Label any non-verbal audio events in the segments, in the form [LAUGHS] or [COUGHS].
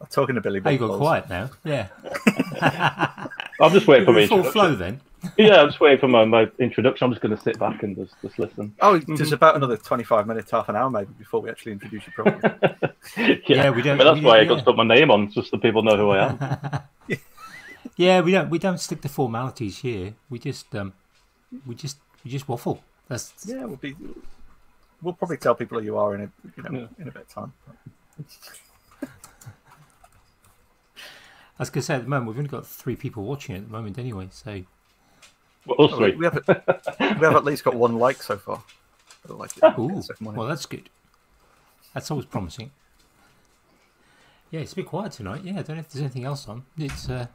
I'm talking to Billy. Oh, you got quiet now. Yeah. [LAUGHS] I'm just waiting for You're my full introduction. flow then. Yeah, I'm just waiting for my, my introduction. I'm just going to sit back and just, just listen. Oh, there's about another 25 minutes, half an hour maybe before we actually introduce you properly. [LAUGHS] yeah, Yeah, we don't- I mean, that's we- why I yeah. got to put my name on, just so people know who I am. [LAUGHS] Yeah, we don't we don't stick to formalities here. We just um we just we just waffle. That's yeah, we'll be. We'll probably tell people who you are in a you know in a bit of time. I was gonna say at the moment we've only got three people watching at the moment anyway, so Well, us Oh, three. we, we have we have at least got one like so far. I like it. Ooh, The well that's good. That's always promising. Yeah, it's a bit quiet tonight. Yeah, I don't know if there's anything else on. It's uh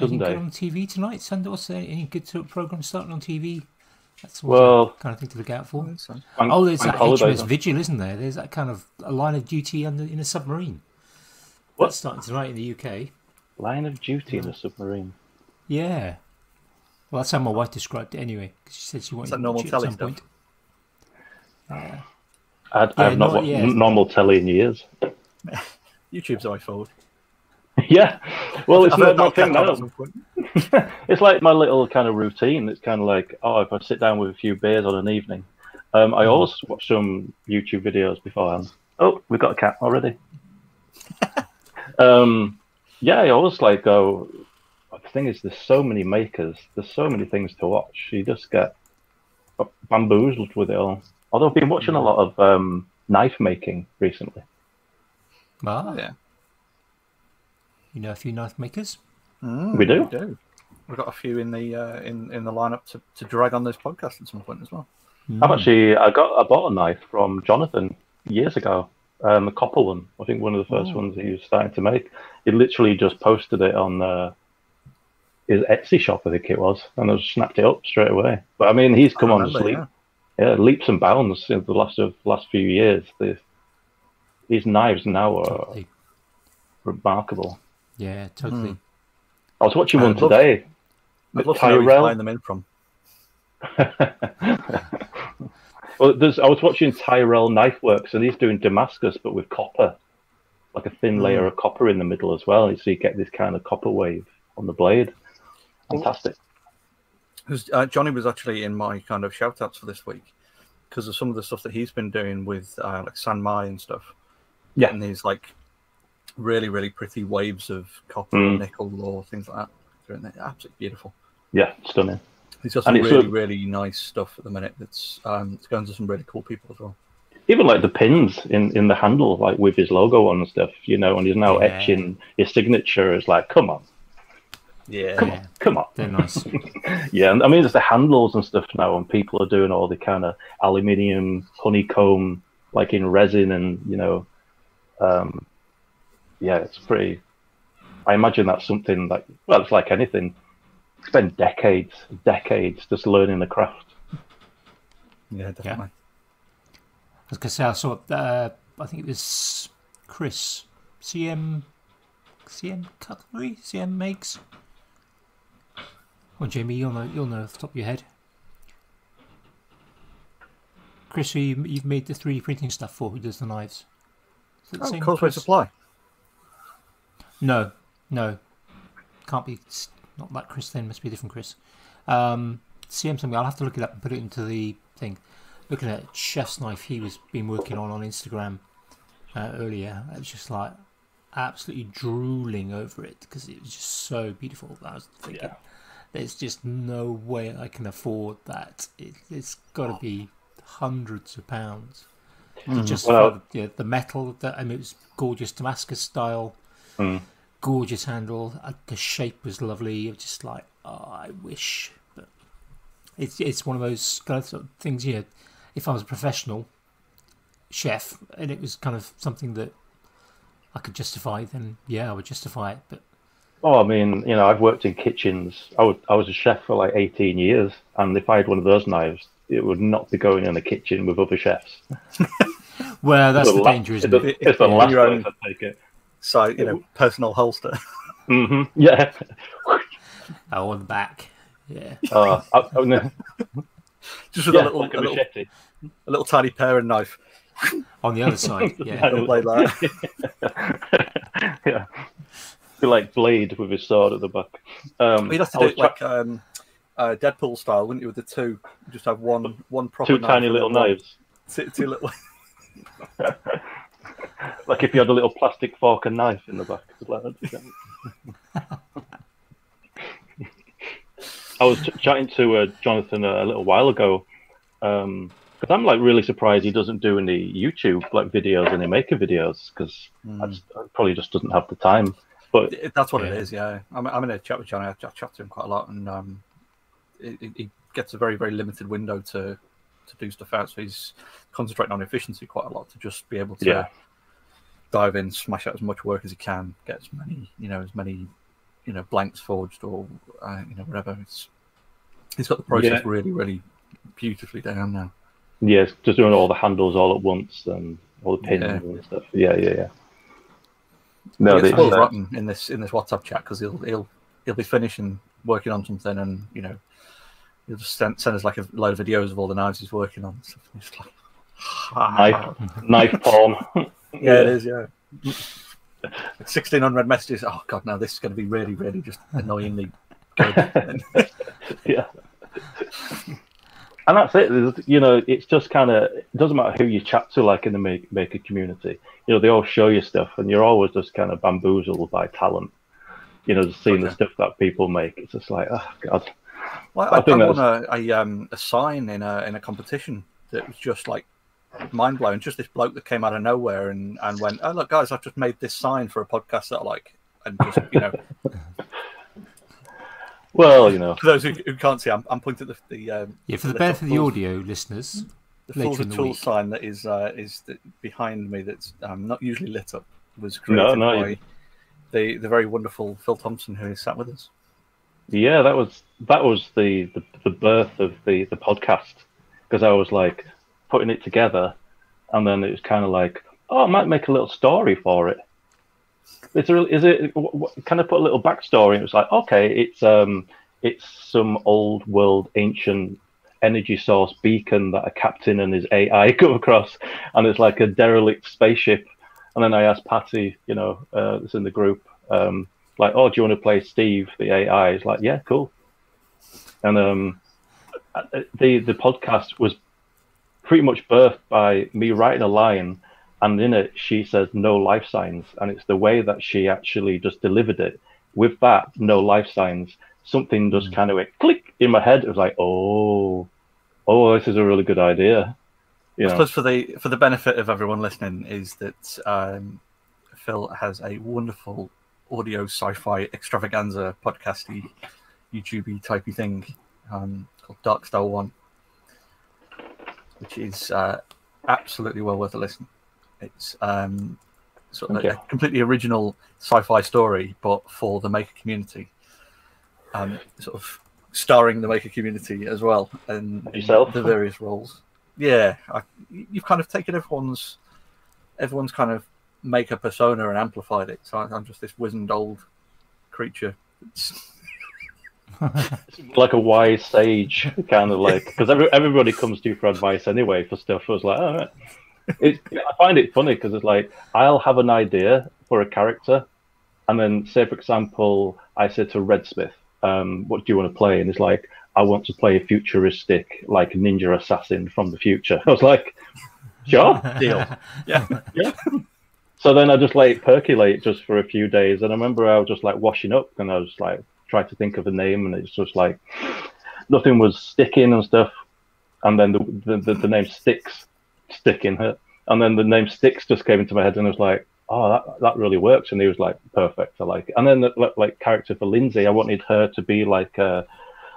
anything good Sunday. on TV tonight? Sunday what's there any good sort of program starting on TV? That's Well- kind of thing to look out for. Bank- Oh, there's that HMS. Vigil, isn't there? There's that kind of a line of duty under in a submarine. What? That's starting tonight in the UK. Line of duty in a submarine. Yeah. Well, that's how my wife described it anyway. 'cause she said she wanted that to normal watch it at telly some stuff? point. I, Yeah, I have not not- watched yeah. normal telly in years. [LAUGHS] YouTube's always forward. yeah, well, it's not my thing now. at some point. [LAUGHS] It's like my little kind of routine. It's kind of like, oh, if I sit down with a few beers on an evening, um, I always watch some YouTube videos beforehand. Oh, we've got a cat already. Um, yeah, I always like go. The thing is, there's so many makers. There's so many things to watch. You just get bamboozled with it all. Although I've been watching a lot of um, knife making recently. Ah, Yeah, you know a few knife makers. Mm, We do? We do. We've got a few in the uh, in in the lineup to, to drag on this podcast at some point as well. Hmm. I've actually I got I bought a knife from Jonathan years ago, um, a copper one. I think one of the first Oh. ones he was starting to make. He literally just posted it on uh, his Etsy shop, I think it was, and I just snapped it up straight away. But I mean, he's come I on remember, leap, yeah. yeah, leaps and bounds in the last of last few years. The, these knives now are Totally. remarkable. Yeah, totally. I was watching I one love- today. I'd love to know where he's Tyrell. buying them in from. [LAUGHS] [LAUGHS] Well, there's, I was watching Tyrell Knife Works, and he's doing Damascus, but with copper, like a thin Hmm. layer of copper in the middle as well. So you get this kind of copper wave on the blade. Fantastic. 'Cause, uh, Johnny was actually in my kind of shout outs for this week because of some of the stuff that he's been doing with uh, like San Mai and stuff. Yeah. And these like really, really pretty waves of copper Mm. nickel or things like that. They're in there. Absolutely beautiful. Yeah, stunning. He's got some And it's really, a- really nice stuff at the minute that's um, it's going to some really cool people as well. Even like the pins in, in the handle, like with his logo on and stuff, you know, and he's now Yeah. etching his signature. It's like, come on, Yeah. come on, come on. They're nice. [LAUGHS] Yeah, and I mean, there's the handles and stuff now, and people are doing all the kind of aluminium honeycomb, like in resin, and you know, um, yeah, it's pretty. I imagine that's something like, well, it's like anything. Spend decades, decades just learning the craft. Yeah, definitely. I was gonna say I saw. Uh, I think it was Chris CM CM Cutlery CM makes. Well, Jamie, you'll know. You'll know off the top of your head. Chris, who you, you've made the 3D printing stuff for, who does the knives? Is it the Oh, same Causeway Chris? Supply. No, no, can't be. It's not that Chris. Then must be a different Chris. Um, CM something. I'll have to look it up and put it into the thing. Looking at chef's knife he was been working on on Instagram uh, earlier. It was just like absolutely drooling over it because it was just so beautiful. I was thinking, Yeah. there's just no way I can afford that. It, it's got to be hundreds of pounds. to Just Well- for the, the metal, that I mean, it was gorgeous Damascus style Mm. Gorgeous handle. Uh, the shape was lovely. It was just like, oh, I wish. But it's it's one of those kind of things. You know, if I was a professional chef and it was kind of something that I could justify, then yeah, I would justify it. But Oh, I mean, you know, I've worked in kitchens. I was, I was a chef for like 18 years, and if I had one of those knives, it would not be going in the kitchen with other chefs. [LAUGHS] well, that's It's the la- danger, isn't it's it? the- It's the Yeah, last your own- place I take it. So, you know, personal holster. hmm [LAUGHS] Yeah. [LAUGHS] Oh, on the back. Yeah. Uh, I, I, no, [LAUGHS] Just with yeah, a, little, like a a, little, a little tiny paring knife. On the other side. Yeah. Little blade like that. be like Blade with his sword at the back. Um, You'd have to I do was it like um, uh, Deadpool style, wouldn't you? With the two, just have one one proper two knife tiny little knives. Two, two little. Like if you had a little plastic fork and knife in the back. Like. I was ch- chatting to uh, Jonathan a, a little while ago because I'm like really surprised he doesn't do any YouTube like videos, any maker videos because Hmm. probably just doesn't have the time. But It- That's what it Yeah. is, yeah. I'm, I'm in a chat with Johnny. I, I chat to him quite a lot, and um, it, it, he gets a very, very limited window to to do stuff out. So he's concentrating on efficiency quite a lot to just be able to Yeah. Dive in, smash out as much work as he can, get as many, you know, as many, you know, blanks forged or uh, you know whatever. It's he's got the process Yeah. really, really beautifully down now. yeah, just doing all the handles all at once and all the pins Yeah. and stuff. Yeah, yeah, yeah. No, he they, gets spoiled uh, rotten in this in this WhatsApp chat because he'll he'll he'll be finishing working on something and you know he'll just send, send us like a load of videos of all the knives he's working on. and stuff. And it's like, [LAUGHS] knife, knife palm. [LAUGHS] yeah, it is. Yeah, sixteen unread messages. Oh god, now this is going to be really, really just annoyingly good. [LAUGHS] yeah. And that's it. You know, it's just kind of it doesn't matter who you chat to, like in the make, maker community. You know, they all show you stuff, and you're always just kind of bamboozled by talent. You know, just seeing the stuff that people make. It's just like, oh god. Well, I I, I, won a, a um a sign in a in a competition that was just like mind blowing. Just this bloke that came out of nowhere and and went, "Oh look, guys, I've just made this sign for a podcast that I like." And just you know, [LAUGHS] Well, you know, for those who, who can't see, I'm, I'm pointing at the the um, Yeah, for the little benefit of the audio listeners, the later Fools in the Tools week. sign that is uh, is the, behind me. That's um, not usually lit up. Was No, created no, by you- the the very wonderful Phil Thompson who is sat with us. yeah, that was that was the the, the birth of the the podcast because I was like putting it together, and then it was kind of like, oh, I might make a little story for it. Is there, is it? Can I put a little backstory? It was like, okay, it's um, it's some old world ancient energy source beacon that a captain and his AI come [LAUGHS] across, and it's like a derelict spaceship. And then I asked Patty, you know, uh, that's in the group, um, like, oh, do you want to play Steve, the AI? He's like, yeah, cool. And um, uh, the the podcast was pretty much birthed by me writing a line, and in it she says no life signs, and it's the way that she actually just delivered it. With that, no life signs, something just kind of went click in my head. It was like, oh, oh, this is a really good idea. You I know, suppose for the for the benefit of everyone listening is that um, Phil has a wonderful audio sci-fi extravaganza podcasty, YouTubey typey thing um, called Dark Star One, which is uh, absolutely well worth a listen. It's um, sort of Okay. a, a completely original sci-fi story, but for the maker community, um, sort of starring the maker community as well, and Yourself? the various roles. Yeah, I, you've kind of taken everyone's everyone's kind of maker persona and amplified it. So I- I'm just this wizened old creature. It's, [LAUGHS] like a wise sage, kind of like because every, everybody comes to you for advice anyway for stuff. I was like, all right. It, I find it funny because it's like I'll have an idea for a character, and then say for example, I said to Redsmith, um, "What do you want to play?" And it's like, "I want to play a futuristic like ninja assassin from the future." [LAUGHS] I was like, "Sure." deal. [LAUGHS] Yeah. yeah." So then I just let it percolate just for a few days, and I remember I was just like washing up, and I was like trying to think of a name, and it's just like nothing was sticking and stuff. And then the the, the, name sticks, sticking her, and then the name sticks just came into my head, and I was like, oh, that that really works. And he was like, perfect, I like it. And then the like character for Lindsay, I wanted her to be like a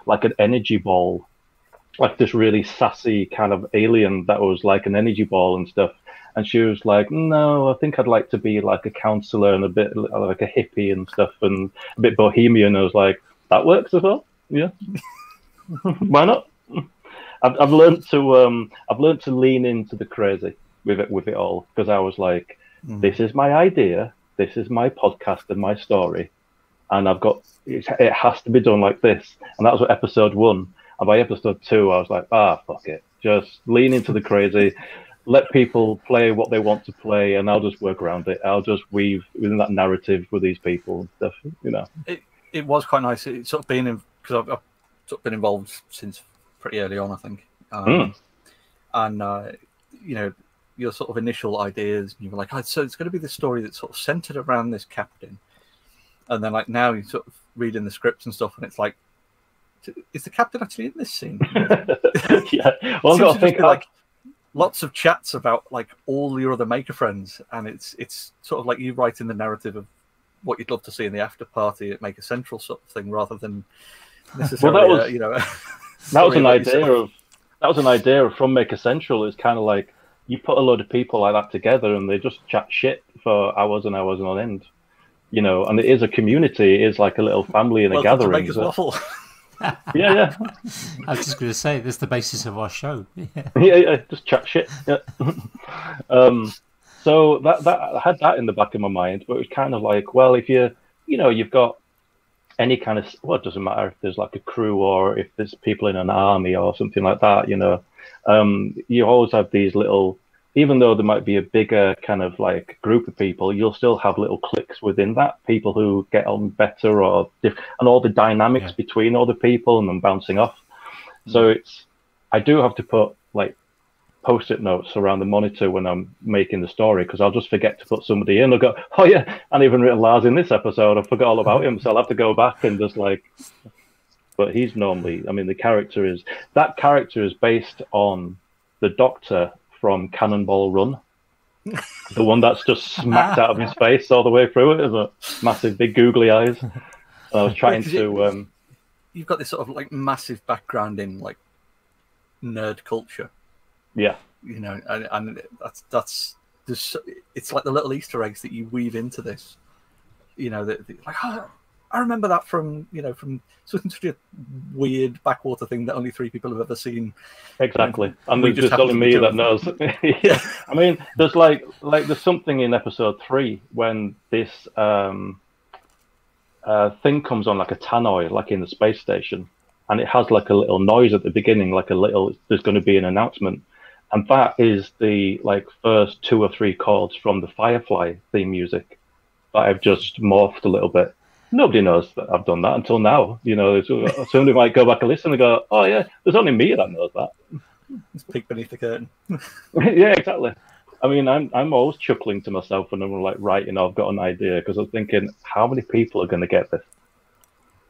like an energy ball, like this really sassy kind of alien that was like an energy ball and stuff. And she was like, "No, I think I'd like to be like a counselor and a bit like a hippie and stuff, and a bit bohemian." I was like, "That works as well, yeah. [LAUGHS] Why not?" I've I've learned to um I've learned to lean into the crazy with it with it all because I was like, Mm. "This is my idea, this is my podcast and my story, and I've got it, it has to be done like this." And that was what episode one. And by episode two, I was like, "Ah, fuck it, just lean into the crazy." Let people play what they want to play, and I'll just work around it. I'll just weave within that narrative with these people and stuff. You know, it it was quite nice. It's sort of been in because I've, I've, sort of been involved since pretty early on, I think. Um, mm. And uh, you know, your sort of initial ideas, you were like, oh, so it's going to be the story that's sort of centered around this captain, and then like now you sort of reading the scripts and stuff, and it's like, is the captain actually in this scene? [LAUGHS] yeah, well, [LAUGHS] I think like lots of chats about like all your other maker friends, and it's it's sort of like you writing the narrative of what you'd love to see in the after party at Maker Central sort of thing, rather than necessarily, well, that was, uh, you know, [LAUGHS] that was an idea of that was an idea from Maker Central. It's kind of like you put a load of people like that together, and they just chat shit for hours and hours and on end. You know, and it is a community. It is like a little family in a gathering. [LAUGHS] [LAUGHS] Yeah, yeah. I was just going to say, this is the basis of our show. [LAUGHS] Yeah, yeah, yeah just chat shit. Yeah. [LAUGHS] um, so that that I had that in the back of my mind, but it was kind of like, well, if you you know you've got any kind of well, it doesn't matter if there's like a crew or if there's people in an army or something like that, you know, um, you always have these little. Even though there might be a bigger kind of like group of people, you'll still have little cliques within that. People who get on better or diff- and all the dynamics yeah. between all the people and then bouncing off. Mm-hmm. So it's I do have to put like post-it notes around the monitor when I'm making the story because I'll just forget to put somebody in. I'll go, oh yeah, I even written Lars in this episode. I forgot all about him, so I'll have to go back and just like. But he's normally, I mean, the character is that character is based on the Doctor from Cannonball Run, [LAUGHS] the one that's just smacked out of his face all the way through it, is a massive, big, googly eyes. And I was [LAUGHS] trying to. Um, You've got this sort of like massive background in like nerd culture yeah, you know, and, and that's that's just it's like the little Easter eggs that you weave into this. You know, that like oh, I remember that from you know from [LAUGHS] such a weird backwater thing that only three people have ever seen. Exactly, and there's just only me that knows. [LAUGHS] yeah, I mean, there's like like there's something in episode three when this um, uh, thing comes on like a tannoy, like in the space station, and it has like a little noise at the beginning, like a little. There's going to be an announcement, and that is the like first two or three chords from the Firefly theme music that I've just morphed a little bit. Nobody knows that I've done that until now. You know, somebody might go back and listen and go, "Oh yeah, there's only me that knows that." It's peek beneath the curtain. [LAUGHS] [LAUGHS] yeah, exactly. I mean, I'm I'm always chuckling to myself when I'm like writing. I've got an idea because I'm thinking, how many people are going to get this?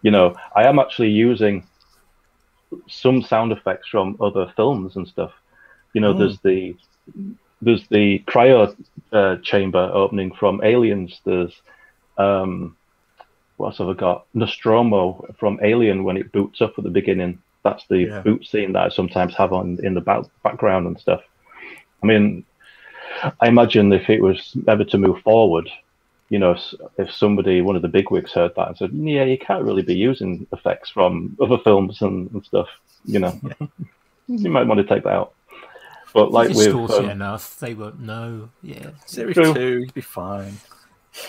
You know, I am actually using some sound effects from other films and stuff you know, there's hmm. the there's the cryo uh, chamber opening from Aliens. There's um, what else have I got? Nostromo from Alien when it boots up at the beginning. That's the yeah. boot scene that I sometimes have on in the back, background and stuff. I mean, I imagine if it was ever to move forward, you know, if somebody, one of the bigwigs heard that and said, "Yeah, you can't really be using effects from other films and, and stuff," you know, [LAUGHS] you might want to take that out. But like with um, enough, they won't know. Yeah, series true. two, you'd be fine.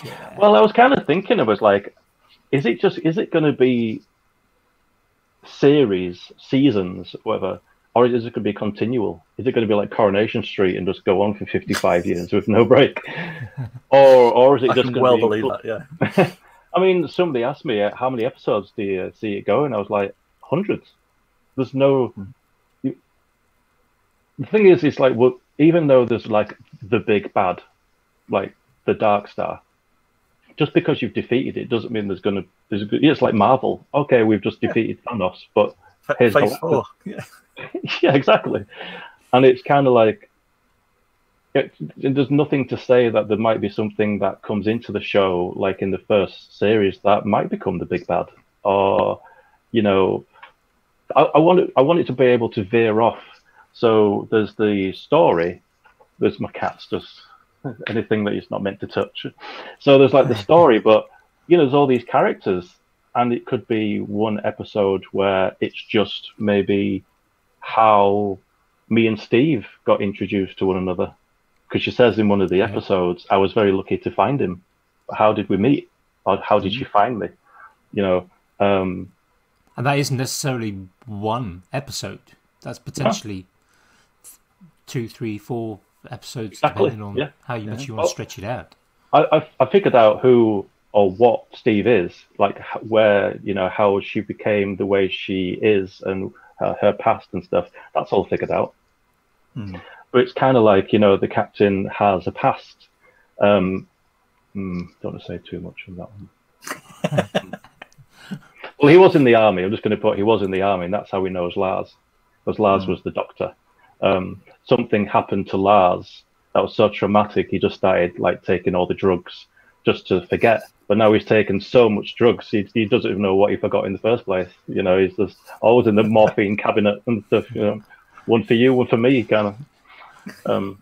Yeah. Well, I was kind of thinking, I was like, is it just is it going to be series, seasons, whatever, or is it going to be continual? Is it going to be like Coronation Street and just go on for fifty-five years with no break, [LAUGHS] or or is it I just well be... believe that? Yeah. [LAUGHS] I mean, somebody asked me uh, how many episodes do you see it going? I was like, hundreds. There's no the thing is, it's like well, even though there's like the big bad, like the Dark Star, just because you've defeated it doesn't mean there's gonna there's a, it's like Marvel. Okay, we've just defeated yeah. Thanos, but here's Phase four. [LAUGHS] Yeah. yeah, exactly. And it's kind of like it, there's nothing to say that there might be something that comes into the show, like in the first series, that might become the big bad, or you know, I, I want it, I want it to be able to veer off so there's the story. There's my cat's just [LAUGHS] anything that he's not meant to touch. So there's like the story, but you know, there's all these characters, and it could be one episode where it's just maybe how me and Steve got introduced to one another. Because she says in one of the episodes, I was very lucky to find him. How did we meet? Or how did mm-hmm. you find me? You know. Um, and that isn't necessarily one episode. That's potentially two, three, four episodes Exactly, depending on yeah. how you much Yeah. you want Well- to stretch it out. I, I I figured out who or what Steve is, like where you know how she became the way she is and uh, her past and stuff. That's all figured out. Hmm. But it's kind of like you know the captain has a past. Um, hmm, don't want to say too much on that one. [LAUGHS] well, he was in the army. I'm just going to put he was in the army, and that's how he knows Lars, because Lars Hmm. was the doctor. Um, something happened to Lars that was so traumatic. He just started like taking all the drugs just to forget. But now he's taken so much drugs, he, he doesn't even know what he forgot in the first place. You know, he's just always in the [LAUGHS] morphine cabinet and stuff. You know, one for you, one for me, kind of. Um,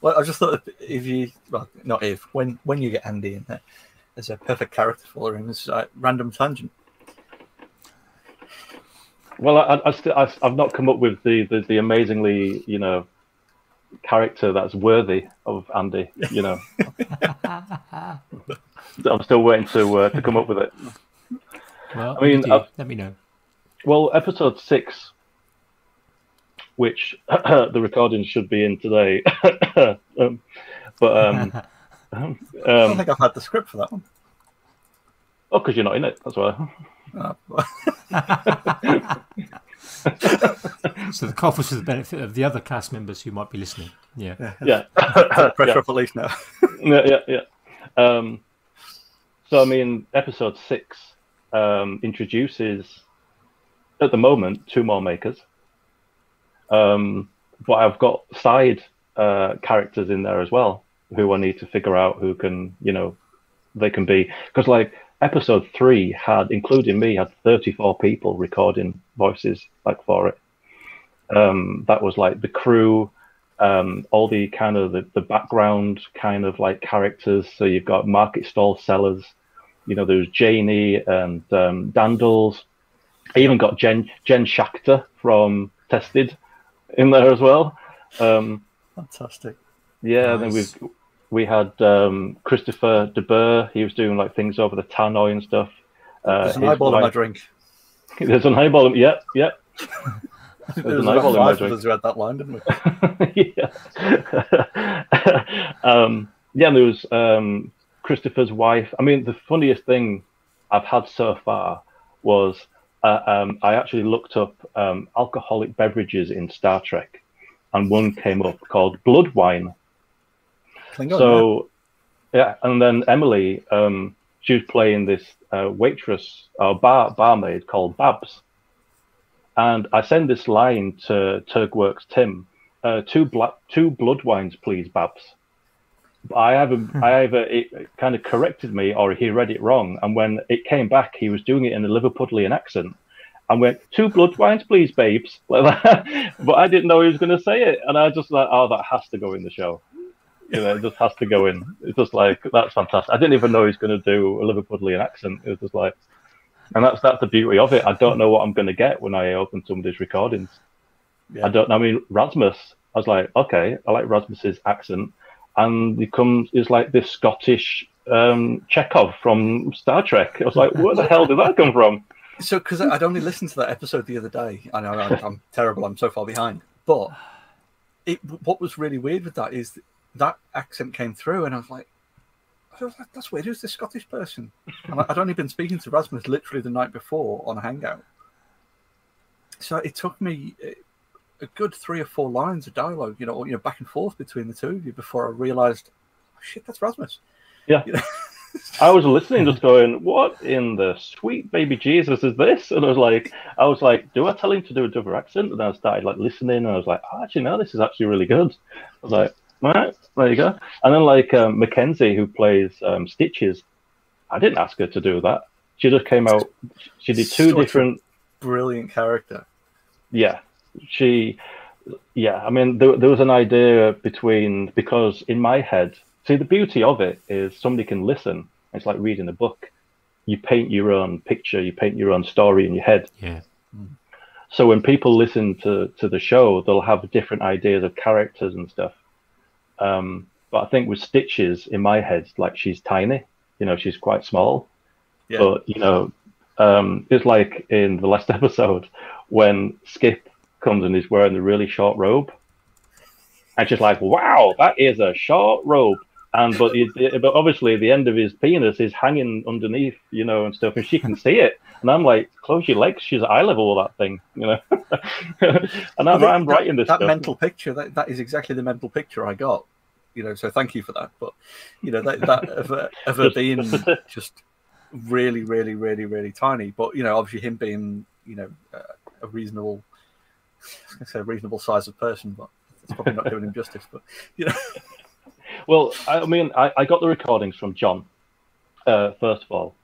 Well, I just thought if you, well, not if, when when you get Andy in there, there's a perfect character for him. It's like random tangent. Well, I, I, still, I, I've not come up with the, the, the amazingly, you know, character that's worthy of Andy. You know, [LAUGHS] I'm still waiting to uh, to come up with it. Well, I mean, you let me know. Well, episode six, which [COUGHS] the recording should be in today, [COUGHS] um, but um, [LAUGHS] I don't um, think I've had the script for that one. oh, because you're not in it. That's why. Uh, [LAUGHS] so the cough was for the benefit of the other cast members who might be listening. Yeah. Yeah, [LAUGHS] pressure yeah, up at now. [LAUGHS] yeah, yeah, yeah. Um, so I mean, episode six um, introduces, at the moment, two more makers. Um, but I've got side uh, characters in there as well who I need to figure out who can, you know, they can be because like episode three had, including me, had 34 people recording voices like for it. Um, that was like the crew, um, all the kind of the, the background kind of like characters. So you've got market stall sellers, you know, there's Janie and um, Dandles. I even got Jen Jen Schachter from Tested in there as well. Um, Fantastic. yeah, then Nice. we've we had um, Christopher De Burr. He was doing like things over the tannoy and stuff. Uh, There's an eyeball in my drink. [LAUGHS] There's an eyeball. in- Yep, yep. [LAUGHS] There There's was an eyeball in my drink. us who had that line, didn't we? [LAUGHS] yeah. um, yeah, and there was um, Christopher's wife. I mean, the funniest thing I've had so far was uh, um, I actually looked up um, alcoholic beverages in Star Trek, and one came up called blood wine. Klingon, so, yeah, and then Emily, um, she was playing this uh, waitress or bar barmaid called Babs, and I send this line to Turkworks Tim, uh, two black, two blood wines, please, Babs. I either, I either it kind of corrected me or he read it wrong, and when it came back, he was doing it in a Liverpudlian accent. and went two blood wines, please, babes, like [LAUGHS] but I didn't know he was going to say it, and I just like, oh, that has to go in the show. You know, it just has to go in. It's just like that's fantastic. I didn't even know he's going to do a Liverpudlian accent. It was just like, and that's that's the beauty of it. I don't know what I'm going to get when I open some of these recordings. Yeah. I don't. I mean, Rasmus. I was like, okay, I like Rasmus's accent, and he comes is like this Scottish um, Chekhov from Star Trek. I was like, where the hell did that come from? So, because I'd only listened to that episode the other day, I know I'm, I'm terrible. I'm so far behind. But it, what was really weird with that is that accent came through, and I was like, I was like "That's weird. Who's this Scottish person?" And I'd only been speaking to Rasmus literally the night before on a hangout. So it took me uh, a good three or four lines of dialogue, you know, or, you know, back and forth between the two of you before I realised, oh, shit, that's Rasmus. Yeah. You know? [LAUGHS] I was listening, just going, "What in the sweet baby Jesus is this?" And I was like, "I was like, do I tell him to do a double accent?" And I started like listening, and I was like, oh, "Actually, no, this is actually really good." I was like, "All right, there you go." And then like um, Mackenzie, who plays um, Stitches, I didn't ask her to do that. She just came out. She did two Such a- different. Brilliant character. Yeah, she. Yeah, I mean, there, there was an idea between because in my head, see, the beauty of it is somebody can listen. It's like reading a book. You paint your own picture, you paint your own story in your head. Yeah. So when people listen to to the show, they'll have different ideas of characters and stuff. Um, but I think with Stitches in my head, like she's tiny, you know, she's quite small. Yeah. But you know, um, it's like in the last [LAUGHS] episode when Skip comes and he's wearing the really short robe, and she's like, "Wow, that is a short rope." And but it, it, but obviously the end of his penis is hanging underneath, you know, and stuff, and she can see it. And I'm like, close your legs. She's eye level with that thing, you know. [LAUGHS] and I'm, I'm writing this. That stuff. mental picture, that, that is exactly the mental picture I got. You know, so thank you for that. But you know, that, that of, her, of her being [LAUGHS] just really, really, really, really tiny. But you know, obviously him being, you know, uh, a reasonable, I was say a reasonable size of person, but it's probably not doing him justice. But you know. [LAUGHS] Well, I mean, I, I got the recordings from John, uh, first of all,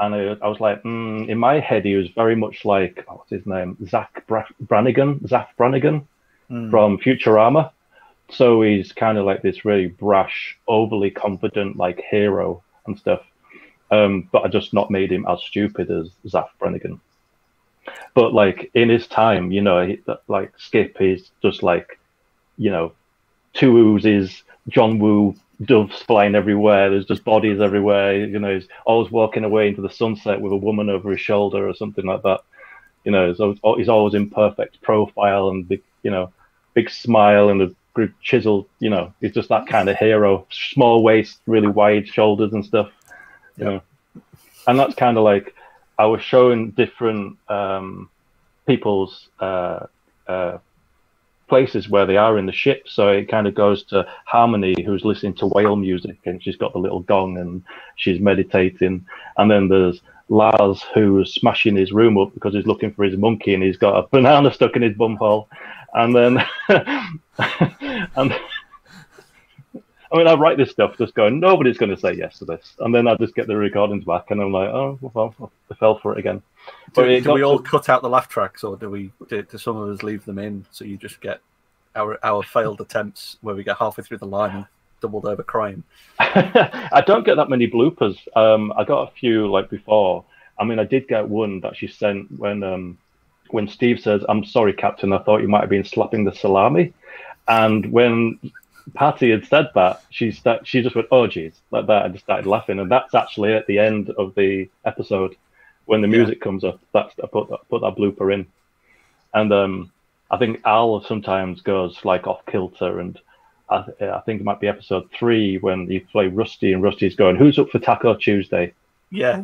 and I, I was like, mm, in my head, he was very much like, oh, what's his name? Zapp Bra- Brannigan, Zapp Brannigan Mm. from Futurama. So he's kind of like this really brash, overly confident, like hero and stuff. Um, but I just not made him as stupid as Zapp Brannigan. But like in his time, you know, he, like Skip is just like, you know, two Uzis, John Woo, doves flying everywhere. There's just bodies everywhere. You know, he's always walking away into the sunset with a woman over his shoulder or something like that. You know, he's always, he's always in perfect profile and big, you know, big smile and a good chisel. You know, he's just that kind of hero. Small waist, really wide shoulders and stuff. You know, and that's kind of like I was showing different um, people's uh, uh, places where they are in the ship. So it kind of goes to Harmony, who's listening to whale music, and she's got the little gong and she's meditating. And then there's Lars, who's smashing his room up because he's looking for his monkey, and he's got a banana stuck in his bumhole. And then, [LAUGHS] and I mean, I write this stuff just going, nobody's going to say yes to this. And then I just get the recordings back, and I'm like, oh, well, I fell for it again. Do, But it do we all to- cut out the laugh tracks, or do we? Do, do some of us leave them in so you just get our our failed attempts where we get halfway through the line and doubled over crying? [LAUGHS] I don't get that many bloopers. Um, I got a few like before. I mean, I did get one that she sent when um, when Steve says, "I'm sorry, Captain. I thought you might have been slapping the salami," and when Patty had said that, she sta- she just went, "Oh, geez," like that, and just started laughing. And that's actually at the end of the episode when the Yeah. music comes up. That's I put that, put that blooper in, and um, I think Al sometimes goes like off kilter and. I, th- I think it might be episode three when you play Rusty and Rusty's going, "Who's up for Taco Tuesday?" Yeah,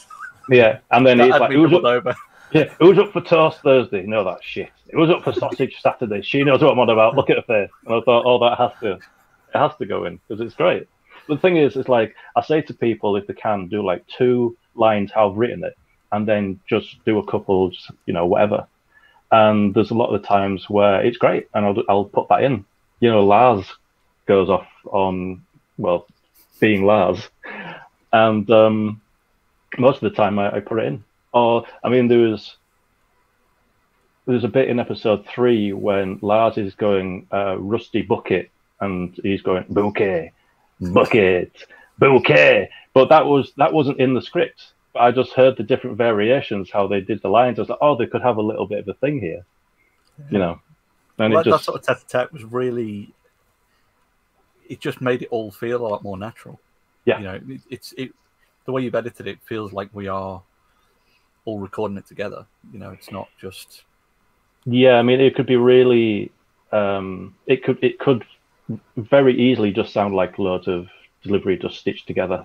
[LAUGHS] Yeah, and then that he's like, "Who's up? over. Yeah, who's up for Toast Thursday?" No, that shit. It was up for Sausage Saturday. She knows what I'm on about. Look at her face. And I thought, "Oh, that has to, it has to go in because it's great." The thing is, it's like I say to people if they can do like two lines how I've written it, and then just do a couple, just, you know, whatever. And there's a lot of the times where it's great, and I'll I'll put that in. You know, Lars goes off on well, being Lars, and um, most of the time I, I put it in. Or I mean, there was there's a bit in episode three when Lars is going uh, rusty bucket, and he's going bouquet, bucket, bouquet. But that was that wasn't in the script. But I just heard the different variations how they did the lines. I was like, oh, they could have a little bit of a thing here, you know. And Well, it that, just that sort of tete-a-tete was really. It just made it all feel a lot more natural. Yeah. You know, it, it's it. The way you've edited it feels like we are all recording it together. You know, it's not just. Yeah, I mean, it could be really. Um, it could it could very easily just sound like loads of delivery just stitched together.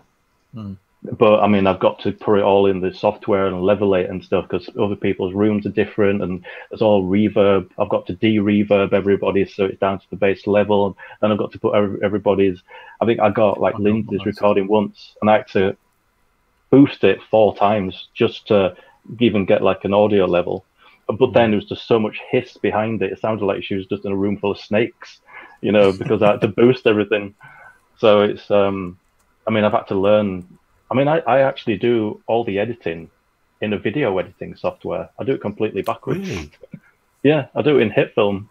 Hmm. But I mean, I've got to put it all in the software and level it and stuff because other people's rooms are different and there's all reverb. I've got to de-reverb everybody so it's down to the base level. And I've got to put everybody's. I think I got like Oh, Lindsay's recording once and I had to boost it four times just to even get like an audio level. But then there was just so much hiss behind it. It sounded like she was just in a room full of snakes, you know, because I had to [LAUGHS] boost everything. So it's, um, I mean, I've had to learn. I mean, I, I actually do all the editing in a video editing software. I do it completely backwards. Really? [LAUGHS] Yeah, I do it in HitFilm,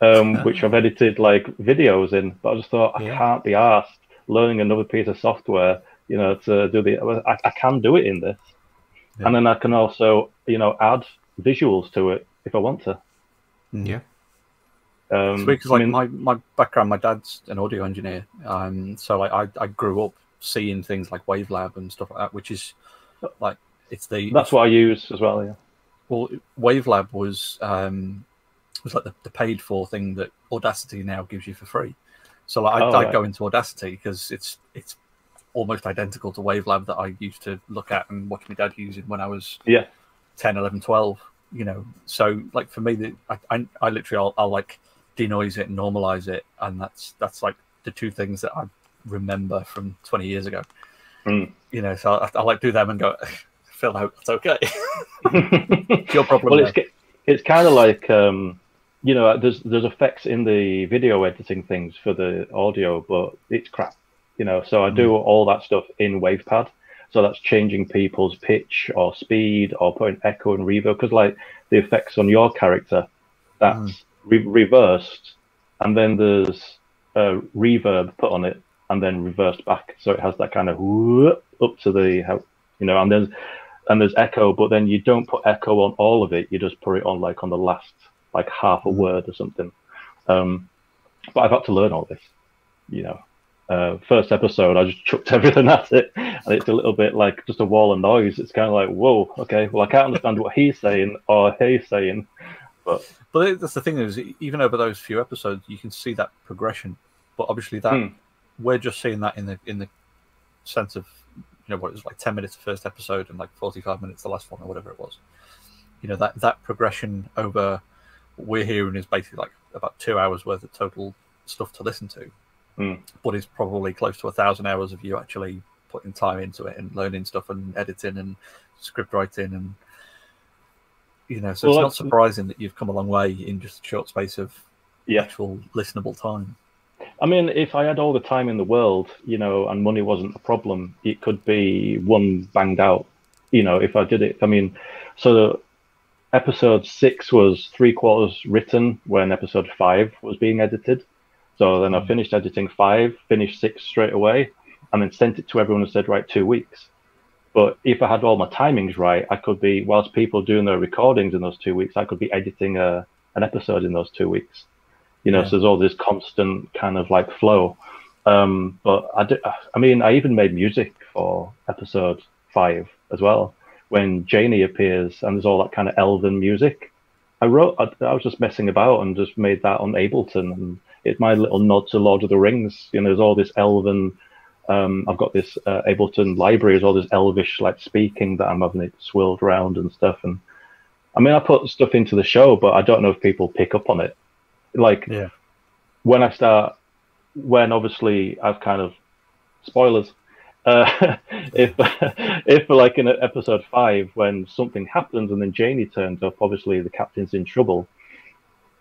um, Ah. which I've edited like videos in. But I just thought I Yeah. can't be asked learning another piece of software, you know, to do the. I, I can do it in this, Yeah. and then I can also, you know, add visuals to it if I want to. Yeah. Um, It's because I like mean, my, my background, my dad's an audio engineer, um, so like I, I grew up seeing things like Wavelab and stuff like that, which is like it's the that's what I use as well. Yeah. well Wavelab was um, was like the, the paid for thing that Audacity now gives you for free. So like, Oh, I, I'd right. go into Audacity because it's it's almost identical to Wavelab that I used to look at and watch my dad using when I was Yeah. 10, 11, 12. You know, so like for me, the, I, I I literally I'll, I'll like denoise it and normalize it, and that's that's like the two things that I remember from 20 years ago. Mm. You know, so I, I like do them and go, [LAUGHS] Phil, I hope that's okay. It's [LAUGHS] your problem. well, it's it's kind of like um, you know, there's there's effects in the video editing things for the audio, but it's crap. You know, so I do mm. all that stuff in WavePad. So that's changing people's pitch or speed or putting echo and reverb because like the effects on your character, that's mm. re- reversed, and then there's a reverb put on it and then reversed back, so it has that kind of whoop up to the how you know, and there's and there's echo, but then you don't put echo on all of it. You just put it on like on the last like half a mm. word or something. Um, but I've had to learn all this, you know. Uh, first episode, I just chucked [LAUGHS] everything at it, and it's a little bit like just a wall of noise. It's kind of like, whoa, okay, well, I can't understand what he's saying or he's saying, but But that's the thing is, even over those few episodes, you can see that progression. But obviously, that Hmm. we're just seeing that in the in the sense of you know what it was like ten minutes the first episode and like forty five minutes the last one or whatever it was. You know that that progression over what we're hearing is basically like about two hours worth of total stuff to listen to, Hmm. but it's probably close to a thousand hours of you actually putting time into it and learning stuff and editing and script writing and you know so Well, it's not surprising that you've come a long way in just a short space of Yeah. actual listenable time I mean, if I had all the time in the world, you know, and money wasn't a problem, it could be one banged out. You know, if I did it, I mean, so episode six was three quarters written when episode five was being edited. So then I finished editing five, finished six straight away, and then sent it to everyone and said, right, two weeks. But if I had all my timings right, I could be, whilst people doing their recordings in those two weeks, I could be editing a, an episode in those two weeks you know Yeah. so there's all this constant kind of like flow um but i do, i mean i even made music for episode five as well when janie appears and there's all that kind of elven music i wrote i, I was just messing about and just made that on ableton and it's my little nod to lord of the rings you know there's all this elven um, I've got this uh, Ableton library, there's all this elvish like speaking that I'm having it swirled around and stuff. And I mean, I put stuff into the show, but I don't know if people pick up on it. Like, Yeah. when I start, when obviously I've kind of spoilers. Uh, [LAUGHS] if [LAUGHS] if like in episode five, when something happens and then Janie turns up, obviously the captain's in trouble.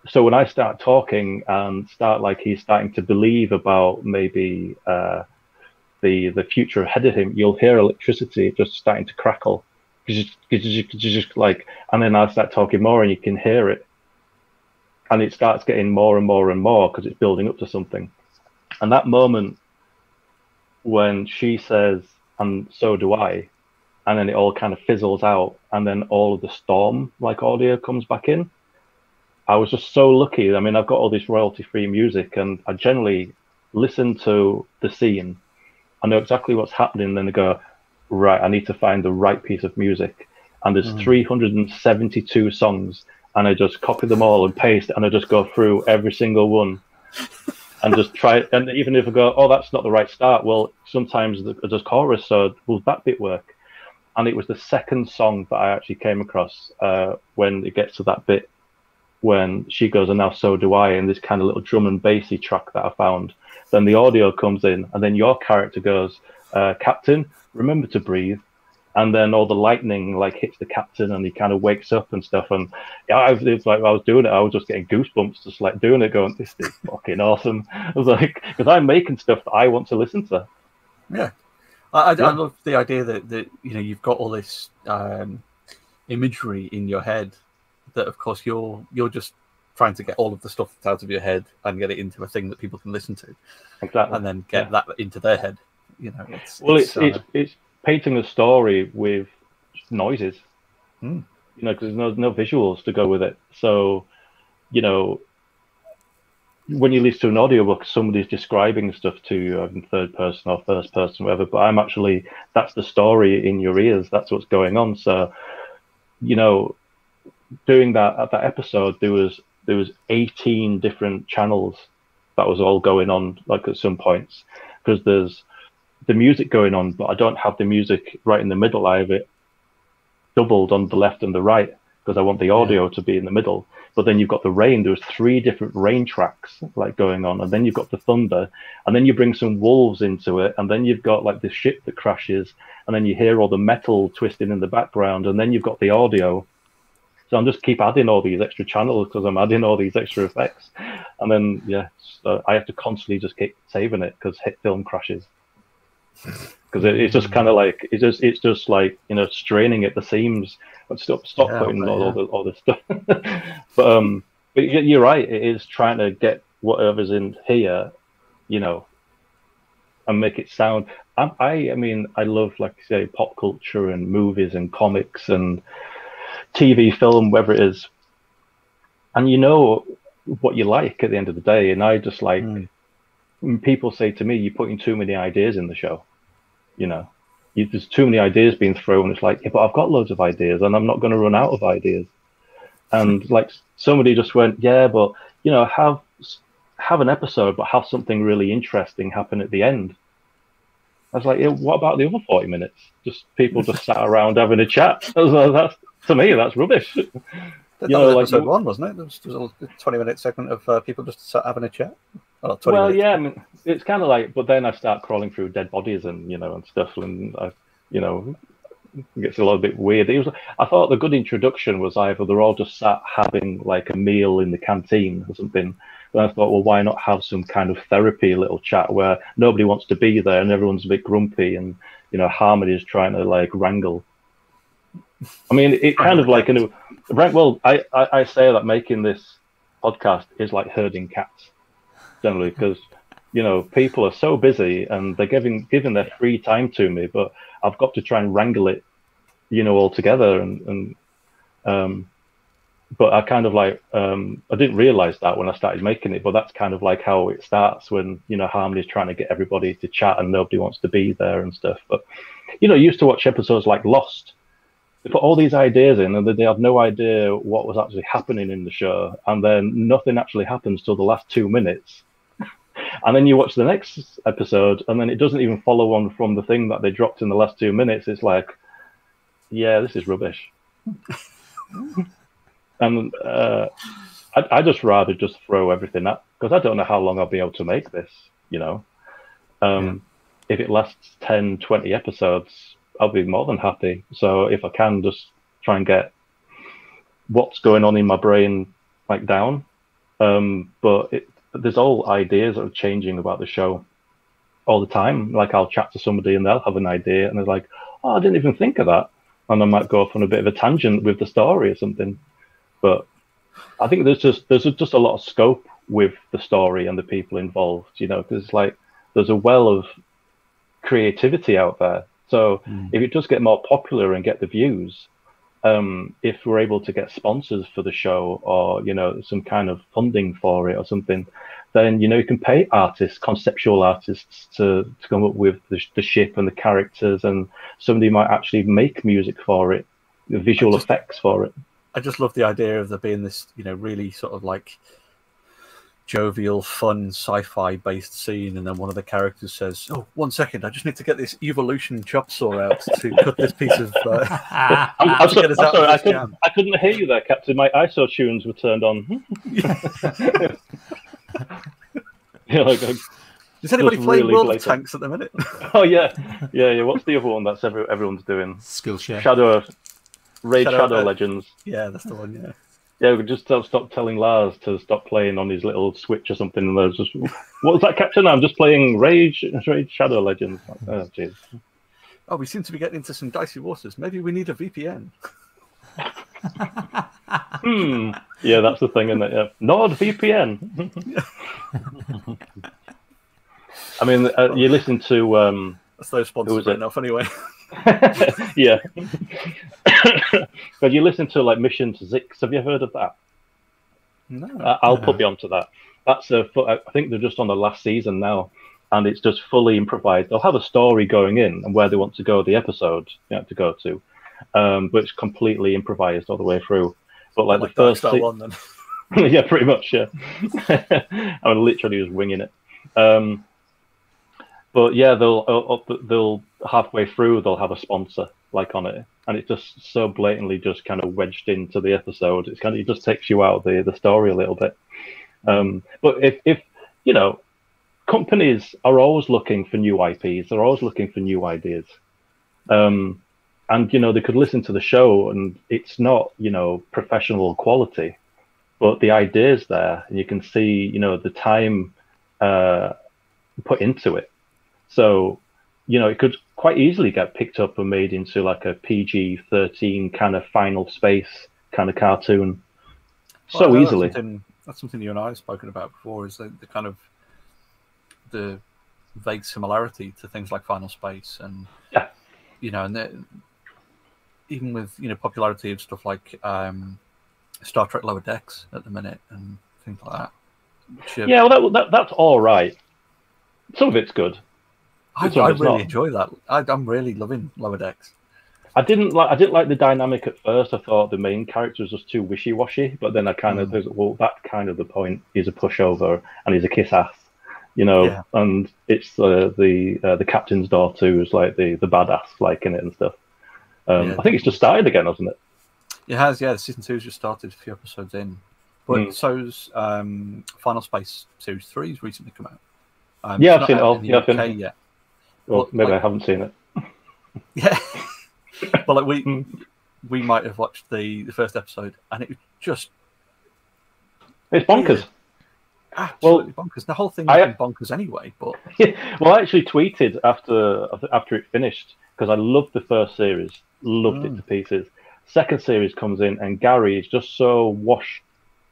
So when I start talking and start like he's starting to believe about maybe uh, the the future ahead of him, you'll hear electricity just starting to crackle, just, just, just like, and then I start talking more and you can hear it and it starts getting more and more and more because it's building up to something. And that moment when she says, and so do I, and then it all kind of fizzles out, and then all of the storm like audio comes back in. I was just so lucky. I mean, I've got all this royalty free music, and I generally listen to the scene. I know exactly what's happening, then I go, right, I need to find the right piece of music. And there's 372 songs, and I just copy them all and paste, and I just go through every single one and just [LAUGHS] try. And even if I go, oh, that's not the right start, well, sometimes the- there's chorus, so will that bit work? And it was the second song that I actually came across uh, when it gets to that bit when she goes, and now so do I, and this kind of little drum and bassy track that I found. Then the audio comes in, and then your character goes, uh, Captain, remember to breathe. And then all the lightning like hits the captain, and he kind of wakes up and stuff. And yeah, I was, it's like I was doing it, I was just getting goosebumps, just like doing it, going, "This is [LAUGHS] fucking awesome." I was like, because I'm making stuff that I want to listen to. Yeah, I, I, Yeah. I love the idea that, that you know you've got all this um, imagery in your head that, of course, you're you're just trying to get all of the stuff out of your head and get it into a thing that people can listen to, Exactly. and then get that into their head. You know, it's Well, it's uh, it's it's painting a story with noises. Hmm. You know, because there's no no visuals to go with it. So, you know, when you listen to an audiobook, somebody's describing stuff to you in third person or first person, whatever. But I'm actually that's the story in your ears. That's what's going on. So, you know, doing that at that episode, there was there was 18 different channels that was all going on like at some points because there's the music going on, but I don't have the music right in the middle. I have it doubled on the left and the right because I want the audio yeah. to be in the middle. But then you've got the rain. There's three different rain tracks like going on, and then you've got the thunder, and then you bring some wolves into it, and then you've got like the ship that crashes, and then you hear all the metal twisting in the background, and then you've got the audio. So I'm just keep adding all these extra channels because I'm adding all these extra effects, and then yeah, so I have to constantly just keep saving it because HitFilm crashes because it, it's just kind of like it's just it's just like you know straining at the seams. But stop stop yeah, putting all, yeah. all, the, all this stuff. [LAUGHS] but um, but you're right. It is trying to get whatever's in here, you know, and make it sound. I, I, I mean, I love like say pop culture and movies and comics and TV, film, whatever it is. And you know what you like at the end of the day. And I just like mm. people say to me, "You're putting too many ideas in the show." you know, you, there's too many ideas being thrown. It's like, yeah, but I've got loads of ideas and I'm not going to run out of ideas. And [LAUGHS] like somebody just went, yeah, but you know, have have an episode, but have something really interesting happen at the end. I was like, yeah, what about the other 40 minutes? Just people just sat [LAUGHS] around having a chat. I was Like, that's to me, that's rubbish. That, you know, was like, episode one, wasn't it? There was, there was a 20 minute segment of uh, people just sat having a chat. Well, well yeah, I mean, it's kind of like, but then I start crawling through dead bodies and you know and stuff, and I, you know, it gets a little bit weird. It was, I thought the good introduction was either they're all just sat having like a meal in the canteen or something. And I thought, well, why not have some kind of therapy little chat where nobody wants to be there and everyone's a bit grumpy and you know Harmony is trying to like wrangle. I mean, it kind of like, you know, well, I, I, I say that making this podcast is like herding cats generally because you know people are so busy and they're giving giving their free time to me, but I've got to try and wrangle it, you know, all together and and um, but I kind of like um, I didn't realize that when I started making it, but that's kind of like how it starts when you know Harmony's trying to get everybody to chat and nobody wants to be there and stuff. But you know, used to watch episodes like Lost. They put all these ideas in, and they have no idea what was actually happening in the show, and then nothing actually happens till the last two minutes, [LAUGHS] and then you watch the next episode, and then it doesn't even follow on from the thing that they dropped in the last two minutes. It's like, yeah, this is rubbish. [LAUGHS] and uh, I, I just rather just throw everything up because I don't know how long I'll be able to make this. You know, um, yeah. if it lasts 10, 20 episodes, I'll be more than happy. So if I can just try and get what's going on in my brain like down, um, but it, there's all ideas that are changing about the show all the time. Like I'll chat to somebody and they'll have an idea and they're like, "Oh, I didn't even think of that," and I might go off on a bit of a tangent with the story or something. But I think there's just there's just a lot of scope with the story and the people involved. You know, because like there's a well of creativity out there. So mm. if it does get more popular and get the views, um, if we're able to get sponsors for the show or you know some kind of funding for it or something, then you know you can pay artists, conceptual artists, to, to come up with the, the ship and the characters, and somebody might actually make music for it, visual just, effects for it. I just love the idea of there being this, you know, really sort of like jovial, fun, sci-fi based scene, and then one of the characters says, "Oh, one second, I just need to get this evolution chop saw out to cut this piece of." Uh, [LAUGHS] I'm, I'm, so, I'm sorry, I couldn't, I couldn't, hear you there, Captain. My ISOtunes were turned on. [LAUGHS] yeah, like, Does anybody play really World blatant. of Tanks at the minute? [LAUGHS] oh yeah, yeah, yeah. What's the other one that's every, everyone's doing? Skillshare. Shadow, Raid Shadow, Shadow uh, Legends. Yeah, that's the one. Yeah yeah, we just stop, stop telling Lars to stop playing on his little switch or something. And there's just, what was that, Captain? I'm just playing Rage, Rage Shadow Legends. Oh, jeez. Oh, we seem to be getting into some dicey waters. Maybe we need a VPN. hmm. Yeah, that's the thing, isn't it? Yeah. Nord VPN. [LAUGHS] I mean, uh, you listen to. Um, that's those sponsors enough, anyway. [LAUGHS] yeah. [COUGHS] but you listen to like Mission to Zyxx. Have you heard of that? No. Uh, I'll put you onto that. That's a. I think they're just on the last season now, and it's just fully improvised. They'll have a story going in and where they want to go, the episode you know, to go to, um, but it's completely improvised all the way through. But like, like the first se- one, then. [LAUGHS] yeah, pretty much. Yeah, [LAUGHS] I'm literally just winging it. Um, but yeah, they'll uh, they'll halfway through they'll have a sponsor like on it, and it's just so blatantly just kind of wedged into the episode. It's kind of it just takes you out of the the story a little bit. Um, but if if you know, companies are always looking for new IPs. They're always looking for new ideas. Um, and you know they could listen to the show and it's not you know professional quality but the ideas there and you can see you know the time uh, put into it so you know it could quite easily get picked up and made into like a pg-13 kind of final space kind of cartoon so easily that's something, that's something you and i have spoken about before is the, the kind of the vague similarity to things like final space and yeah you know and even with you know popularity of stuff like um, Star Trek Lower Decks at the minute and things like that. Which, uh, yeah, well, that, that, that's all right. Some of it's good. I, I really not. enjoy that. I, am really loving Lower Decks. I didn't like. I didn't like the dynamic at first. I thought the main character was just too wishy-washy. But then I kind of, mm. well, that's kind of the point. He's a pushover and he's a kiss ass, you know. Yeah. And it's uh, the uh, the captain's daughter who's like the the badass, like in it and stuff. Um, yeah. I think it's just started again, hasn't it? It has, yeah. Season two's just started a few episodes in, but mm. so's um, Final Space Series Three's recently come out. Um, yeah, I've seen it all. Yeah, UK yet. Well, maybe like, I haven't seen it. [LAUGHS] yeah, but like we hmm. we might have watched the the first episode, and it was just it's bonkers. Absolutely well, bonkers. The whole thing has been bonkers anyway. But [LAUGHS] yeah. well, I actually tweeted after after it finished because I loved the first series, loved mm. it to pieces. Second series comes in, and Gary is just so washed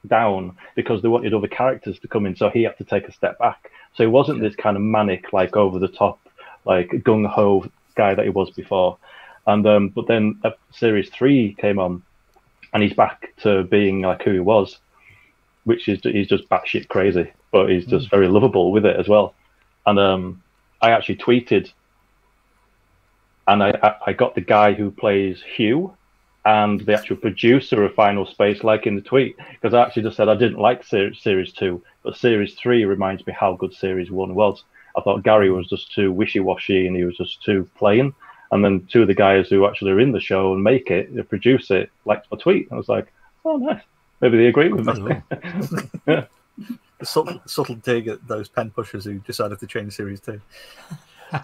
down because they wanted other characters to come in, so he had to take a step back. So he wasn't yeah. this kind of manic, like over the top, like gung ho guy that he was before. And um, but then uh, series three came on, and he's back to being like who he was, which is he's just batshit crazy, but he's just mm. very lovable with it as well. And um, I actually tweeted and I, I got the guy who plays Hugh and the actual producer of Final Space like in the tweet because I actually just said I didn't like ser- Series 2, but Series 3 reminds me how good Series 1 was. I thought Gary was just too wishy washy and he was just too plain. And then two of the guys who actually are in the show and make it, produce it, liked my tweet. I was like, oh, nice. Maybe they agree with me. yeah. [LAUGHS] The subtle, subtle dig at those pen pushers who decided to change Series 2. [LAUGHS]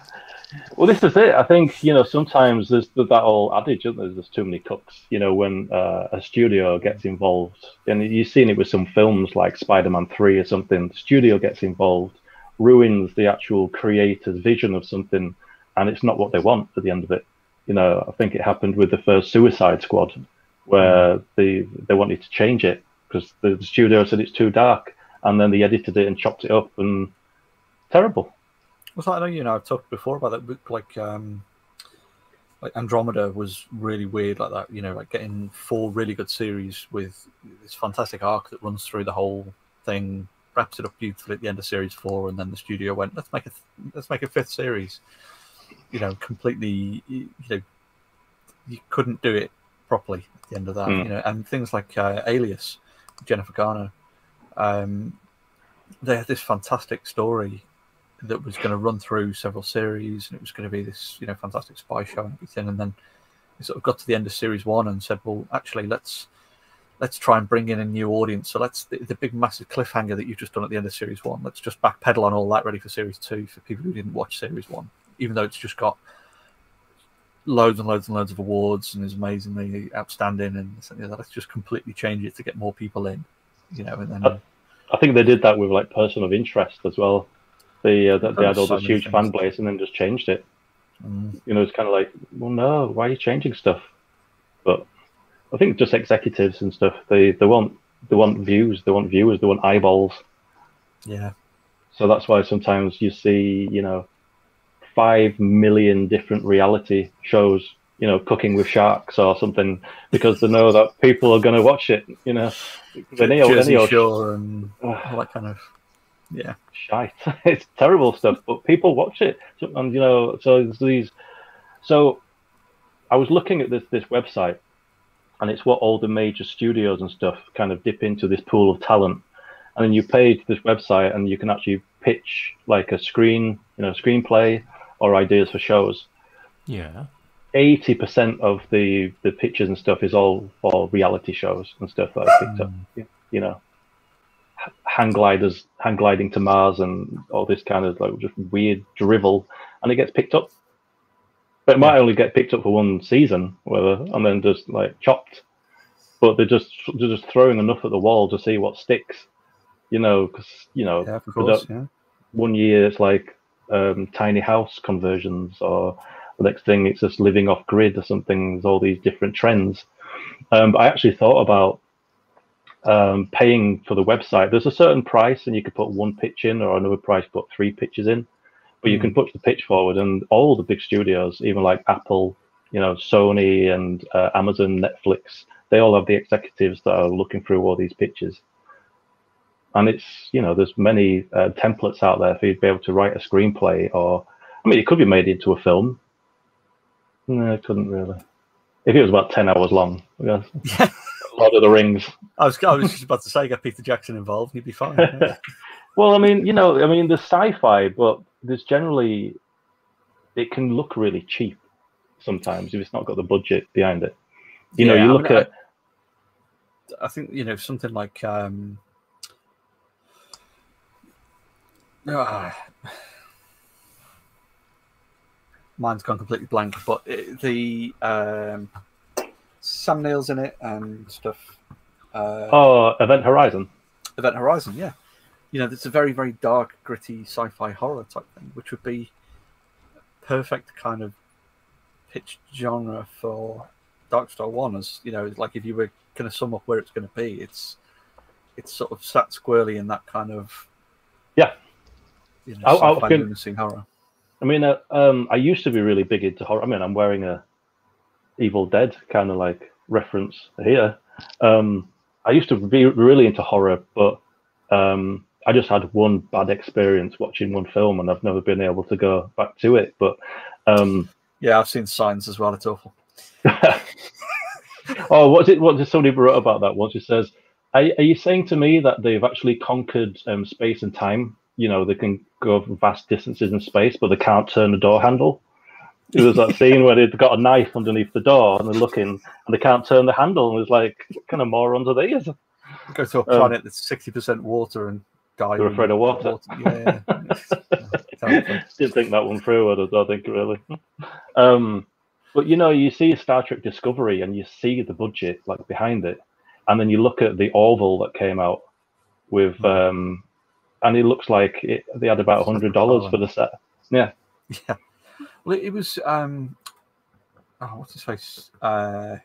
Well, this is it. I think you know sometimes there's that old adage, isn't there? There's too many cooks. You know, when uh, a studio gets involved, and you've seen it with some films like Spider-Man Three or something. The studio gets involved, ruins the actual creator's vision of something, and it's not what they want at the end of it. You know, I think it happened with the first Suicide Squad, where they they wanted to change it because the studio said it's too dark, and then they edited it and chopped it up, and terrible. Well, I know you know I've talked before about that. Like, um, like Andromeda was really weird like that. You know, like getting four really good series with this fantastic arc that runs through the whole thing, wraps it up beautifully at the end of series four, and then the studio went, let's make a let's make a fifth series. You know, completely. You know, you couldn't do it properly at the end of that. Mm. You know, and things like uh, Alias, Jennifer Garner. Um, they had this fantastic story that was going to run through several series and it was going to be this you know fantastic spy show and everything and then we sort of got to the end of series one and said well actually let's let's try and bring in a new audience so let's the, the big massive cliffhanger that you've just done at the end of series one let's just backpedal on all that ready for series two for people who didn't watch series one even though it's just got loads and loads and loads of awards and is amazingly outstanding and something let's just completely change it to get more people in you know and then I, I think they did that with like person of interest as well they uh, they had all this huge fan base and then just changed it. Mm. You know, it's kind of like, well, no, why are you changing stuff? But I think just executives and stuff, they they want they want views, they want viewers, they want eyeballs. Yeah. So that's why sometimes you see, you know, five million different reality shows, you know, cooking with sharks or something, because they know that people are going to watch it. You know, any, Jersey any Shore and [SIGHS] all that kind of yeah, shite. [LAUGHS] it's terrible stuff, but people watch it, and you know, so these. So, I was looking at this this website, and it's what all the major studios and stuff kind of dip into this pool of talent. And then you pay to this website, and you can actually pitch like a screen, you know, screenplay or ideas for shows. Yeah. Eighty percent of the the pictures and stuff is all for reality shows and stuff that I picked up. Hmm. You know, hang gliders, hang gliding to Mars, and all this kind of like just weird drivel, and it gets picked up. But it might only get picked up for one season, whatever, and then just like chopped. But they're just they're just throwing enough at the wall to see what sticks. You know, because you know, Yeah, course. Yeah. one year it's like um, tiny house conversions, or the next thing it's just living off grid or something. There's all these different trends. Um, but I actually thought about um, paying for the website. There's a certain price, and you could put one pitch in, or another price put three pitches in. But you can push the pitch forward, and all the big studios, even like Apple, you know, Sony, and uh, Amazon, Netflix, they all have the executives that are looking through all these pitches and it's you know there's many uh, templates out there for you to be able to write a screenplay or i mean it could be made into a film no it couldn't really if it was about 10 hours long I guess. Yeah. [LAUGHS] lord of the rings I was, I was just about to say, get Peter Jackson involved, he'd be fine. [LAUGHS] well i mean you know i mean the sci-fi but there's generally it can look really cheap sometimes if it's not got the budget behind it you know Yeah, you I look mean, at I think you know something like um, ah, [SIGHS] mine's gone completely blank, but it, the um, Sam Neill's in it and stuff. Uh, oh event horizon Event Horizon, yeah. You know, it's a very, very dark, gritty sci-fi horror type thing, which would be perfect kind of pitch genre for Darkstar One. As you know, like if you were going to sum up where it's going to be, it's it's sort of sat squarely in that kind of Yeah. you know, I- I sci-fi can- horror. I mean, uh, um, I used to be really big into horror. I mean, I'm wearing a Evil Dead kind of like reference here. Um, I used to be really into horror, but um, I just had one bad experience watching one film, and I've never been able to go back to it. But um, Yeah, I've seen signs as well. It's awful. [LAUGHS] oh, what's it? What did somebody wrote about that once? It says, "Are, are you saying to me that they've actually conquered um, space and time? You know, they can go vast distances in space, but they can't turn the door handle." It was that scene where they've got a knife underneath the door and they're looking and they can't turn the handle. And it's like, what kind of morons are these? Go to a Um, planet that's sixty percent water and die. They're afraid of water. Yeah. [LAUGHS] Terrible. Didn't think that one through. I don't, think really. Um, but you know, you see Star Trek Discovery and you see the budget like behind it, and then you look at the Orville that came out with, um, and it looks like it, they had about hundred dollars for the set. Yeah, Yeah. Well, it, it was. Um, oh, what's his face? Uh,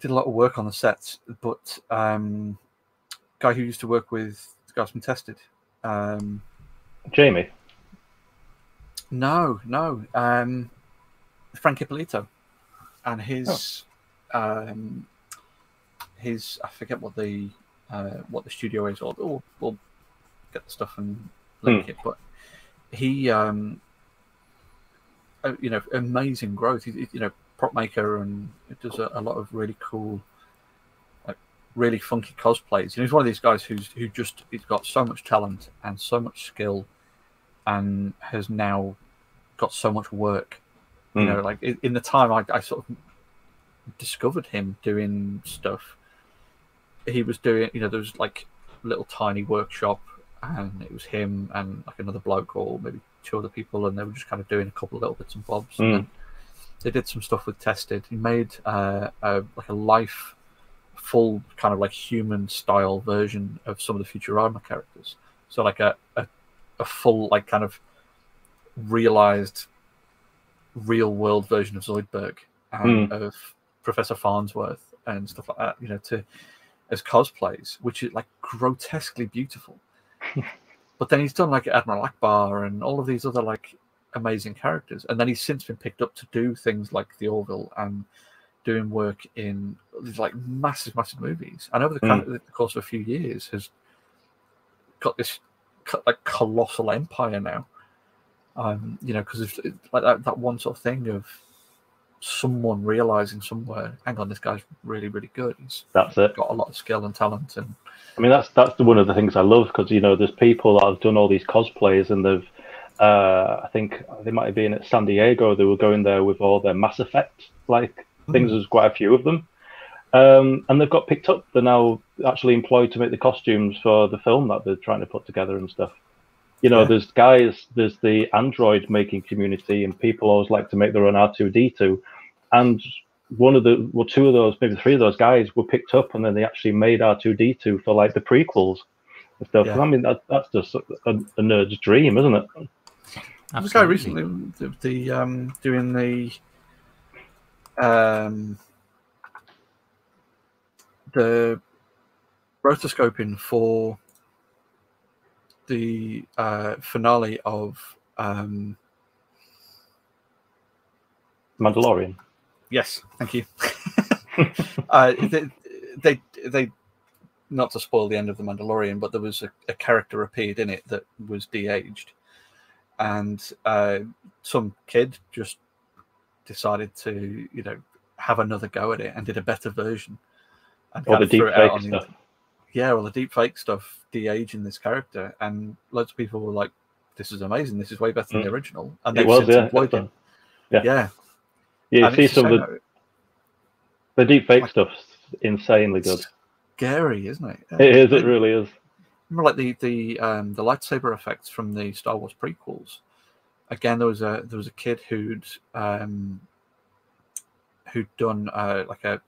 did a lot of work on the sets, but um, guy who used to work with the guys from Tested. Um, Jamie. no, no. Um, Frank Ippolito, and his, um, his. I forget what the uh, what the studio is, or we'll, we'll get the stuff and link it. But he, um, uh, you know, amazing growth. He, you know, prop maker and does a, a lot of really cool, really funky cosplays. You know, he's one of these guys who's who just he's got so much talent and so much skill, and has now got so much work. You Mm. know, like in, in the time I, I sort of discovered him doing stuff. He was doing, you know, there was like little tiny workshop, and it was him and like another bloke or maybe two other people, and they were just kind of doing a couple of little bits and bobs. Mm. And they did some stuff with Tested. He made uh, a, like a life, full kind of like human style version of some of the Futurama characters. So like a, a, a full like kind of realized real world version of Zoidberg and hmm. of Professor Farnsworth and stuff like that, you know, to as cosplays, which is like grotesquely beautiful. [LAUGHS] but then he's done like Admiral Ackbar and all of these other like amazing characters, and then he's since been picked up to do things like the Orville and doing work in these like massive, massive movies. And over the, Mm. the course of a few years, has got this like colossal empire now. Um, you know, because like that, that one sort of thing of someone realizing somewhere, hang on, this guy's really, really good. He's That's it. got a lot of skill and talent, and I mean, that's that's the, one of the things I love because you know there's people that have done all these cosplays and they've, uh, I think they might have been at San Diego. They were going there with all their Mass Effect like things. There's quite a few of them, um, and they've got picked up. They're now actually employed to make the costumes for the film that they're trying to put together and stuff. You know, Yeah. there's guys, there's the Android making community, and people always like to make their own R2D2, and one of the well two of those maybe three of those guys were picked up and then they actually made r2d2 for like the prequels and stuff Yeah. i mean that, that's just a, a, a nerd's dream isn't it There was a guy recently the, the um, doing the um, the rotoscoping for the uh, finale of um, mandalorian yes, thank you. [LAUGHS] [LAUGHS] uh, they, they they not to spoil the end of the Mandalorian, but there was a, a character appeared in it that was de-aged, and uh, some kid just decided to you know have another go at it and did a better version. And all the deep it out fake on the yeah, all the deep fake stuff de-aging this character, and loads of people were like, "This is amazing. This is way better than the original." And it they've was yeah. Yeah. Yeah, yeah And you see some of the, that- the deep fake like- stuff's insanely good scary, isn't it? it is it really is remember like the the um the lightsaber effects from the Star Wars prequels. Again, there was a there was a kid who'd um who'd done uh, like a,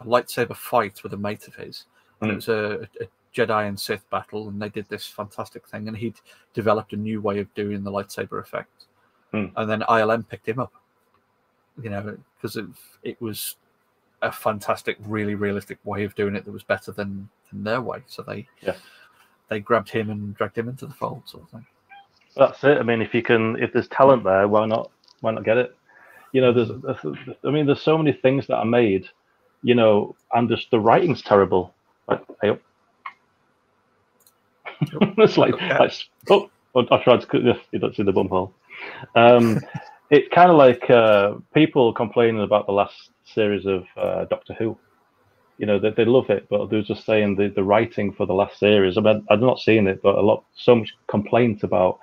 a lightsaber fight with a mate of his, and it Mm. was a, a Jedi and Sith battle, and they did this fantastic thing, and he'd developed a new way of doing the lightsaber effect, Mm. and then ILM picked him up, you know, because it, it was a fantastic, really realistic way of doing it that was better than, than their way. So they Yeah. they grabbed him and dragged him into the fold, sort of thing. That's it. I mean, if you can, if there's talent there, why not? Why not get it? You know, there's, I mean, there's so many things that are made, you know, and just the writing's terrible. Like, hey, [LAUGHS] it's like, Okay. like, oh, oh, I tried to. You don't see the bum hole. Um, [LAUGHS] it's kind of like uh, people complaining about the last series of uh, Doctor Who. You know, they, they love it, but they're just saying the, the writing for the last series. I mean, I've not seen it, but a lot, so much complaint about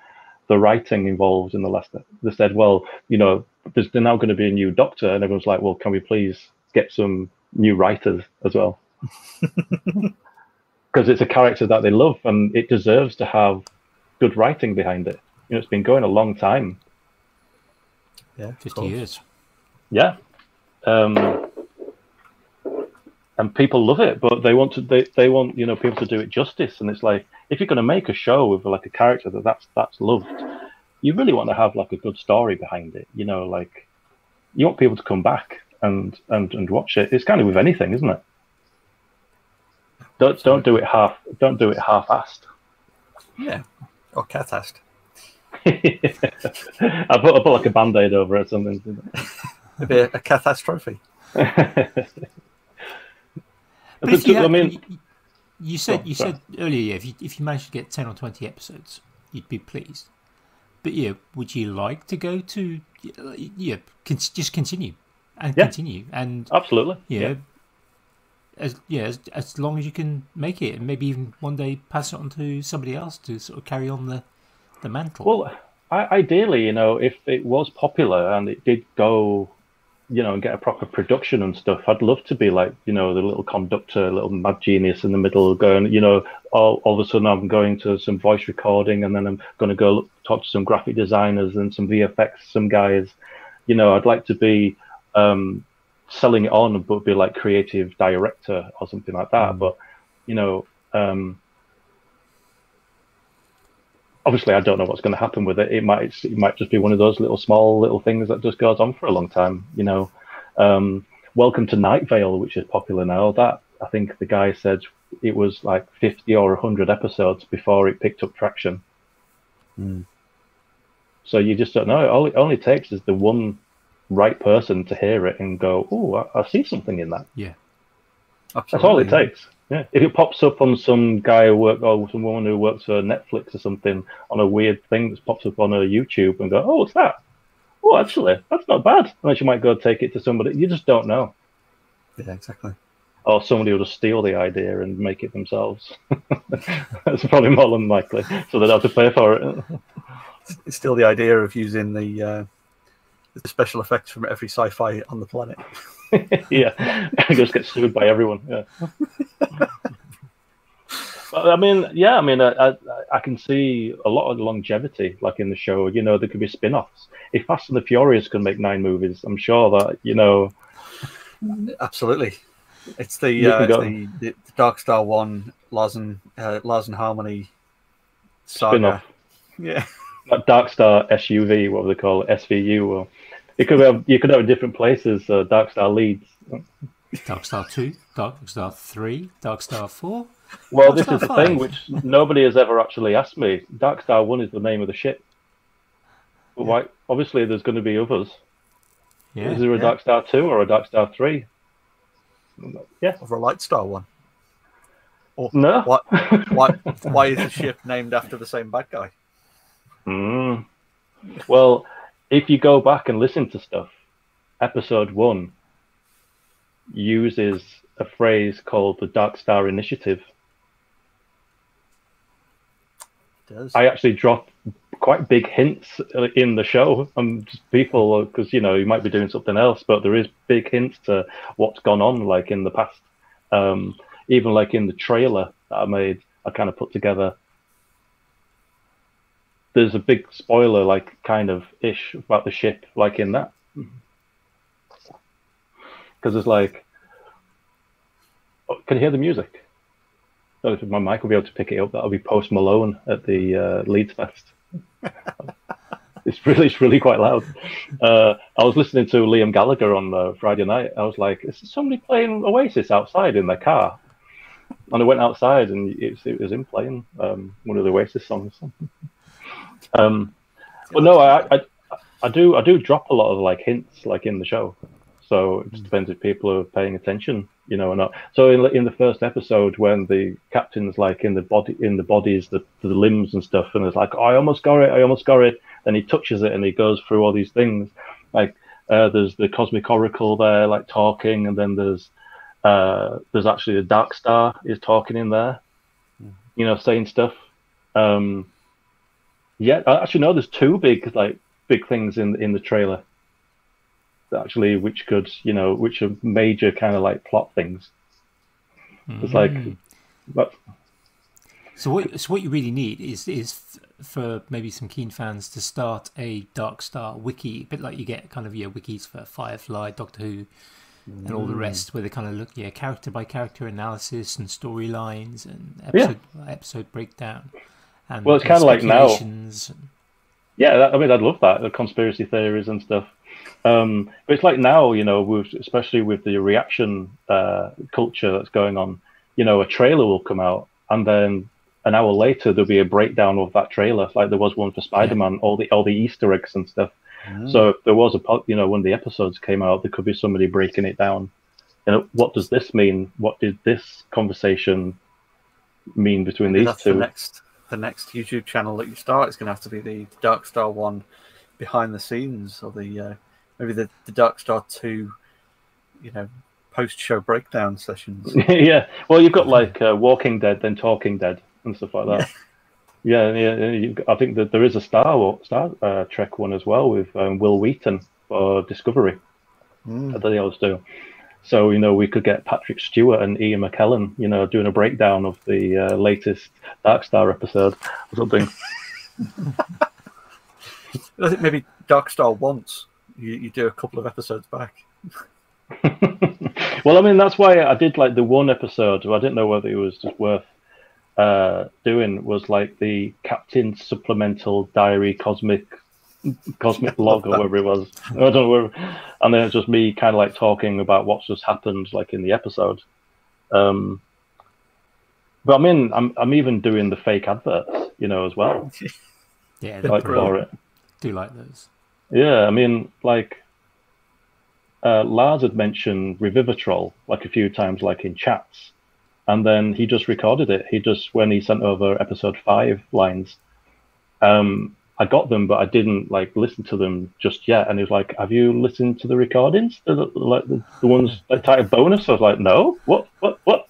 the writing involved in the last. They said, well, you know, there's now going to be a new Doctor, and everyone's like, well, can we please get some new writers as well? [LAUGHS] Because it's a character that they love, and it deserves to have good writing behind it. You know, it's been going a long time. Yeah, 50 years. Yeah. Um, and people love it, but they want to they, they want you know people to do it justice. And it's like if you're going to make a show with like a character that that's that's loved, you really want to have like a good story behind it. You know, like you want people to come back and and and watch it. It's kind of with anything, isn't it? Don't don't do it half don't do it half-assed. Yeah, or cat-assed. [LAUGHS] I put I put like a band-aid over it or something. Maybe a, a cat-ass trophy. [LAUGHS] But if you, I mean, you- you said Oh, you sorry. said earlier, yeah, if you if you managed to get ten or twenty episodes, you'd be pleased. But yeah, would you like to go to yeah, con- just continue and Yeah. continue and absolutely. yeah, as yeah as, as long as you can make it, and maybe even one day pass it on to somebody else to sort of carry on the the mantle. Well, I, ideally, you know, if it was popular and it did go, you know, and get a proper production and stuff, I'd love to be like, you know, the little conductor, little mad genius in the middle, going, you know, all, all of a sudden I'm going to some voice recording and then I'm going to go look, talk to some graphic designers and some VFX, some guys. You know, I'd like to be um, selling it on, but be like creative director or something like that. But, you know, um, obviously I don't know what's going to happen with it. It might it might just be one of those little small little things that just goes on for a long time. You know, um, Welcome to Night Vale, which is popular now. That I think the guy said it was like fifty or hundred episodes before it picked up traction. Mm. So you just don't know. All it only takes is the one right person to hear it and go, "Oh, I, I see something in that." yeah, That's all it takes. Yeah. If it pops up on some guy who work or some woman who works for Netflix or something on a weird thing that pops up on a YouTube and go, oh, what's that? oh, actually, that's not bad. Unless you might go take it to somebody. You just don't know. Yeah, exactly. Or somebody will just steal the idea and make it themselves. [LAUGHS] that's probably more than likely. So they'd have to pay for it. It's still the idea of using the uh, the special effects from every sci-fi on the planet. [LAUGHS] yeah, I [LAUGHS] just get sued by everyone. Yeah. [LAUGHS] But, I mean, yeah, I mean, I, I, I can see a lot of longevity, like in the show. You know, there could be spin-offs. If Fast and the Furious can make nine movies, I'm sure that you know. Absolutely, it's the uh, it's go- the, the Dark Star One Lars and uh, Lars and Harmony saga. Spin-off. Yeah, Like Dark Star SUV, what would they call it? SVU. Or it could have you could have different places. Uh, Dark Star Leeds. Dark Star 2, Dark Star 3, Dark Star 4. Well, Dark this Star is the 5. thing which nobody has ever actually asked me. Dark Star One is the name of the ship. But why? Obviously, there's going to be others. Yeah. Is there a Yeah. Dark Star Two or a Dark Star Three? Yeah. or a Light Star one. Or No. What? [LAUGHS] Why? why is the ship named after the same bad guy? Mm. Well, if you go back and listen to stuff, episode one uses a phrase called the Dark Star Initiative. Does. I actually drop quite big hints in the show. Um, just people, because you know, you might be doing something else, but there is big hints to what's gone on, like in the past. Um, even like in the trailer that I made, I kind of put together. There's a big spoiler, like kind of ish, about the ship, like in that, because it's like, oh, can you hear the music? I don't know if my mic will be able to pick it up. That'll be Post Malone at the uh, Leeds Fest. [LAUGHS] it's really, it's really quite loud. Uh, I was listening to Liam Gallagher on uh, Friday night. I was like, "Is somebody playing Oasis outside in their car?" And I went outside, and it, it was him playing um, one of the Oasis songs. [LAUGHS] um, but no, I, I, I do, I do drop a lot of like hints, like in the show. So it just depends if people are paying attention, you know, or not. So in, in the first episode, when the captain's like in the body, in the bodies, the, the limbs and stuff, and it's like, oh, I almost got it, I almost got it. Then he touches it and he goes through all these things. Like uh, there's the cosmic oracle there, like talking, and then there's uh, there's actually a dark star is talking in there, you know, saying stuff. Um, yeah, I actually no, there's two big like big things in in the trailer actually which could you know which are major kind of like plot things it's like but So what, so what you really need is is for maybe some keen fans to start a Dark Star wiki, a bit like you get kind of your wikis for Firefly, Doctor Who, and all the Mm. rest, where they kind of look yeah character by character analysis and storylines and episode episode breakdown. And Well, it's uh, kinda like now. yeah that, i mean i'd love that the conspiracy theories and stuff um but it's like now you know with especially with the reaction uh culture that's going on you know a trailer will come out and then an hour later there'll be a breakdown of that trailer like there was one for spider-man all the all the easter eggs and stuff So if there was a, you know, when the episodes came out, there could be somebody breaking it down. You know, what does this mean? What did this conversation mean between these that's the two? next the next YouTube channel that you start is going to have to be the Dark Star one behind the scenes, or the uh, maybe the, the Dark Star two, you know, post show breakdown sessions. [LAUGHS] yeah. Well, you've got like uh, Walking Dead, then Talking Dead, and stuff like that. Yeah, yeah. I think that there is a Star Star uh, Trek one as well with um, Wil Wheaton for Discovery. Mm. that they always do. So you know, we could get Patrick Stewart and Ian McKellen, you know, doing a breakdown of the uh, latest Dark Star episode or something. [LAUGHS] I think maybe Dark Star once you, you do a couple of episodes back. [LAUGHS] well, I mean, that's why I did like the one episode. I didn't know whether it was just worth uh, doing. Was like the Captain Supplemental Diary Cosmic Cosmic Log or whatever it was. I don't know. Where, and then it's just me kind of like talking about what's just happened, like in the episode. Um, but I mean, I'm I'm even doing the fake adverts, you know, as well, [LAUGHS] yeah, like for it. do like those. Yeah, I mean, like uh, Lars had mentioned Revivitrol like a few times, like in chats, and then he just recorded it. He just when he sent over episode five lines, um, I got them, but I didn't like listen to them just yet. And he was like, "Have you listened to the recordings, the, like the, the ones like titled bonus?" I was like, "No, what, what, what?"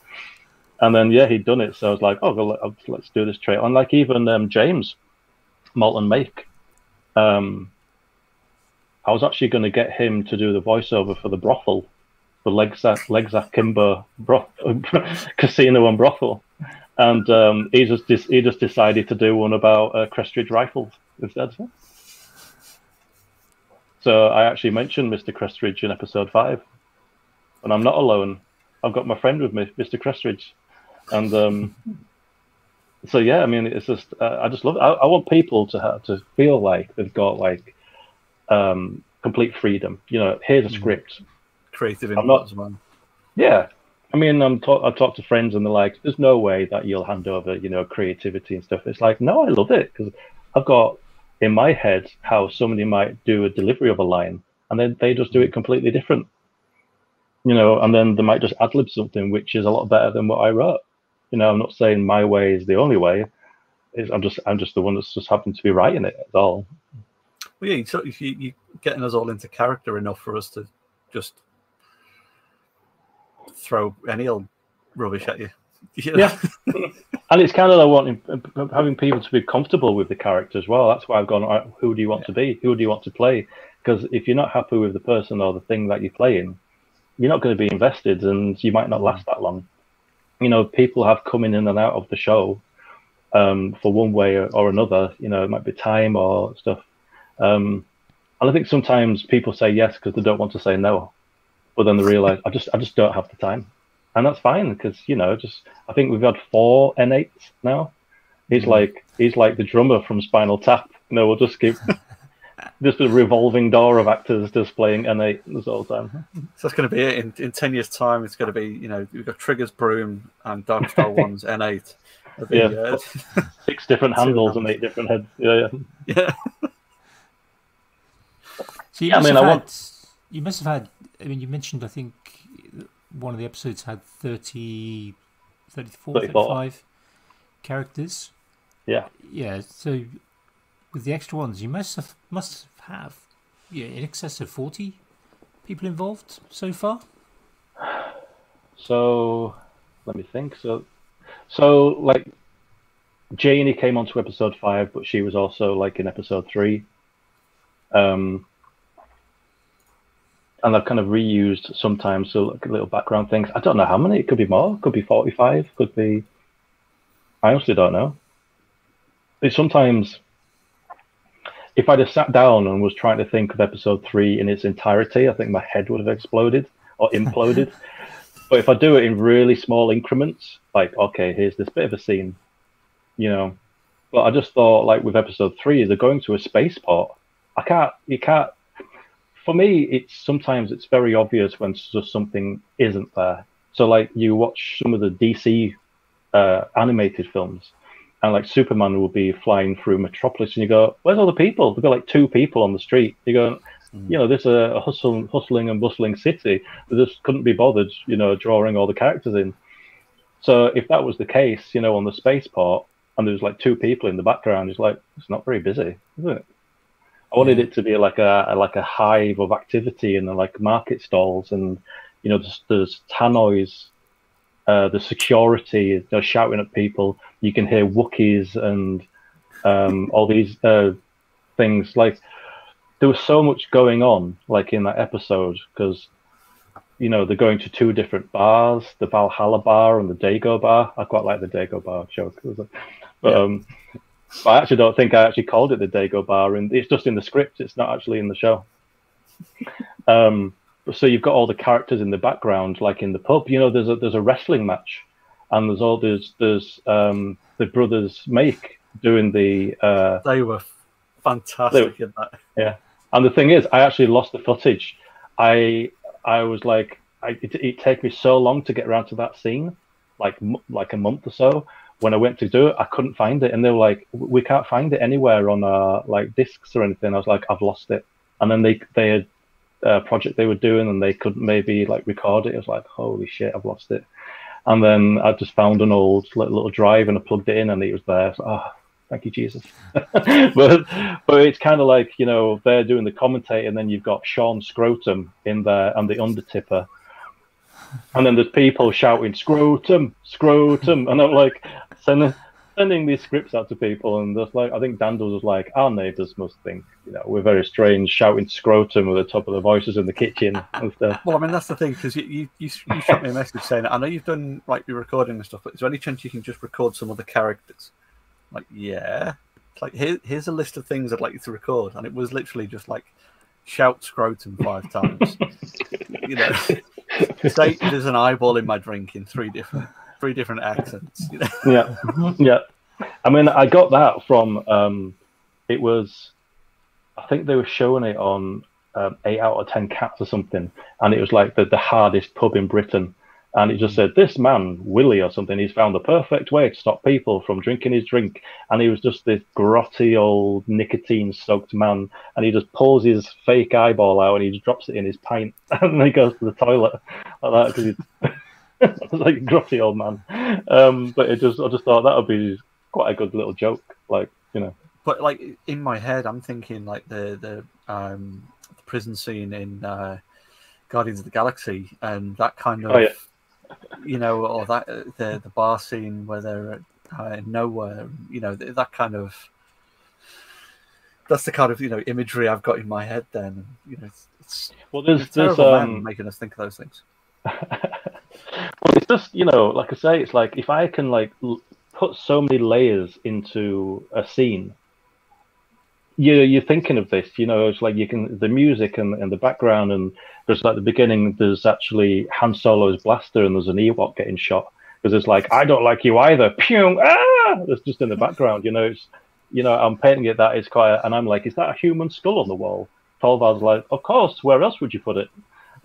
And then yeah, he'd done it, so I was like, "Oh, well, let's do this trade." And like even um, James, Malton Make, um, I was actually going to get him to do the voiceover for the brothel, the Legzak Legzak Kimber broth, [LAUGHS] casino and brothel, and um, he just he just decided to do one about uh, Crestridge rifles instead. So I actually mentioned Mr. Crestridge in episode five, and I'm not alone. I've got my friend with me, Mr. Crestridge, and um, [LAUGHS] so yeah, I mean, it's just uh, I just love. It. I, I want people to have to feel like they've got like um, complete freedom. You know, here's a mm. script. Creative input not, well. Yeah, I mean, I'm talk, I talk to friends and they're like, "There's no way that you'll hand over, you know, creativity and stuff." It's like, no, I love it because I've got in my head how somebody might do a delivery of a line, and then they just do it completely different, you know, and then they might just ad lib something which is a lot better than what I wrote. You know, I'm not saying my way is the only way. It's, I'm just I'm just the one that's just happened to be writing it. That's all. Well, yeah, you, you, you're getting us all into character enough for us to just throw any old rubbish at you. Yeah, [LAUGHS] and it's kind of like wanting having people to be comfortable with the character as well. That's why I've gone. Who do you want yeah. to be? Who do you want to play? Because if you're not happy with the person or the thing that you're playing, you're not going to be invested, and you might not last that long. You know, people have come in and out of the show um, for one way or another. You know, it might be time or stuff. Um, and I think sometimes people say yes because they don't want to say no but then they realize I just I just don't have the time, and that's fine because you know just I think we've had four N8s now. He's mm-hmm. like he's like the drummer from Spinal Tap. You know, we'll just keep [LAUGHS] just a revolving door of actors just playing N8 the whole time. So that's going to be it in, in ten years' time. It's going to be you know we've got Triggers, Broom, and Darkstar [LAUGHS] One's N8. Be, yeah, uh, [LAUGHS] six different handles and eight different heads. Yeah, yeah. yeah. So you yeah, I mean, I had, want... you must have had I mean, you mentioned, I think, one of the episodes had 30, 34, 35 characters. Yeah. Yeah. So with the extra ones, you must have must have yeah in excess of forty people involved so far. So let me think. So so like Janie came onto episode five, but she was also like in episode three. Um, and I've kind of reused sometimes so like little background things. I don't know how many. It could be more. Could be forty-five. Could be. I honestly don't know. It's sometimes, if I'd have sat down and was trying to think of episode three in its entirety, I think my head would have exploded or imploded. [LAUGHS] but if I do it in really small increments, like okay, here's this bit of a scene, you know. But I just thought, like with episode three, they're going to a spaceport. I can't. You can't for me, it's sometimes it's very obvious when just something isn't there. So like you watch some of the DC uh, animated films, and like Superman will be flying through Metropolis, and you go, "Where's all the people?" They've got like two people on the street. You go, mm. you know, this is a hustle, hustling and bustling city. They just couldn't be bothered, you know, drawing all the characters in. So if that was the case, you know, on the spaceport, and there's like two people in the background, it's like it's not very busy, is it? I wanted it to be like a like a hive of activity and like market stalls and you know there's, there's tannoys, uh, the security they're shouting at people. You can hear Wookiees and um, all these uh, things. Like there was so much going on like in that episode because you know they're going to two different bars, the Valhalla bar and the Dago bar. I quite like the Dago bar joke, [LAUGHS] but yeah. um, but I actually don't think I actually called it the Dago Bar, and it's just in the script. It's not actually in the show. Um, so you've got all the characters in the background, like in the pub. You know, there's a there's a wrestling match, and there's all there's there's um, the brothers make doing the. Uh, they were fantastic they, in that. Yeah, and the thing is, I actually lost the footage. I I was like, I, it, it take me so long to get around to that scene, like like a month or so when I went to do it, I couldn't find it, and they were like, "We can't find it anywhere on our like discs or anything." I was like, "I've lost it," and then they they had a project they were doing, and they couldn't maybe like record it. I was like, "Holy shit, I've lost it!" And then I just found an old little, drive, and I plugged it in, and it was there. So, oh, Thank you, Jesus. [LAUGHS] but but it's kind of like you know they're doing the commentate, and then you've got Sean Scrotum in there and the Undertipper, and then there's people shouting Scrotum, Scrotum, and I'm like sending [LAUGHS] sending these scripts out to people, and just like I think Dandles was like, our neighbours must think you know we're very strange, shouting Scrotum at the top of the voices in the kitchen and stuff. [LAUGHS] Well, I mean that's the thing because you, you you you shot me a message saying I know you've done like your recording and stuff, but is there any chance you can just record some other characters? Like, yeah. It's like here, here's a list of things I'd like you to record, and it was literally just like shout scrotum five times. [LAUGHS] you know, say there's an eyeball in my drink in three different three different accents. You know? yeah, [LAUGHS] yeah. I mean, I got that from. Um, it was, I think they were showing it on um, eight out of ten cats or something, and it was like the the hardest pub in Britain. And it just said, This man, Willie or something, he's found the perfect way to stop people from drinking his drink. And he was just this grotty old nicotine soaked man. And he just pulls his fake eyeball out and he just drops it in his pint. [LAUGHS] And then he goes to the toilet like that because he's [LAUGHS] like a grotty old man. Um, but it just, I just thought that would be quite a good little joke. Like, you know. But like in my head, I'm thinking like the, the, um, the prison scene in uh, Guardians of the Galaxy and that kind of. Oh, yeah you know, or that the the bar scene where they're uh, nowhere, you know, that kind of that's the kind of you know imagery I've got in my head. Then you know, it's, it's well, there's, it's there's um, making us think of those things. [LAUGHS] well, it's just you know, like I say, it's like if I can like l- put so many layers into a scene, you you're thinking of this. You know, it's like you can the music and, and the background and there's like the beginning. There's actually Han Solo's blaster and there's an Ewok getting shot because it's like I don't like you either. Pew! Ah! It's just in the background. You know, it's you know I'm painting it that it's quiet and I'm like, is that a human skull on the wall? Torvald's like, of course. Where else would you put it?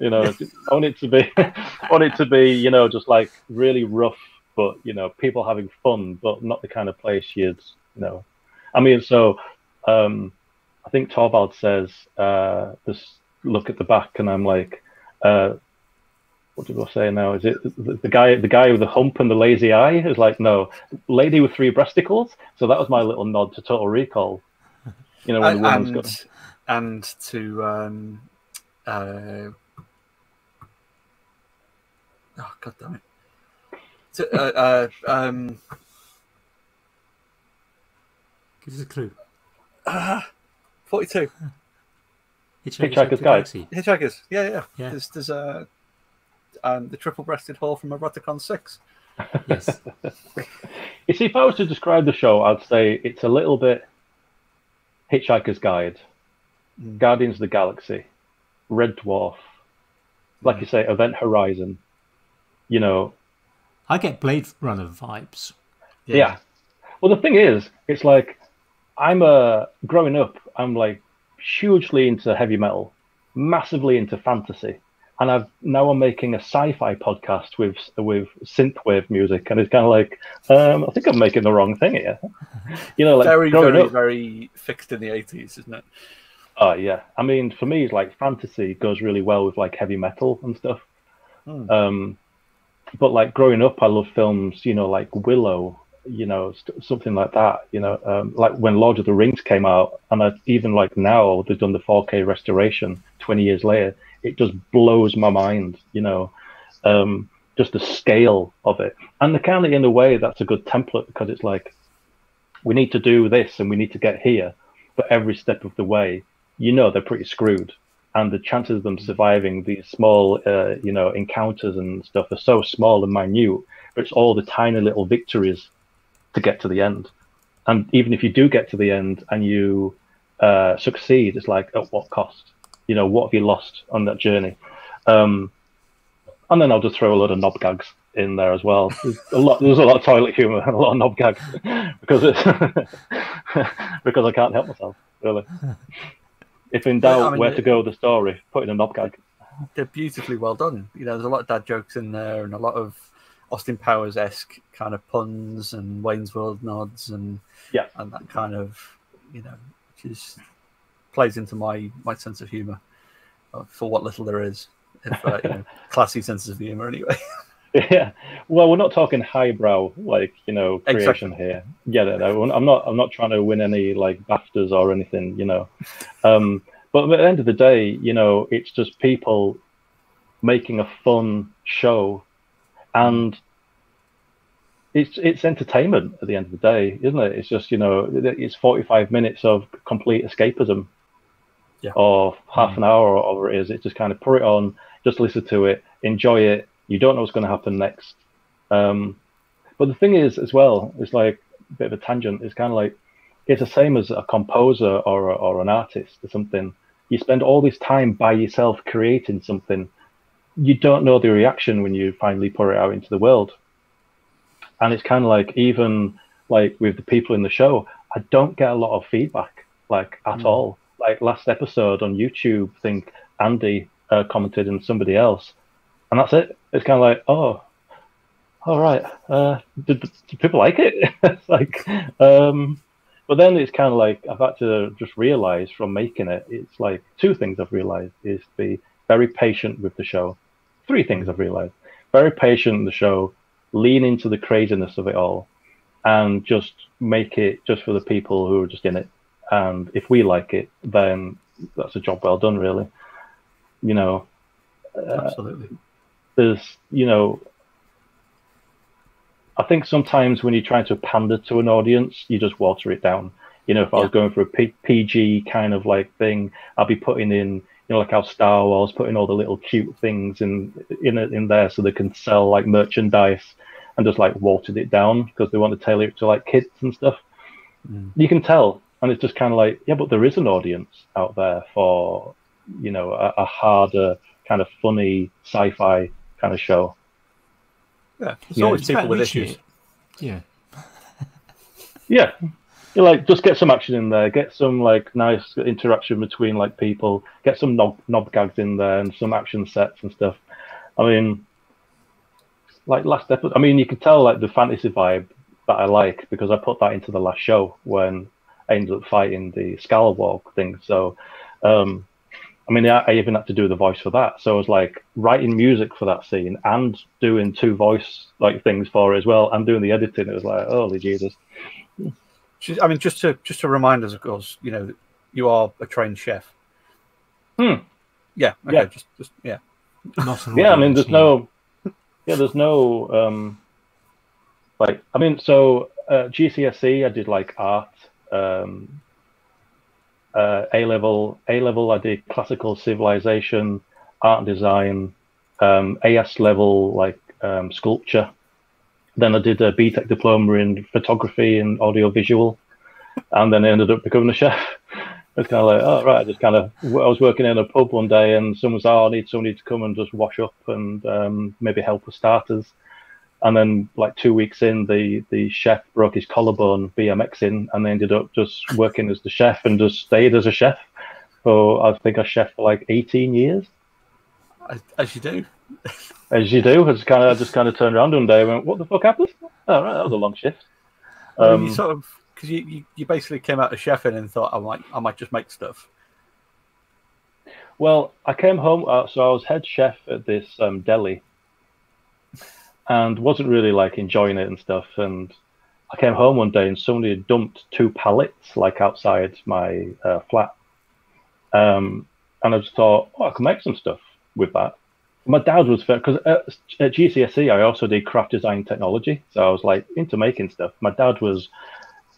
You know, I want [LAUGHS] it to be, I want it to be, you know, just like really rough, but you know, people having fun, but not the kind of place you'd, you know. I mean, so um, I think Torvald says, uh, just look at the back, and I'm like, uh, what did I say now? Is it the, the, guy, the guy with the hump and the lazy eye? Is like, no, lady with three breasticles. So that was my little nod to Total Recall. You know, when the woman's and, got and to um, uh, oh god damn it. To, uh, uh, um, Give us a clue. uh, 42. Hitchhiker's Guide. Hitchhikers. Yeah, yeah. Yeah. There's, there's a, um, the triple breasted whore from Eroticon 6. Yes. You [LAUGHS] see, if I was to describe the show, I'd say it's a little bit Hitchhiker's Guide, Mm. Guardians of the Galaxy, Red Dwarf, like you say, Event Horizon. You know, I get Blade Runner vibes. yeah. Well, the thing is, it's like I'm a growing up. I'm like hugely into heavy metal, massively into fantasy, and I've now I'm making a sci-fi podcast with with synthwave music, and it's kind of like um, I think I'm making the wrong thing here. [LAUGHS] You know, like very, very, up, very fixed in the 80s, isn't it? Oh yeah, I mean, for me, it's like fantasy goes really well with like heavy metal and stuff. Hmm. Um, but like growing up, I love films, you know, like Willow, you know, something like that. You know, um, like when Lord of the Rings came out, and I, even like now they've done the 4K restoration 20 years later, it just blows my mind. You know, um, just the scale of it, and the kind of in a way that's a good template because it's like we need to do this and we need to get here, but every step of the way, you know, they're pretty screwed and the chances of them surviving these small, uh, you know, encounters and stuff are so small and minute. But it's all the tiny little victories to get to the end. And even if you do get to the end and you uh, succeed, it's like at what cost? You know, what have you lost on that journey? Um, and then I'll just throw a lot of knob gags in there as well. There's a lot. There's a lot of toilet humor and [LAUGHS] a lot of knob gags [LAUGHS] because [LAUGHS] because I can't help myself really. If in doubt I mean, where the- to go with the story, put in a knob gag. They're beautifully well done. You know, there's a lot of dad jokes in there and a lot of Austin Powers esque kind of puns and Wayne's World nods and Yeah. and that kind of you know, which is plays into my my sense of humor uh, for what little there is. If, uh, you know, [LAUGHS] classy senses of humor, anyway. [LAUGHS] Yeah. Well, we're not talking highbrow like you know creation Exactly. here. Yeah, no, no, I'm not. I'm not trying to win any like BAFTAs or anything. You know. Um, but at the end of the day, you know, it's just people making a fun show, and it's it's entertainment at the end of the day, isn't it? It's just you know, it's 45 minutes of complete escapism, Yeah. or half an hour or whatever it is. It's just kind of put it on, just listen to it, enjoy it. You don't know what's going to happen next. Um, but the thing is, as well, it's like a bit of a tangent. It's kind of like it's the same as a composer or a, or an artist or something. You spend all this time by yourself creating something. You don't know the reaction when you finally put it out into the world. And it's kind of like even like with the people in the show, I don't get a lot of feedback like at Mm. all. Like last episode on YouTube, I think Andy uh, commented and somebody else, and that's it. It's kind of like, oh, all right. Uh, did, did people like it? [LAUGHS] it's like, um, but then it's kind of like I've had to just realize from making it. It's like two things I've realized is to be very patient with the show. Three things I've realized: very patient with the show, lean into the craziness of it all, and just make it just for the people who are just in it. And if we like it, then that's a job well done, really. You know, Absolutely. There's you know i think sometimes when you're trying to pander to an audience you just water it down. You know if i was going for a P- pg kind of like thing I'd be putting in you know like how star wars putting all the little cute things in in it- in there so they can sell like merchandise and just like watered it down because they want to tailor it to like kids and stuff. Mm. you can tell. And it's just kind of like yeah but there is an audience out there for you know a, a harder kind of funny sci-fi kind of show Yeah. There's Yeah, always It's people with issues. it. Yeah. [LAUGHS] yeah you're like just get some action in there get some like nice interaction between like people get some knob, knob gags in there and some action sets and stuff i mean like last episode i mean you can tell like the fantasy vibe that i like because i put that into the last show when i ended up fighting the scalawag thing so um I mean, I, I even had to do the voice for that. So I was like writing music for that scene and doing two voice like things for it as well, and doing the editing. It was like, holy Jesus! I mean, just to just to remind us, of course, you know, you are a trained chef. Hmm. Yeah. Okay. Yeah. Just, just yeah. Not yeah i mean there's no yeah there's no um like i mean so uh, gcse i did like art um uh, a level a level i did classical civilization art design um as level like um sculpture then i did a BTEC diploma in photography and audio visual and then I ended up becoming a chef [LAUGHS] it's kind of like, oh right, I just kind of. I was working in a pub one day, and someone said, "Oh, I need somebody to come and just wash up and um, maybe help with starters." And then, like two weeks in, the the chef broke his collarbone BMXing, and they ended up just working as the chef and just stayed as a chef. So I think I chef for like 18 years, As, as you do. [LAUGHS] as you do. I just kind of, I just kind of turned around one day and went, "What the fuck happened?" Oh, right, that was a long shift. I mean, Um, you sort of because you, you you basically came out of chefing and thought I might I might just make stuff. Well, I came home, uh, so I was head chef at this um, deli, and wasn't really like enjoying it and stuff. And I came home one day, and somebody had dumped two pallets like outside my uh, flat, um, and I just thought, oh, I can make some stuff with that. My dad was fair because at, at GCSE I also did craft design technology, so I was like into making stuff. My dad was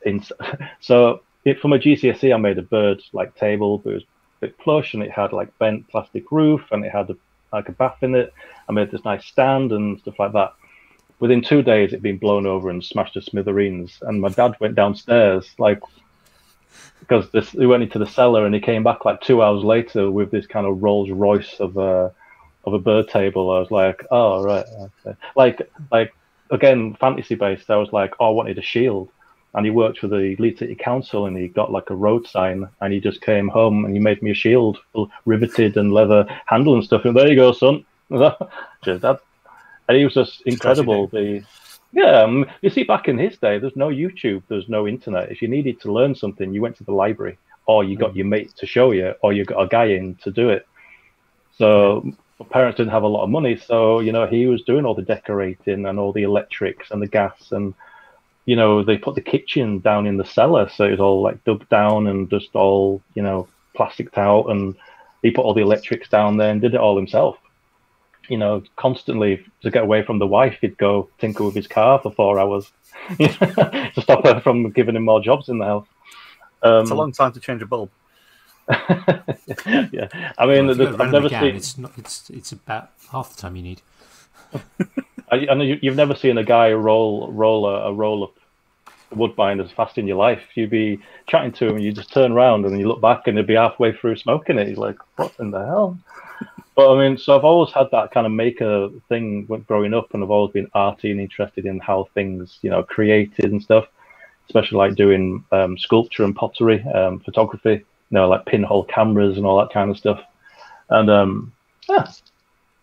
in, [LAUGHS] so it, for my GCSE I made a bird like table, but it was a bit plush and it had like bent plastic roof and it had a, like a bath in it. I made this nice stand and stuff like that. Within two days, it'd been blown over and smashed to smithereens. And my dad went downstairs, like, because this, he went into the cellar and he came back like two hours later with this kind of Rolls Royce of a of a bird table. I was like, oh right, okay. like like again fantasy based. I was like, oh, I wanted a shield and he worked for the Leeds City Council and he got like a road sign and he just came home and he made me a shield riveted and leather handle and stuff and there you go son [LAUGHS] Cheers, Dad. And he was just incredible the yeah um, you see back in his day there's no youtube there's no internet. If you needed to learn something you went to the library or you got your mate to show you or you got a guy in to do it. So parents didn't have a lot of money, so you know he was doing all the decorating and all the electrics and the gas and you know they put the kitchen down in the cellar, so it was all like dug down and just all you know plasticed out, and he put all the electrics down there and did it all himself. You know, constantly to get away from the wife, he'd go tinker with his car for four hours [LAUGHS] to stop her from giving him more jobs in the house. Um, It's a long time to change a bulb. [LAUGHS] yeah, I mean, Well, if you there's- go I've never again, seen. It's not. It's it's about half the time you need. [LAUGHS] I, I know you, you've never seen a guy roll roll a, a roll up woodbine as fast in your life. You'd be chatting to him, and you just turn around and you look back, and he'd be halfway through smoking it. He's like, "What in the hell?" But I mean, so I've always had that kind of maker thing growing up, and I've always been arty and interested in how things, you know, created and stuff. Especially like doing um, sculpture and pottery, um, photography, you know, like pinhole cameras and all that kind of stuff. And um, yeah,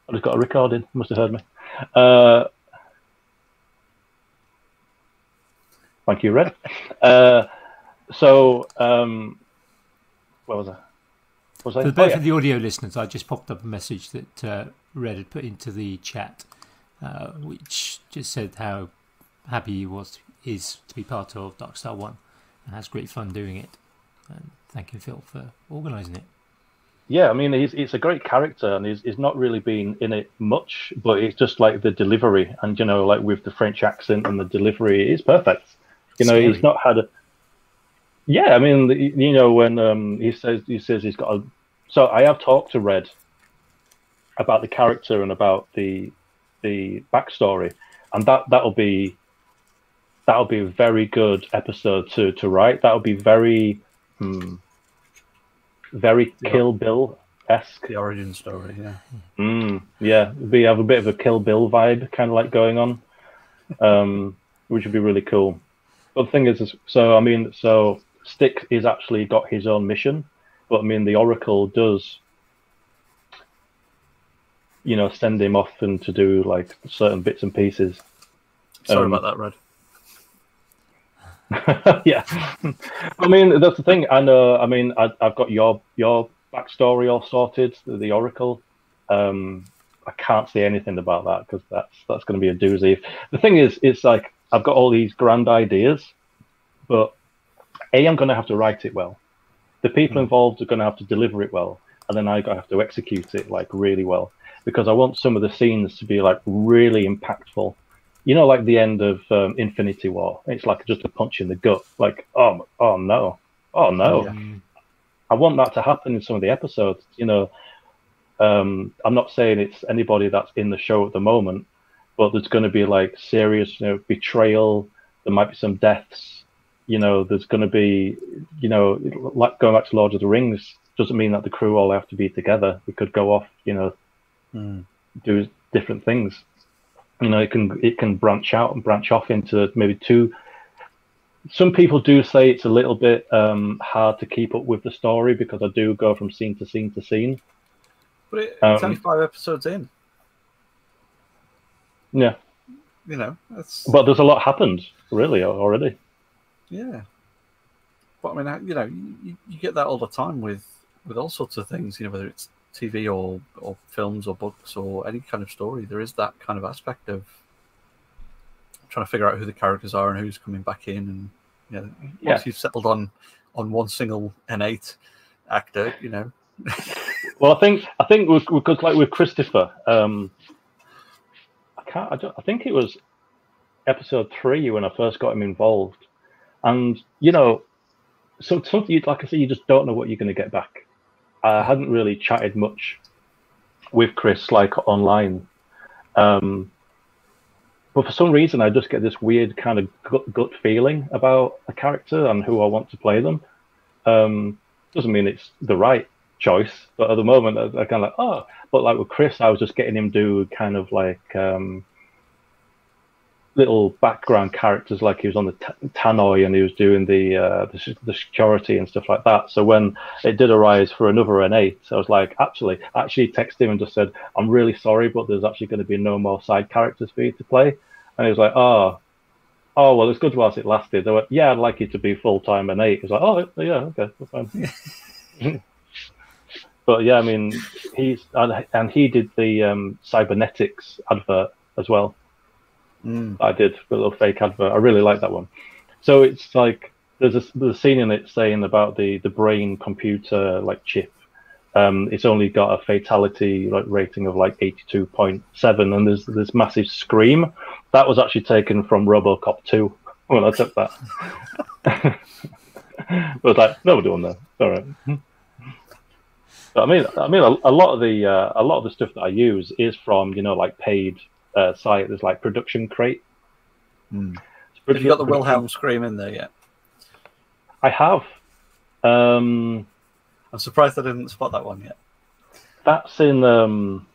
I just got a recording. Must have heard me. Uh, thank you, Red. [LAUGHS] Uh, so, um, where was I? Was I? For oh, both yeah. of the audio listeners, I just popped up a message that uh, Red had put into the chat, uh, which just said how happy he was is to be part of Dark Star One, and has great fun doing it. And thank you, Phil, for organising it. Yeah, I mean, he's, he's a great character, and he's, he's not really been in it much, but it's just like the delivery, and you know, like with the French accent and the delivery, it's perfect. You know, Scary. he's not had a. Yeah, I mean, the- you know, when um, he says he says he's got a. So I have talked to Red about the character and about the the backstory, and that that'll be that'll be a very good episode to to write. That'll be very. Hmm, very Yeah. Kill Bill esque. The origin story, yeah. Mm, yeah, we have a bit of a Kill Bill vibe, kind of like going on, um, which would be really cool. But the thing is, is, so I mean, so Stick is actually got his own mission, but I mean, the Oracle does, you know, send him off and to do like certain bits and pieces. Sorry Um, about that, Red. [LAUGHS] yeah, I mean that's the thing. I know. I mean, I, I've got your your backstory all sorted. The, the Oracle. Um, I can't say anything about that because that's that's going to be a doozy. The thing is, it's like I've got all these grand ideas, but a I'm going to have to write it well. The people Hmm. involved are going to have to deliver it well, and then I have to execute it like really well because I want some of the scenes to be like really impactful you know, like the end of um, Infinity War. It's like just a punch in the gut. Like, oh, oh no, oh no. Yeah. Mm, I want that to happen in some of the episodes. You know, um, I'm not saying it's anybody that's in the show at the moment, but there's going to be like serious, you know, betrayal. There might be some deaths. You know, there's going to be, you know, like going back to Lord of the Rings doesn't mean that the crew all have to be together. We could go off, you know, Mm. do different things. You know, it can it can branch out and branch off into maybe two. Some people do say it's a little bit um, hard to keep up with the story because I do go from scene to scene to scene. But it, it's Um, only five episodes in. Yeah, You know, that's but there's a lot happened really already. Yeah. But I mean, you know, you, you get that all the time with with all sorts of things. You know, whether it's TV or or films or books or any kind of story, there is that kind of aspect of trying to figure out who the characters are and who's coming back in. And you know, once Yeah. you've settled on on one single N8 actor, you know, [LAUGHS] Well, I think I think because like with Christopher, um, I can't. I, don't, I think it was episode three when I first got him involved, and you know, so something you like I said, you just don't know what you're going to get back. I hadn't really chatted much with Chris like online, um, but for some reason I just get this weird kind of gut, gut feeling about a character and who I want to play them. Um, doesn't mean it's the right choice, but at the moment I, I kind of like oh, but like with Chris, I was just getting him do kind of like um, little background characters, like he was on the t- tannoy and he was doing the, uh, the the security and stuff like that. So when it did arise for another N8, I was like, actually, actually texted him and just said, I'm really sorry, but there's actually going to be no more side characters for you to play. And he was like, oh. Oh well, it's good whilst it lasted. I went, yeah, I'd like you to be full time N8. He was like, oh yeah, okay, that's fine. [LAUGHS] [LAUGHS] but yeah, I mean, he's and, and he did the um, cybernetics advert as well. Mm. I did a little fake advert. I really like that one. So it's like there's a there's a scene in it saying about the the brain computer like chip. Um, it's only got a fatality like rating of like 82.7, and there's this massive scream. That was actually taken from RoboCop 2 when I took that. [LAUGHS] but like no we're on there. All right. But I mean, I mean, a, a lot of the uh, a lot of the stuff that I use is from you know like paid uh, site. There's like Production Crate. Mm. Have you got the Wilhelm scream in there yet? I have. Um, I'm surprised I didn't spot that one yet. That's in. Um,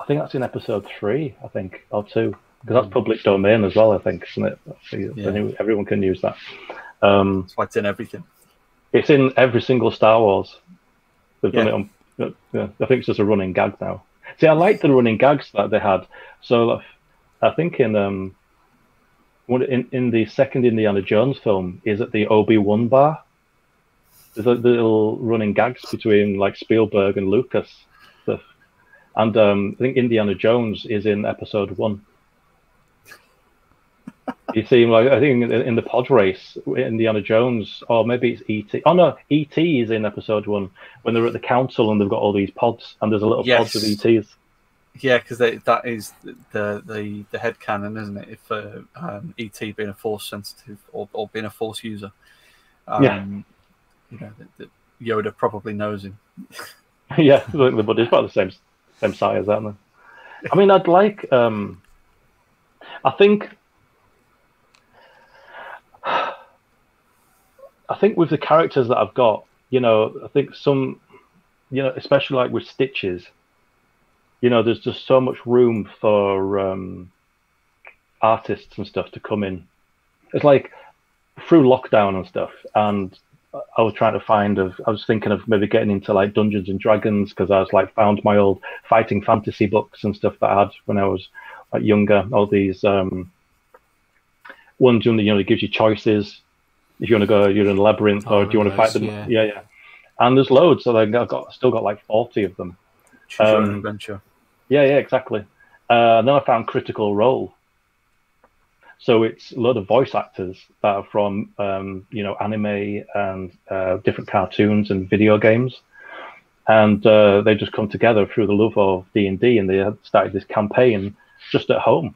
I think that's in episode three. I think or two because that's public domain as well. I think, isn't it? Yeah. Everyone can use that. Um, that's why it's in everything. It's in every single Star Wars. They've yeah. done it on. Yeah, I think it's just a running gag now. See, I like the running gags that they had. So I think in um, in in the second Indiana Jones film is at the Obi Wan bar. There's a little running gags between like Spielberg and Lucas and um, I think Indiana Jones is in Episode One. You see him like I think in the pod race, Indiana Jones, or maybe it's ET. Oh no, ET is in episode one when they're at the council and they've got all these pods and there's a little yes. pod with ETs. Yeah, because that is the the the head canon, isn't it? If uh, um, ET being a force sensitive or, or being a force user, um, yeah, you know that, that Yoda probably knows him. [LAUGHS] yeah, the buddy's about the same same size, aren't they? I mean, I'd like. Um, I think I think with the characters that I've got, you know, I think some, you know, especially like with Stitches, you know, there's just so much room for um, artists and stuff to come in. It's like through lockdown and stuff, and I was trying to find of I was thinking of maybe getting into like Dungeons and Dragons because I was like found my old fighting fantasy books and stuff that I had when I was like, younger. All these um, ones you know, it gives you choices if you want to go, you're in a labyrinth, or oh, do you want to fight them? Yeah. yeah, yeah. And there's loads, so I've got still got like forty of them. Choose um, adventure. Yeah, yeah, exactly. Uh, and then I found Critical Role. So it's a lot of voice actors that are from um, you know anime and uh, different cartoons and video games, and uh, they just come together through the love of D and D, and they started this campaign just at home.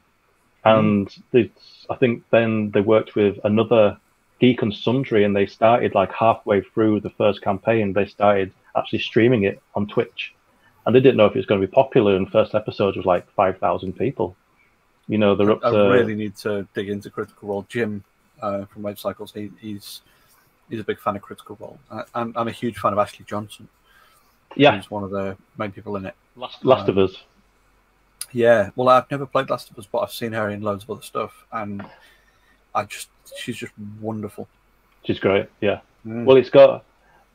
And mm. I think then they worked with another Geek and Sundry, and they started like halfway through the first campaign. They started actually streaming it on Twitch, and they didn't know if it was going to be popular. And first episode was like five thousand people. You know, they're up I, to. I really need to dig into Critical Role. Jim uh, from Wave Cycles, he, he's he's a big fan of Critical Role. I, I'm, I'm a huge fan of Ashley Johnson. Yeah, he's one of the main people in it. Last, Last um, of Us. Yeah, well, I've never played Last of Us, but I've seen her in loads of other stuff, and I just she's just wonderful. She's great. Yeah. Mm. Well, it's got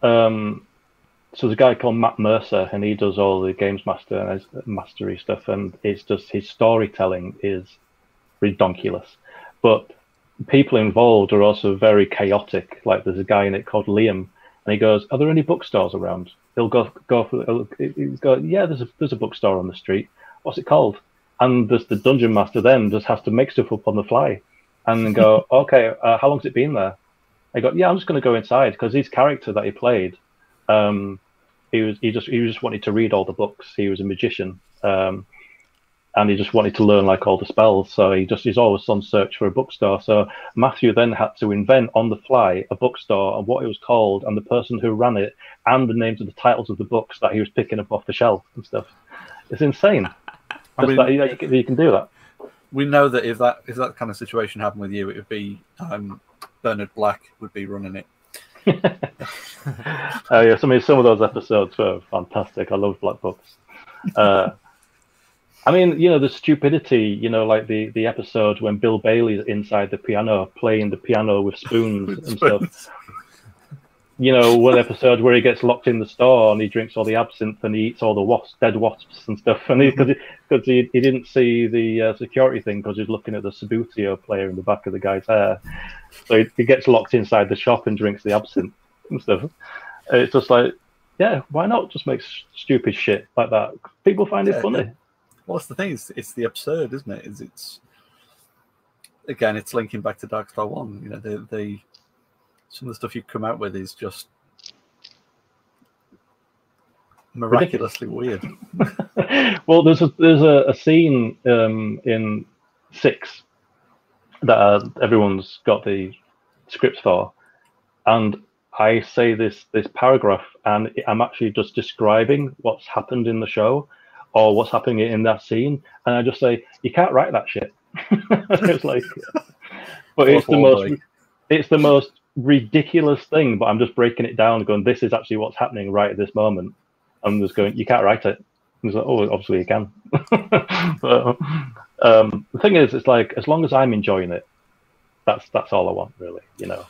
um, so there's a guy called Matt Mercer, and he does all the games master and mastery stuff, and it's just his storytelling is redonkulous, but people involved are also very chaotic. Like there's a guy in it called Liam, and he goes, "Are there any bookstores around?" He'll go go for he'll go, "Yeah, there's a there's a bookstore on the street. What's it called?" And there's the dungeon master then just has to make stuff up on the fly and go, [LAUGHS] okay, uh, how long's it been there? I go, yeah, I'm just going to go inside because his character that he played, um, he was he just he just wanted to read all the books. He was a magician, um, and he just wanted to learn like all the spells. So he just he's always on search for a bookstore. So Matthew then had to invent on the fly a bookstore and what it was called and the person who ran it and the names of the titles of the books that he was picking up off the shelf and stuff. It's insane. [LAUGHS] I mean, that, you, you, can, you can do that we know that if that if that kind of situation happened with you, it would be um, Bernard Black would be running it. [LAUGHS] oh yeah, I mean some of those episodes were fantastic. I love Black Books. Uh, I mean, you know, the stupidity, you know, like the the episode when Bill Bailey's inside the piano playing the piano with spoons and stuff you know, one episode where he gets locked in the store and he drinks all the absinthe and he eats all the wasps, dead wasps and stuff. And because he, cause he, he, didn't see the uh, security thing because he's looking at the Subbuteo player in the back of the guy's hair. So he, he, gets locked inside the shop and drinks the absinthe and stuff. And It's just like, yeah, why not just make s- stupid shit like that? People find Yeah, it funny. Well, that's the thing. It's, it's the absurd, isn't it? Is it's again, it's linking back to Darkstar One. You know, the the some of the stuff you come out with is just miraculously weird. [LAUGHS] well, there's a there's a, a scene um, in six that uh, everyone's got the scripts for, and I say this this paragraph, and I'm actually just describing what's happened in the show or what's happening in that scene, and I just say you can't write that shit. [LAUGHS] it's like, but it's the most break. it's the most ridiculous thing. But I'm just breaking it down, going, this is actually what's happening right at this moment. I'm just going, you can't write it. And it's like, oh, obviously you can. [LAUGHS] but, um, the thing is, it's like as long as I'm enjoying it, that's that's all I want, really. You know.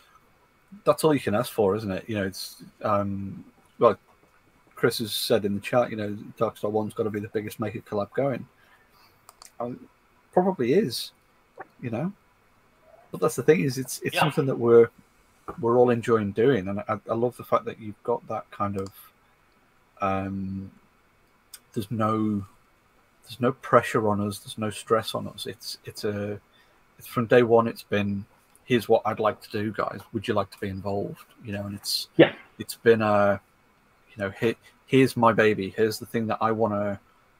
that's all you can ask for, isn't it? You know, it's um, well, Chris has said in the chat, you know, Darkstar One's got to be the biggest make it collab going. Um, probably is, you know, but that's the thing is, it's it's Yeah. something that we're we're all enjoying doing, and I, I love the fact that you've got that kind of um, there's no there's no pressure on us, there's no stress on us. It's it's a it's from day one. It's been here's what I'd like to do, guys. Would you like to be involved? You know, and it's Yeah. it's been a, you know, here, here's my baby. Here's the thing that I want to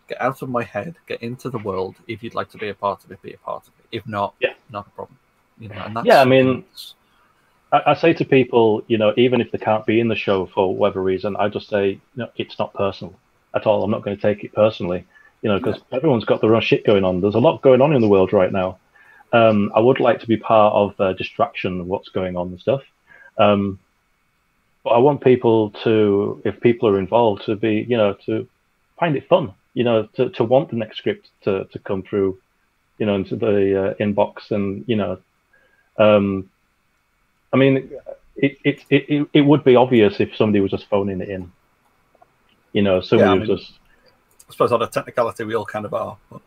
get out of my head, get into the world. If you'd like to be a part of it, be a part of it. If not, Yeah. not a problem. You know, and that's Yeah, I mean- that's- I, I say to people, you know, even if they can't be in the show for whatever reason, I just say, no, it's not personal at all. I'm not going to take it personally, you know, because everyone's got their own shit going on. There's a lot going on in the world right now. Um, I would like to be part of the distraction of what's going on and stuff. Um, but I want people to, if people are involved, to be, you know, to find it fun, you know, to, to want the next script to, to come through, you know, into the uh, inbox and, you know, um, I mean, it, it, it, it- would be obvious if somebody was just phoning it in. You know, somebody I was just. I suppose on a technicality we all kind of are. But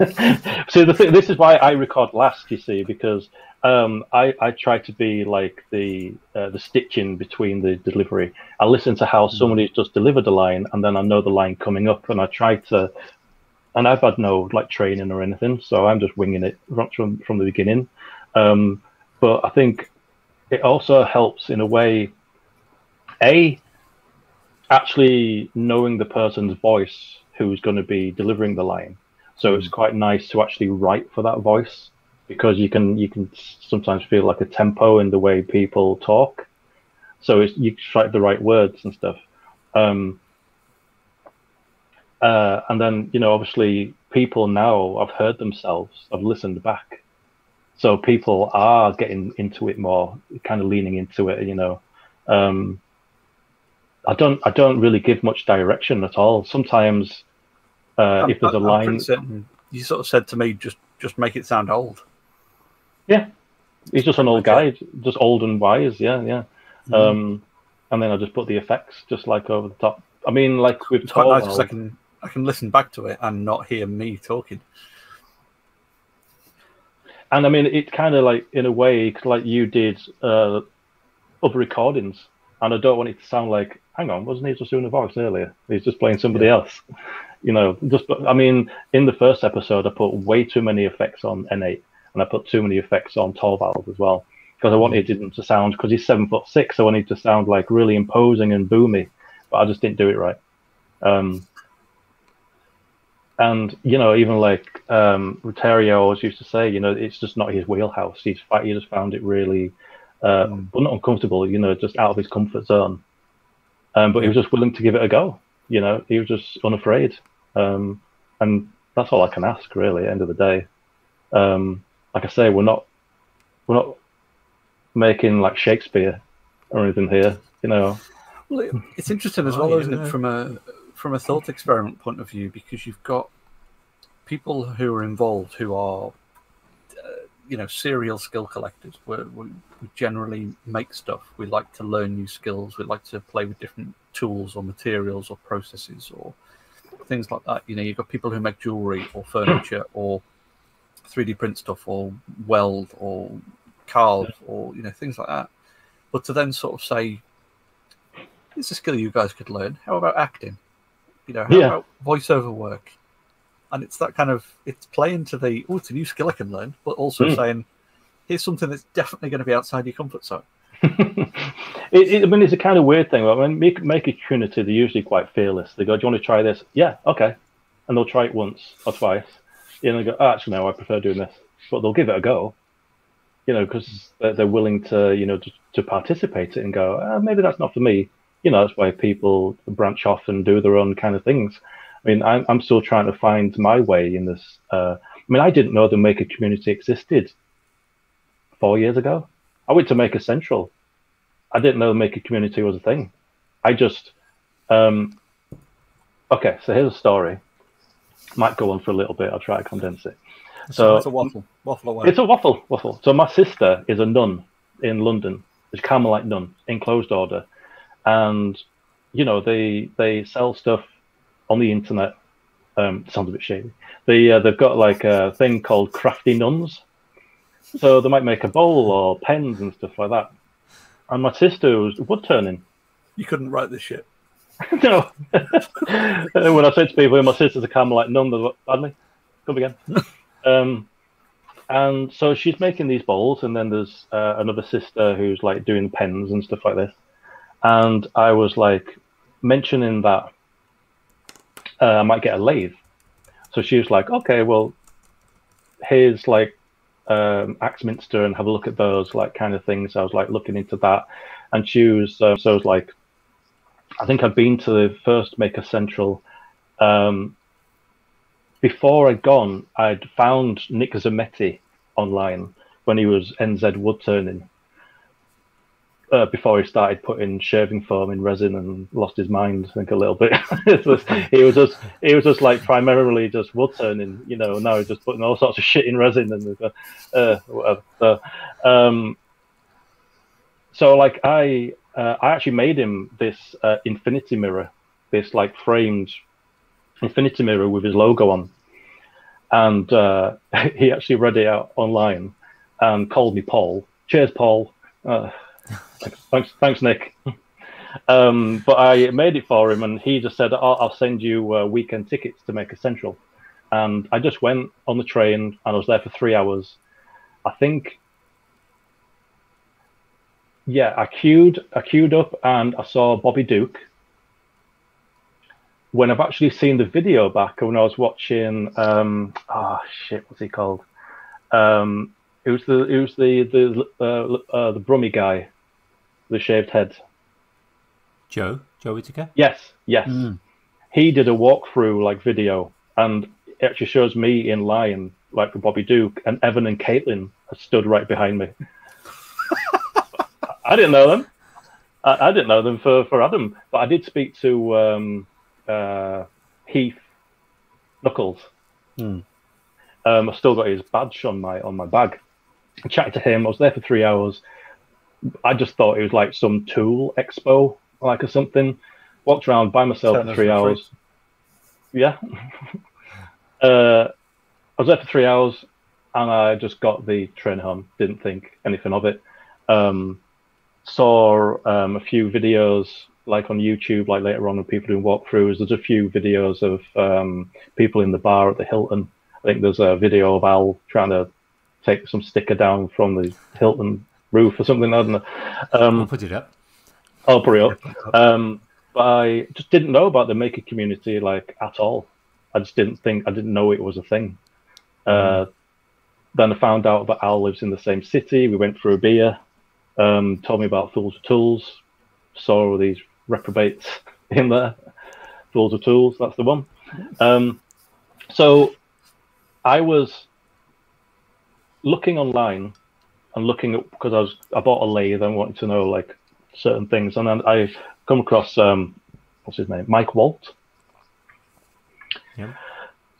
[LAUGHS] see, the thing, this is why I record last, you see, because um, I, I try to be like the uh, the stitching between the delivery. I listen to how somebody just delivered a line, and then I know the line coming up, and I try to. And I've had no like training or anything, so I'm just winging it from from the beginning. Um, but I think it also helps in a way. A, actually knowing the person's voice who's going to be delivering the line. So it's quite nice to actually write for that voice because you can you can sometimes feel like a tempo in the way people talk. So it's, you write the right words and stuff. Um, uh, and then you know obviously people now have heard themselves, have listened back, so people are getting into it more, kind of leaning into it. You know, um, I don't I don't really give much direction at all. Sometimes uh, if there's a I'm line, certain you sort of said to me, just just make it sound old. Yeah, he's just an old guy, just old and wise. Yeah, yeah. Mhm. Um, and then I just put the effects just like over the top. I mean, like with It's quite nice I can I can listen back to it and not hear me talking. And I mean, it's kind of like in a way, like you did uh, other recordings, and I don't want it to sound like, hang on, wasn't he just doing a voice earlier? He's just playing somebody else. You know, just I mean, in the first episode, I put way too many effects on N8, and I put too many effects on Torvald as well because I wanted him to sound because he's seven foot six. I wanted to sound like really imposing and boomy, but I just didn't do it right. Um, and you know, even like um, Rutario always used to say, you know, it's just not his wheelhouse. He's he just found it really, uh, Mm. well, not uncomfortable, you know, just out of his comfort zone. Um, but he was just willing to give it a go. You know, he was just unafraid, um, and that's all I can ask, really. At the end of the day, um, like I say, we're not we're not making like Shakespeare or anything here. You know, Well, it's interesting as Oh, well, yeah, isn't no. it, from a from a thought experiment point of view, because you've got people who are involved who are, uh, you know, serial skill collectors. We're, we we generally make stuff. We like to learn new skills. We like to play with different tools or materials or processes or things like that. You know, you've got people who make jewelry or furniture [CLEARS THROAT] or 3D print stuff or weld or carve or you know things like that. But to then sort of say, it's a skill you guys could learn. How about acting? You know, how Yeah. about voiceover work? And it's that kind of it's playing to the oh, it's a new skill I can learn, but also Mm. saying here's something that's definitely going to be outside your comfort zone. [LAUGHS] it, it, I mean, it's a kind of weird thing. I mean, make, make a community, they're usually quite fearless. They go, Do you want to try this? Yeah, okay. And they'll try it once or twice. And they go, oh, Actually, no, I prefer doing this. But they'll give it a go, you know, because they're, they're willing to, you know, to, to participate it and go, ah, Maybe that's not for me. You know, that's why people branch off and do their own kind of things. I mean, I'm, I'm still trying to find my way in this. Uh, I mean, I didn't know the Maker community existed four years ago. I went to Maker Central. I didn't know the Maker community was a thing. I just, um, okay, so here's a story. Might go on for a little bit. I'll try to condense it. So it's a waffle, waffle away. it's a waffle, waffle. So my sister is a nun in London. It's a Carmelite nun in closed order, and you know they they sell stuff on the internet. Um, sounds a bit shady. They uh, they've got like a thing called crafty nuns. So they might make a bowl or pens and stuff like that. And my sister was wood turning. you couldn't write this shit. [LAUGHS] no. [LAUGHS] when I say to people, my sister's a Carmelite nun, they're like, badly. Come again. [LAUGHS] um, and so she's making these bowls, and then there's uh, another sister who's like doing pens and stuff like this. And I was like mentioning that uh, I might get a lathe. So she was like, okay, well, here's like um, Axminster and have a look at those like kind of things. I was like looking into that, and she was uh, so I was like, I think I'd been to the first Maker Central. Um, before I'd gone, I'd found Nick Zammeti online when he was NZ wood turning. Uh, before he started putting shaving foam in resin and lost his mind, I think a little bit. [LAUGHS] It was- he was just he was just like primarily just wood turning, you know. Now he's just putting all sorts of shit in resin and uh, uh, whatever. So, um, so like I uh, I actually made him this uh, infinity mirror, this like framed infinity mirror with his logo on, and uh, [LAUGHS] he actually read it out online and called me Paul. Cheers, Paul. Thanks, thanks, Nick. Um, but I made it for him, and he just said, "I'll, I'll send you uh, weekend tickets to Maker Central." And I just went on the train, and I was there for three hours. I think yeah, I queued, I queued up, and I saw Bobby Duke. When I've actually seen the video back, when I was watching, um, ah, shit, what's he called? Um, it was the, it was the the uh, uh, the Brummy guy, the shaved head. Joe, Joe Whitaker. Yes, yes. Mm. He did a walkthrough like video, and it actually shows me in line like for Bobby Duke, and Evan and Katelyn stood right behind me. [LAUGHS] I didn't know them. I, I didn't know them for, for Adam, but I did speak to um, uh, Heath Knuckles. Hmm. Um, I still got his badge on my on my bag. I chatted to him. I was there for three hours. I just thought it was like some tool expo, like or something. Walked around by myself for three for free. hours. Yeah. [LAUGHS] uh, I was there for three hours, and I just got the train home. Didn't think anything of it. Um, saw um, a few videos like on YouTube, like later on, of people doing walkthroughs. There's a few videos of um, people in the bar at the Hilton. I think there's a video of Al trying to take some sticker down from the Hilton roof or something. I don't know. Um, We'll put it up. I'll put it up. Um, but I just didn't know about the maker community like at all. I just didn't think I didn't know it was a thing. Uh, then I found out that Al lives in the same city. We went for a beer. Um, told me about Fools of Tools. Saw all these reprobates [LAUGHS] in there. Fools of Tools, that's the one. Um, so I was looking online and looking at because I was I bought a lathe and wanted to know like certain things, and then I come across um, what's his name, Mike Waldt. Yeah.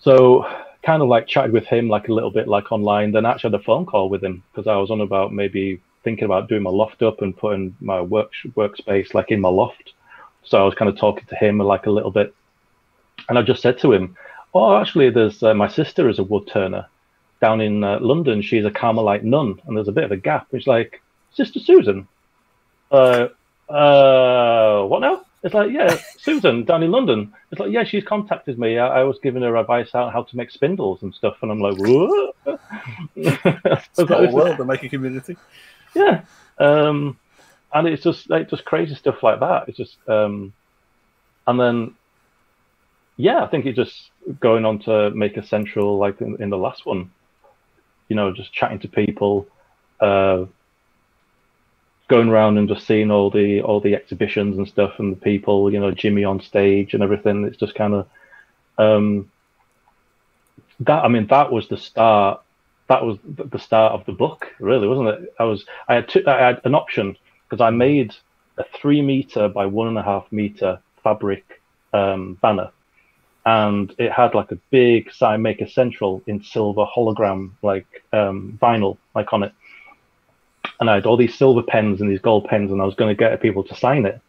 So kind of like chatted with him like a little bit like online. Then actually had a phone call with him because I was on about maybe thinking about doing my loft up and putting my work workspace like in my loft. So I was kind of talking to him like a little bit, and I just said to him, "Oh, actually, there's uh, my sister is a wood turner down in uh, London. She's a Carmelite nun, and there's a bit of a gap." It's like Sister Susan. Uh, uh, what now? It's like, yeah, Susan down in London. It's like, yeah, she's contacted me. I, I was giving her advice on how to make spindles and stuff, and I'm like, what? [LAUGHS] It's a whole world to make a community. yeah um and it's just like just crazy stuff like that it's just um and then yeah i think it just going on to Maker Central like in, in the last one you know just chatting to people uh going around and just seeing all the all the exhibitions and stuff and the people you know jimmy on stage and everything it's just kind of um that i mean that was the start that was the start of the book, really, wasn't it? I was I had, two, I had an option because I made a three meter by one and a half meter fabric um, banner, and it had like a big sign maker central in silver hologram like um, vinyl like on it, and I had all these silver pens and these gold pens, and I was going to get people to sign it.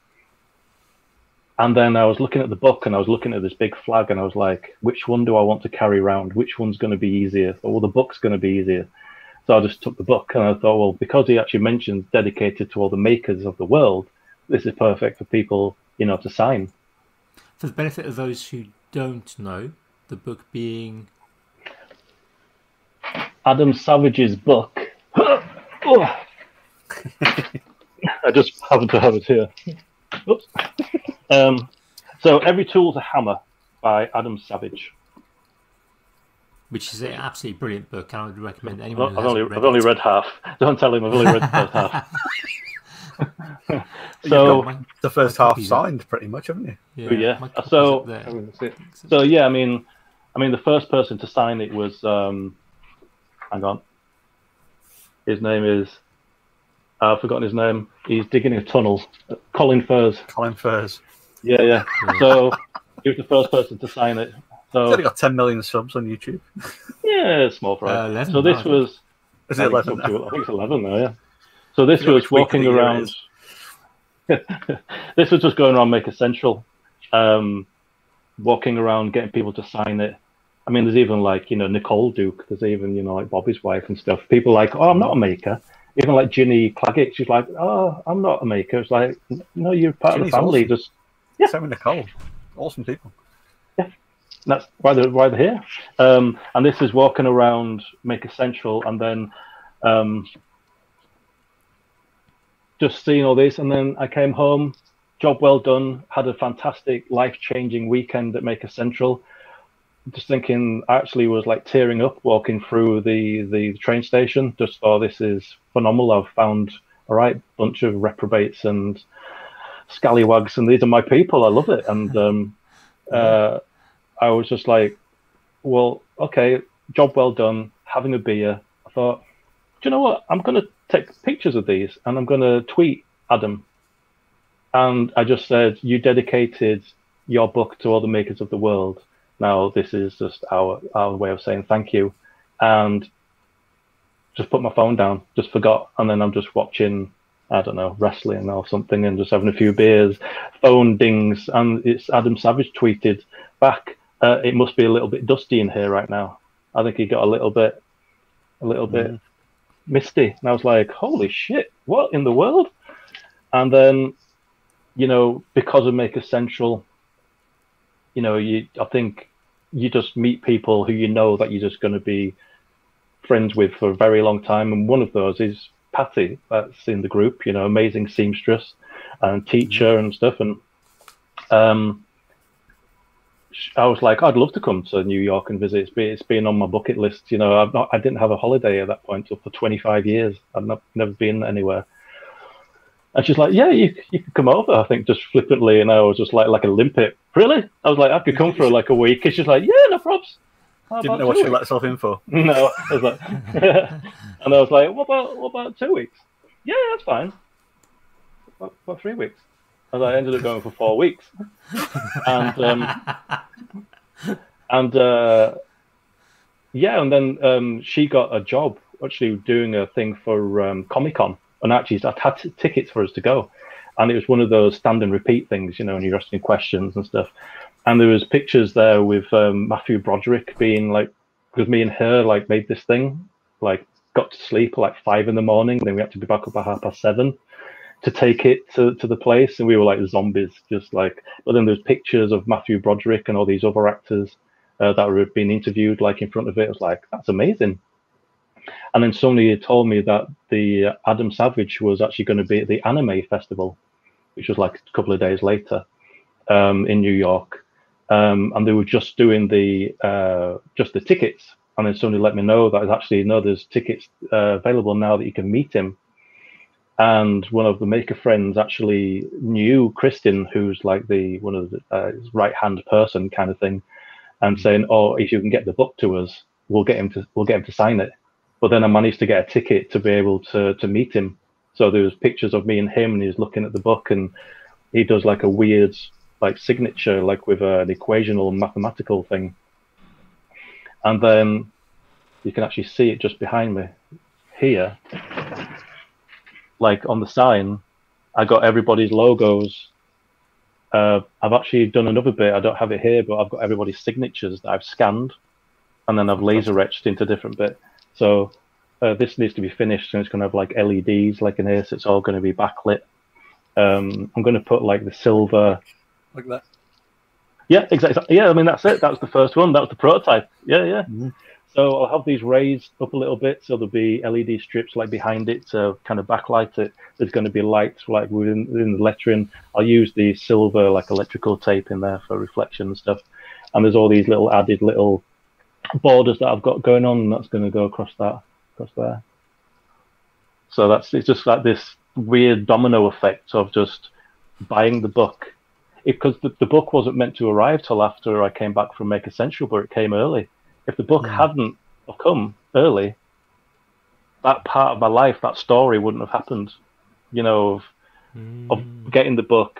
And then I was looking at the book and I was looking at this big flag and I was like, which one do I want to carry around? Which one's going to be easier? Or well, the book's going to be easier. So I just took the book and I thought, well, because he actually mentions dedicated to all the makers of the world, this is perfect for people, you know, to sign. For the benefit of those who don't know, the book being Adam Savage's book. Oh. [LAUGHS] I just happen to have it here. Oops. Um, so every tool's a hammer by Adam Savage. which is an absolutely brilliant book, and I would recommend I've, anyone who I've only read I've only read half. Don't tell him I've only read the first half. [LAUGHS] You've So got the first half copies of- signed, pretty much, haven't you? Yeah, But yeah, so up there. so yeah, I mean, I mean, the first person to sign it was, um, hang on, his name is, I've forgotten his name. He's digging a tunnel. Colin Furze. Colin Furze. Yeah, yeah. So he was the first person to sign it. He's So only got 10 million subs on YouTube. yeah, small fry. Uh, 11 so this think. was, Is it think, it's 11 up now? I think it's eleven now. Yeah. So this You was which week of walking the year it around. [LAUGHS] this was just going around Maker Central, um, walking around getting people to sign it. I mean, there's even like you know Nicole Duke. There's even you know like Bobby's wife and stuff. People like, oh, I'm not a maker. Even like Ginny Claggett, she's like, oh, I'm not a maker. It's like, no, you're part Ginny's of the family. awesome. Just Yeah. Same with Nicole. Awesome people. Yeah, that's why they're why they're here. Um, and this is walking around Maker Central, and then um, just seeing all this, and then I came home. Job well done. Had a fantastic, life-changing weekend at Maker Central. Just thinking, I actually was like tearing up walking through the the train station. Just thought this is phenomenal. I've found a right bunch of reprobates and scallywags, and these are my people. I love it, [LAUGHS] and um, uh, I was just like, well, okay, job well done, having a beer. I thought, do you know what? I'm going to take pictures of these and I'm going to tweet Adam. And I just said, you dedicated your book to all the makers of the world. Now, this is just our, our way of saying thank you. And just put my phone down, just forgot. And then I'm just watching, I don't know, wrestling or something and just having a few beers. Phone dings. And it's Adam Savage tweeted back, uh, it must be a little bit dusty in here right now. I think he got a little bit, a little bit misty. And I was like, holy shit, what in the world? And then, you know, because of Maker Central, you know, you I think you just meet people who you know that you're just going to be friends with for a very long time. And one of those is Patty, that's in the group, you know, amazing seamstress and teacher and stuff. And um, I was like, I'd love to come to New York and visit. It's been, it's been on my bucket list. You know, I've not, I didn't have a holiday at that point for 25 years. I've not, never been anywhere. And she's like, yeah, you, you could come over, I think, just flippantly. And I was just like, like a limpet. Really? I was like, I could come for like a week. And she's like, yeah, no probs. How Didn't know what she let herself in for. [LAUGHS] No, I was like, [LAUGHS] and I was like, what about what about two weeks? Yeah, that's fine. What, what three weeks? And I ended up going for four weeks, [LAUGHS] and um, and uh, yeah, and then um, she got a job actually doing a thing for um, Comic Con, and actually I'd had t- tickets for us to go, and it was one of those stand and repeat things, you know, and you're asking questions and stuff. And there was pictures there with um, Matthew Broderick being like, because me and her like made this thing, like got to sleep at like five in the morning, then we had to be back up at half past seven. To take it to, to the place, and we were like zombies, just like. But then there's pictures of Matthew Broderick and all these other actors uh, that were being interviewed, like in front of it. I was like, that's amazing. And then somebody told me that the uh, Adam Savage was actually going to be at the Anime Festival, which was like a couple of days later um, in New York, um, and they were just doing the uh, just the tickets. And then somebody let me know that actually no, there's tickets uh, available now that you can meet him and one of the maker friends actually knew Kristin, who's like the one of the uh, right hand person kind of thing, and saying, "Oh, if you can get the book to us, we'll get him to we'll get him to sign it." But then I managed to get a ticket to be able to to meet him. So there was pictures of me and him, and he's looking at the book, and he does like a weird like signature, like with an equational mathematical thing. And then you can actually see it just behind me here like on the sign, I got everybody's logos. Uh, I've actually done another bit. I don't have it here, but I've got everybody's signatures that I've scanned, and then I've laser etched into different bit. So uh, this needs to be finished, and it's going to have like LEDs like in here, so it's all going to be backlit. Um, I'm going to put like the silver, like that. Yeah, exactly. Yeah, I mean that's it. That was the first one. That was the prototype. Yeah, yeah. Mm-hmm. So I'll have these raised up a little bit, so there'll be LED strips like behind it to kind of backlight it. There's going to be lights like within, within the lettering. I'll use the silver like electrical tape in there for reflection and stuff. And there's all these little added little borders that I've got going on, and that's going to go across that across there. So that's it's just like this weird domino effect of just buying the book because the, the book wasn't meant to arrive till after I came back from Maker Central, but it came early. If the book Yeah. hadn't have come early, that part of my life, that story wouldn't have happened. You know, of, of getting the book,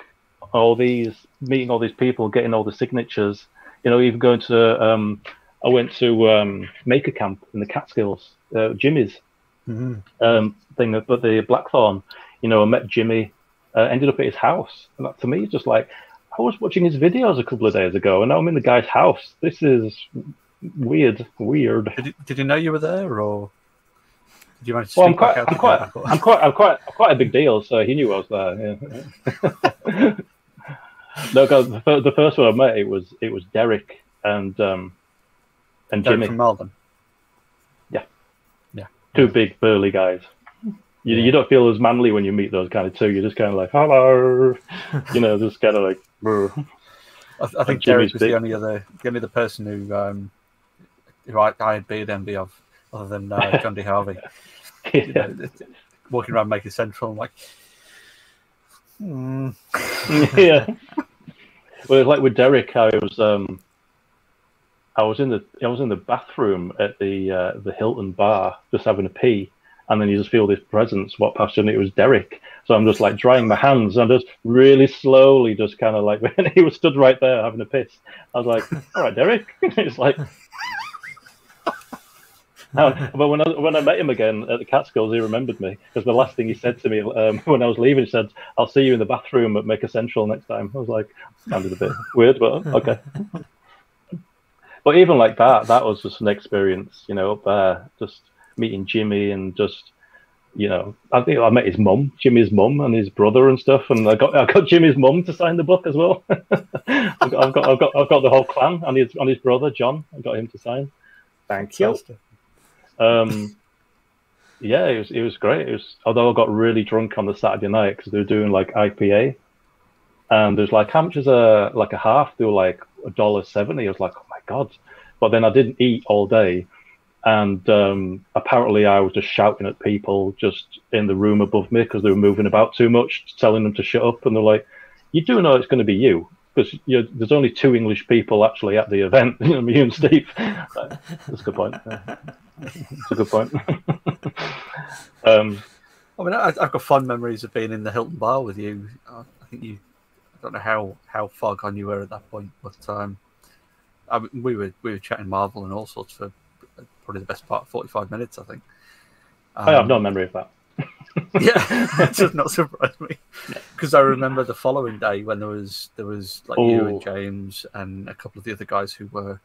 all these meeting all these people, getting all the signatures. You know, even going to um, I went to um, Maker Camp in the Catskills, uh, Jimmy's Mm-hmm. um, thing, but the Blackthorn. You know, I met Jimmy, uh, ended up at his house, and that to me is just like I was watching his videos a couple of days ago, and now I'm in the guy's house. This is weird, weird. Did, you- did you know you were there, or did you manage to Well, I'm quite, out I'm quite, I'm quite, I'm quite, I'm quite a big deal. So he knew I was there. Yeah. [LAUGHS] no, the, the first one I met, it was, it was Derek and um, and Derek Jimmy, from Malvern? two big burly guys. You, you don't feel as manly when you meet those kind of two. You're just kind of like, hello, [LAUGHS] you know, just kind of like. "Brr." I, I think Derek was big. the only other, the only other person who, um, who I, I had beard envy of, other than uh, [LAUGHS] John D. Harvey. You know, walking around Maker Central, I'm like, hmm. [LAUGHS] yeah. Well, it's like with Derek, I was um, I was in the I was in the bathroom at the uh, the Hilton bar, just having a pee, and then you just feel this presence walk past you, and it was Derek. So I'm just like drying my hands, and just really slowly, just kind of like [LAUGHS] when he was stood right there having a piss, I was like, "All right, Derek." it's like. [LAUGHS] But when I when I met him again at the Catskills, he remembered me because the last thing he said to me um, [LAUGHS] when I was leaving, he said, "I'll see you in the bathroom at Maker Central next time." I was like, sounded a bit [LAUGHS] weird, but okay. but even like that, that was just an experience, you know, up there, just meeting Jimmy and just, you know, I think I met his mum, Jimmy's mum, and his brother and stuff, and I got I got Jimmy's mum to sign the book as well. I've, got, I've got I've got I've got the whole clan and his and his brother John. I got him to sign. Thank you. Um, yeah, it was it was great. It was although I got really drunk on the Saturday night because they were doing like IPA, and there's like how much is a like a half? They were like a dollar seventy. I was like, oh my god! But then I didn't eat all day, and um, apparently I was just shouting at people just in the room above me because they were moving about too much, telling them to shut up, and they're like, you do know it's going to be you. Because there's only two English people actually at the event, [LAUGHS] you know, me and Steve. [LAUGHS] That's a good point. Yeah. That's a good point. [LAUGHS] um, I mean, I, I've got fond memories of being in the Hilton Bar with you. I, I think you, I don't know how, how far gone you were at that point, but um, I, mean, we were we were chatting Marvel and all sorts for probably the best part of forty five minutes, I think. I have Um, no memory of that. Yeah, [LAUGHS] it does not surprise me because I remember the following day when there was there was like you and James and a couple of the other guys who were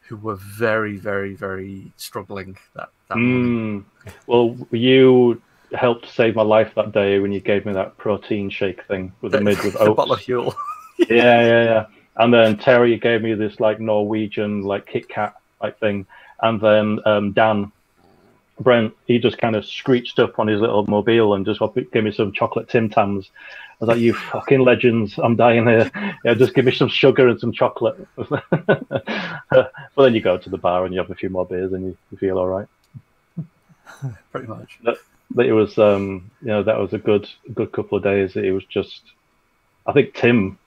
who were very very very struggling that that. Mm. Well, you helped save my life that day when you gave me that protein shake thing with the mid with [LAUGHS] the oats. bottle of fuel. [LAUGHS] yeah, yeah, yeah. And then Terry gave me this like Norwegian like Kit Kat like thing, and then um, Dan Brent he just kind of screeched up on his little mobile and just gave me some chocolate Tim Tams. I was like, "You fucking legends! I'm dying here. Yeah, just give me some sugar and some chocolate." [LAUGHS] but then you go to the bar and you have a few more beers and you, you feel all right. [LAUGHS] Pretty much. But, but it was, um, you know, that was a good, good couple of days. It was just, I think Tim,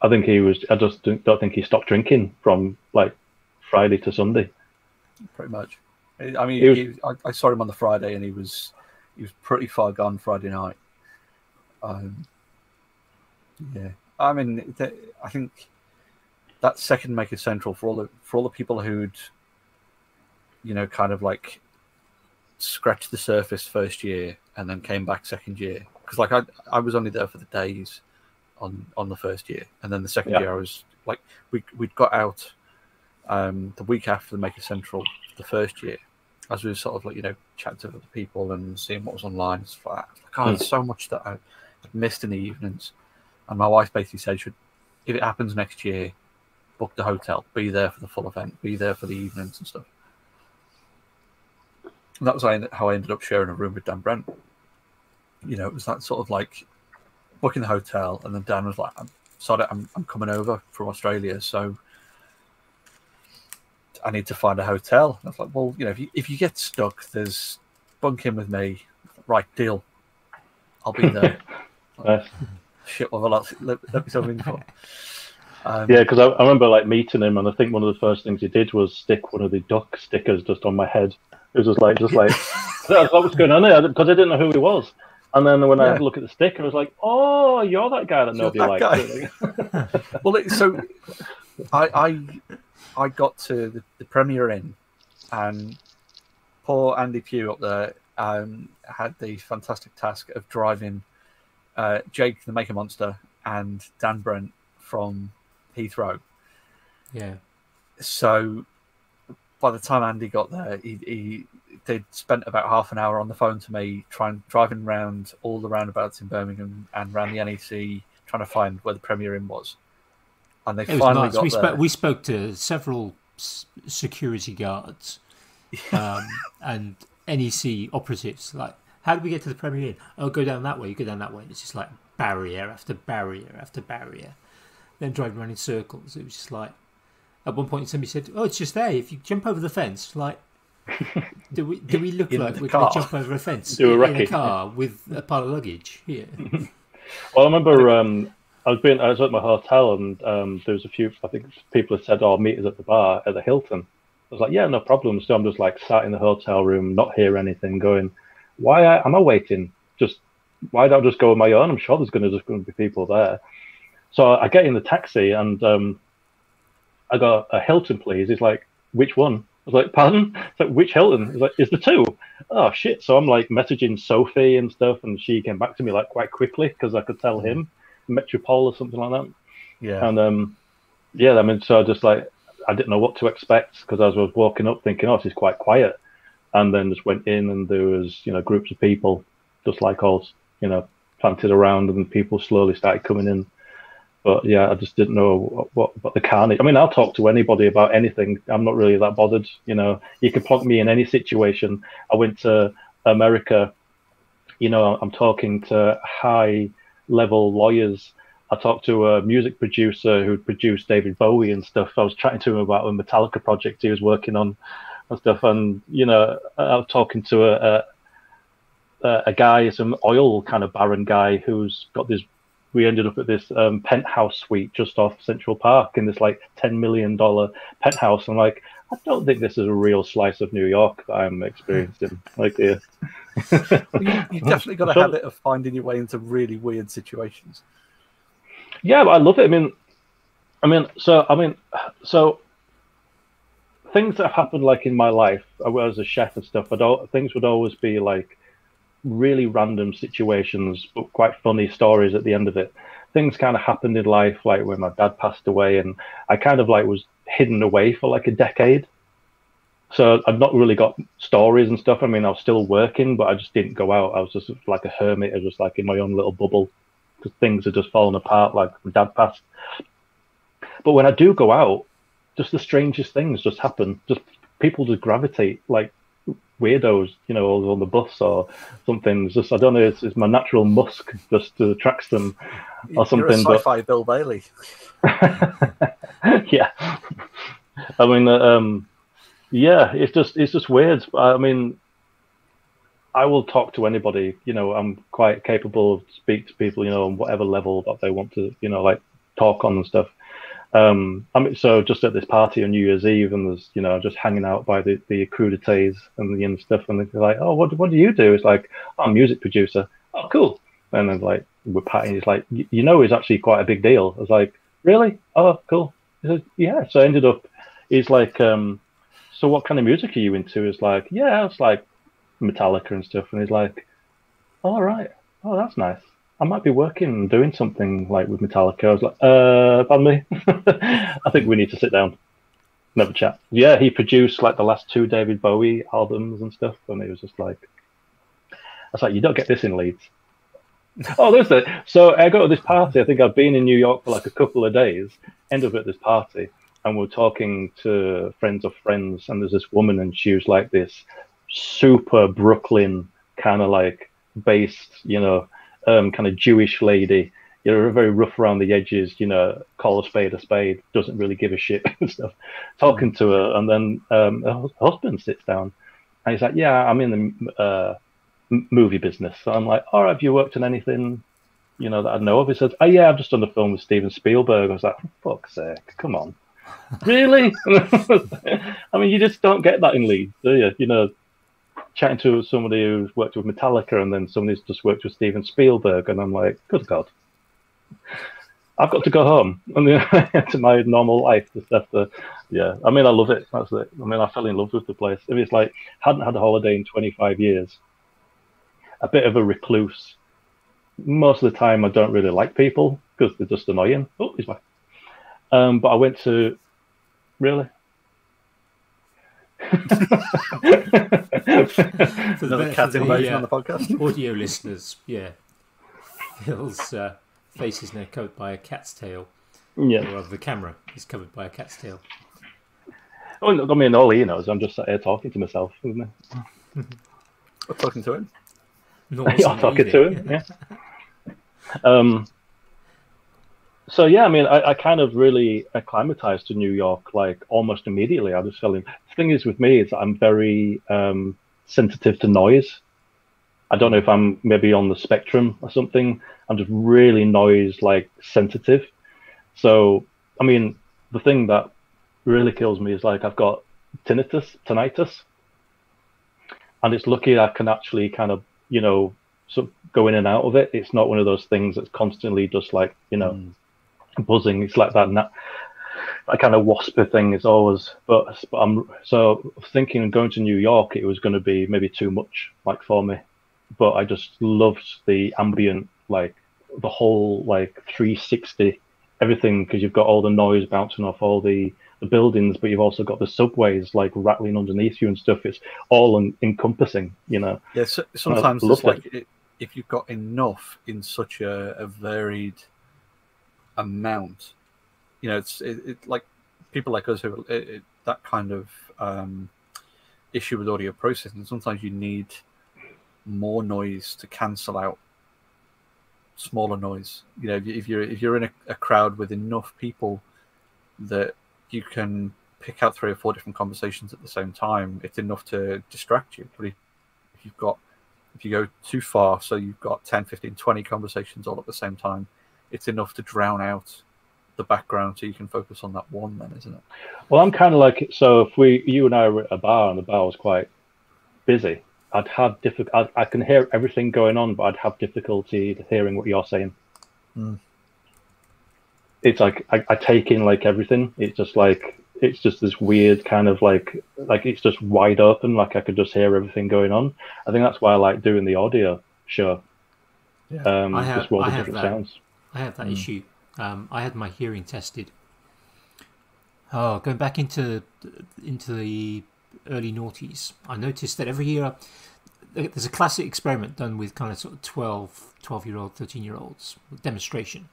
I think he was. I just don't, don't think he stopped drinking from like Friday to Sunday. Pretty much. I mean, was- he- I, I saw him on the Friday, and he was he was pretty far gone Friday night. Um, yeah, I mean, th- I think that second Maker Central for all the for all the people who'd, you know, kind of like scratched the surface first year and then came back second year because like I I was only there for the days on on the first year, and then the second Yeah. year I was like we we'd got out um, the week after the Maker Central the first year, as we were sort of like you know chatting to other people and seeing what was online stuff like oh, there's hmm. so much that I had missed in the evenings, and my wife basically said, "Should if it happens next year, book the hotel, be there for the full event, be there for the evenings and stuff." And that was how I ended- how I ended up sharing a room with Dan Brent. You know, it was that sort of like booking the hotel, and then Dan was like, "I'm sorry, I'm, I'm coming over from Australia, so." I need to find a hotel. And I was like, well, you know, if you if you get stuck, there's bunk in with me. Right, deal. I'll be [LAUGHS] there. Nice. Shit, what have I let, myself in for? Um, Yeah, because I, I remember like meeting him, and I think one of the first things he did was stick one of the duck stickers just on my head. It was just like, just like, [LAUGHS] [LAUGHS] I was going on there? Because I didn't know who he was. And then when I had Yeah. look at the sticker, I was like, oh, you're that guy that nobody likes. Well, it, so I I I got to the, the Premier Inn, and poor Andy Pugh up there um, had the fantastic task of driving uh, Jake the Maker Monster and Dan Brent from Heathrow. Yeah. so by the time Andy got there, he, he they'd spent about half an hour on the phone to me, trying driving around all the roundabouts in Birmingham and around the NEC, trying to find where the Premier Inn was. And they It was finally got We there. spoke. We spoke to several s- security guards um, and NEC operatives. Like, how do we get to the Premier Inn? Oh, go down that way. You go down that way. And it's just like barrier after barrier after barrier. Then driving around in circles. It was just like. At one point, somebody said, "Oh, it's just there. If you jump over the fence, like." Do we do we look [LAUGHS] In like we're going to jump over a fence [LAUGHS] Do a in a car with a pile of luggage? Yeah, [LAUGHS] Well, I remember um, I was being I was at my hotel and um, there was a few I think people had said, "Oh, meet us at the bar at the Hilton." I was like, "Yeah, no problem." So I'm just like sat in the hotel room, not hear anything, going, "Why am I waiting? Just why don't I just go on my own? I'm sure there's going to just going to be people there." So I get in the taxi and um, I got a Hilton, please. He's like, "Which one?" I was like, "Pardon?" It's like, "Which Hilton?" He's like, "Is the two? Oh shit! So I'm like messaging Sophie and stuff, and she came back to me like quite quickly because I could tell him Metropole or something like that. yeah, And um, yeah, I mean, so I just like I didn't know what to expect because as I was walking up, thinking, "Oh, this is quite quiet," and then just went in, and there was you know groups of people just like all you know planted around, and people slowly started coming in. But yeah, I just didn't know what, what, what the carnage. I mean, I'll talk to anybody about anything. I'm not really that bothered. You know, you can plonk me in any situation. I went to America. You know, I'm talking to high level lawyers. I talked to a music producer who produced David Bowie and stuff. I was chatting to him about a Metallica project he was working on and stuff. And you know, I was talking to a a, a guy, some oil kind of baron guy, who's got this. We ended up at this um, penthouse suite just off Central Park in this like ten million dollar penthouse. I'm like, I don't think this is a real slice of New York that I'm experiencing. like. Well, you, you've [LAUGHS] definitely got a habit of finding your way into really weird situations. Yeah, but I love it. I mean, I mean, so I mean, so things that have happened like in my life I was as a chef and stuff. Things would always be like really random situations, but quite funny stories at the end of it. Things kind of happened in life, like when my dad passed away, and I kind of like was hidden away for like a decade. so I've not really got stories and stuff. I mean, I was still working, but I just didn't go out. I was just like a hermit. I was just like in my own little bubble because things had just fallen apart. Like my dad passed. But when I do go out, just the strangest things just happen. Just people just gravitate like weirdos, you know, on the bus or something. It's just I don't know. It's, it's my natural musk just attracts them or something. You're a sci-fi but... Bill Bailey. [LAUGHS] yeah, I mean, uh, um, yeah, it's just it's just weird. I mean, I will talk to anybody. You know, I'm quite capable of speak to people. You know, on whatever level that they want to. You know, like talk on and stuff. Um, I mean, so just at this party on New Year's Eve, and there's you know just hanging out by the the crudités and the and stuff, and they're like, oh, what what do you do? It's like, I'm a music producer. Oh, cool. And then like we're patting. He's like, you know, he's actually quite a big deal. I was like, really? Oh, cool. He said, yeah. So I ended up. He's like, um, so what kind of music are you into? It's like, yeah, it's like Metallica and stuff. And he's like, all right. Oh, that's nice. I might be working doing something like with Metallica. I was like, uh, pardon me. [LAUGHS] I think we need to sit down and have a chat. Yeah, he produced like the last two David Bowie albums and stuff, and it was just like, I was like, you don't get this in Leeds. [LAUGHS] oh, there's it. So I go to this party. I think I've been in New York for like a couple of days. End up at this party, and we're talking to friends of friends, and there's this woman, and she was like this super Brooklyn kind of like based, you know, um, kind of Jewish lady. You're very rough around the edges, you know, call a spade a spade, doesn't really give a shit [LAUGHS] and stuff. Talking to her, and then um, her husband sits down, and he's like, "Yeah, I'm in the uh, movie business." So I'm like, "Oh, have you worked on anything, you know, that I know of?" He says, "Oh yeah, I've just done a film with Steven Spielberg." I was like, "For fuck's sake, come on." [LAUGHS] really? [LAUGHS] I mean, you just don't get that in Leeds, do you? You know, chatting to somebody who's worked with Metallica and then somebody's just worked with Steven Spielberg, and I'm like, good God, I've got to go home [LAUGHS] and to my normal life. Just after, yeah. I mean, I love it. That's it. I mean, I fell in love with the place. If it's like hadn't had a holiday in 25 years, a bit of a recluse. Most of the time, I don't really like people because they're just annoying. Oh, he's back. Um, but I went to really Another cat invasion uh, on the podcast. Audio listeners, yeah. Phil's uh, face is now covered by a cat's tail. Yeah. Or the camera is covered by a cat's tail. Oh, I mean, all he knows, I'm just sat here talking to myself, isn't it? [LAUGHS] Or talking to him. [LAUGHS] I'm talking to him, yeah. [LAUGHS] um, so yeah, I mean, I, I, kind of really acclimatized to New York like almost immediately. I was feeling. Thing is with me is I'm very um, sensitive to noise. I don't know if I'm maybe on the spectrum or something. I'm just really noise like sensitive. So I mean, the thing that really kills me is like I've got tinnitus, tinnitus, and it's lucky I can actually kind of you know sort of go in and out of it. It's not one of those things that's constantly just like you know. Mm buzzing. It's like that that, that kind of wasper thing is always. But, but I'm so thinking of going to New York. It was going to be maybe too much like for me. But I just loved the ambient, like the whole like 360 everything because you've got all the noise bouncing off all the, the buildings, but you've also got the subways like rattling underneath you and stuff. It's all en- encompassing, you know. Yeah, so, sometimes it's like it, if you've got enough in such a, a varied amount. You know, it's it, it like people like us who it, that kind of um, issue with audio processing. Sometimes you need more noise to cancel out smaller noise. You know, if you're if you're in a, a crowd with enough people that you can pick out three or four different conversations at the same time, it's enough to distract you. But if you've got if you go too far, so you've got 10, 15, 20 conversations all at the same time, it's enough to drown out the background so you can focus on that one then isn't it well i'm kind of like so if we you and i were at a bar and the bar was quite busy i'd have difficult I, can hear everything going on but i'd have difficulty hearing what you're saying mm. it's like I, I take in like everything it's just like it's just this weird kind of like like it's just wide open like i could just hear everything going on i think that's why i like doing the audio show yeah. um I have, just all the different that. sounds I have that mm. issue. Um, I had my hearing tested. Oh, going back into into the early noughties, I noticed that every year there's a classic experiment done with kind of sort of 12, 12 year old, 13 year olds demonstration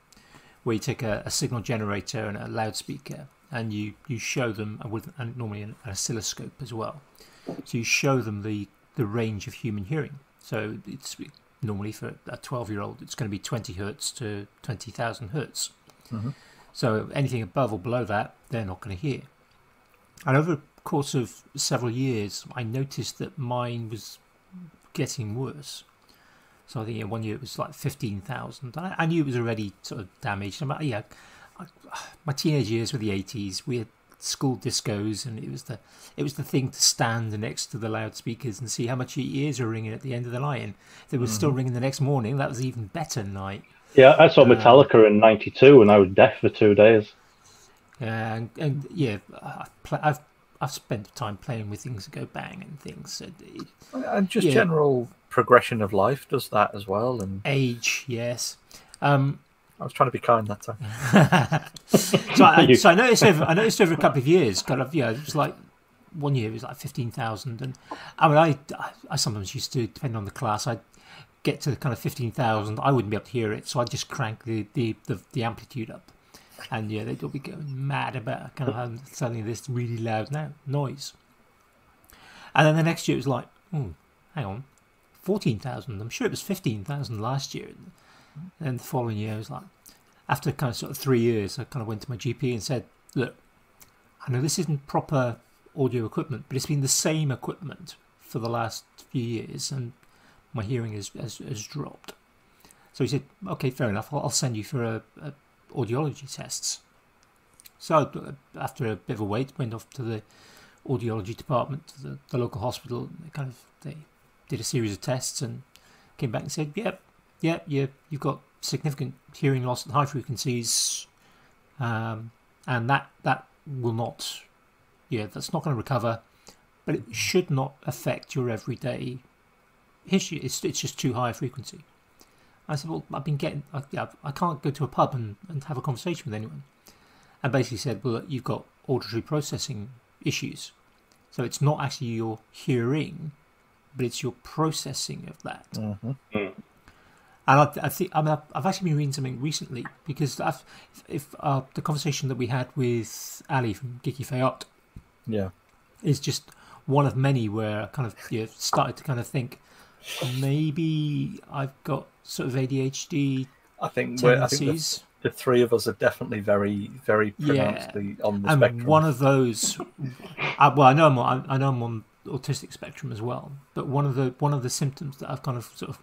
where you take a, a, signal generator and a loudspeaker and you, you show them with and normally an, oscilloscope as well. So you show them the, the range of human hearing. So it's normally for a 12 year old, it's going to be 20 hertz to 20,000 hertz. Mm-hmm. So anything above or below that, they're not going to hear. And over the course of several years, I noticed that mine was getting worse. So I think in one year it was like 15,000. I, I knew it was already sort of damaged. I'm, yeah, I, my teenage years were the 80s. We had school discos, and it was the it was the thing to stand next to the loudspeakers and see how much your ears were ringing at the end of the night. And they were mm-hmm. still ringing the next morning, that was even better night. Yeah, I saw uh, Metallica uh, in '92, and I was deaf for two days. Yeah, and, and yeah, I've I've spent time playing with things that go bang and things. And just yeah. general progression of life does that as well, and age, yes. Um, I was trying to be kind that time. [LAUGHS] so, I, [LAUGHS] so I noticed over I noticed over a couple of years, kind of, yeah, it was like one year it was like fifteen thousand, and I mean, I I sometimes used to, depending on the class, I'd get to kind of fifteen thousand. I wouldn't be able to hear it, so I'd just crank the the, the, the amplitude up, and yeah, they'd all be going mad about kind of suddenly this really loud now noise. And then the next year it was like, oh, hang on, fourteen thousand. I'm sure it was fifteen thousand last year. And the following year, I was like, after kind of sort of three years, I kind of went to my GP and said, look, I know this isn't proper audio equipment, but it's been the same equipment for the last few years, and my hearing has, has, has dropped. So he said, okay, fair enough, I'll, I'll send you for a, a audiology tests. So uh, after a bit of a wait, went off to the audiology department, to the, the local hospital. Kind of they did a series of tests and came back and said, "Yep, you you've got significant hearing loss at high frequencies, um, and that that will not, yeah, that's not going to recover, but it should not affect your everyday issue. It's it's just too high a frequency. I said, well, I've been getting, I, yeah, I can't go to a pub and, and have a conversation with anyone. And basically said, well, you've got auditory processing issues. So it's not actually your hearing, but it's your processing of that. Mm-hmm. Mm. And I, I think I mean, I've actually been reading something recently because I've, if uh, the conversation that we had with Ali from Geeky Fayot, yeah, is just one of many where I kind of you know, started to kind of think maybe I've got sort of ADHD. I think, tendencies. I think the, the, three of us are definitely very, very pronouncedly yeah. on the and spectrum. one of those, I, well, I know I'm on, I know I'm on autistic spectrum as well, but one of the one of the symptoms that I've kind of sort of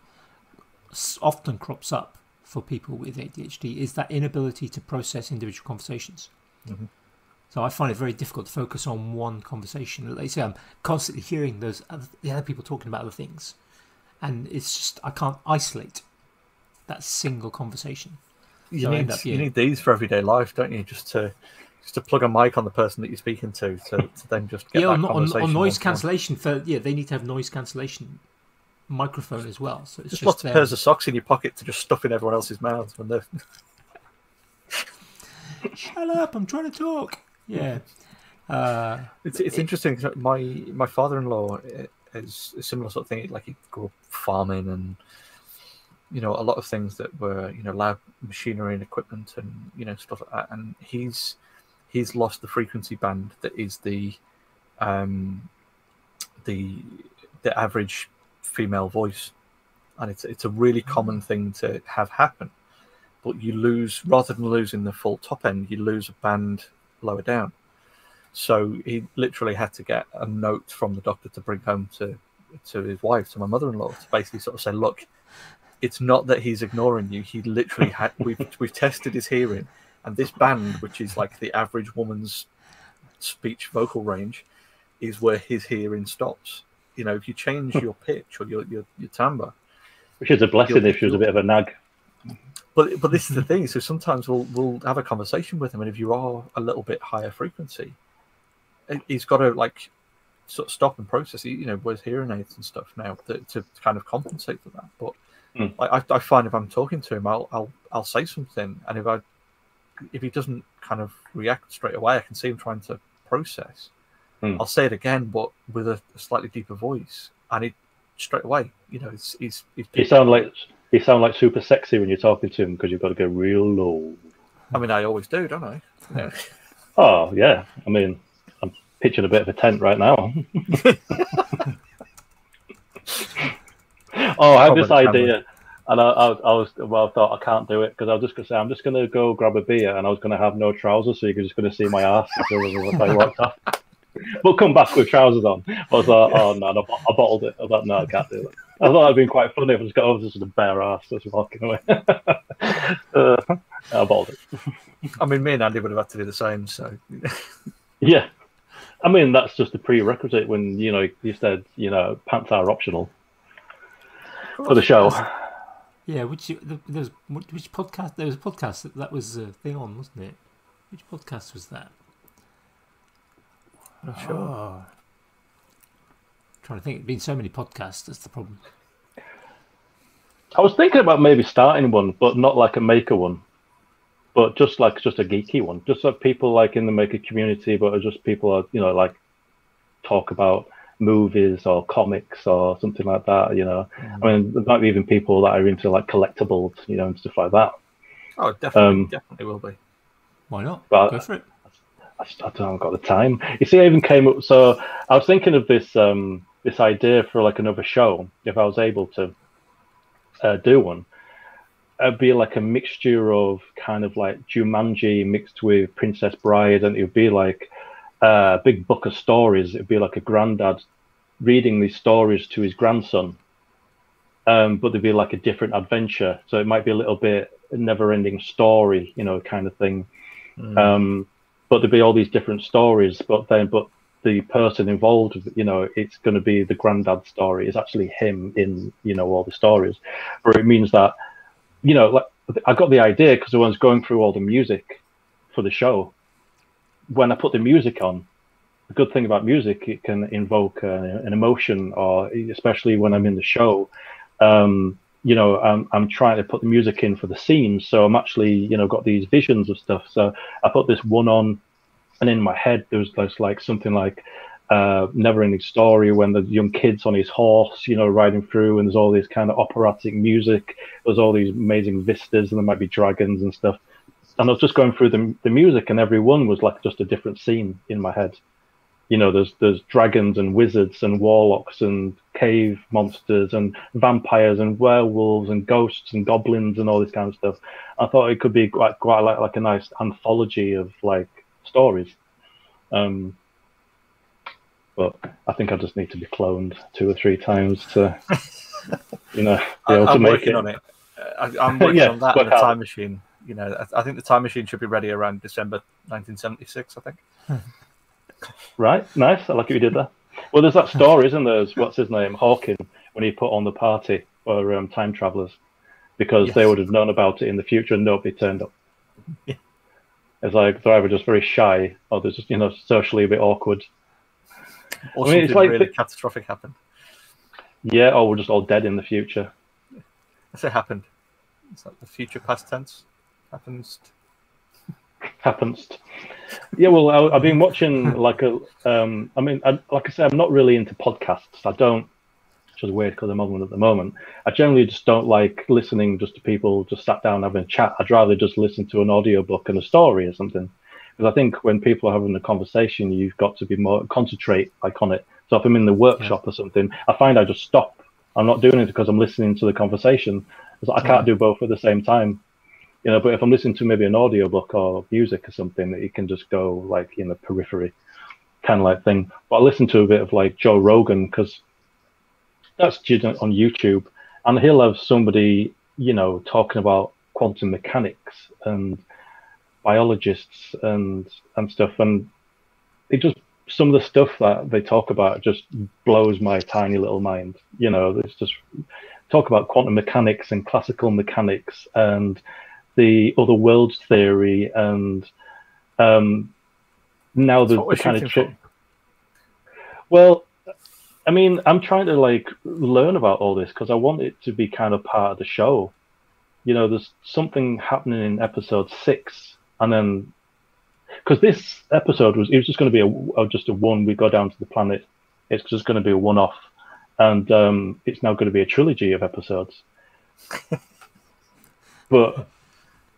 often crops up for people with ADHD is that inability to process individual conversations. Mm-hmm. So I find it very difficult to focus on one conversation. Like say, I'm constantly hearing those other, the other people talking about other things, and it's just I can't isolate that single conversation. You so need up, you need these for everyday life, don't you? Just to just to plug a mic on the person that you're speaking to, to, [LAUGHS] to then just get yeah, on, on, on, noise cancellation for yeah, they need to have noise cancellation microphone as well. So it's just, just lots of pairs of socks in your pocket to just stuff in everyone else's mouths when they're. [LAUGHS] Shut up! I'm trying to talk. Yeah. Uh, it's it's it, interesting. My my father-in-law is a similar sort of thing. Like he grew up farming and you know a lot of things that were you know lab machinery and equipment and you know stuff like that. And he's he's lost the frequency band that is the um the the average female voice, and it's it's a really mm. common thing to have happen. But you lose rather than losing the full top end, you lose a band lower down. So he literally had to get a note from the doctor to bring home to to his wife, to my mother-in-law, to basically sort of say, "Look, it's not that he's ignoring you. He literally had [LAUGHS] we've we've tested his hearing, and this band, which is like the average woman's speech vocal range, is where his hearing stops you know, if you change your pitch or your your, your timbre, which is a blessing if she was a bit of a nag. But but this is the thing. So sometimes we'll we'll have a conversation with him, and if you are a little bit higher frequency, he's got to like sort of stop and process. You know, with hearing aids and stuff now to, to kind of compensate for that. But mm. I, I find if I'm talking to him, I'll I'll I'll say something, and if I if he doesn't kind of react straight away, I can see him trying to process Hmm. I'll say it again, but with a, slightly deeper voice, and it straight away, you know, it's he's, he's You sound like you sound like super sexy when you're talking to him because you've got to go real low. I mean, I always do, don't I? Yeah. Oh yeah, I mean, I'm pitching a bit of a tent right now. [LAUGHS] oh, I had this idea, and I, I, I was well, I thought I can't do it because I was just gonna say I'm just gonna go grab a beer, and I was gonna have no trousers, so you're just gonna see my ass if I walked off. [LAUGHS] But come back with trousers on. I was like, oh no, no, I bottled it. I was like, no, I can't do that. I thought that'd been quite funny if I just got over just a bare ass just walking away. [LAUGHS] uh, I bottled it. I mean, me and Andy would have had to do the same. So [LAUGHS] Yeah. I mean, that's just a prerequisite when, you know, you said, you know, pants are optional for the show. Yeah, which there was which podcast? There was a podcast that, that was a thing on, wasn't it? Which podcast was that? Not sure. Oh. Trying to think. There've been so many podcasts. That's the problem. I was thinking about maybe starting one, but not like a maker one, but just like just a geeky one, just like people like in the maker community, but just people are you know like talk about movies or comics or something like that. You know, I mean, there might be even people that are into like collectibles, you know, and stuff like that. Oh, definitely, Um, definitely will be. Why not? But- Go for it. I just I don't got the time. You see, I even came up. So I was thinking of this um, this idea for like another show. If I was able to uh, do one, it'd be like a mixture of kind of like Jumanji mixed with Princess Bride, and it would be like a big book of stories. It'd be like a granddad reading these stories to his grandson. Um, but there'd be like a different adventure. So it might be a little bit never-ending story, you know, kind of thing. Um, but there'd be all these different stories, but then, but the person involved, you know, it's going to be the granddad story. It's actually him in, you know, all the stories. Or it means that, you know, like I got the idea because I was going through all the music for the show. When I put the music on, the good thing about music, it can invoke uh, an emotion, or especially when I'm in the show. Um, you know, I'm, I'm trying to put the music in for the scenes, so I'm actually, you know, got these visions of stuff. So I put this one on, and in my head there was there's like something like uh, never-ending story when the young kid's on his horse, you know, riding through, and there's all this kind of operatic music. There's all these amazing vistas, and there might be dragons and stuff. And I was just going through the the music, and every one was like just a different scene in my head. You know, there's there's dragons and wizards and warlocks and cave monsters and vampires and werewolves and ghosts and goblins and all this kind of stuff. I thought it could be quite quite like, like a nice anthology of like stories. Um, but I think I just need to be cloned two or three times to, you know, [LAUGHS] be able to I'm make working it. on it. Uh, I, I'm [LAUGHS] working Yeah, on that work and the time machine. You know, I, I think the time machine should be ready around December 1976. I think. [LAUGHS] Right, nice. I like what you did there. Well, there's that story, isn't there? What's his name? Hawking, when he put on the party for um, time travelers, because they would have known about it in the future and nobody turned up. Yeah. It's like they're either just very shy or they're just, you know, socially a bit awkward. Or I mean, it's like really the- catastrophic happened. Yeah, or we're just all dead in the future. I it happened. It's like the future past tense happens. Happens. Yeah, well, I, I've been watching like a. Um, I mean, I, like I said, I'm not really into podcasts. I don't, which is weird because I'm on one at the moment. I generally just don't like listening just to people just sat down having a chat. I'd rather just listen to an audiobook and a story or something. Because I think when people are having a conversation, you've got to be more concentrate like on it. So if I'm in the workshop or something, I find I just stop. I'm not doing it because I'm listening to the conversation. Like I can't do both at the same time you know but if i'm listening to maybe an audiobook or music or something that you can just go like in the periphery kind of like thing. But i listen to a bit of like joe rogan because that's on youtube. And he'll have somebody you know talking about quantum mechanics and biologists and and stuff. And it just some of the stuff that they talk about just blows my tiny little mind. You know it's just talk about quantum mechanics and classical mechanics and the other worlds theory and um, now the, the kind of chi- well i mean i'm trying to like learn about all this because i want it to be kind of part of the show you know there's something happening in episode six and then because this episode was it was just going to be a, a just a one. We go down to the planet. It's just going to be a one-off, and um, it's now going to be a trilogy of episodes. [LAUGHS] but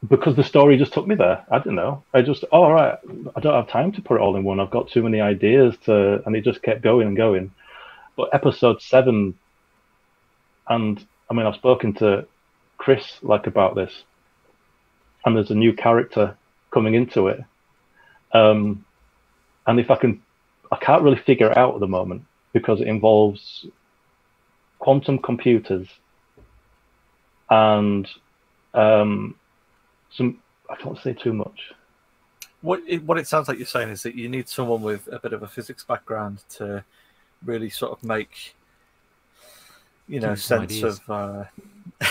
because the story just took me there, I don't know. I just, oh, all right, I don't have time to put it all in one. I've got too many ideas to, and it just kept going and going. But episode seven, and I mean, I've spoken to Chris like about this, and there's a new character coming into it. Um, and if I can, I can't really figure it out at the moment because it involves quantum computers and um, some. I can't say too much. What it, what it sounds like you're saying is that you need someone with a bit of a physics background to really sort of make you know sense of. Uh... [LAUGHS]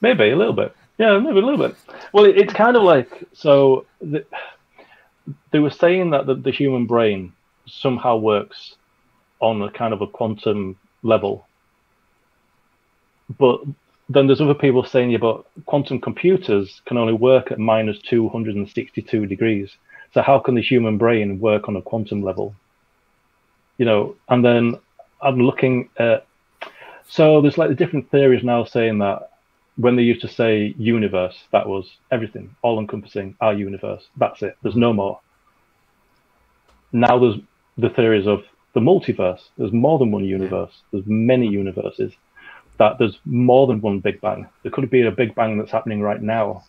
maybe a little bit. Yeah, maybe a little bit. Well, it, it's kind of like so. The, they were saying that the, the human brain somehow works on a kind of a quantum level, but then there's other people saying, yeah, but quantum computers can only work at minus 262 degrees. So how can the human brain work on a quantum level? You know, and then I'm looking at, so there's like the different theories now saying that when they used to say universe, that was everything, all encompassing our universe. That's it. There's no more. Now there's the theories of the multiverse. There's more than one universe. There's many universes that there's more than one Big Bang. There could be a Big Bang that's happening right now.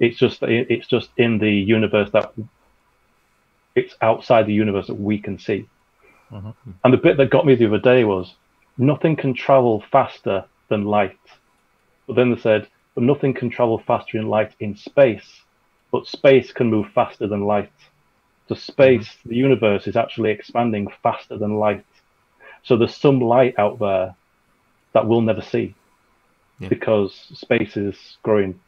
It's just it's just in the universe that it's outside the universe that we can see. Mm-hmm. And the bit that got me the other day was nothing can travel faster than light. But then they said, but nothing can travel faster than light in space, but space can move faster than light. So space, mm-hmm. the universe is actually expanding faster than light. So there's some light out there that we'll never see yeah. because space is growing.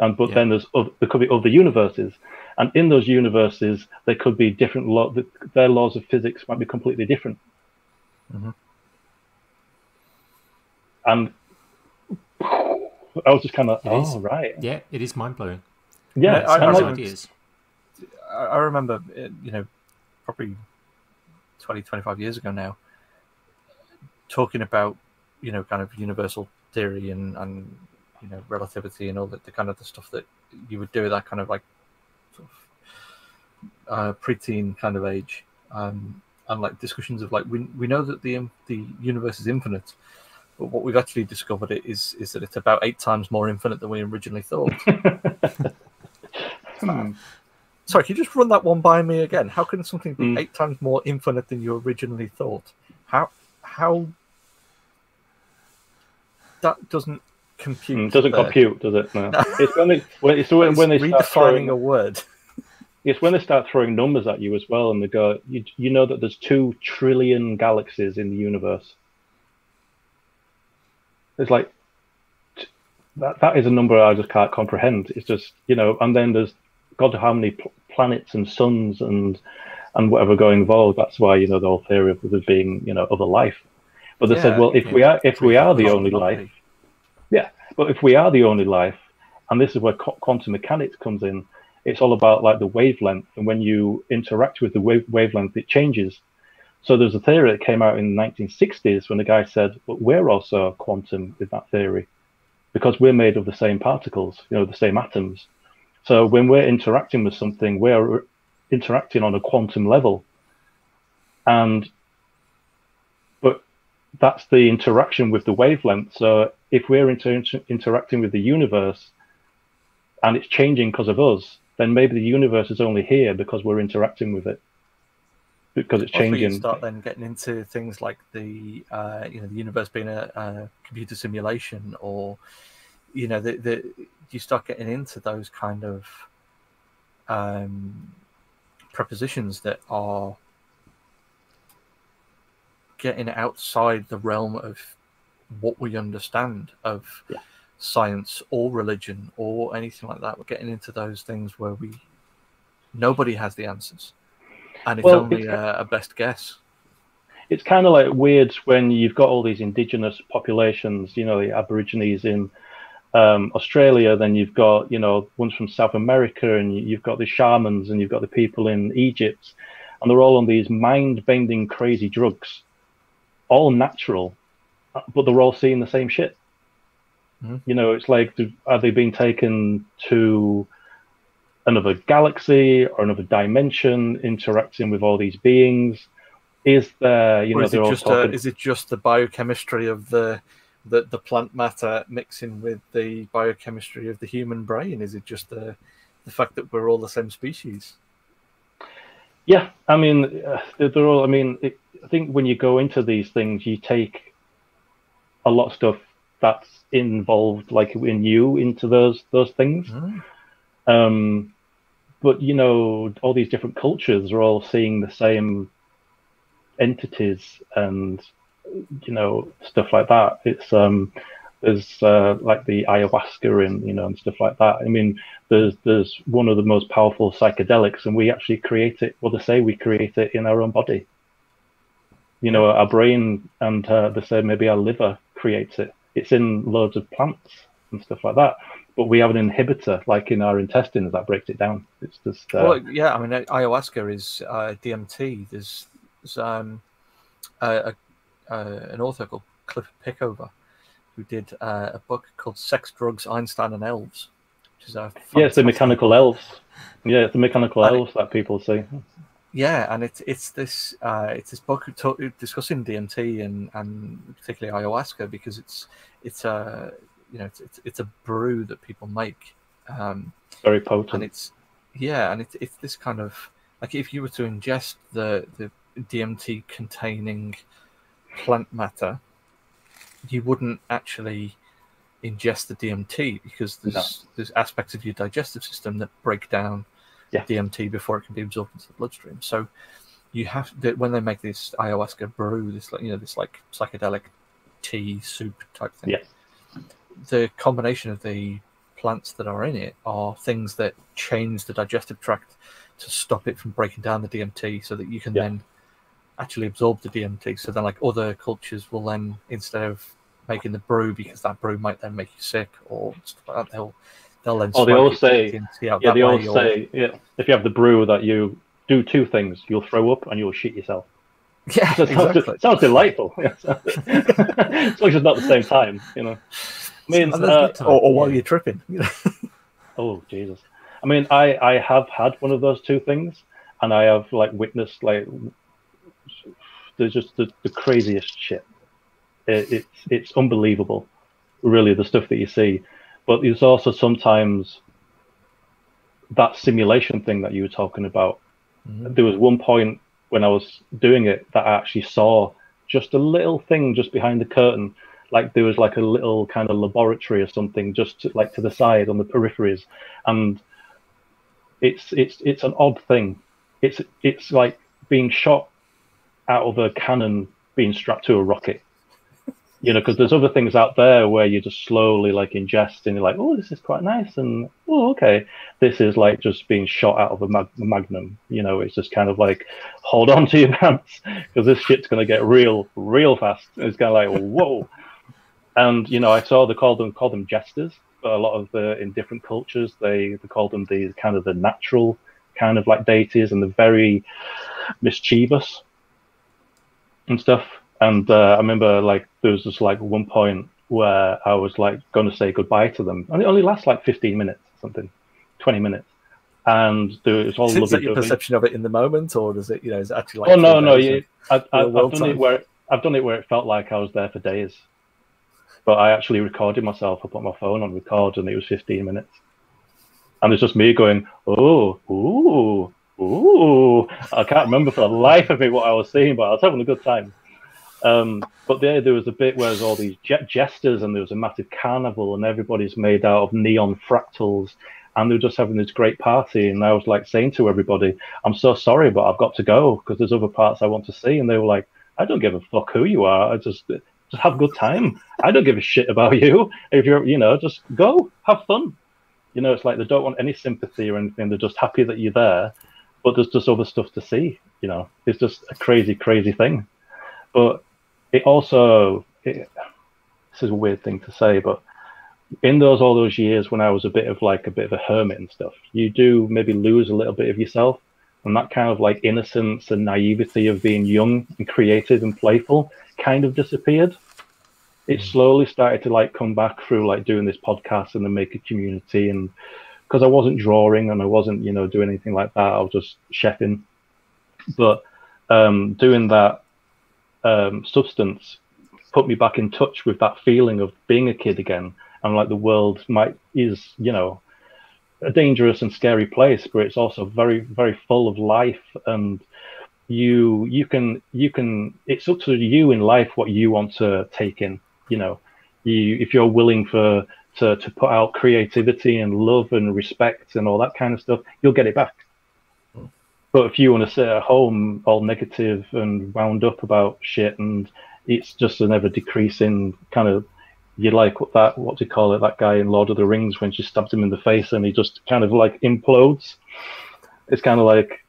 And but yeah. then there's other, there could be other universes, and in those universes there could be different law. Their laws of physics might be completely different. Mm-hmm. And I was just kind of, oh is. right, yeah, it is mind blowing. Yeah, I, I, I, ideas. I remember, uh, you know, probably 20, 25 years ago now, talking about you know, kind of universal theory and, and you know, relativity and all the, the kind of the stuff that you would do at that kind of like sort of uh, preteen kind of age. Um, and like discussions of like we, we know that the the universe is infinite, but what we've actually discovered it is is that it's about eight times more infinite than we originally thought. [LAUGHS] hmm. Sorry, can you just run that one by me again? How can something be mm. eight times more infinite than you originally thought? How how that doesn't compute. Mm, doesn't there. compute, does it? No. [LAUGHS] no. It's when they when, it's when, when they start throwing a word. [LAUGHS] It's when they start throwing numbers at you as well, and they go, you, you know that there's two trillion galaxies in the universe. It's like that. That is a number I just can't comprehend. It's just you know, and then there's God, how many planets and suns and and whatever going involved. That's why you know the whole theory of there being you know other life but they yeah, said, well, if we are if we are the only life, yeah, but if we are the only life, and this is where quantum mechanics comes in, it's all about like the wavelength, and when you interact with the wave- wavelength, it changes. So there's a theory that came out in the 1960s when the guy said, but we're also quantum with that theory, because we're made of the same particles, you know, the same atoms. So when we're interacting with something, we're interacting on a quantum level. And that's the interaction with the wavelength. So if we're inter- interacting with the universe and it's changing because of us, then maybe the universe is only here because we're interacting with it because it's changing. You start then getting into things like the uh, you know the universe being a, a computer simulation, or you know the, the you start getting into those kind of um, prepositions that are getting outside the realm of what we understand of yeah. science or religion or anything like that. We're getting into those things where we nobody has the answers, and it's well, only it's, a, a best guess. It's kind of like weird when you've got all these indigenous populations, you know, the Aborigines in um, Australia, then you've got you know ones from South America, and you've got the shamans, and you've got the people in Egypt, and they're all on these mind-bending, crazy drugs, all natural, but they're all seeing the same shit. Mhm. You know, it's like, are they being taken to another galaxy or another dimension, interacting with all these beings? Is there, you or know, is they're it all just uh, talking. is it just the biochemistry of the, the the plant matter mixing with the biochemistry of the human brain? Is it just the the fact that we're all the same species? Yeah, I mean, uh, they're, they're all. I mean, it, I think when you go into these things, you take a lot of stuff that's involved, like in you, into those those things. Um, but you know, all these different cultures are all seeing the same entities and you know stuff like that. It's um, there's uh, like the ayahuasca and you know and stuff like that. I mean, there's there's one of the most powerful psychedelics, and we actually create it. Well, they say we create it in our own body. You know, our brain and uh, they say maybe our liver creates it. It's in loads of plants and stuff like that. But we have an inhibitor, like in our intestines, that breaks it down. It's just uh, Well, yeah, I mean, ayahuasca is uh, DMT. There's, there's um, a, a, an author called Cliff Pickover who did uh, a book called Sex, Drugs, Einstein, and Elves, which is a yeah, it's the mechanical elves. Yeah, it's the mechanical elves that people see. Yeah, and it's it's this uh, it's this book discussing DMT and and particularly ayahuasca because it's it's a you know it's it's, it's a brew that people make. Um, Very potent. and it's yeah and it's, it's this kind of like if you were to ingest the the dmt containing plant matter you wouldn't actually ingest the dmt because there's there's aspects of your digestive system that break down Yeah. dmt before it can be absorbed into the bloodstream so you have that when they make this ayahuasca brew this like you know this like psychedelic tea soup type thing Yes. the combination of the plants that are in it are things that change the digestive tract to stop it from breaking down the DMT so that you can Yeah. then actually absorb the DMT. So then, like other cultures will then, instead of making the brew because that brew might then make you sick or stuff like that, they'll they'll then Oh, they all say- get Yeah, they all say yeah, if you have the brew that you do two things, you'll throw up and you'll shit yourself. [LAUGHS] yeah, So it sounds, sounds delightful. Yeah, [LAUGHS] so- as long as it's not the same time, you know. I mean, uh, time, Or, or while yeah. you're tripping. you [LAUGHS] know. oh Jesus! I mean, I I have had one of those two things, and I have like witnessed like there's just the, the craziest shit. It, it's it's unbelievable, really, the stuff that you see. But there's also sometimes that simulation thing that you were talking about. Mhm. There was one point when I was doing it that I actually saw just a little thing just behind the curtain, like there was like a little kind of laboratory or something just to, like to the side on the peripheries, and it's it's it's an odd thing. It's it's like being shot out of a cannon being strapped to a rocket. You know, because there's other things out there where you're just slowly like ingest and you're like, oh, this is quite nice, and oh, okay. This is like just being shot out of a mag- magnum. You know, it's just kind of like, hold on to your pants [LAUGHS] because this shit's gonna get real, real fast. And It's kind of like, whoa. And you know, I saw they call them call them jesters. But a lot of the in different cultures, they they call them the kind of the natural kind of like deities, and they're very mischievous and stuff. And uh, I remember like there was just like one point where I was like going to say goodbye to them, and it only lasts like 15 minutes or something, 20 minutes, and there was all Is that your perception of it in the moment, or does it, you know, is it actually like? Oh no, no, you, I, I, I've world done it where I've done it where it felt like I was there for days, but I actually recorded myself. I put my phone on record, and it was 15 minutes, and it's just me going, oh, ooh, ooh. I can't remember for the life of me what I was saying, but I was having a good time. Um, but there, there was a bit where there's all these je- jesters, and there was a massive carnival, and everybody's made out of neon fractals, and they were just having this great party. And I was like saying to everybody, "I'm so sorry, but I've got to go because there's other parts I want to see." And they were like, "I don't give a fuck who you are. I just just have a good time. I don't give a shit about you. If you're, you know, just go, have fun." You know, it's like they don't want any sympathy or anything. They're just happy that you're there, but there's just other stuff to see. You know, it's just a crazy, crazy thing. But it also, it, this is a weird thing to say, but in those all those years when I was a bit of like a bit of a hermit and stuff, you do maybe lose a little bit of yourself, and that kind of like innocence and naivety of being young and creative and playful kind of disappeared. It slowly started to like come back through like doing this podcast and the maker community and because I wasn't drawing and I wasn't you know doing anything like that, I was just chefing. But um, doing that um, substance put me back in touch with that feeling of being a kid again. And like the world might is you know a dangerous and scary place but it's also very very full of life. And you you can you can it's up to you in life what you want to take in you know. You if you're willing for to, to put out creativity and love and respect and all that kind of stuff you'll get it back but if you want to sit at home all negative and wound up about shit and it's just an ever decreasing kind of you like what that what do you call it that guy in Lord of the Rings when she stabs him in the face and he just kind of like implodes. It's kind of like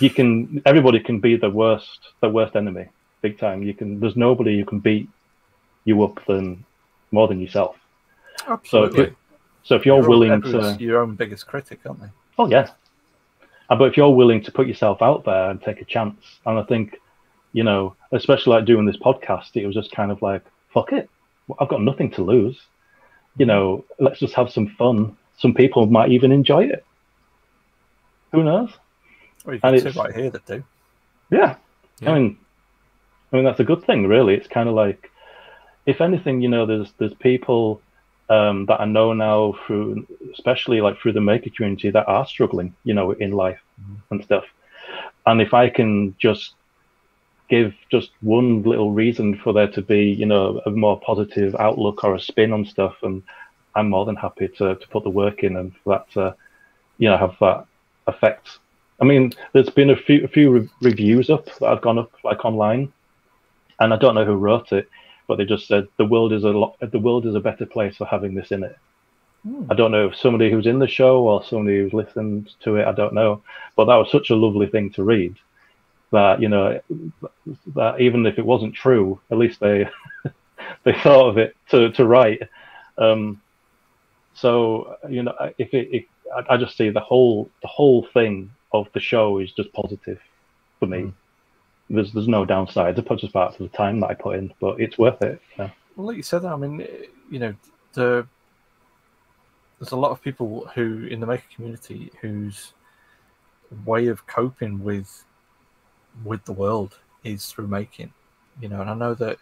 you can everybody can be the worst the worst enemy big time. You can there's nobody who can beat you up than more than yourself. Absolutely. So if, so if you're You're willing to your own biggest critic, aren't they? Oh yeah. Uh, But if you're willing to put yourself out there and take a chance, and I think, you know, especially like doing this podcast, it was just kind of like, fuck it. I've got nothing to lose. You know, let's just have some fun. Some people might even enjoy it. Who knows? Or you And can sit it's- right here that do. Yeah. Yeah. I mean, I mean that's a good thing, really. It's kind of like, if anything, you know, there's there's people um, that I know now through, especially like through the maker community, that are struggling, you know, in life and stuff. And if I can just give just one little reason for there to be, you know, a more positive outlook or a spin on stuff, and I'm more than happy to to put the work in and for that to, you know, have that effect. I mean, there's been a few a few re- reviews up that have gone up like online, and I don't know who wrote it, but they just said the world is a lot the world is a better place for having this in it. I don't know if somebody who's in the show or somebody who's listened to it. I don't know, but that was such a lovely thing to read. That you know, that even if it wasn't true, at least they [LAUGHS] they thought of it to to write. Um, so you know, if it, if I, I just see the whole the whole thing of the show is just positive for me. Mm. There's there's no downsides apart just part of the time that I put in, but it's worth it. Yeah. Well, like you said, I mean, you know, the there's a lot of people who in the maker community whose way of coping with with the world is through making. You know, and I know that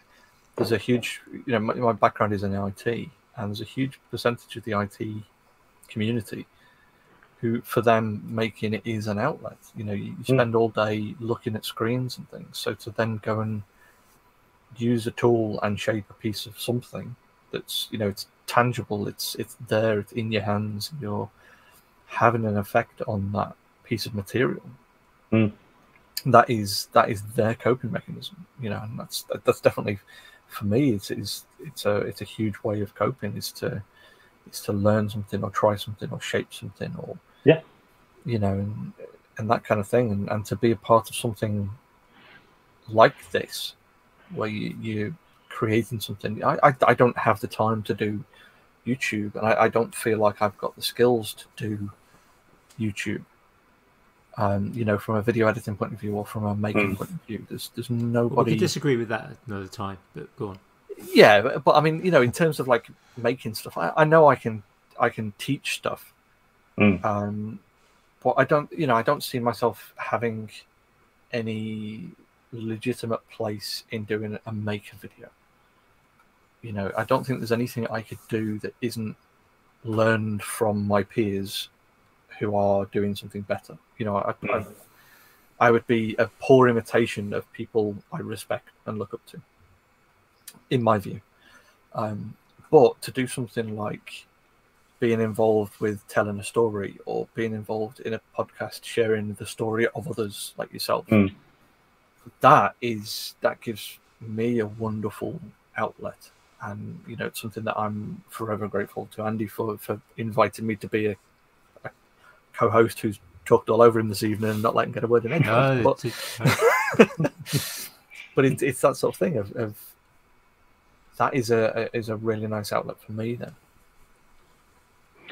there's a huge, you know, my, my background is in IT, and there's a huge percentage of the IT community who, for them, making it is an outlet. You know, you, you spend all day looking at screens and things, so to then go and use a tool and shape a piece of something that's you know it's tangible it's it's there it's in your hands you're having an effect on that piece of material Mm. that is that is their coping mechanism you know and that's that, that's definitely for me it's it's it's a it's a huge way of coping is to is to learn something or try something or shape something or Yeah. you know and and that kind of thing and, and to be a part of something like this where you, you're creating something. I, I, I don't have the time to do YouTube, and I, I don't feel like I've got the skills to do YouTube. Um, you know, from a video editing point of view or from a making Mm. point of view, there's there's We nobody. could disagree with that another time, but go on. Yeah, but, I mean, you know, in terms of like making stuff, I, I know I can I can teach stuff, Mm. um, but I don't, you know, I don't see myself having any legitimate place in doing a maker video. You know, I don't think there's anything I could do that isn't learned from my peers who are doing something better. You know, I, I, I would be a poor imitation of people I respect and look up to, in my view. Um, but to do something like being involved with telling a story or being involved in a podcast sharing the story of others like yourself, Mm. that is that gives me a wonderful outlet. And you know, it's something that I'm forever grateful to Andy for for inviting me to be a, a co-host who's talked all over him this evening and not letting get a word in edgewise. No, but it's- [LAUGHS] but it, it's that sort of thing of, of that is a, a is a really nice outlet for me then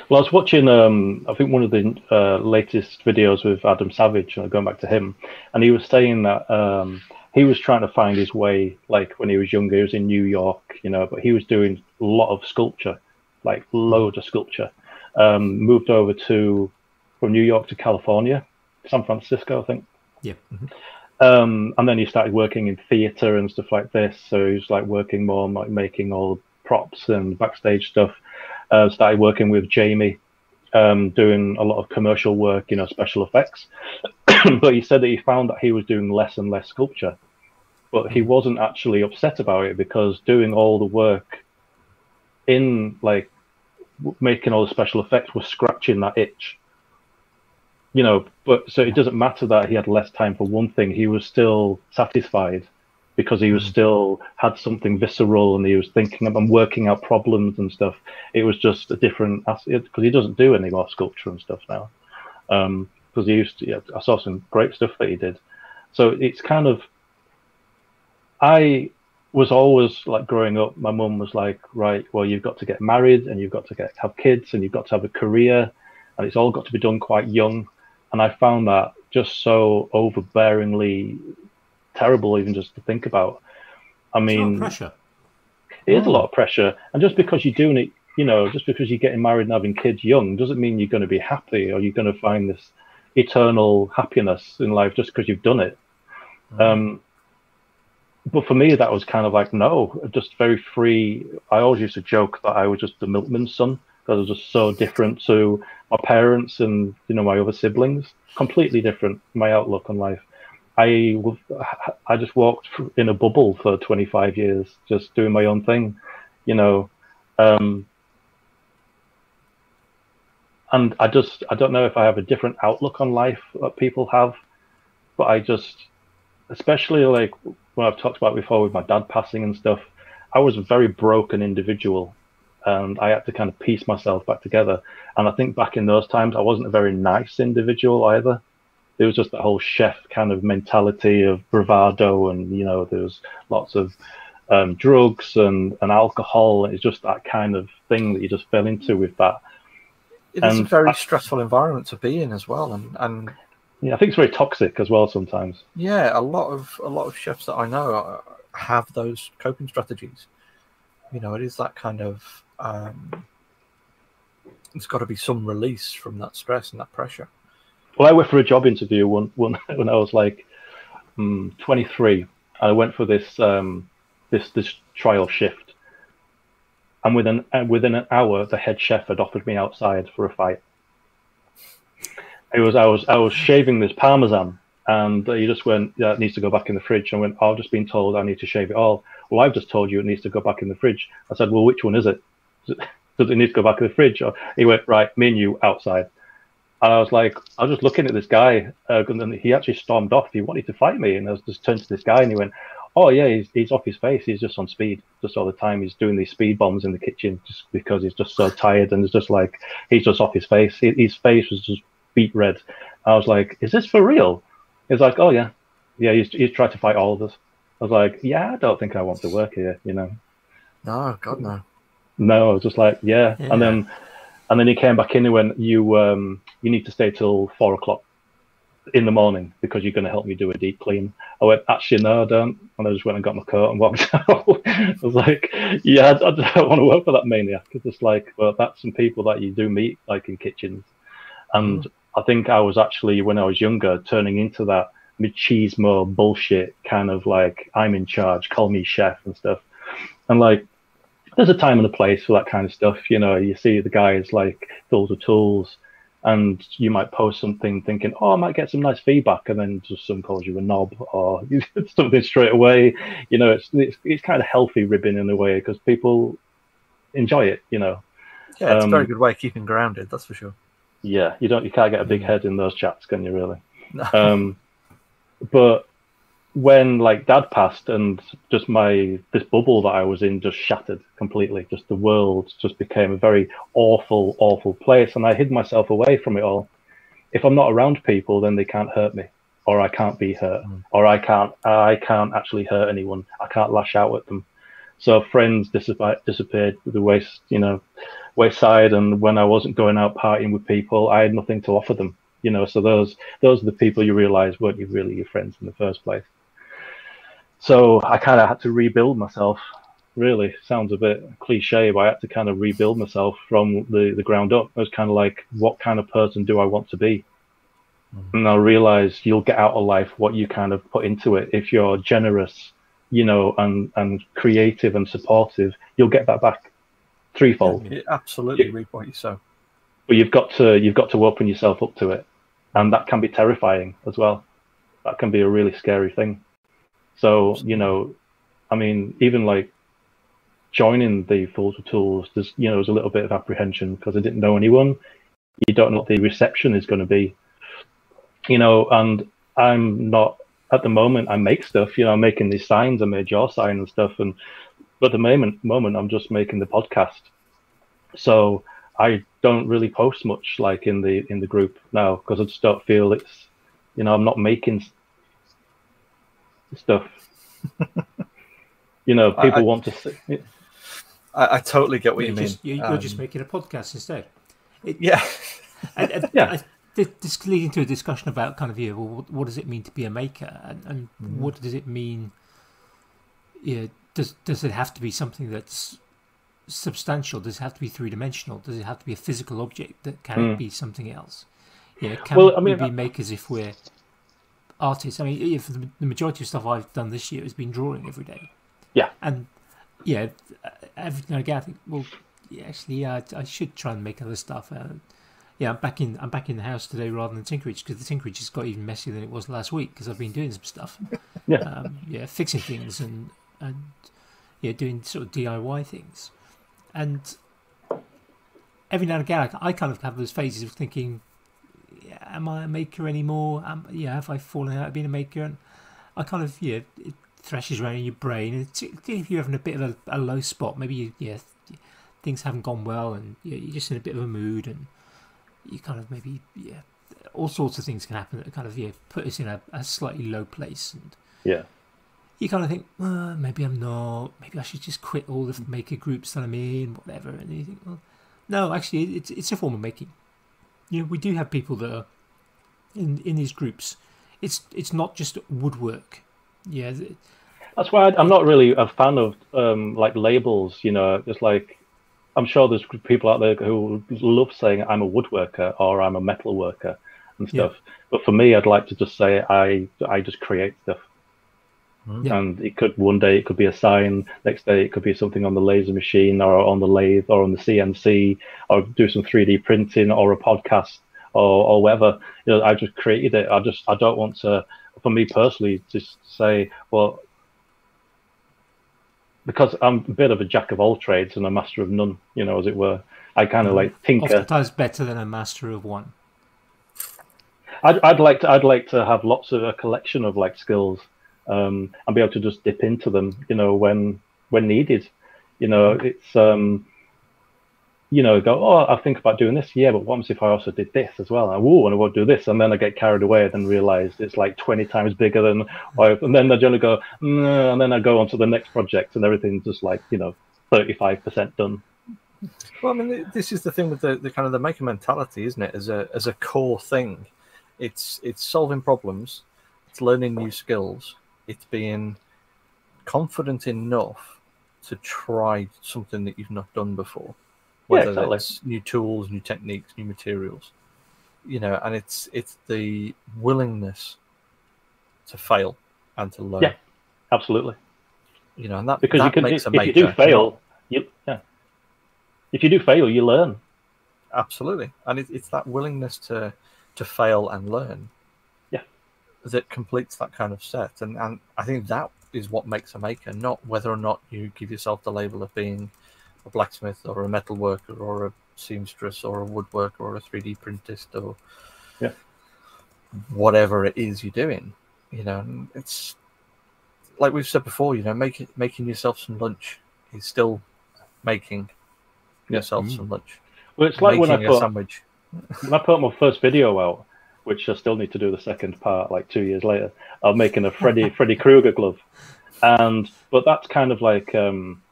Well, I was watching, um, I think one of the uh, latest videos with Adam Savage, going back to him, and he was saying that um, he was trying to find his way, like when he was younger, he was in New York, you know, but he was doing a lot of sculpture, like loads of sculpture. Um, moved over to from New York to California, San Francisco, I think. Yeah. Um, and then he started working in theater and stuff like this. So he was like working more like making all props and backstage stuff. Uh, started working with Jamie, um, doing a lot of commercial work, you know, special effects. [CLEARS THROAT] but he said that he found that he was doing less and less sculpture, but he wasn't actually upset about it because doing all the work in like making all the special effects was scratching that itch. You know, but so it doesn't matter that he had less time for one thing. He was still satisfied because he was still had something visceral and he was thinking and working out problems and stuff. It was just a different because he doesn't do any more sculpture and stuff now. Um, because he used to, yeah, I saw some great stuff that he did. So it's kind of, I was always like growing up, my mum was like, right, well, you've got to get married and you've got to get have kids and you've got to have a career and it's all got to be done quite young. And I found that just so overbearingly terrible, even just to think about. I It's a lot of mean, pressure. it is a lot of pressure. And just because you're doing it, you know, just because you're getting married and having kids young doesn't mean you're going to be happy or you're going to find this eternal happiness in life just because you've done it. Um, but for me, that was kind of like, no, just very free. I always used to joke that I was just the milkman's son because I was just so different to my parents and, you know, my other siblings. Completely different, my outlook on life. I I just walked in a bubble for 25 years, just doing my own thing, you know. Um, and I just, I don't know if I have a different outlook on life that people have, but I just, especially like when I've talked about before with my dad passing and stuff, I was a very broken individual and I had to kind of piece myself back together. And I think back in those times, I wasn't a very nice individual either there was just that whole chef kind of mentality of bravado and you know there was lots of um, drugs and, and alcohol it's just that kind of thing that you just fell into with that It is a very I- stressful environment to be in as well, and and yeah i think it's very toxic as well sometimes yeah, a lot of a lot of chefs that I know uh, have those coping strategies. You know, it is that kind of um, there's got to be some release from that stress and that pressure. well i went for a job interview one, one [LAUGHS] when i was like mm, 23 i went for this um, this this trial shift and within within an hour the head chef had offered me outside for a fight it was I was I was shaving this parmesan, and he just went, "Yeah, it needs to go back in the fridge." I went, "I've just been told I need to shave it all." Well, I've just told you it needs to go back in the fridge. I said, "Well, which one is it? Does it, need to go back in the fridge?" Or, he went, "Right, me and you outside." And I was like, I was just looking at this guy, uh, and he actually stormed off. He wanted to fight me, and I was just turned to this guy, and he went, "Oh yeah, he's, he's off his face. He's just on speed, just all the time. He's doing these speed bombs in the kitchen just because he's just so tired, and it's just like he's just off his face. His, his face was just beet red. I was like, "Is this for real?" He's like, "Oh yeah, yeah." He's he's tried to fight all of us. I was like, "Yeah, I don't think I want to work here," you know. No, God no. No, I was just like, yeah. Yeah. And then and then he came back in and went, You um you need to stay till four o'clock in the morning because you're gonna help me do a deep clean. I went, Actually no I don't and I just went and got my coat and walked [LAUGHS] out. I was like, Yeah, I, I don't want to work for that maniac. It's just like well that's some people that you do meet like in kitchens. And I think I was actually when I was younger turning into that machismo bullshit kind of like I'm in charge, call me chef and stuff. And like there's a time and a place for that kind of stuff. You know, you see the guys like Fools with Tools, and you might post something thinking, oh, I might get some nice feedback, and then just someone calls you a knob or [LAUGHS] something straight away. You know, it's it's, it's kind of healthy ribbing in a way because people enjoy it. You know, Yeah, it's a very Um, good way of keeping grounded. That's for sure. yeah, you don't you can't get a big head in those chats, can you? Really? No. um, but when like dad passed and just my this bubble that I was in just shattered completely. Just the world just became a very awful, awful place, and I hid myself away from it all. If I'm not around people, then they can't hurt me, or I can't be hurt, hmm. or I can't I can't actually hurt anyone. I can't lash out at them. So friends disappeared, disappeared. The waste, you know, wayside, and when I wasn't going out partying with people, I had nothing to offer them. You know, so those those are the people you realize weren't you really your friends in the first place. So I kind of had to rebuild myself. Really sounds a bit cliche, but I had to kind of rebuild myself from the, the ground up. It was kind of like, what kind of person do I want to be? Mm-hmm. And I realized you'll get out of life what you kind of put into it. If you're generous, you know, and, and creative and supportive, you'll get that back threefold. You absolutely reap what you sow. But you've got to you've got to open yourself up to it. And that can be terrifying as well. That can be a really scary thing. So, you know, I mean, even like joining the Fools with Tools, there's you know, there's a little bit of apprehension because I didn't know anyone. You don't know what the reception is going to be you know, and I'm not at the moment. I make stuff, you know, I'm making these signs. I made your sign and stuff, and but at the moment, moment, I'm just making the podcast. So I don't really post much, like in the in the group now, because I just don't feel it's, you know, I'm not making stuff. you know, people I, want to see. I, I, totally get what you're you mean. Just, you're, um, just making a podcast instead. It, yeah. [LAUGHS] and, and [LAUGHS] yeah this leading to a discussion about kind of yeah, well, what does it mean to be a maker, and, and mm. what does it mean? Yeah, does does it have to be something that's substantial? Does it have to be three dimensional? Does it have to be a physical object? That can mm. it be something else? Yeah, can well, I mean, we be makers if we're artists? I mean, if the, majority of stuff I've done this year has been drawing every day. Yeah, and yeah, every now and again I think, well, yeah, actually, yeah, I, I should try and make other stuff. Uh, yeah, I'm back in. I'm back in the house today rather than Tinkerage because the Tinkerage has got even messier than it was last week because I've been doing some stuff. [LAUGHS] yeah, um, yeah, fixing things and and yeah, doing sort of DIY things, and every now and again I, I kind of have those phases of thinking, am I a maker anymore? Am, yeah, have I fallen out of being a maker? And I kind of yeah, it thrashes around in your brain, and if you're having a bit of a, a low spot, maybe you, yeah, things haven't gone well, and yeah, you're just in a bit of a mood and you kind of maybe yeah, all sorts of things can happen that kind of yeah put us in a, a slightly low place and yeah. You kind of think, well, maybe I'm not. Maybe I should just quit all the maker groups that I'm in, whatever. And you think, well, no, actually, it's it's a form of making. You know, we do have people that are in in these groups. It's it's not just woodwork. Yeah, that's why I, am not really a fan of um, like labels. You know, just like I'm sure there's people out there who love saying I'm a woodworker or I'm a metal worker and stuff. Yeah. But for me, I'd like to just say I I just create stuff. Yeah. And it could one day it could be a sign, next day it could be something on the laser machine or on the lathe or on the CNC or do some 3D printing or a podcast or or whatever. You know, I just created it. I just I don't want to. For me personally, just say, well, because I'm a bit of a jack of all trades and a master of none, you know, as it were. I kind of mm. like tinker. Oftentimes better than a master of one. I'd, I'd like to I'd like to have lots of a collection of like skills, um, and be able to just dip into them, you know, when when needed. You know, it's um, you know, go, oh, I think about doing this. Yeah, but what if I also did this as well? And, Ooh, and I would do this. And then I get carried away and then realize it's like 20 times bigger than, and then I generally go, mm, and then I go on to the next project and everything's just like, you know, 35% done. Well, I mean, this is the thing with the, the kind of the maker mentality, isn't it? As a, as a core thing, it's, it's solving problems, it's learning new skills, it's being confident enough to try something that you've not done before whether yeah, exactly. it's new tools, new techniques, new materials. You know, and it's it's the willingness to fail and to learn. Yeah, absolutely. You know, and that because that you can if, if you do fail, you yeah. If you do fail, you learn. Absolutely, and it, it's that willingness to to fail and learn. That completes that kind of set, and and I think that is what makes a maker, not whether or not you give yourself the label of being a blacksmith or a metal worker or a seamstress or a woodworker or a 3D printist or yeah. whatever it is you're doing. You know, it's like we've said before. You know, making making yourself some lunch is still making yourself mm. some lunch. Well, it's like making when I put sandwich. when I put my first video out, which I still need to do the second part, like two years later. I'm making a Freddy [LAUGHS] Freddy Krueger glove, and but that's kind of like um,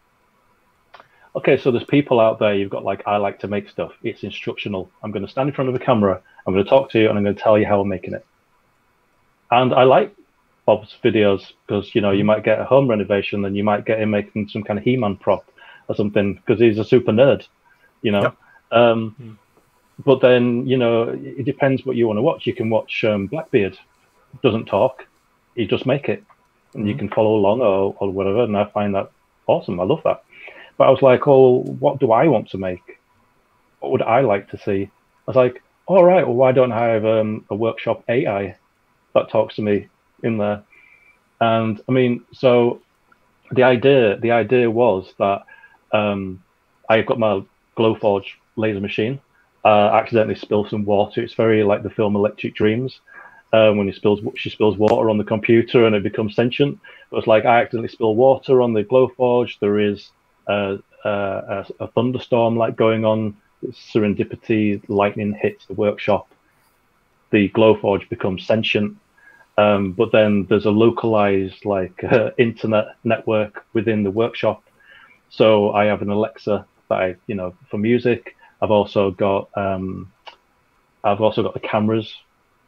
okay, so there's people out there. You've got like I like to make stuff. It's instructional. I'm going to stand in front of a camera. I'm going to talk to you, and I'm going to tell you how I'm making it. And I like Bob's videos because you know you might get a home renovation, and you might get him making some kind of He-Man prop or something because he's a super nerd, you know. Yep. Um, Hmm. But then you know it depends what you want to watch. You can watch um, Blackbeard, doesn't talk, he just make it, and you Mhm. can follow along or, or whatever. And I find that awesome. I love that. But I was like, oh, what do I want to make? What would I like to see? I was like, all right, well, why don't I have um, a workshop AI that talks to me in there? And I mean, so the idea, the idea was that um, I've got my Glowforge laser machine. Uh, accidentally spilled some water. It's very like the film Electric Dreams. Um, when he spills, she spills water on the computer and it becomes sentient. It was like I accidentally spill water on the Glowforge. There is uh, uh, a, a thunderstorm like going on. Serendipity, lightning hits the workshop. The Glowforge becomes sentient. Um, but then there's a localized like uh, [LAUGHS] internet network within the workshop. So I have an Alexa that I, you know, for music. I've also got um, I've also got the cameras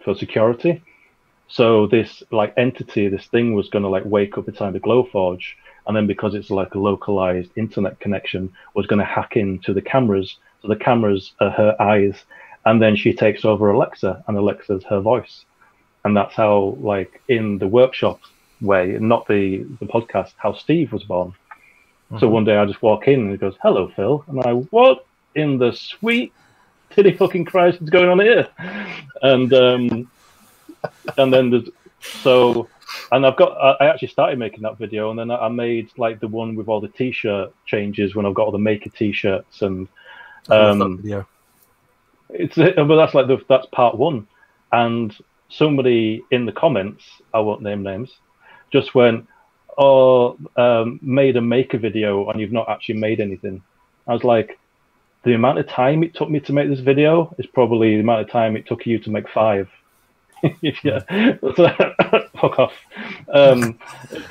for security. So this like entity, this thing was going to like wake up inside the Glowforge, and then because it's like a localized internet connection, was going to hack into the cameras. So the cameras are her eyes, and then she takes over Alexa, and Alexa's her voice, and that's how like in the workshop way, not the the podcast, how Steve was born. So one day I just walk in and he goes, "Hello, Phil," and I, "What in the sweet titty fucking Christ is going on here?" And um, and then there's so, and I've got I I actually started making that video, and then I I made like the one with all the t-shirt changes when I've got all the maker t-shirts, and I love that Um, video. it's but that's like the, that's part one, and somebody in the comments, I won't name names, just went, "Oh, um, made a maker video and you've not actually made anything." I was like, "The amount of time it took me to make this video is probably the amount of time it took you to make five. [LAUGHS] yeah, [LAUGHS] fuck off. Um, [LAUGHS]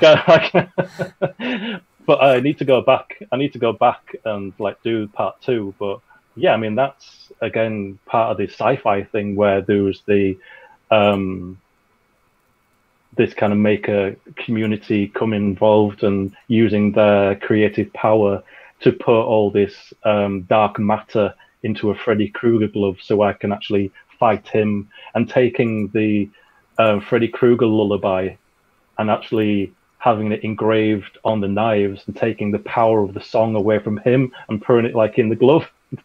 but I need to go back. I need to go back and like do part two. But yeah, I mean that's again part of the sci-fi thing where there was the um, this kind of maker community come involved and using their creative power to put all this um, dark matter into a Freddy Krueger glove, so I can actually fight him, and taking the uh, Freddy Krueger lullaby and actually having it engraved on the knives and taking the power of the song away from him and putting it like in the glove. [LAUGHS]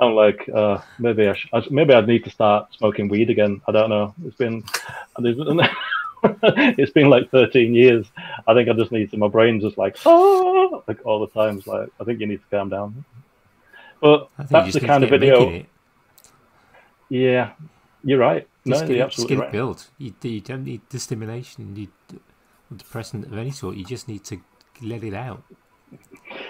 I'm like, uh, maybe I, sh- I sh- maybe I'd need to start smoking weed again. I don't know. It's been [LAUGHS] [LAUGHS] it's been like 13 years. I think I just need to. My brain's just like oh, like all the time. It's like I think you need to calm down. But that's the kind of video. Yeah, you're right. No, Just you're get, just absolutely it right. built. You, you don't need the stimulation, you or depressant of any sort. You just need to let it out.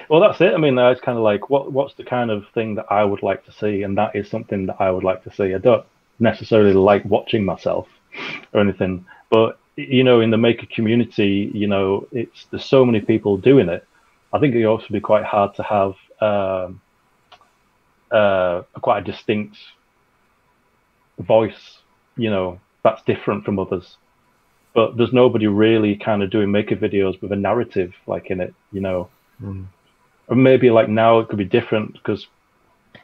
Well, that's it. I mean, it's kind of like what what's the kind of thing that I would like to see, and that is something that I would like to see. I don't necessarily like watching myself or anything, but you know, in the maker community, you know, it's there's so many people doing it. I think it would also be quite hard to have um, uh, quite a distinct voice, you know, that's different from others. But there's nobody really kind of doing maker videos with a narrative like in it, you know Mm. or maybe like now it could be different because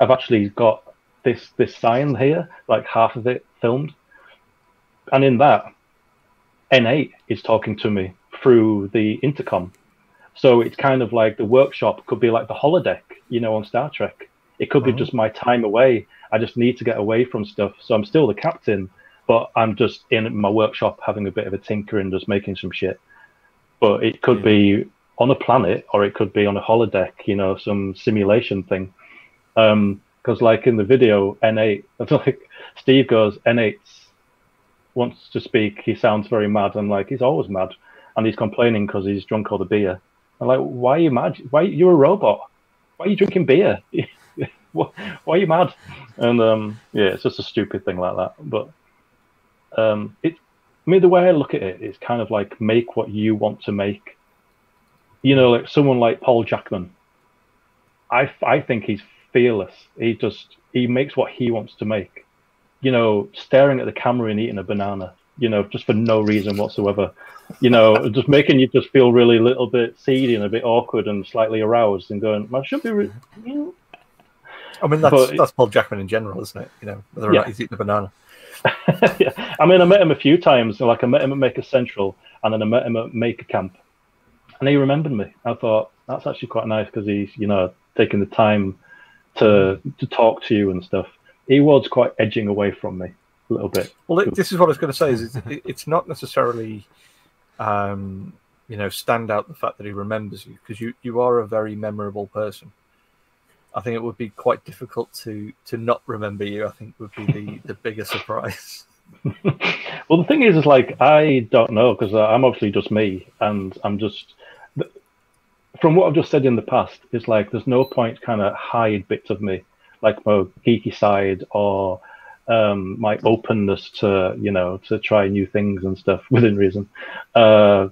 I've actually got this this sign here, like half of it filmed, and in that, N8 is talking to me through the intercom. So it's kind of like the workshop could be like the holodeck, you know, on Star Trek. It could be Oh. just my time away. I just need to get away from stuff. So I'm still the captain, but I'm just in my workshop having a bit of a tinker and just making some shit. But it could Yeah. be on a planet or it could be on a holodeck, you know, some simulation thing. Um, because, like in the video, N8, it's [LAUGHS] like Steve goes, N8 wants to speak. He sounds very mad. I'm like, he's always mad. And he's complaining because he's drunk all the beer. I'm like, why are you mad? Why you're a robot? Why are you drinking beer? [LAUGHS] why why are you mad? And um, yeah, it's just a stupid thing like that. But um, it, I mean, the way I look at it is kind of like make what you want to make. You know, like someone like Paul Jackman. I I think he's fearless. He just he makes what he wants to make. You know, staring at the camera and eating a banana. You know, just for no reason whatsoever. You know, just making you just feel really a little bit seedy and a bit awkward and slightly aroused and going, I should be. Re- I mean, that's But- that's Paul Jackman in general, isn't it? You know, whether or Yeah. not he's eating a banana. [LAUGHS] yeah. I mean, I met him a few times. Like I met him at Maker Central, and then I met him at Maker Camp, and he remembered me. I thought that's actually quite nice because he's, you know, taking the time to to talk to you and stuff. He was quite edging away from me a little bit. Well, this is what I was going to say. Is it's, it's not necessarily, um, you know, stand out the fact that he remembers you because you you are a very memorable person. I think it would be quite difficult to to not remember you. I think would be the the bigger surprise. [LAUGHS] well, the thing is, is like I don't know because I'm obviously just me, and I'm just from what I've just said in the past. It's like there's no point kind of hide bits of me, like my geeky side or um, my openness to you know to try new things and stuff [LAUGHS] within reason. Uh,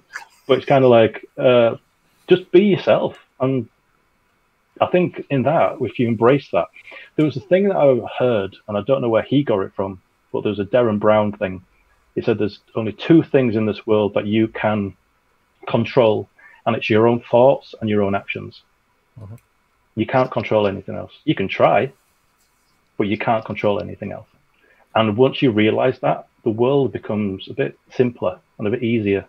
but it's kind of like uh, just be yourself, and I think in that, if you embrace that, there was a thing that I heard, and I don't know where he got it from but there was a Derren Brown thing. He said there's only two things in this world that you can control, and it's your own thoughts and your own actions. Mhm. You can't control anything else. You can try, but you can't control anything else. And once you realize that, the world becomes a bit simpler and a bit easier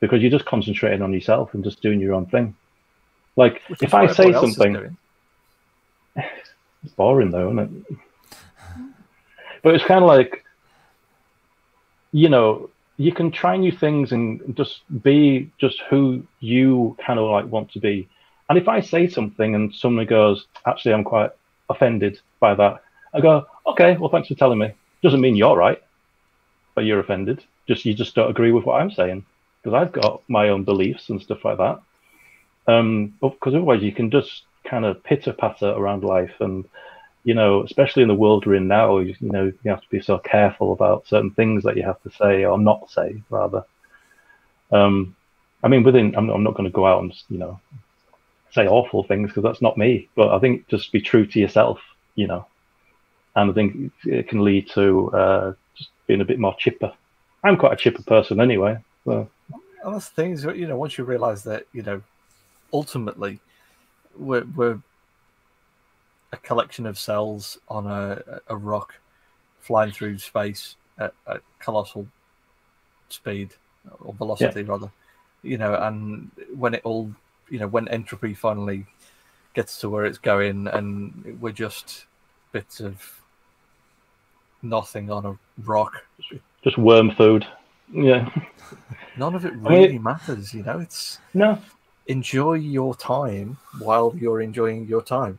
because you're just concentrating on yourself and just doing your own thing. Like Which if I say everyone else is something, [LAUGHS] it's boring though, isn't it? But it's kind of like, you know, you can try new things and just be just who you kind of like want to be. And if I say something and somebody goes, actually, I'm quite offended by that, I go, okay, well, thanks for telling me. Doesn't mean you're right, but you're offended. Just you just don't agree with what I'm saying because I've got my own beliefs and stuff like that. Um, because otherwise you can just kind of pitter patter around life and you know, especially in the world we're in now, you, you know, you have to be so careful about certain things that you have to say or not say, rather. Um, I mean, within, I'm, I'm not going to go out and, you know, say awful things because that's not me. But I think just be true to yourself, you know, and I think it can lead to uh, just being a bit more chipper. I'm quite a chipper person anyway. So, And that's the thing is, you know, once you realise that, you know, ultimately, we're, we're a collection of cells on a, a rock flying through space at, at colossal speed or velocity, rather. You know, and when it all, you know, when entropy finally gets to where it's going, and we're just bits of nothing on a rock. just worm food. Yeah. None of it mean- really matters, you know. It's No, enjoy your time while you're enjoying your time.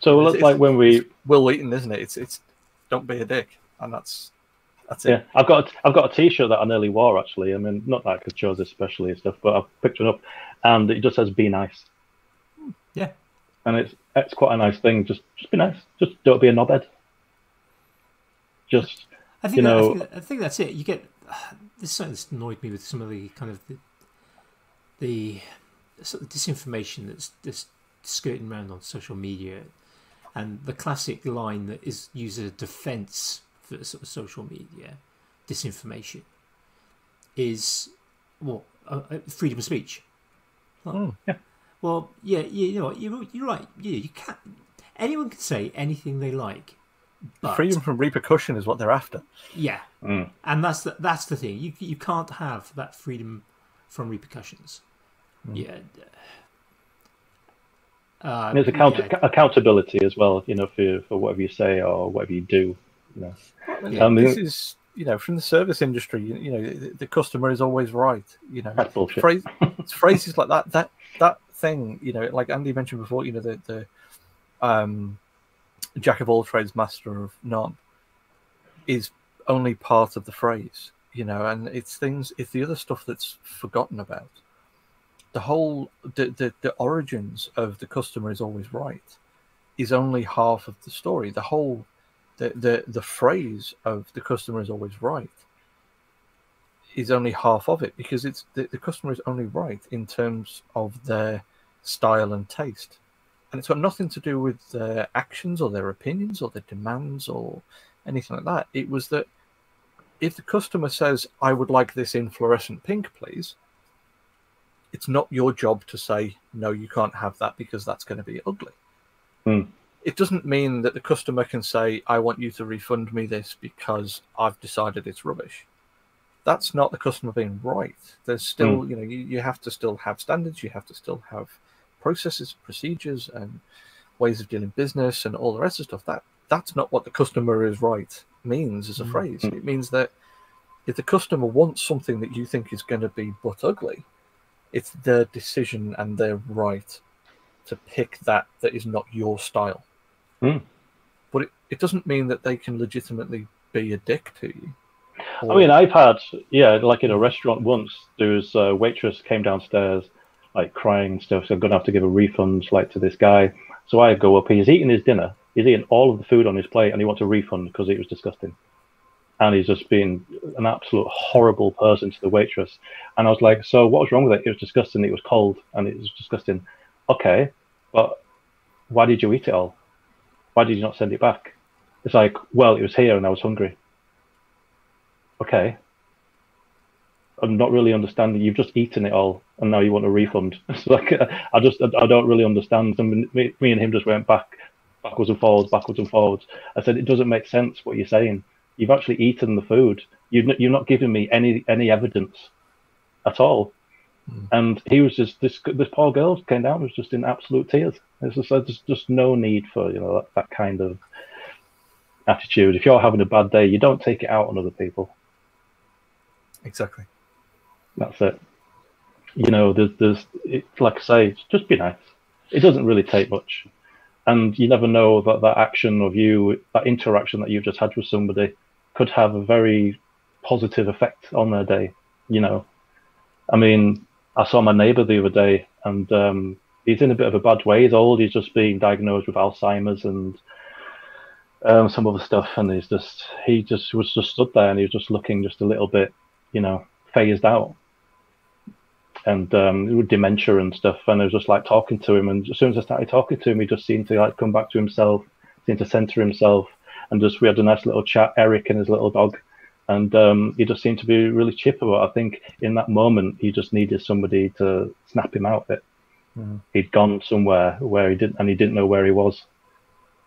So it's like when we Wil Wheaton, isn't it? It's it's don't be a dick, and that's that's it. Yeah, I've got a, I've got a T-shirt that I nearly wore actually. I mean, not that because chose it especially and stuff, but I've picked one up, and it just says "Be nice," Yeah. and it's it's quite a nice thing. Just just be nice. Just don't be a knobhead. Just I think, You that- know- I, think I think that's it. You get [SIGHS] this is something that's annoyed me with some of the kind of the, the sort of disinformation that's just skirting around on social media, and the classic line that is used as a defence for sort of social media disinformation is what uh, uh, freedom of speech. Like, Mm, yeah. Well, yeah, yeah, you know, what, you're you're right. Yeah, you can't. Anyone can say anything they like, but Freedom from repercussion is what they're after. yeah, mm, and that's the, that's the thing. You you can't have that freedom from repercussions. Yeah. Uh, there's account- yeah, accountability as well. You know, for for whatever you say or whatever you do. You Yeah. I mean- this is you know from the service industry. You, you know the, the customer is always right. You know that's bullshit. phrase, it's phrases like that that that thing. You know, like Andy mentioned before. You know the the um, jack of all trades, master of none, is only part of the phrase. You know, and it's things. It's the other stuff that's forgotten about. The whole the, the the origins of the customer is always right is only half of the story. The whole the the the phrase of the customer is always right is only half of it because it's the, the customer is only right in terms of their style and taste and it's got nothing to do with their actions or their opinions or their demands or anything like that. It was that if the customer says, I would like this in fluorescent pink, please, it's not your job to say, no, you can't have that because that's going to be ugly. Hmm. It doesn't mean that the customer can say, I want you to refund me this because I've decided it's rubbish. That's not the customer being right. There's still, you know, you, you have to still have standards, you have to still have processes, procedures, and ways of doing business and all the rest of stuff. That that's not what the customer is right means as a Mm. phrase. It means that if the customer wants something that you think is going to be but ugly, it's their decision and their right to pick that that is not your style. Mm. But it, it doesn't mean that they can legitimately be a dick to you. I mean, I've had, yeah, like in a restaurant once, there was a waitress came downstairs, like crying and stuff. So I'm going to have to give a refund, like to this guy. So I go up. He's eating his dinner. He's eating all of the food on his plate, and he wants a refund because it was disgusting. And he's just been an absolute horrible person to the waitress. And I was like, so what was wrong with it? It was disgusting. It was cold, and it was disgusting. Okay, but why did you eat it all? Why did you not send it back? It's like, well, it was here, and I was hungry okay, I'm not really understanding. You've just eaten it all, and now you want a refund. [LAUGHS] It's like uh, I just I don't really understand. And me, and him just went back, backwards and forwards, backwards and forwards. I said it doesn't make sense what you're saying. You've actually eaten the food. You've you're not giving me any any evidence at all. Mm. And he was just this this poor girl came down was just in absolute tears. It's just there's just no need for you know that, that kind of attitude. If you're having a bad day, you don't take it out on other people. exactly. That's it. You know, there's, there's it, like I say, just be nice. It doesn't really take much, and you never know that that action of you, that interaction that you've just had with somebody, could have a very positive effect on their day. You know, I mean, I saw my neighbour the other day, and um, he's in a bit of a bad way. He's old. He's just being diagnosed with Alzheimer's and um, some other stuff, and he's just he just was just stood there, and he was just looking just a little bit, you know, phased out and um, dementia and stuff. And I was just like talking to him, and as soon as I started talking to him, he just seemed to like come back to himself, seemed to center himself, and just we had a nice little chat. Eric and his little dog, and um, he just seemed to be really chipper. But I think in that moment, he just needed somebody to snap him out of it. Mm. He'd gone somewhere where he didn't, and he didn't know where he was,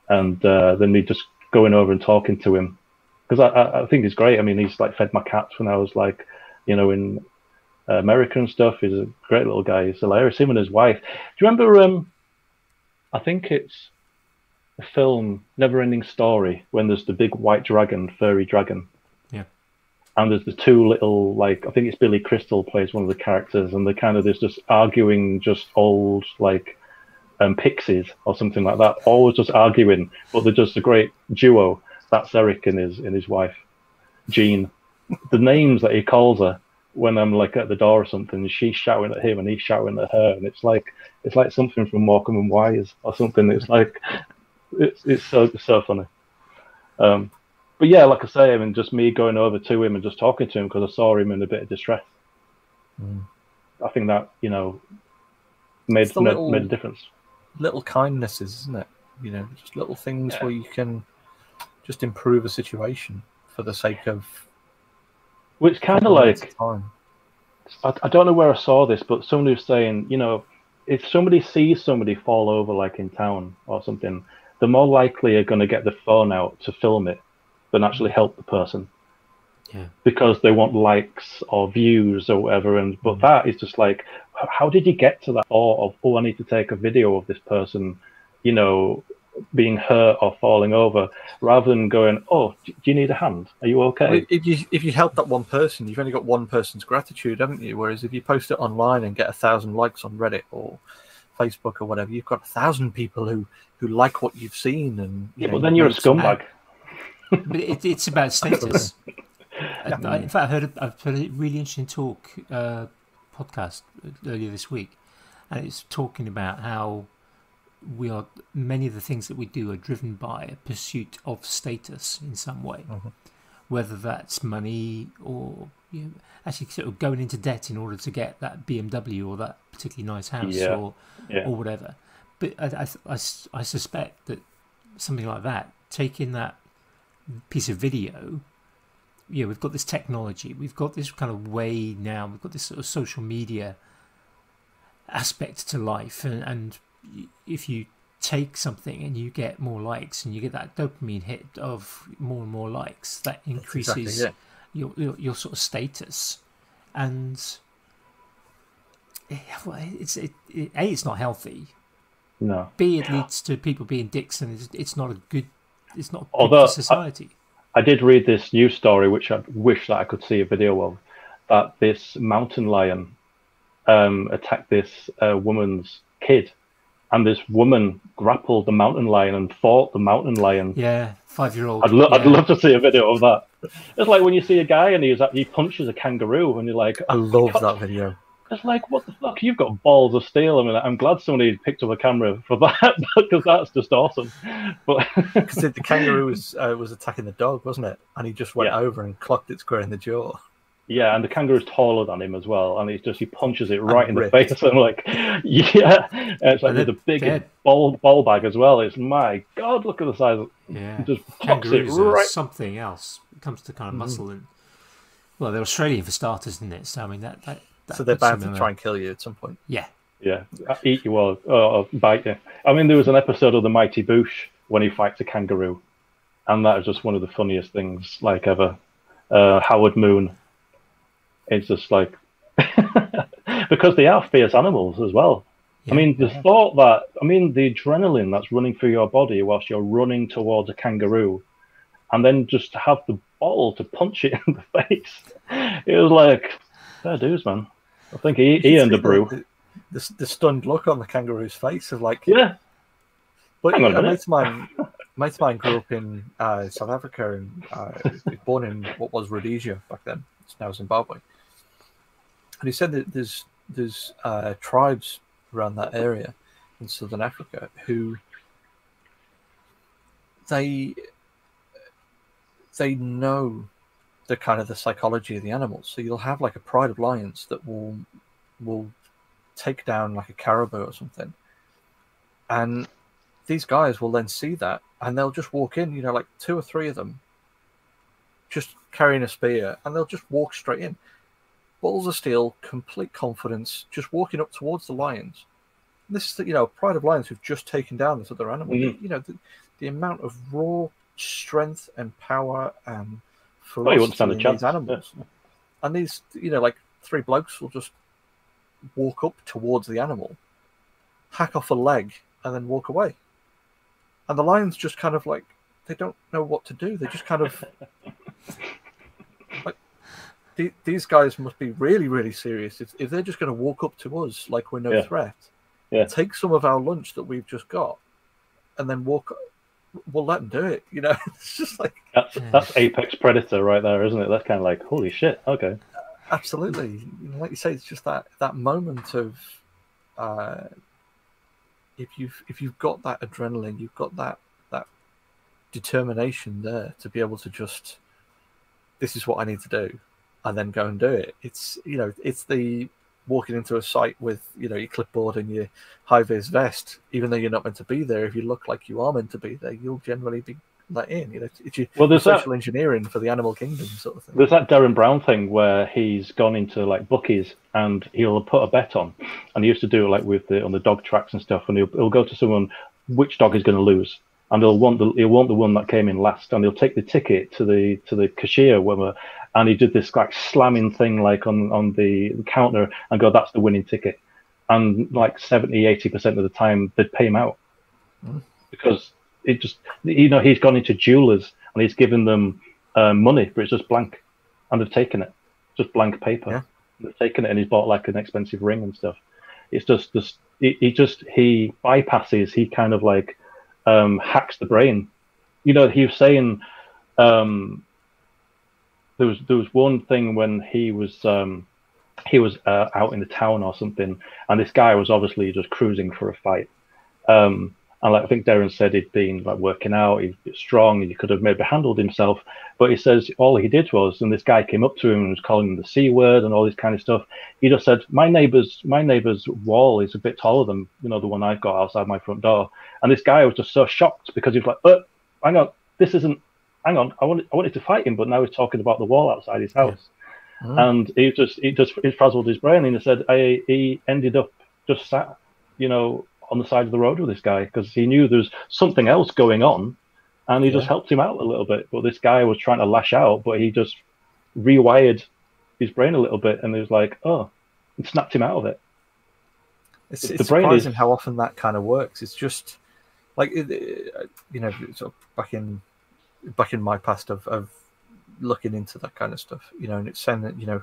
and uh, then me just going over and talking to him because I, I, think he's great. I mean, he's like fed my cats when I was like, you know, in America and stuff. He's a great little guy. He's hilarious. Him and his wife. Do you remember? Um, I think it's the film Neverending Story when there's the big white dragon, furry dragon. And there's the two little like I think it's Billy Crystal plays one of the characters, and they kind of there's just arguing just old like um, pixies or something like that, always just arguing, but they're just a great duo. That's Eric and his and his wife, Jean. The names that he calls her when I'm like at the door or something, she's shouting at him and he's shouting at her, and it's like it's like something from Morecambe and Wise or something. It's like it's it's so so funny. Um, but yeah, like I say, I mean, just me going over to him and just talking to him because I saw him in a bit of distress. Mm. I think that you know made made, little- made a difference. Little kindnesses, isn't it? You know, just little things Yeah. where you can just improve a situation for the sake of Which kind of like. I, I don't know where I saw this, but somebody was saying, you know, if somebody sees somebody fall over like in town or something, they're more likely are going to get the phone out to film it than actually help the person Yeah. because they want likes or views or whatever. And but mm. that is just like, how did you get to that Or of, oh, I need to take a video of this person, you know, being hurt or falling over, rather than going, oh, do you need a hand? Are you okay? Well, if you if you help that one person, you've only got one person's gratitude, haven't you? Whereas if you post it online and get a thousand likes on Reddit or Facebook or whatever, you've got a thousand people who who like what you've seen, and you yeah, know, but then you're a scumbag. But it, it's about status. [LAUGHS] I, I- in fact, I heard a, I've heard a really interesting talk uh, podcast earlier this week, and it's talking about how we are many of the things that we do are driven by a pursuit of status in some way, whether that's money or you know, actually sort of going into debt in order to get that BMW or that particularly nice house Yeah. or Yeah. or whatever. but I, I, I, I suspect that something like that, taking that piece of video, yeah, we've got this technology, we've got this kind of way now, we've got this sort of social media aspect to life, and, and if you take something and you get more likes and you get that dopamine hit of more and more likes, that increases exactly your, your your sort of status, and eh, it's it, it, a it's not healthy. No. B it leads to people being dicks, and it's, it's not a good. It's not good Although, for society. I did read this news story, which I wish that I could see a video of, that this mountain lion um, attacked this uh, woman's kid, and this woman grappled the mountain lion and fought the mountain lion. yeah, five year old. I'd, lo- yeah. I'd love to see a video of that. It's like when you see a guy and he's he punches a kangaroo, and you're like, I love that video. It's like, what the fuck? You've got balls of steel. I mean, I'm glad somebody picked up a camera for that [LAUGHS] because that's just awesome. But [LAUGHS] Because the, the kangaroo was uh, was attacking the dog, wasn't it? And he just went Yeah. over and clocked it square in the jaw. yeah, and the kangaroo's taller than him as well, and he's just he punches it right in the ripped. face. [LAUGHS] I'm like, yeah, And it's like And with a big dead. ball ball bag as well. It's my god, look at the size. Of, Yeah, just pops it kangaroos are right. something else. It comes to kind of Mhm. muscle and well, they're Australian for starters, isn't it? So I mean that that, that So they're bound them to try and kill you at some point. Yeah, Yeah, eat you or, or bite you. I mean, there was an episode of the Mighty Boosh when he fights a kangaroo, and that is just one of the funniest things like ever. Uh, Howard Moon. It's just like [LAUGHS] because they are fierce animals as well. yeah. I mean, the thought that I mean the adrenaline that's running through your body whilst you're running towards a kangaroo, and then just to have the ball to punch it [LAUGHS] in the face. It was like, fair dues, man. I think he, he earned a brew. The, the, the stunned look on the kangaroo's face of like, Yeah, But Hang on a mate of mine, mate of mine grew up in uh, South Africa and uh, was born in what was Rhodesia back then. It's now Zimbabwe. And he said that there's there's uh, tribes around that area in southern Africa who they they know the kind of the psychology of the animals. So you'll have like a pride of lions that will will take down like a caribou or something, and these guys will then see that and they'll just walk in, you know, like two or three of them, just carrying a spear, and they'll just walk straight in. Balls of steel, complete confidence, just walking up towards the lions. And this is, the, you know, pride of lions who've just taken down this other animal. Mhm. You know, the, the amount of raw strength and power and Well, you wouldn't stand a ferocity in these chance, animals. And these, you know, like three blokes will just walk up towards the animal, hack off a leg, and then walk away. And the lions just kind of like they don't know what to do. They just kind of [LAUGHS] like the- these guys must be really, really serious. If, if they're just going to walk up to us like we're no Yeah. threat, Yeah. take some of our lunch that we've just got, and then walk. We'll let them do it. You know, [LAUGHS] it's just like that's that's apex predator right there, isn't it? That's kind of like holy shit. Okay. absolutely you know, like you say it's just that that moment of uh if you've if you've got that adrenaline you've got that that determination there to be able to just this is what i need to do and then go and do it it's you know it's the walking into a site with you know your clipboard and your high vis vest even though you're not meant to be there if you look like you are meant to be there you'll generally be let in you know it's Well, there's that social engineering for the animal kingdom sort of thing. There's that Derren Brown thing where he's gone into like bookies and he'll put a bet on, and he used to do it like with the on the dog tracks and stuff. And he'll, he'll go to someone which dog is going to lose, and he'll want the he'll want the one that came in last, and he'll take the ticket to the to the cashier, whether, and he did this like slamming thing like on on the counter and go that's the winning ticket, and like 70 80 percent of the time they'd pay him out Mm. because it just you know he's gone into jewelers and he's given them uh, money, but it's just blank, and they've taken it, just blank paper. Yeah. They've taken it, and he's bought like an expensive ring and stuff. It's just, just he, he just he bypasses. He kind of like um, hacks the brain. You know, he was saying um, there was there was one thing when he was um, he was uh, out in the town or something, and this guy was obviously just cruising for a fight. Um, And like I think Derren said, he'd been like working out, he's strong, he could have maybe handled himself. But he says all he did was, and this guy came up to him and was calling him the c word and all this kind of stuff. He just said, "My neighbor's my neighbor's wall is a bit taller than you know the one I've got outside my front door." And this guy was just so shocked because he was like, "Uh, hang on, this isn't. Hang on, I wanted I wanted to fight him, but now he's talking about the wall outside his house." Mm. And he just he just it frazzled his brain, and he said, "I he ended up just sat, you know." on the side of the road with this guy because he knew there's something else going on and he Yeah. just helped him out a little bit. But this guy was trying to lash out, but he just rewired his brain a little bit and it was like, oh, it snapped him out of it. It's, The it's brain surprising is- how often that kind of works. It's just like you know, sort of back in back in my past of, of looking into that kind of stuff. You know, and it's saying that you know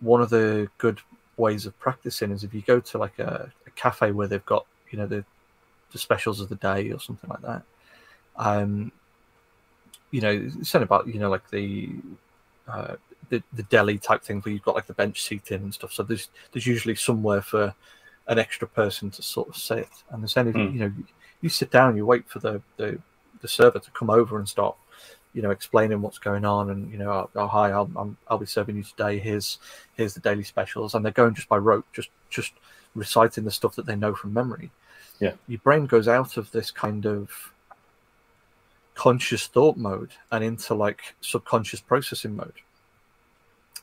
one of the good ways of practicing is if you go to like a, a cafe where they've got you know the the specials of the day or something like that. Um, you know, it's saying about you know like the uh, the the deli type thing where you've got like the bench seating and stuff. So there's there's usually somewhere for an extra person to sort of sit. And there's any Mm. you know you sit down, you wait for the, the the server to come over and start you know explaining what's going on and you know oh, oh hi I'll, I'm, I'll be serving you today. Here's here's the daily specials. And they're going just by rote just just reciting the stuff that they know from memory. Yeah. your brain goes out of this kind of conscious thought mode and into like subconscious processing mode.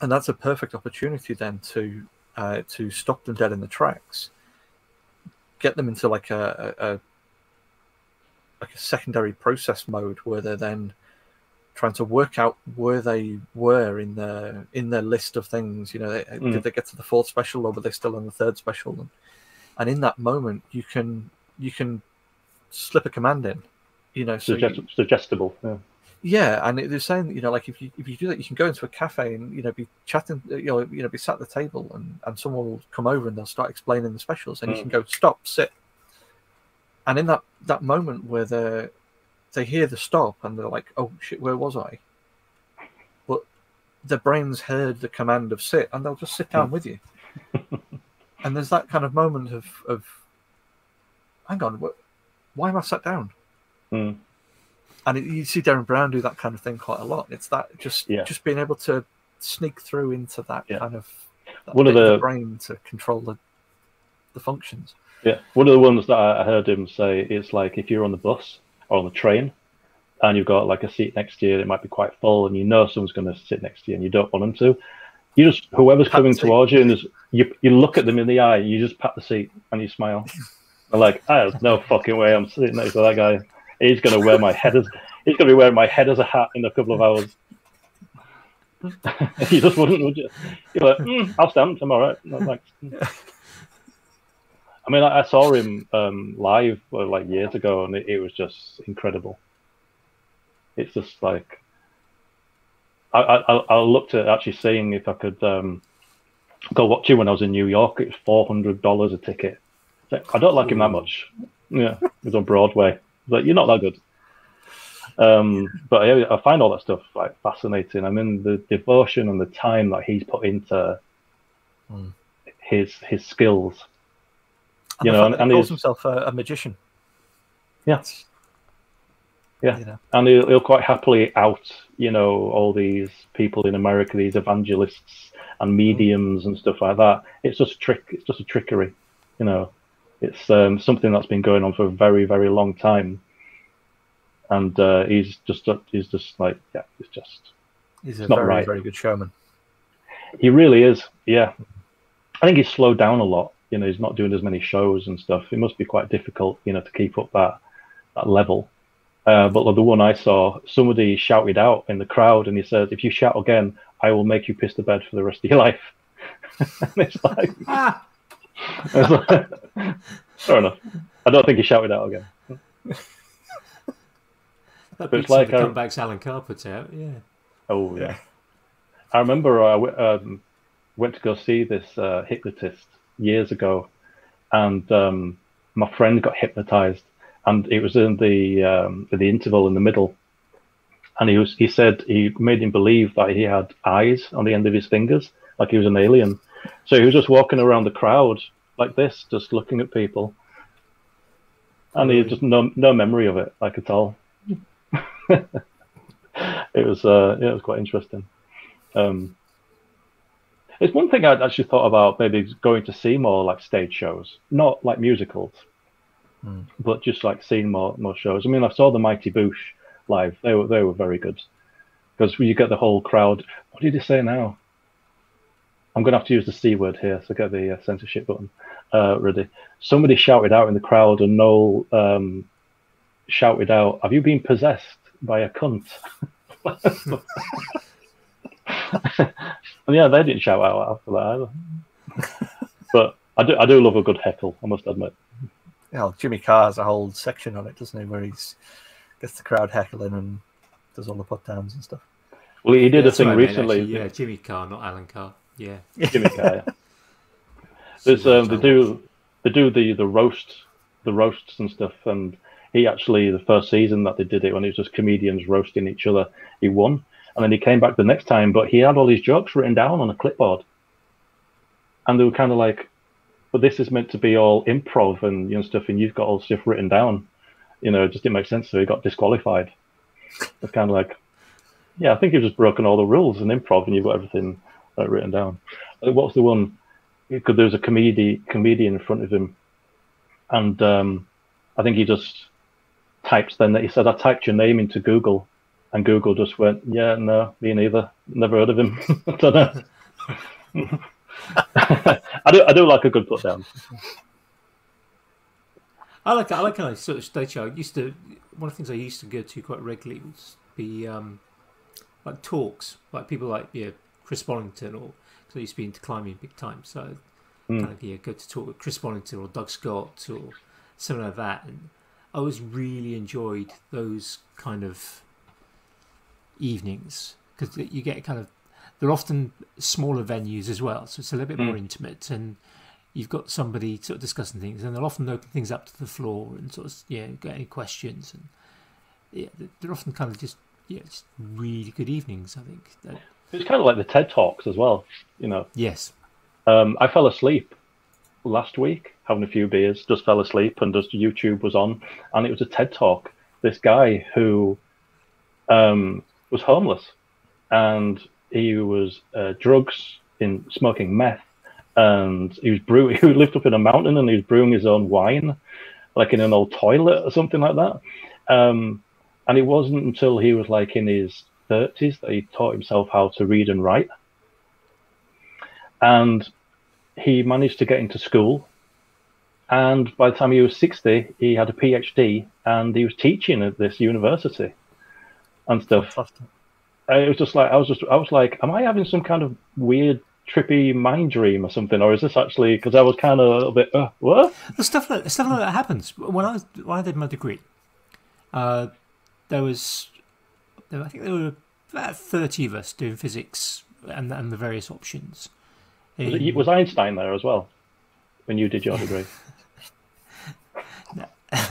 And that's a perfect opportunity then to uh, to stop them dead in the tracks get them into like a, a, a like a secondary process mode where they're then trying to work out where they were in their in their list of things you know they, Mm. did they get to the fourth special or were they still on the third special and, and in that moment you can you can slip a command in you know so you- suggestible. Yeah. yeah, and they're saying that you know, like if you if you do that, you can go into a cafe and you know be chatting, you know, you know, be sat at the table, and and someone will come over and they'll start explaining the specials, and you Mm. can go stop, sit, and in that that moment where they they hear the stop and they're like, oh shit, where was I? But their brains heard the command of sit, and they'll just sit down with you, [LAUGHS] and there's that kind of moment of of, hang on, what, why am I sat down? Mm. and it, you see Derren Brown do that kind of thing quite a lot. It's that just Yeah. just being able to sneak through into that Yeah. kind of that One of bit the- brain to control the the functions. Yeah, one of the ones that I I heard him say is like if you're on the bus or on the train and you've got like a seat next to you, it might be quite full, and you know someone's going to sit next to you, and you don't want them to. You just whoever's coming towards you, and you you look at them in the eye, you just pat the seat and you smile. [LAUGHS] And like, "Ah, there's no fucking way I'm sitting next to that guy. He's going to wear my head as he's going to be wearing my head as a hat in a couple of hours. [LAUGHS] you just wouldn't, would you? You're like, mm, I'll stand. I'm all right. No, thanks. [LAUGHS] I mean, I, I saw him um, live uh, like years ago, and it, it was just incredible. It's just like I, I, I looked at actually seeing if I could um, go watch him when I was in New York. It was four hundred dollars a ticket. I don't like him that much. Yeah, it was on Broadway. But you're not that good. Um, but yeah, I find all that stuff like fascinating. I mean, the devotion and the time that he's put into Mm. his his skills. And You know, fact and- he and calls himself a, a magician. Yeah. Yeah. You know, and he'll, he'll quite happily out, you know, all these people in America, these evangelists and mediums and stuff like that. It's just a trick. It's just a trickery, you know. It's um, something that's been going on for a very, very long time, and uh, he's just he's just like yeah, it's just he's a very right. very good showman. he really is. Yeah, I think he's slowed down a lot. You know, he's not doing as many shows and stuff. It must be quite difficult, you know, to keep up that that level. Uh, but the one I saw, somebody shouted out in the crowd, and he said, "If you shout again, I will make you piss the bed for the rest of your [LAUGHS] life." and it's like, Ah, [LAUGHS] it's like fair enough. I don't think he shouted out again. that beats like like the a- comebacks Alan Carr puts out. Yeah. Oh yeah. Yeah. I remember I w- um, went to go see this uh, hypnotist years ago, and um, my friend got hypnotized, and it was in the um, the interval in the middle, and he was he said he made him believe that he had eyes on the end of his fingers, like he was an alien. So he was just walking around the crowd like this, just looking at people. and he had just no no memory of it, like at all. [LAUGHS] it was uh, yeah, it was quite interesting. Um, it's one thing I'd actually thought about maybe going to see more like stage shows, not like musicals, Hmm. but just like seeing more more shows. I mean, I saw the Mighty Boosh live; they were they were very good because you get the whole crowd. What did he say now? I'm going to have to use the C word here, so get the uh, censorship button uh, ready. Somebody shouted out in the crowd, and Noel um, shouted out, "Have you been possessed by a cunt?" [LAUGHS] [LAUGHS] and [LAUGHS] yeah, they didn't shout out after that either. [LAUGHS] but I do, I do love a good heckle. I must admit. Yeah, well, Jimmy Carr has a whole section on it, doesn't he, where he gets the crowd heckling and does all the put downs and stuff. Well, he did Yeah, a thing what I meant, recently. actually. Yeah, Jimmy Carr, not Alan Carr. Yeah. [LAUGHS] Jimmy Carr. Yeah. There's um, they do they do the the roast the roasts and stuff, and he actually the first season that they did it when it was just comedians roasting each other, he won, and then he came back the next time, but he had all his jokes written down on a clipboard, and they were kind of like, but this is meant to be all improv and you know stuff, and you've got all stuff written down, you know, it just didn't make sense, so he got disqualified. It's kind of like, yeah, I think you've just broken all the rules in improv, and you've got everything uh, written down. Uh, What's the one? Because there was a comedy comedian in front of him, and um, I think he just typed. Then he said, "I typed your name into Google," and Google just went, "Yeah, no, me neither. Never heard of him." [LAUGHS] I don't know. [LAUGHS] I do. I do like a good put down. I like I like kind of sort of stage show. I used to one of the things I used to go to quite regularly was be um, like talks, like people like yeah Chris Bonington or because I used to be into climbing big time, so Mm. kind of yeah go to talk with Chris Bonington or Doug Scott or something like that, and I always really enjoyed those kind of evenings because you get kind of they're often smaller venues as well, so it's a little bit more Mm. intimate and you've got somebody sort of discussing things, and they'll often open things up to the floor and sort of yeah, get any questions, and yeah, they're- they're often kind of just yeah, just really good evenings. I think. That, It's kind of like the TED talks as well. You know, yes, Um, I fell asleep last week having a few beers, just fell asleep, and just YouTube was on, and it was a TED talk. This guy who um, was homeless, and he was uh, drugs in smoking meth, and he was brew. [LAUGHS] He lived up in a mountain, and he was brewing his own wine, like in an old toilet or something like that. Um, and it wasn't until he was like in his thirties that he taught himself how to read and write and he managed to get into school. And by the time he was 60, he had a PhD and he was teaching at this university and stuff. And it was just like, I was just, I was like, am I having some kind of weird, trippy mind dream or something? Or is this actually, because I was kind of a little bit, uh, what? the stuff like stuff like that happens when I was, when I did my degree. Uh, there was, there, I think there were about thirty of us doing physics and and the various options. Was, it, was Einstein there as well when you did your degree? [LAUGHS] [LAUGHS]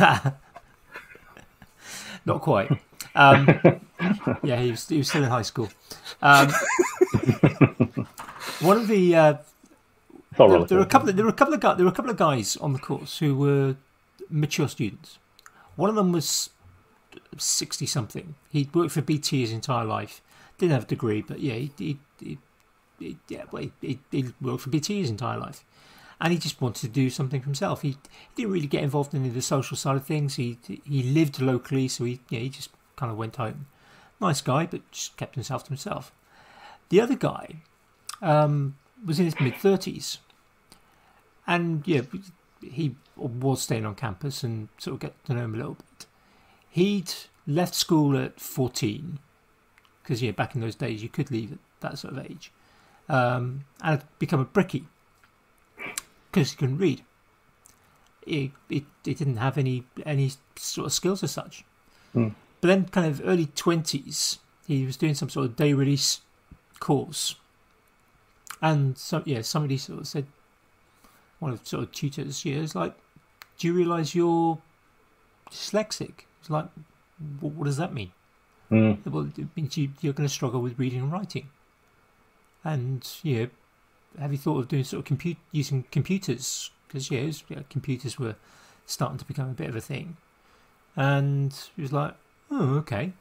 Not quite. Um, [LAUGHS] [LAUGHS] yeah, he was, he was still in high school. Um, [LAUGHS] one of the uh, there, there were a couple. Of, there were a couple of guys. There were a couple of guys on the course who were mature students. One of them was sixty something. He'd worked for BT his entire life. Didn't have a degree, but yeah, he, he, he, he yeah, well, he, he, worked for BT his entire life, and he just wanted to do something for himself. He, he didn't really get involved in any of the social side of things. He he lived locally, so he yeah, he just kind of went home. Nice guy, but just kept himself to himself. The other guy um, was in his mid thirties, and yeah, he was staying on campus and sort of get to know him a little bit. He'd left school at fourteen because yeah, back in those days you could leave at that sort of age, um, and become a brickie because he couldn't read. He, he didn't have any any sort of skills as such. Hmm. But then, kind of early twenties, he was doing some sort of day release course, and some yeah, somebody sort of said, one of sort of tutors, yeah, is like, "Do you realise you're dyslexic?" It's like, what, what does that mean? Mm. Well, it means you, you're going to struggle with reading and writing. And yeah, have you thought of doing sort of compute using computers? Because yeah, was- yeah, computers were starting to become a bit of a thing. And he was like, oh, okay.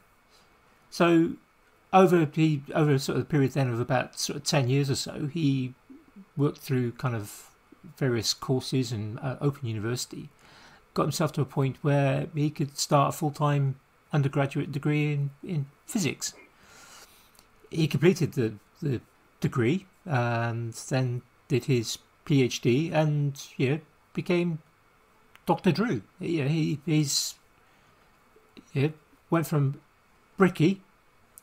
So over he over sort of the period then of about sort of ten years or so, he worked through kind of various courses and uh, Open University, got himself to a point where he could start a full time undergraduate degree in, in physics. He completed the, the degree and then did his PhD and you know, became Dr. Drew. Know, he he's you know, went from bricky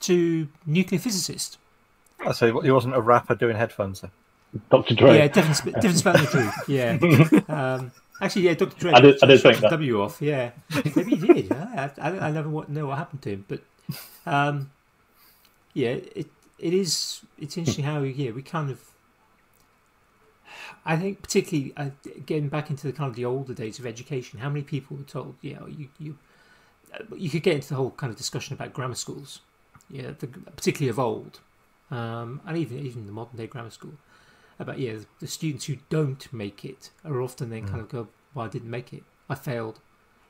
to nuclear physicist. Oh, so he wasn't a rapper doing headphones then? Dr. Dre. Yeah, different, different spelling of Drew. [LAUGHS] Yeah. Um, actually, yeah, Dr. Dre. I did- I did think that. W off. Yeah, maybe he did. I, I, I never know what happened to him, but um, yeah, it it is. It's interesting how yeah we kind of. I think particularly uh, getting back into the kind of the older days of education, how many people were told, you know, you you you could get into the whole kind of discussion about grammar schools, yeah, the, particularly of old, um, and even even the modern day grammar school, about yeah, the students who don't make it are often then kind of go, well, I didn't make it, I failed,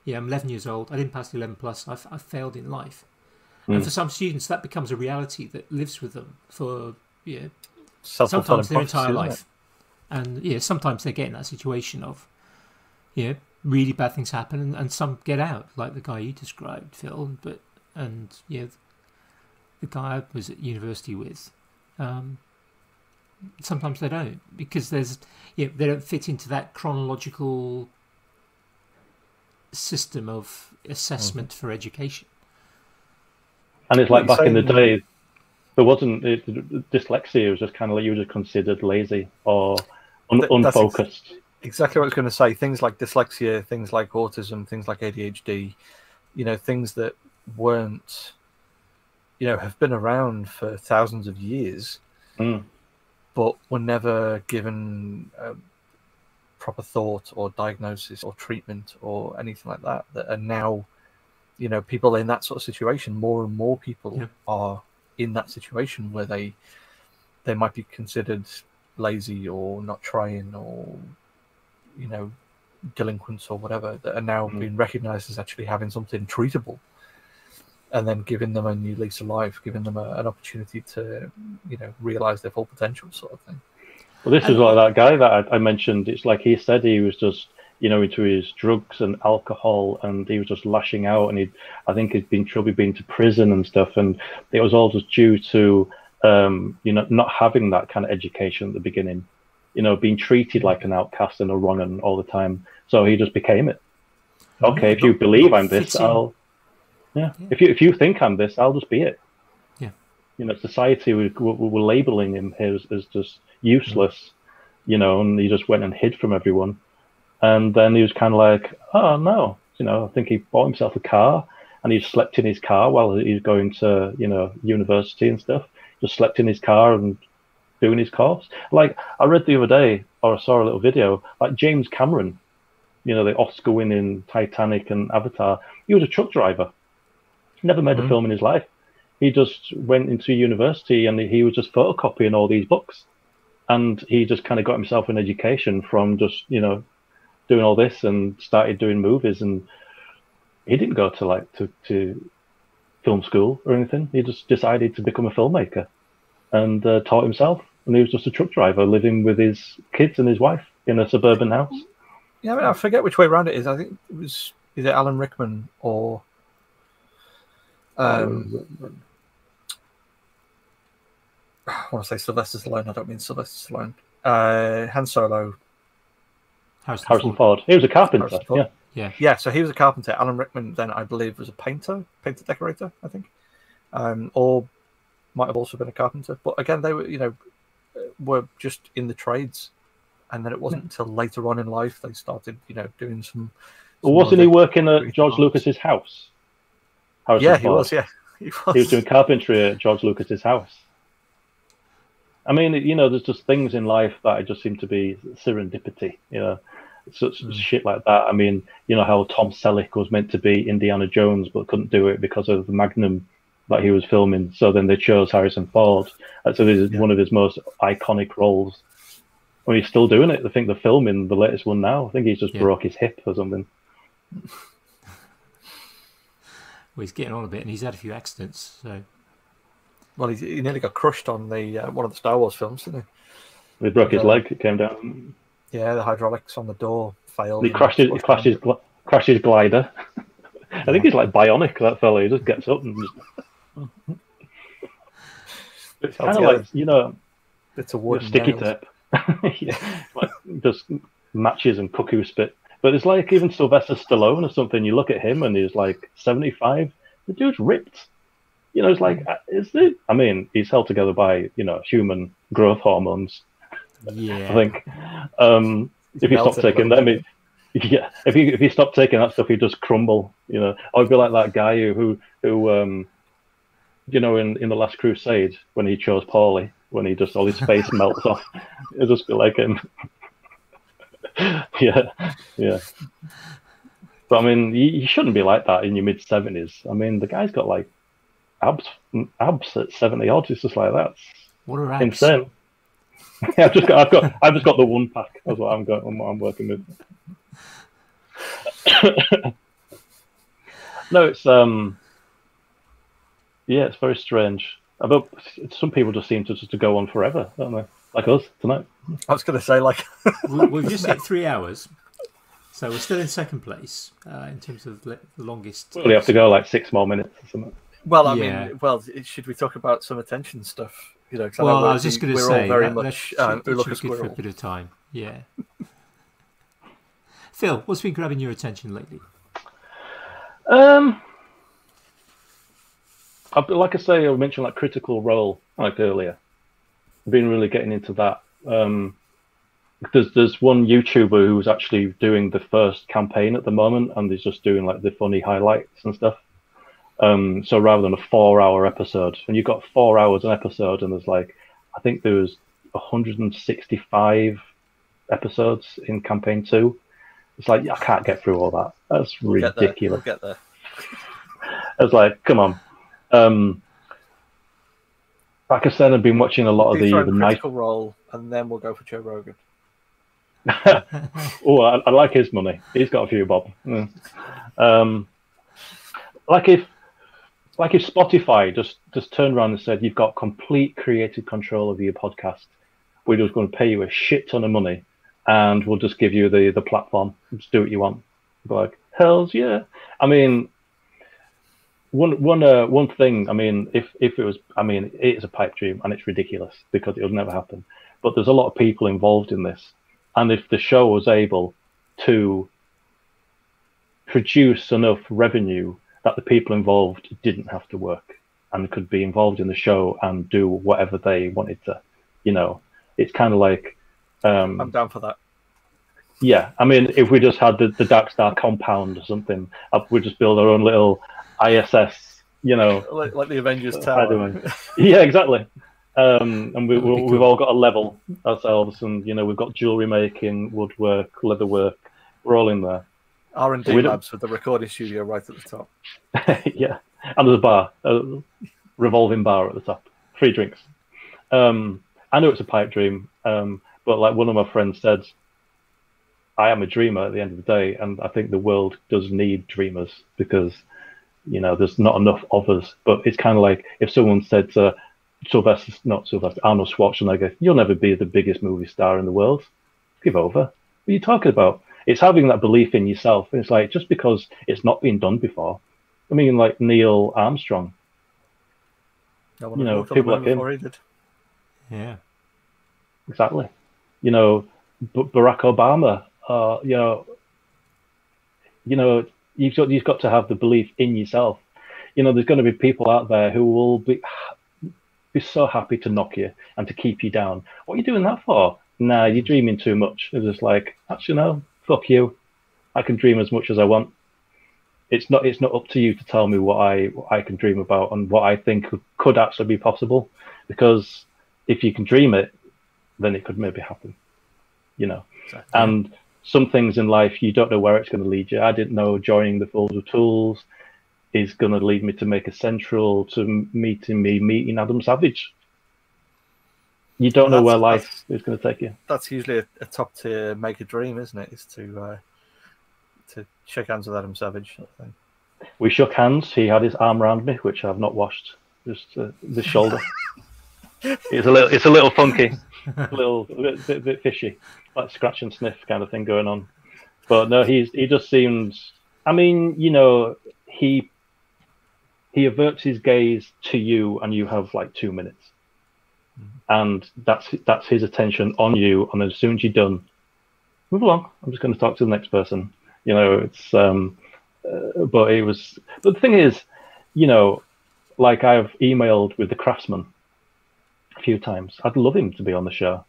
yeah, I'm 11 years old, I didn't pass the 11 plus, I, I failed in life, and for some students that becomes a reality that lives with them for yeah sometimes their entire it? life. And yeah, sometimes they get in that situation of, yeah, really bad things happen, and, and some get out, like the guy you described, Phil. But and yeah, the guy I was at university with, um, sometimes they don't because there's yeah they don't fit into that chronological system of assessment Mm-hmm. for education. And it's like What back in the you're day, there wasn't it, dyslexia was just kind of like you were just considered lazy or un, Th- that's ex- unfocused. Exactly what I was going to say. Things like dyslexia, things like autism, things like ADHD, you know, things that weren't, you know, have been around for thousands of years, Mm. but were never given proper thought or diagnosis or treatment or anything like that. That are now, you know, people in that sort of situation. More and more people Yeah. are in that situation where they they might be considered lazy or not trying or you know delinquents or whatever that are now Mm. being recognized as actually having something treatable and then giving them a new lease of life giving them a, an opportunity to you know realize their full potential sort of thing Well, this is like that guy that I, I mentioned. It's like he said he was just, you know, into his drugs and alcohol, and he was just lashing out. And he, I think he'd been trouble been to prison and stuff, and it was all just due to, um, you know, not having that kind of education at the beginning, you know, being treated like an outcast and a wrong un all the time. So he just became it. Okay, if you believe I'm this. I'll, yeah. Yeah. If you if you think I'm this, I'll just be it. Yeah. You know, society were, were, were labeling him as, as just useless, you know, and he just went and hid from everyone. And then he was kind of like, oh no, you know, I think he bought himself a car and he slept in his car while he was going to, you know, university and stuff. Just slept in his car and doing his course. Like I read the other day, or I saw a little video, like James Cameron, you know, the Oscar-winning Titanic and Avatar. He was a truck driver. Never made a Mhm. film in his life. He just went into university and he was just photocopying all these books, and he just kind of got himself an education from just you know doing all this and started doing movies. And he didn't go to like to to film school or anything. He just decided to become a filmmaker and uh, taught himself. And he was just a truck driver living with his kids and his wife in a suburban house. yeah I, mean, I forget which way around it is i think it was either alan rickman or um [SIGHS] I want to say Sylvester Stallone. I don't mean Sylvester Stallone. Uh, Han Solo. Harrison, Harrison Ford. Ford. He was a carpenter. Yeah. Yeah. Yeah, so he was a carpenter. Alan Rickman, then I believe, was a painter, painter decorator, I think, um, or might have also been a carpenter. But again, they were, you know, were just in the trades, and then it wasn't until later on in life they started, you know, doing some. Well, some wasn't he working at George. Lucas's house? Harrison Yeah, he was. Yeah, [LAUGHS] he was. He was doing carpentry at George Lucas's house. I mean, you know, there's just things in life that just seem to be serendipity. You know, such Mm. shit like that. I mean, you know how Tom Selleck was meant to be Indiana Jones but couldn't do it because of the Magnum that he was filming. So then they chose Harrison Ford. And so this is Yeah. one of his most iconic roles. Well, he's still doing it. I think they're filming the latest one now. I think he's just Yeah. broke his hip or something. [LAUGHS] Well, he's getting on a bit, and he's had a few accidents. So Well, he, he nearly got crushed on the uh, one of the Star Wars films, didn't He He broke his leg. It came down. Yeah, the hydraulics on the door failed. He and crashed his, he pushed crashed his, gl- crashed his glider. [LAUGHS] I think he's like bionic. That fellow. He just gets up and just. It's kind of like you know it's a wood, sticky nails. [LAUGHS] tape. Yeah, like just matches and cuckoo spit. But it's like even Sylvester Stallone or something. You look at him and he's like seventy-five. The dude's ripped. You know, it's like uh, is it? I mean, he's held together by you know human growth hormones. yeah, I think. Um, if you stop taking them, he, yeah. If you if you stop taking that stuff, you just crumble. You know, it'd be like that guy who who, who um, you know, in, in the Last Crusade when he chose Paulie, when he just all his face [LAUGHS] melts off, [LAUGHS] it'd just be like him. [LAUGHS] yeah, yeah. But I mean, you, you shouldn't be like that in your mid seventies. I mean, the guy's got like abs abs at seventy odd. It's just like that's what are abs? insane. I've just got, I've got, I've just got the one pack. That's what I'm going, what I'm working with. [COUGHS] no, it's um, yeah, it's very strange. But some people just seem to just to go on forever, don't they? Like us tonight. I was going to say, like, [LAUGHS] we, we've just hit [LAUGHS] three hours, so we're still in second place uh, in terms of the longest. We have to go like six more minutes or something. well, I Yeah. mean, well, should we talk about some attention stuff? You know, 'cause I know Well, I we're- was just going to we're say all very that, that much should, uh, that should a be good for a bit of time. Yeah. [LAUGHS] Phil, what's been grabbing your attention lately? Um, I've, like I say, I mentioned like Critical Role like earlier. I've been really getting into that. Um, there's there's one YouTuber who's actually doing the first campaign at the moment, and he's just doing like the funny highlights and stuff. Um, so rather than a four-hour episode, and you've got four hours an episode, and there's like, I think there was 165 episodes in campaign two. It's like I can't get through all that. That's We'll get there. ridiculous. We'll get there. I was like, come on. Um, said, I've been watching a lot of the, the in night. critical role, and then we'll go for Joe Rogan. [LAUGHS] oh, I, I like his money. He's got a few bob. Mm. Um, like if, like if Spotify just just turned around and said, "You've got complete creative control of your podcast. We're just going to pay you a shit ton of money, and we'll just give you the the platform. Just do what you want." I'd be like, hell's yeah. I mean, one one uh, one thing. I mean, if if it was, I mean, it is a pipe dream and it's ridiculous because it'll never happen. But there's a lot of people involved in this, and if the show was able to produce enough revenue that the people involved didn't have to work and could be involved in the show and do whatever they wanted to, you know, it's kind of like. Um, I'm down for that. yeah, I mean, if we just had the, the Dark Star compound or something, uh, we'd just build our own little ISS, you know. Like, like the Avengers By Tower. [LAUGHS] Yeah, exactly. Um, and we, we, we've cool. all got a level ourselves, and you know, we've got jewelry making, woodwork, leatherwork. We're all in there. R and D labs with the recording studio right at the top. [LAUGHS] yeah, and there's a bar, a revolving bar at the top, free drinks. Um, I know it's a pipe dream, um, but like one of my friends said, I am a dreamer at the end of the day, and I think the world does need dreamers because you know there's not enough of us. But it's kind of like if someone said to Sylvester, not Sylvester, Arnold Schwarzenegger, "You'll never be the biggest movie star in the world. Give over." What are you talking about? It's having that belief in yourself. It's like just because it's not been done before. I mean, like Neil Armstrong. You know, walked on the people like him. before he did. Yeah. Exactly. You know, B- Barack Obama. Uh, you know, you know, you've got you've got to have the belief in yourself. You know, there's going to be people out there who will be be so happy to knock you and to keep you down. What are you doing that for? Nah, you're dreaming too much. It's just like, actually, no, fuck you. I can dream as much as I want. It's not it's not up to you to tell me what I what I can dream about and what I think could, could actually be possible. Because if you can dream it, then it could maybe happen. You know. Exactly. And some things in life you don't know where it's going to lead you. I didn't know joining the Fools of Tools is going to lead me to Maker Central to meeting me meeting Adam Savage. You don't know where life is going to take you. That's usually a, a top tier make a dream, isn't it? Is to uh, to shake hands with Adam Savage. We shook hands. He had his arm around me, which I've not washed. Just uh, the shoulder. [LAUGHS] it's a little. It's a little funky. [LAUGHS] a little bit, bit, bit fishy, like scratch and sniff kind of thing going on. But no, he's he just seems. I mean, you know, he he averts his gaze to you, and you have like two minutes, and that's that's his attention on you. And as soon as you're done, move along. I'm just going to talk to the next person. You know, it's um, uh, but it was. But the thing is, you know, like I've emailed with the craftsman few times. I'd love him to be on the show.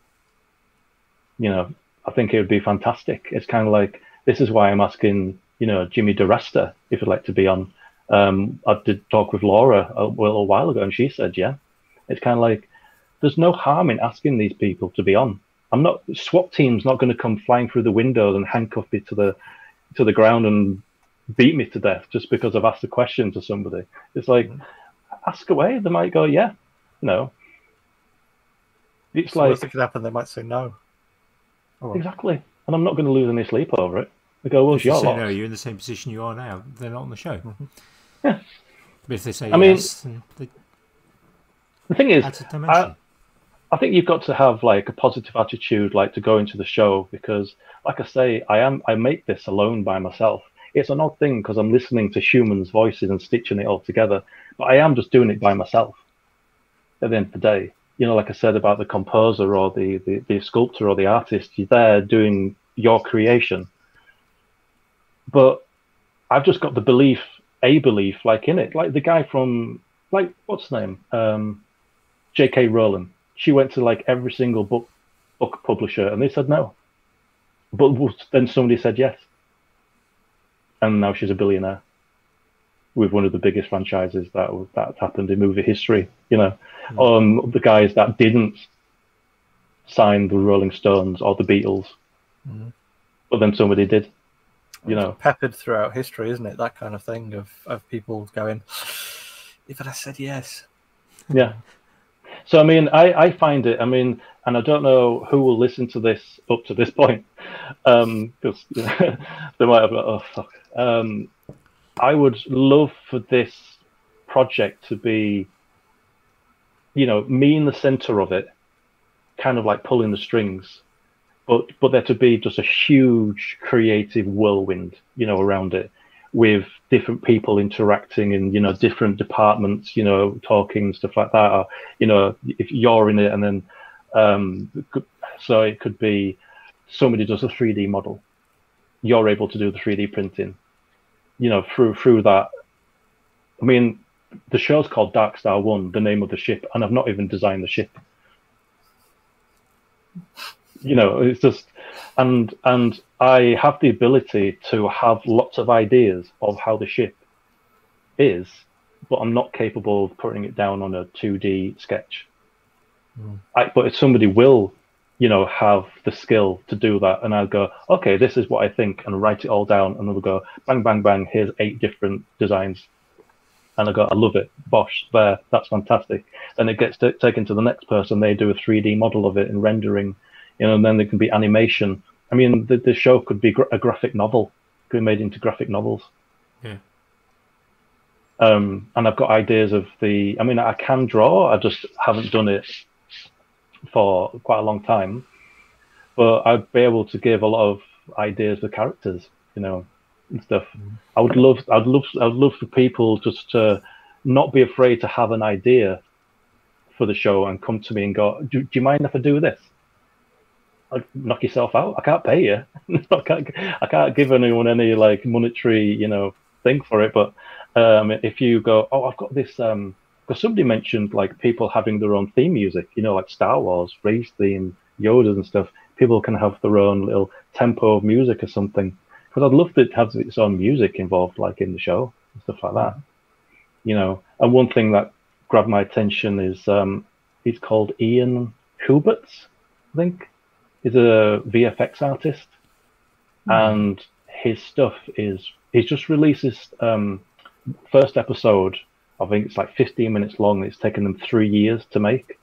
You know, I think it would be fantastic. It's kind of like this is why I'm asking, you know, Jimmy DeResta if he'd like to be on. Um, I did talk with Laura a, a while ago, and she said, yeah. It's kind of like there's no harm in asking these people to be on. I'm not SWAT team's not going to come flying through the windows and handcuff me to the to the ground and beat me to death just because I've asked a question to somebody. It's like mm-hmm. ask away. They might go, yeah, no. It's so like could happen. They might say no. Oh, exactly, and I'm not going to lose any sleep over it. They go, well, if you say no, you're in the same position you are now. They're not on the show. Mm-hmm. Yeah. But if they say I yes, mean, they... the thing is, I, I think you've got to have like a positive attitude, like to go into the show, because, like I say, I am I make this alone by myself. It's an odd thing because I'm listening to Schumann's voices and stitching it all together, but I am just doing it by myself. At the end of the day, you know, like I said about the composer or the, the, the sculptor or the artist, you're there doing your creation. But I've just got the belief, a belief, like in it, like the guy from, like, what's his name? Um, J.K. Rowling. She went to like every single book book publisher and they said no. But then somebody said yes. And now she's a billionaire with one of the biggest franchises that that happened in movie history. You know, mm. um, the guys that didn't sign the Rolling Stones or the Beatles, mm. but then somebody did. You know, peppered throughout history, isn't it? That kind of thing of of people going, if I said yes. Yeah. So I mean, I I find it. I mean, and I don't know who will listen to this up to this point, because um, [LAUGHS] they might have. Oh fuck. Um, I would love for this project to be, you know, me in the center of it, kind of like pulling the strings, but but there to be just a huge creative whirlwind, you know, around it, with different people interacting in you know different departments, you know, talking stuff like that. Or, you know, if you're in it, and then um, so it could be somebody does a 3D model, you're able to do the 3D printing you know, through through that. I mean, the show's called Dark Star One, the name of the ship, and I've not even designed the ship. You know, it's just, and and I have the ability to have lots of ideas of how the ship is, but I'm not capable of putting it down on a 2D sketch. Mm. I, but if somebody will you know, have the skill to do that. And I'll go, okay, this is what I think, and write it all down. And they'll go, bang, bang, bang, here's eight different designs. And I go, I love it. Bosh, there, that's fantastic. Then it gets t- taken to the next person. They do a 3D model of it in rendering, you know, and then there can be animation. I mean, the, the show could be gra- a graphic novel, could be made into graphic novels. Yeah. Um, and I've got ideas of the. I mean, I can draw. I just haven't done it for quite a long time, but I'd be able to give a lot of ideas for characters, you know, and stuff. Mm. I would love, I'd love, I'd love for people just to not be afraid to have an idea for the show and come to me and go, "Do, do you mind if I do this?" I'd knock yourself out. I can't pay you. [LAUGHS] I can't. I can't give anyone any like monetary, you know, thing for it. But um, if you go, "Oh, I've got this." Um, because somebody mentioned like people having their own theme music, you know, like Star Wars, Rey's theme, Yoda's and stuff. People can have their own little tempo of music or something. Because I'd love to have its own music involved, like in the show and stuff like that. You know, and one thing that grabbed my attention is um, he's called Ian Huberts, I think. He's a VFX artist, mm. and his stuff is he's just released his um, first episode I think it's like 15 minutes long. It's taken them three years to make.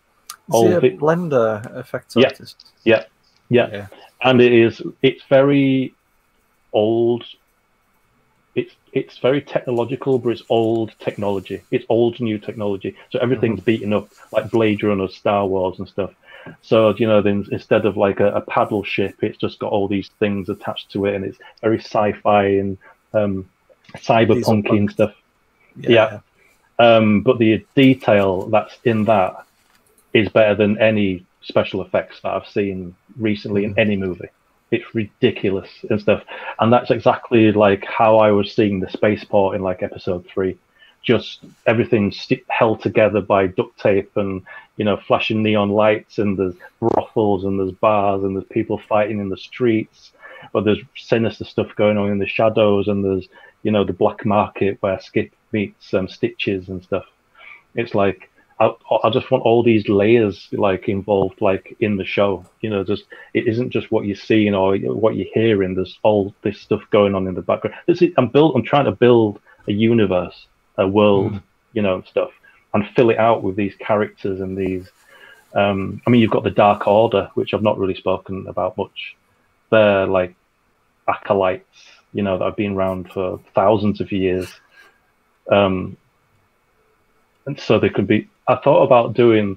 All a Blender effects yeah, artist? Yeah, yeah, yeah, and it is. It's very old it's it's very technological, but it's old technology. It's old new technology. So everything's beaten up like Blade Runner, Star Wars, and stuff. So you know, then instead of like a, a paddle ship, it's just got all these things attached to it, and it's very sci-fi and um, cyberpunky and stuff. Yeah. Um, but the detail that's in that is better than any special effects that I've seen recently in any movie. It's ridiculous and stuff, and that's exactly like how I was seeing the spaceport in like episode three. Just everything st- held together by duct tape and you know flashing neon lights, and there's brothels and there's bars and there's people fighting in the streets, but there's sinister stuff going on in the shadows, and there's you know the black market where Skip meets um, Stitches and stuff. It's like I, I just want all these layers like involved like in the show you know just it isn't just what you're seeing or what you're hearing there's all this stuff going on in the background this is, i'm build i'm trying to build a universe a world mm. you know and stuff and fill it out with these characters and these um, i mean you've got the dark order which i've not really spoken about much they're like acolytes you know that have been around for thousands of years um, and so they could be I thought about doing,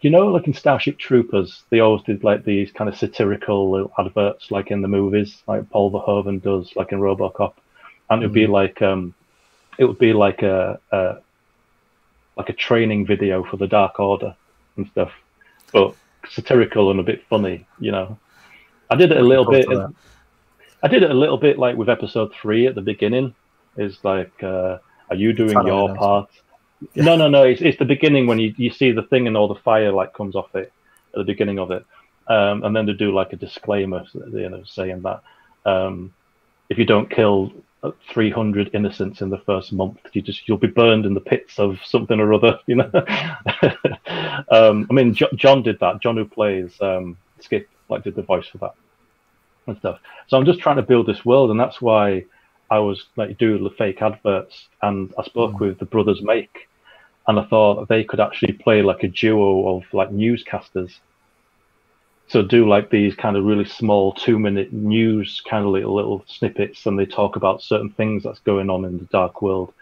you know, like in Starship Troopers, they always did like these kind of satirical adverts, like in the movies, like Paul Verhoeven does, like in RoboCop, and it would be like, um, it would be like a, a, like a training video for the Dark Order and stuff, but satirical and a bit funny, you know. I did it a little bit. I did it a little bit like with episode three at the beginning. Is like, uh, are you doing your part? No, no, no. It's, it's the beginning when you, you see the thing and all the fire like comes off it at the beginning of it, um, and then they do like a disclaimer, you know, saying that um, if you don't kill 300 innocents in the first month, you just you'll be burned in the pits of something or other, [LAUGHS] you know. [LAUGHS] um, I mean, jo- John did that. John, who plays um, Skip, like did the voice for that and stuff. So I'm just trying to build this world, and that's why I was like doing the fake adverts, and I spoke mm. with the brothers Make, and I thought they could actually play like a duo of like newscasters. So do like these kind of really small two minute news kind of little little snippets, and they talk about certain things that's going on in the dark world,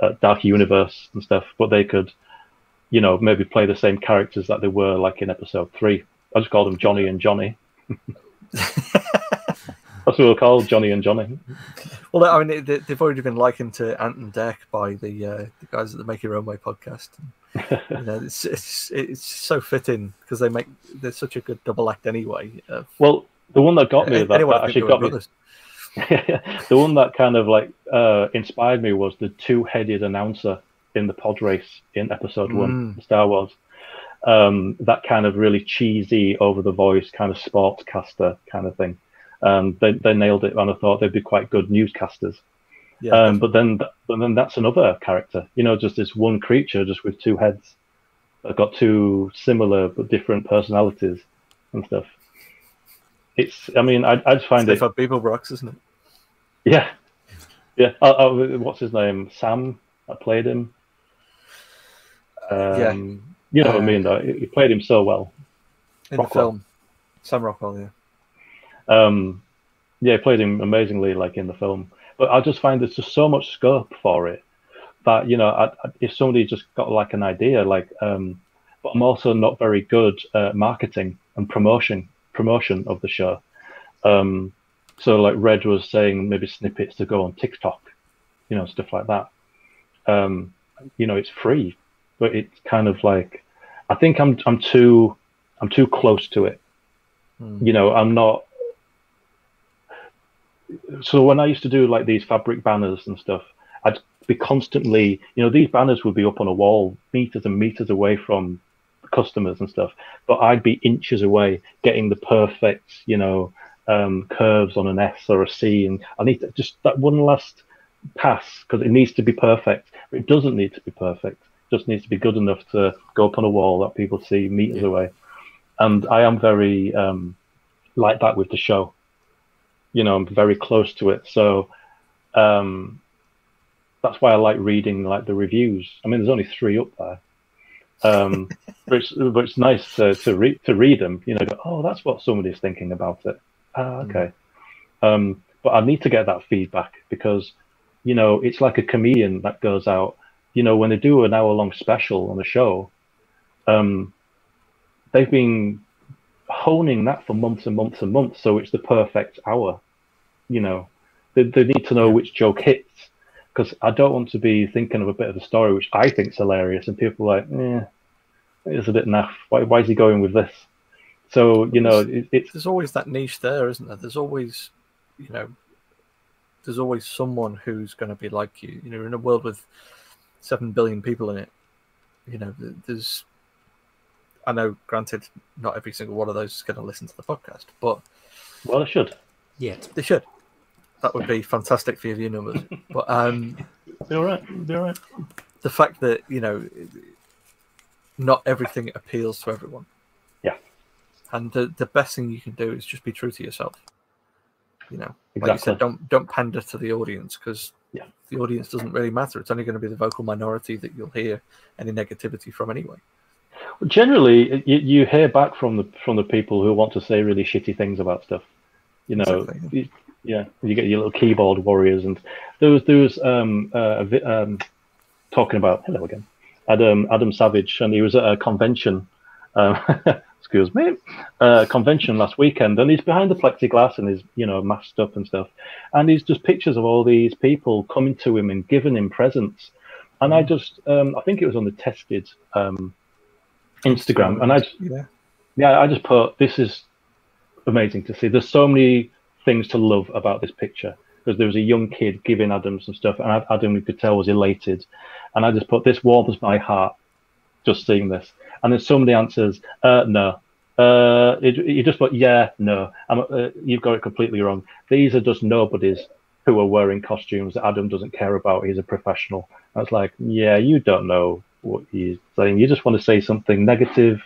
uh, dark universe and stuff. But they could, you know, maybe play the same characters that they were like in episode three. I just called them Johnny and Johnny. [LAUGHS] That's what we're called, Johnny and Johnny. Well, I mean, they, have already been likened to Ant and Dec by the uh, the guys at the Make Your Own Way podcast. [LAUGHS] you know, it's, it's it's so fitting because they make they're such a good double act anyway. Of, well, the one that got me that, that actually got me. [LAUGHS] the one that kind of like uh, inspired me was the two-headed announcer in the pod race in episode mm. one, Star Wars. Um, that kind of really cheesy, over the voice kind of sportscaster kind of thing um, they, they nailed it, and I thought they'd be quite good newscasters. Yeah, um, but then, but then that's another character. You know, just this one creature, just with two heads. That got two similar but different personalities and stuff. It's, I mean, I'd, I'd find it's it. Beeblebrox, isn't it? Yeah, yeah. Oh, oh, what's his name? Sam. I played him. Um, yeah. You know uh, what I uh, mean, though. He played him so well. In Rockwell. the film, Sam Rockwell. Yeah. Um, yeah, he played him amazingly, like in the film. But I just find there's just so much scope for it that you know, I, I, if somebody just got like an idea, like, um, but I'm also not very good at marketing and promotion promotion of the show. Um, so like Red was saying, maybe snippets to go on TikTok, you know, stuff like that. Um, you know, it's free, but it's kind of like I think I'm I'm too I'm too close to it. Mm. You know, I'm not so when I used to do like these fabric banners and stuff, I'd be constantly, you know, these banners would be up on a wall meters and meters away from customers and stuff, but I'd be inches away getting the perfect, you know, um, curves on an S or a C, and I need to, just that one last pass because it needs to be perfect. It doesn't need to be perfect. It just needs to be good enough to go up on a wall that people see meters yeah. away. And I am very um, like that with the show you know, I'm very close to it. So um, that's why I like reading like the reviews. I mean, there's only three up there. Um, [LAUGHS] but, it's, but it's nice to, to read to read them. You know, go, oh, that's what somebody's thinking about it. Ah, hmm. okay. Mm. Um, but I need to get that feedback because, you know, it's like a comedian that goes out. You know, when they do an hour long special on a show, um, they've been honing that for months and months and months, so it's the perfect hour. You know, they, they need to know which joke hits because I don't want to be thinking of a bit of a story which I think's hilarious, and people are like, eh, it's a bit naff. Why, why is he going with this? So you know, it, it's There's always that niche there, isn't there? There's always, you know, there's always someone who's going to be like you. You know, in a world with seven billion people in it, you know, there's. I know, granted, not every single one of those is going to listen to the podcast, but well, it should. Yeah, they should. That would be fantastic for your view numbers. But um, [LAUGHS] Be all right. Be all right. the fact that you know, not everything appeals to everyone. Yeah. And the the best thing you can do is just be true to yourself. You know, like you said, don't don't pander to the audience because Yeah. the audience doesn't really matter. It's only going to be the vocal minority that you'll hear any negativity from anyway. Generally, you, you hear back from the from the people who want to say really shitty things about stuff. You know, Exactly, you- yeah, you get your little keyboard warriors, and there was there was um, uh, um talking about hello again, Adam Adam Savage, and he was at a convention. Um, [LAUGHS] excuse me, uh, convention last weekend, and he's behind the plexiglass and he's you know masked up and stuff, and he's just pictures of all these people coming to him and giving him presents, and I just um, I think it was on the tested um, Instagram, and I just, yeah, yeah, I just put this is amazing to see. There's so many things to love about this picture because there was a young kid giving Adam some stuff, and Adam, you could tell, was elated. And I just put this warms my heart just seeing this. And then some of the answers, uh, no. Uh, it, you just put yeah, no. I'm, uh, you've got it completely wrong. These are just nobodies who are wearing costumes that Adam doesn't care about. He's a professional. I was like, yeah, you don't know what he's saying. You just want to say something negative.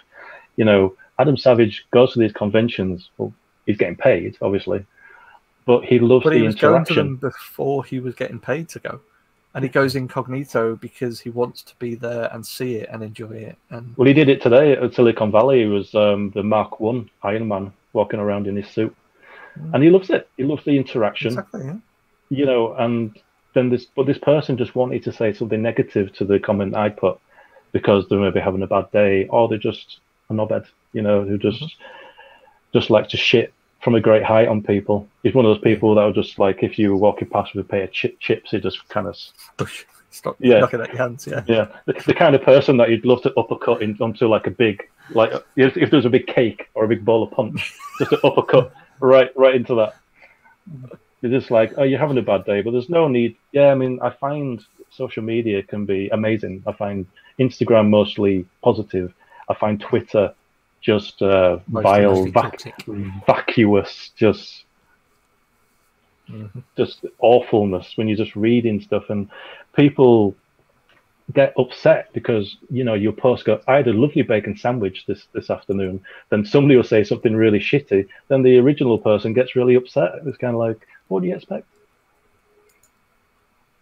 You know, Adam Savage goes to these conventions. Well, he's getting paid, obviously, but he loves but the he was going to them before he was getting paid to go, and he goes incognito because he wants to be there and see it and enjoy it. And Well, he did it today at Silicon Valley. He was um, the Mark One Iron Man walking around in his suit, Mm. and he loves it. He loves the interaction, exactly, yeah. you know. And then this, but this person just wanted to say something negative to the comment I put because they're maybe having a bad day, or they're just a knobhead, you know, who just mm-hmm. just likes to shit from a great height on people. He's one of those people that will just like if you were walking past with a pair of chip, chips, he just kind of Push, stop Yeah. knocking at your hands. Yeah, yeah, the, the kind of person that you'd love to uppercut in, onto like a big, like if, if there's a big cake or a big bowl of punch, just to uppercut [LAUGHS] right right into that. You're just like, oh, you're having a bad day, but there's no need. Yeah, I mean, I find social media can be amazing. I find Instagram mostly positive. I find Twitter just uh, vile, vac- vacuous, just Mhm. just awfulness when you're just reading stuff and people get upset because you know your post go i had a lovely bacon sandwich this this afternoon. Then somebody will say something really shitty then the original person gets really upset. It's kind of like what do you expect?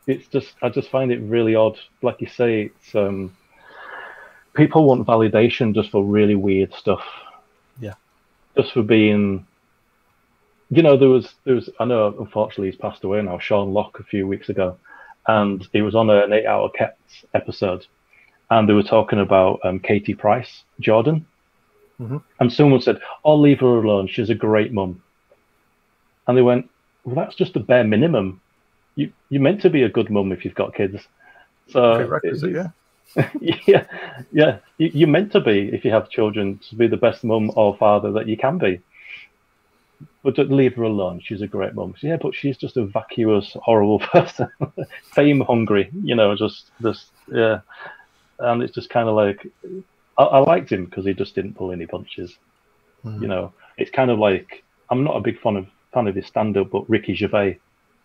It's just i just find it really odd. Like you say it's um people want validation just for really weird stuff Yeah. just for being you know, there was there was I know unfortunately he's passed away now, Sean Lock a few weeks ago, and he was on an eight hour Cats episode, and they were talking about um, Katie Price Jordan, Mhm. and someone said, I'll leave her alone. She's a great mum," and they went, "Well, that's just the bare minimum. You you're meant to be a good mum if you've got kids." So Prerequisite, yeah. [LAUGHS] yeah, yeah. You, you're meant to be if you have children to be the best mum or father that you can be. But don't leave her alone. She's a great mum. Yeah, but she's just a vacuous, horrible [LAUGHS] person, fame hungry. You know, just just yeah. And it's just kind of like I, I liked him because he just didn't pull any punches. Mhm. You know, it's kind of like I'm not a big fan of fan of his stand-up, but Ricky Gervais.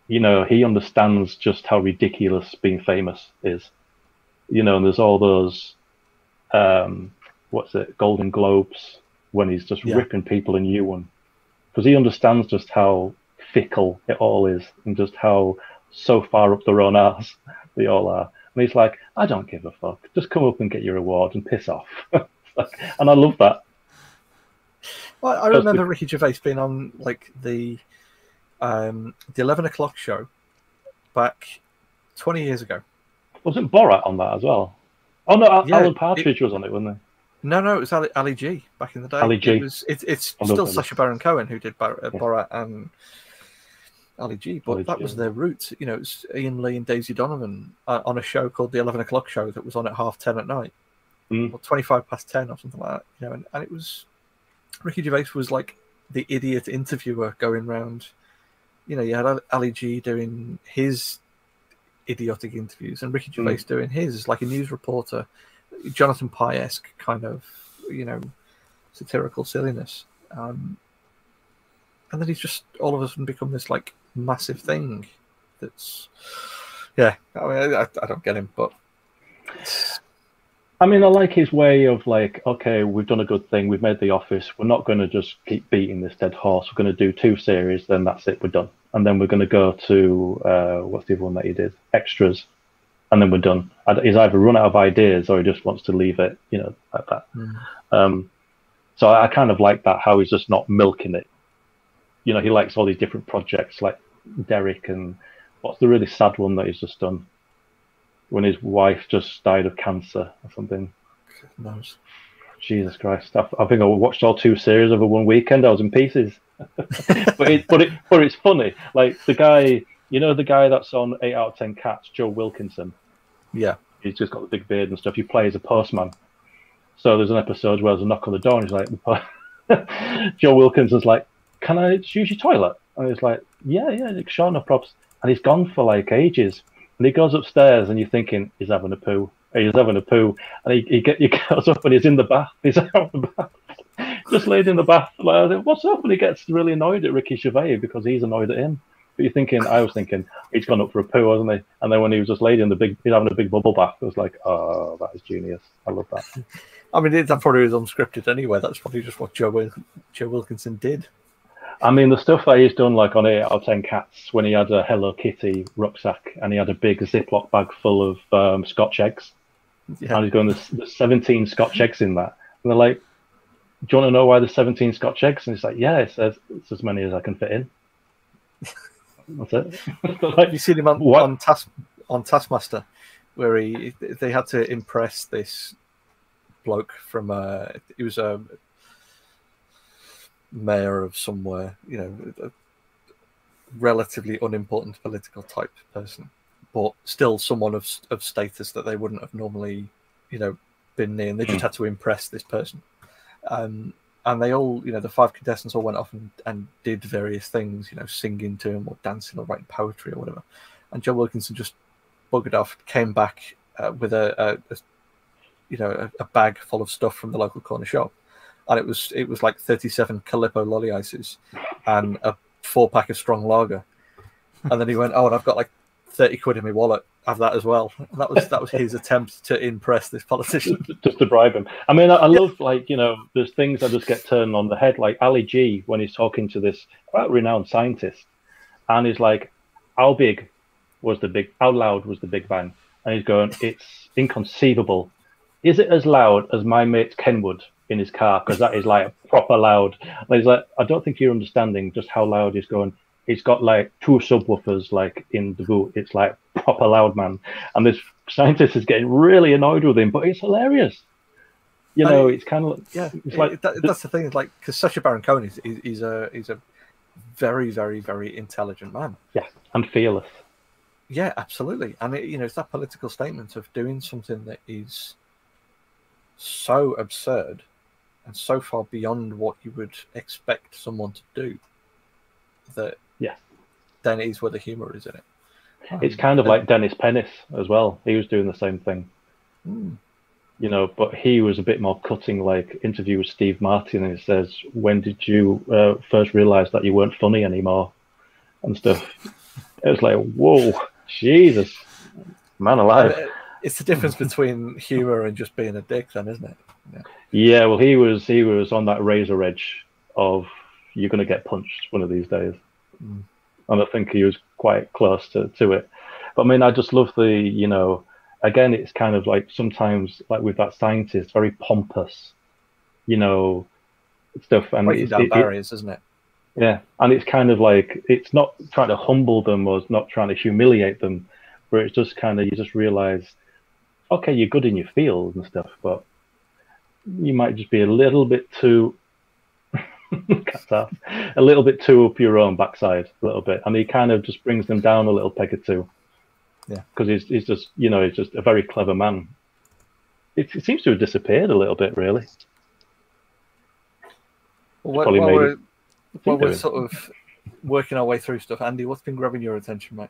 You know, he understands just how ridiculous being famous is you know, and there's all those, um, what's it, Golden Globes when he's just Yeah. ripping people a new one, because he understands just how fickle it all is and just how so far up their own arse [LAUGHS] they all are. And he's like, I don't give a fuck. Just come up and get your award and piss off. [LAUGHS] and I love that. Well, I remember Ricky Gervais being on like the um, the eleven o'clock show back twenty years ago. Wasn't Borat on that as well? Oh no, Al- Yeah, Alan it- Partridge was on it, wasn't he? No, no, it was Ali, Ali G back in the day. Ali G. It was, it, it's love still. Sacha Baron Cohen who did Bar- uh, Yeah. Borat and Ali G, but Ali that G, was their roots. You know, it's Iain Lee and Daisy Donovan uh, on a show called the Eleven O'clock Show that was on at half ten at night, Mm. or twenty-five past ten or something like that. You know, and, and it was Ricky Gervais was like the idiot interviewer going round. You know, you had Ali G doing his idiotic interviews and Ricky Gervais doing his is like a news reporter, Jonathan Pie esque kind of, you know, satirical silliness. Um, and then he's just all of a sudden become this like massive thing. That's, yeah. I mean, I, I don't get him, but I mean, I like his way of like, okay, we've done a good thing, we've made The Office, we're not going to just keep beating this dead horse. We're going to do two series, then that's it, we're done. And then we're going to go to uh, what's the other one that he did? Extras, and then we're done. He's either run out of ideas or he just wants to leave it, you know, like that. Um, so I, I kind of like that how he's just not milking it. You know, he likes all these different projects like Derek and what's the really sad one that he's just done when his wife just died of cancer or something. knows. Jesus Christ! I, I think I watched all two series over one weekend. I was in pieces. [LAUGHS] but it, but it, but it's funny. Like the guy, you know, the guy that's on eight out of ten cats, Joe Wilkinson. Yeah. He's just got the big beard and stuff. He plays a postman. So there's an episode where there's a knock on the door, and he's like, [LAUGHS] Joe Wilkinson's like, "Can I use your toilet?" And he's like, "Yeah, yeah, sure, no props." And he's gone for like ages. And he goes upstairs, and you're thinking he's having a poo. He's having a poo, and he, he, get, he [LAUGHS] goes up and he's in the bath. He's [LAUGHS] out of the bath, just laid in the bath. Like, what's up? And he gets really annoyed at Ricky Gervais because he's annoyed at him. But you're thinking, I was thinking, he's gone up for a poo, hasn't he? And then when he was just laid in the big, he's having a big bubble bath. It was like, oh, that is genius. I love that. I mean, that probably was unscripted anyway. That's probably just what Joe Joe Wilkinson did. I mean, the stuff that he's done, like on 8 out of 10 Cats, when he had a Hello Kitty rucksack and he had a big Ziploc bag full of um, Scotch eggs. Yeah. And he's going, there's, there's 17 Scotch eggs in that. And they're like, do you want to know why there's 17 Scotch eggs? And he's like, yeah, it says it's as many as I can fit in. [LAUGHS] That's it. [LAUGHS] like, you seen him on, What? on task on Taskmaster, where he they had to impress this bloke from uh he was a mayor of somewhere, you know, a relatively unimportant political type person, but still someone of of status that they wouldn't have normally, you know, been near, and they just had to impress this person. Um, and they all, you know, the five contestants all went off and, and did various things, you know, singing to him or dancing or writing poetry or whatever. And Joe Wilkinson just buggered off, came back uh, with a, a, a, you know, a, a bag full of stuff from the local corner shop, and it was it was like thirty-seven Calippo lolly ices and a four pack of strong lager. And then he went, "Oh, and I've got like thirty quid in my wallet. Have that as well." That was that was his attempt to impress this politician. just to bribe him. I mean, I, I love like you know, there's things that just get turned on the head. Like Ali G when he's talking to this quite renowned scientist, and he's like, "How big was the big? How loud was the Big Bang?" And he's going, "It's inconceivable. Is it as loud as my mate Kenwood in his car? Because that is like proper loud." And he's like, "I don't think you're understanding just how loud he's going." It's got like two subwoofers like in the boot. It's like proper loud, man. And this scientist is getting really annoyed with him, but it's hilarious. You I- know, it's kind of Yeah, it's like it- that, that's the thing. Is like because Sacha Baron Cohen is he's, he's a he's a very very very intelligent man. yeah, and fearless. Yeah, absolutely. And it, you know, it's that political statement of doing something that is so absurd and so far beyond what you would expect someone to do that Yeah. then it is where the humor is in it. It's kind of like Dennis Pennis as well. He was doing the same thing, Mm. you know, but he was a bit more cutting. Like interview with Steve Martin, and he says, "When did you uh, first realize that you weren't funny anymore?" and stuff. it was like, whoa, Jesus, man alive. It's the difference between humor and just being a dick, then, isn't it? Yeah, well, he was he was on that razor edge of you're going to get punched one of these days, Mm. And I think he was quite close to, to it. But I mean, I just love the you know, again, it's kind of like sometimes like with that scientist, very pompous, you know, stuff, and Breaking it's, down it- it- barriers, isn't it? Yeah, and it's kind of like it's not trying to humble them or it's not trying to humiliate them, but it's just kind of you just realize, okay, you're good in your field and stuff, but you might just be a little bit too [LAUGHS] a little bit too up your own backside a little bit, and he kind of just brings them down a little peg or two. Yeah, because he's he's just you know he's just a very clever man. It, it seems to have disappeared a little bit, really. Well, Probably while made we're, while we're sort of working our way through stuff, Andy, what's been grabbing your attention, mate?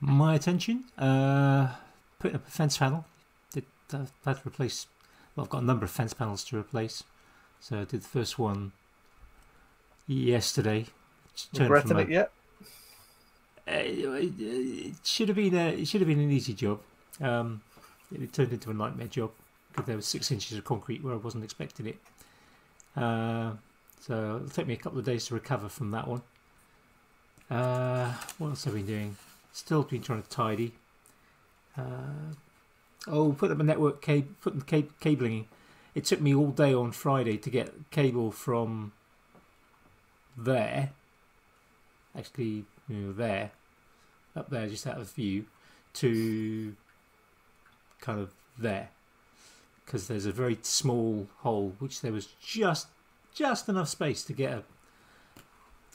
My attention, uh, putting up a fence panel. Did uh, had to replace. Well, I've got a number of fence panels to replace. So I did the first one yesterday. Regretting it yet? Uh, it, it should have been a, it should have been an easy job. Um, it turned into a nightmare job because there was six inches of concrete where I wasn't expecting it. Uh, so it'll take me a couple of days to recover from that one. Uh, what else have I been doing? Still been trying to tidy. Uh, oh, put up a network cable, put the cab- cabling. It took me all day on Friday to get cable from there, actually, you know, there, up there, just out of view, to kind of there, because there's a very small hole, which there was just just enough space to get a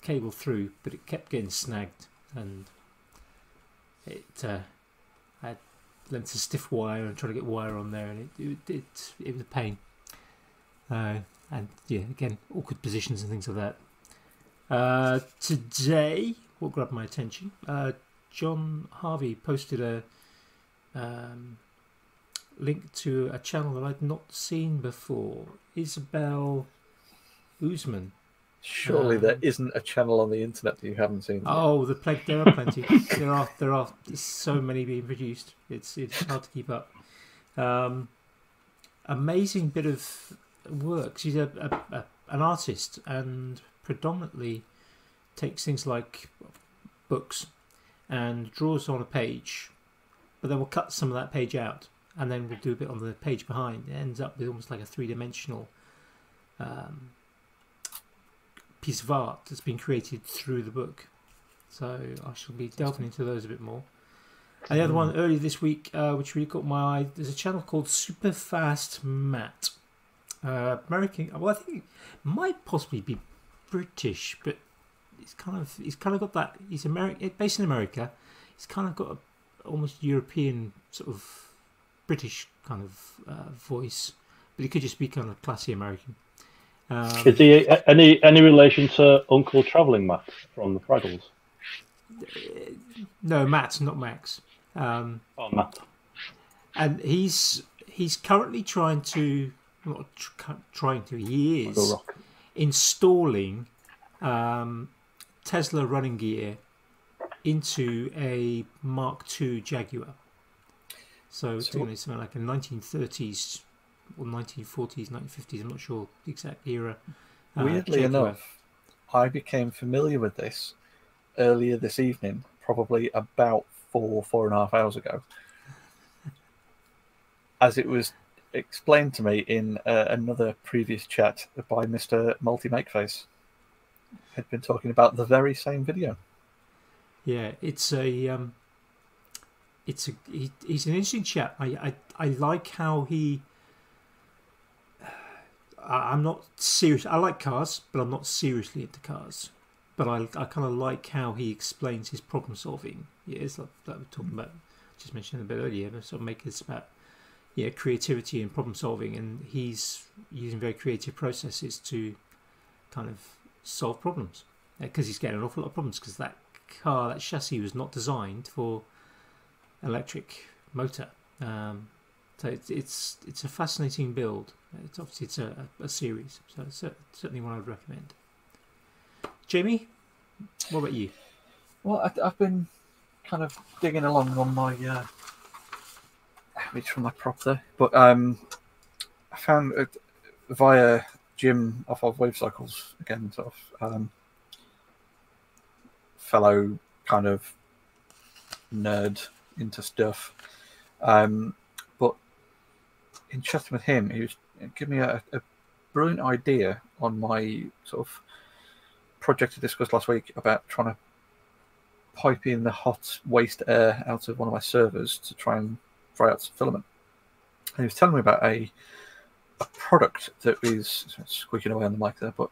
cable through, but it kept getting snagged, and it uh, I had lengths of stiff wire and trying to get wire on there, and it it it, it was a pain. Uh, and yeah, again, awkward positions and things like that. Uh, today, what grabbed my attention? Uh, John Harvey posted a um, link to a channel that I'd not seen before. Isobelle Ouzman. Surely Um, there isn't a channel on the internet that you haven't seen. Oh, the plenty. There are plenty. [LAUGHS] there are there are so many being produced. It's it's hard to keep up. Um, amazing bit of work. She's a, a, a an artist and predominantly takes things like books and draws on a page, but then we'll cut some of that page out and then we'll do a bit on the page behind. It ends up with almost like a three dimensional um, piece of art that's been created through the book. So I shall be delving into those a bit more. And the other one earlier this week, uh, which really caught my eye, there's a channel called Super Fast Matt. Uh, American, well, I think it might possibly be British, but it's kind of he's kind of got that. He's American, based in America. He's kind of got a almost European sort of British kind of uh, voice, but he could just be kind of classy American. Um, Is he any any relation to Uncle Travelling Matt from the Fraggles? no, Matt, not Max. Um, Oh, Matt. and he's he's currently trying to not tr- trying to he is Rock. Installing um, Tesla running gear into a Mark II Jaguar. So it's So- doing something like a 1930s or 1940s, 1950s. I'm not sure the exact era. uh, Weirdly Jaguar. enough, I became familiar with this earlier this evening, probably about four, four and a half hours ago, as it was explained to me in uh, another previous chat by Mr. Multi Makeface. Had been talking about the very same video. Yeah, it's a um, it's a he, he's an interesting chap. I, I I like how he. [SIGHS] I, I'm not serious. I like cars, but I'm not seriously into cars. But I I kind of like how he explains his problem solving. Yeah, it's like that we're talking about. Just mentioned a bit earlier. of make this about yeah creativity and problem solving, and he's using very creative processes to kind of solve problems because he's getting an awful lot of problems because that car, that chassis was not designed for electric motor. Um, so it's, it's it's a fascinating build. It's obviously it's a, a, a series, so it's cer- certainly one I'd recommend. Jamie, what about you? Well, I, I've been kind of digging along on my uh, from my prop there, but um, I found it via Jim off of Wave Cycles again, sort of um, fellow kind of nerd into stuff. Um, but in chatting with him, he was giving me a, a brilliant idea on my sort of project I discussed last week about trying to pipe in the hot waste air out of one of my servers to try and fry out some filament. And he was telling me about a a product that is squeaking away on the mic there, but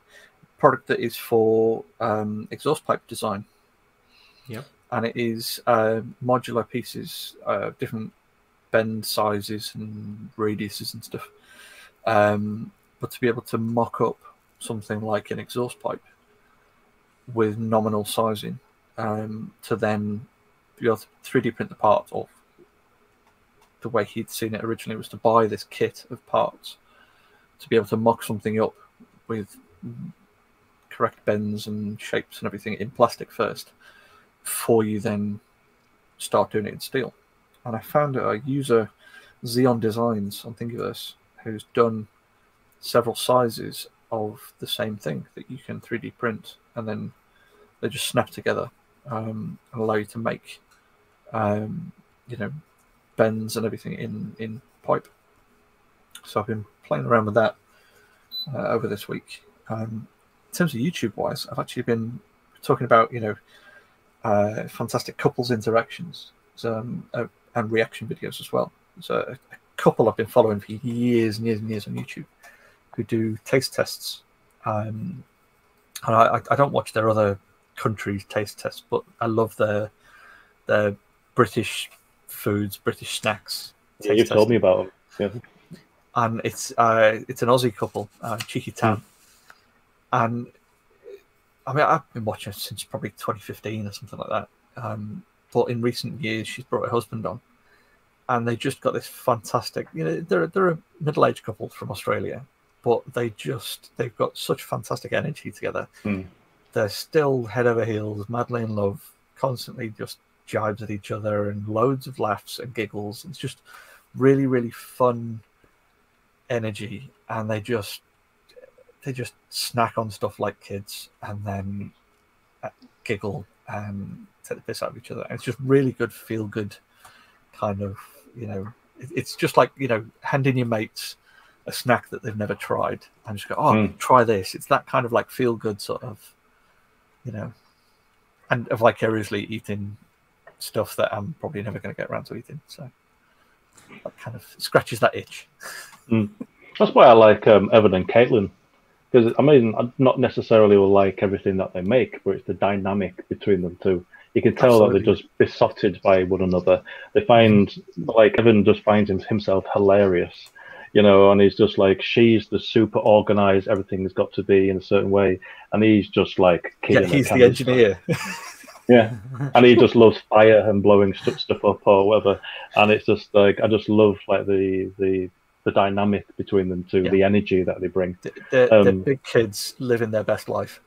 product that is for um, exhaust pipe design. Yep. And it is uh, modular pieces, uh, different bend sizes and radiuses and stuff. Um, but to be able to mock up something like an exhaust pipe with nominal sizing um, to then be able to 3D print the part or the way he'd seen it originally was to buy this kit of parts to be able to mock something up with correct bends and shapes and everything in plastic first before you then start doing it in steel. And I found a user, Xeon Designs on Thingiverse, who's done several sizes of the same thing that you can 3D print and then they just snap together um, and allow you to make, um, you know, bends and everything in, in pipe. So I've been playing around with that uh, over this week. Um, in terms of YouTube wise, I've actually been talking about you know uh, fantastic couples interactions um, uh, and reaction videos as well. So a, a, couple I've been following for years and years and years on YouTube who do taste tests. Um, and I, I don't watch their other countries' taste tests, but I love their their British foods, British snacks. Yeah, you've told me about them. Yeah and it's uh, it's an Aussie couple, uh, Cheeky Tam, mm. and I mean I've been watching since probably 2015 or something like that. Um, but in recent years, she's brought her husband on, and they just got this fantastic. You know, they're they're a middle aged couple from Australia, but they just they've got such fantastic energy together. Mm. They're still head over heels, madly in love, constantly just jibes at each other, and loads of laughs and giggles. It's just really really fun energy and they just they just snack on stuff like kids and then uh, giggle and take the piss out of each other. And it's just really good, feel good kind of, you know, it's just like, you know, handing your mates a snack that they've never tried and just go, oh, mm. try this. It's that kind of like feel good sort of, you know, and vicariously eating stuff that I'm probably never going to get around to eating. So that kind of scratches that itch. Mm. That's why I like um, Evan and Katelyn Because, I mean, I not necessarily will like everything that they make, but it's the dynamic between them two. You can tell Absolutely. that they're just besotted by one another. They find, like, Evan just finds himself hilarious, you know, and he's just like, she's the super organized, everything's got to be in a certain way. And he's just like, yeah, he's the engineer. [LAUGHS] yeah, and he just loves fire and blowing stuff up or whatever. And it's just like, I just love, like, the, the, the dynamic between them two, yeah. the energy that they bring. The, the, um, the, big kids living their best life.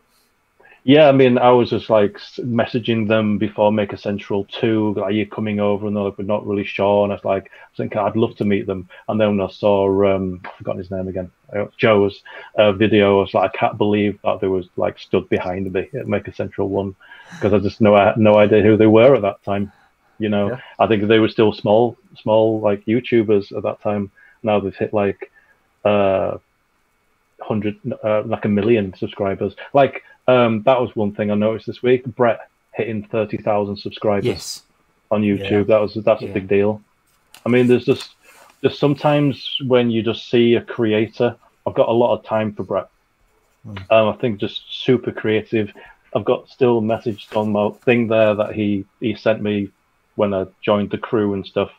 Yeah, I mean, I was just like messaging them before Maker Central 2, are you coming over? And they're like, we're not really sure. And I was like, I think I'd love to meet them. And then when I saw, um, I've forgotten his name again, uh, Joe's uh, video, I was like, I can't believe that they was like stood behind me at Maker Central 1 because I just know I had no idea who they were at that time. You know, yeah. I think they were still small, small like YouTubers at that time now they've hit like uh, hundred, uh, like a million subscribers. Like um, that was one thing I noticed this week. Brett hitting thirty thousand subscribers yes. on YouTube. Yeah. That was that's yeah. a big deal. I mean, there's just there's sometimes when you just see a creator. I've got a lot of time for Brett. Mm. Um, I think just super creative. I've got still messaged on my thing there that he he sent me when I joined the crew and stuff.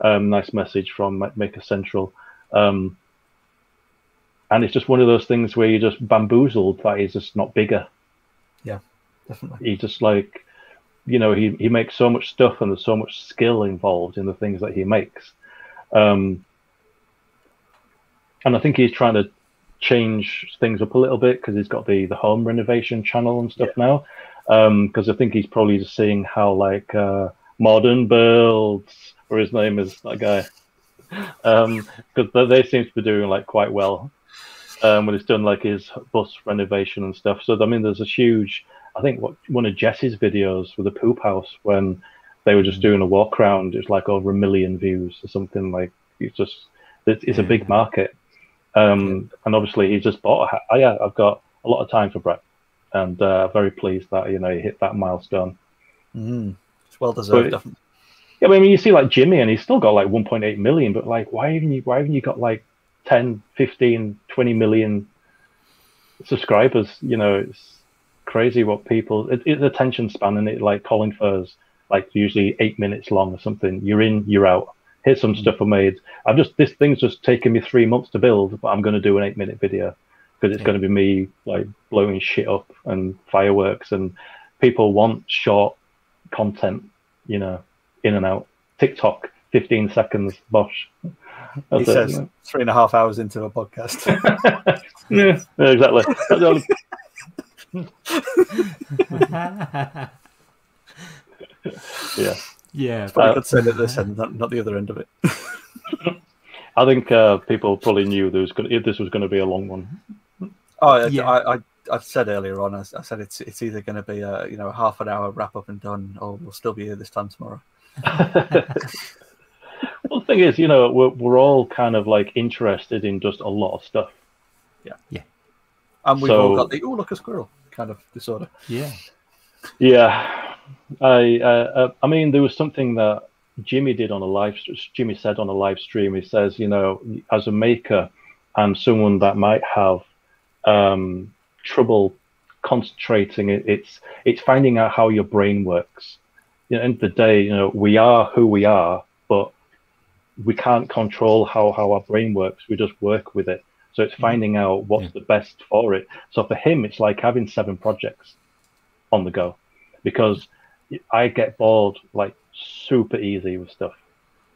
Um, nice message from Maker Central. Um, and it's just one of those things where you're just bamboozled that he's just not bigger. Yeah, definitely. He just like, you know, he, he makes so much stuff and there's so much skill involved in the things that he makes. Um, and I think he's trying to change things up a little bit because he's got the, the home renovation channel and stuff yeah. now. Because um, I think he's probably just seeing how like uh, modern builds or his name is that guy. Because [LAUGHS] um, they seem to be doing like quite well um, when it's done like his bus renovation and stuff. So I mean, there's a huge. I think what one of Jesse's videos with the poop house when they were just mm. doing a walk around, it's like over a million views or something. Like it's just it's, a big market. Um, and obviously he's just bought a hat. Oh, yeah, I've got a lot of time for Brett. and uh, very pleased that you know he hit that milestone. Mm. It's well deserved. But- definitely. Yeah, but I mean, you see like Jimmy, and he's still got like 1.8 million, but like, why haven't you? Why haven't you got like 10, 15, 20 million subscribers? You know, it's crazy what people. It, it's attention span, and it like Colin Furze, like usually eight minutes long or something. You're in, you're out. Here's some stuff I made. I've just this thing's just taken me three months to build, but I'm going to do an eight minute video because it's Yeah. going to be me like blowing shit up and fireworks, and people want short content. You know, in and out. TikTok, 15 seconds, bosh. He That's it, says three and a half hours into a podcast. yeah, [LAUGHS] yeah, exactly. That's only- yeah, yeah, But I Uh, could say it at this end, not, not the other end of it. [LAUGHS] I think uh, people probably knew there was gonna, this was going to be a long one. Oh, Yeah. I, I, I said earlier on, I, s- I said it's it's either going to be a you know half an hour wrap up and done, or we'll still be here this time tomorrow. [LAUGHS] Well, the thing is, you know, we're, we're all kind of like interested in just a lot of stuff. Yeah. Yeah. And we've all got the oh look a squirrel kind of disorder. yeah, Yeah, I uh, uh, I mean, there was something that Jimmy did on a live. Jimmy said on a live stream. He says, you know, as a maker and someone that might have um, trouble concentrating, it, it's it's finding out how your brain works. You know, end of the day, you know, we are who we are, but we can't control how how our brain works. We just work with it. So it's finding out what's Yeah. the best for it. So for him, it's like having seven projects on the go because I get bored like super easy with stuff,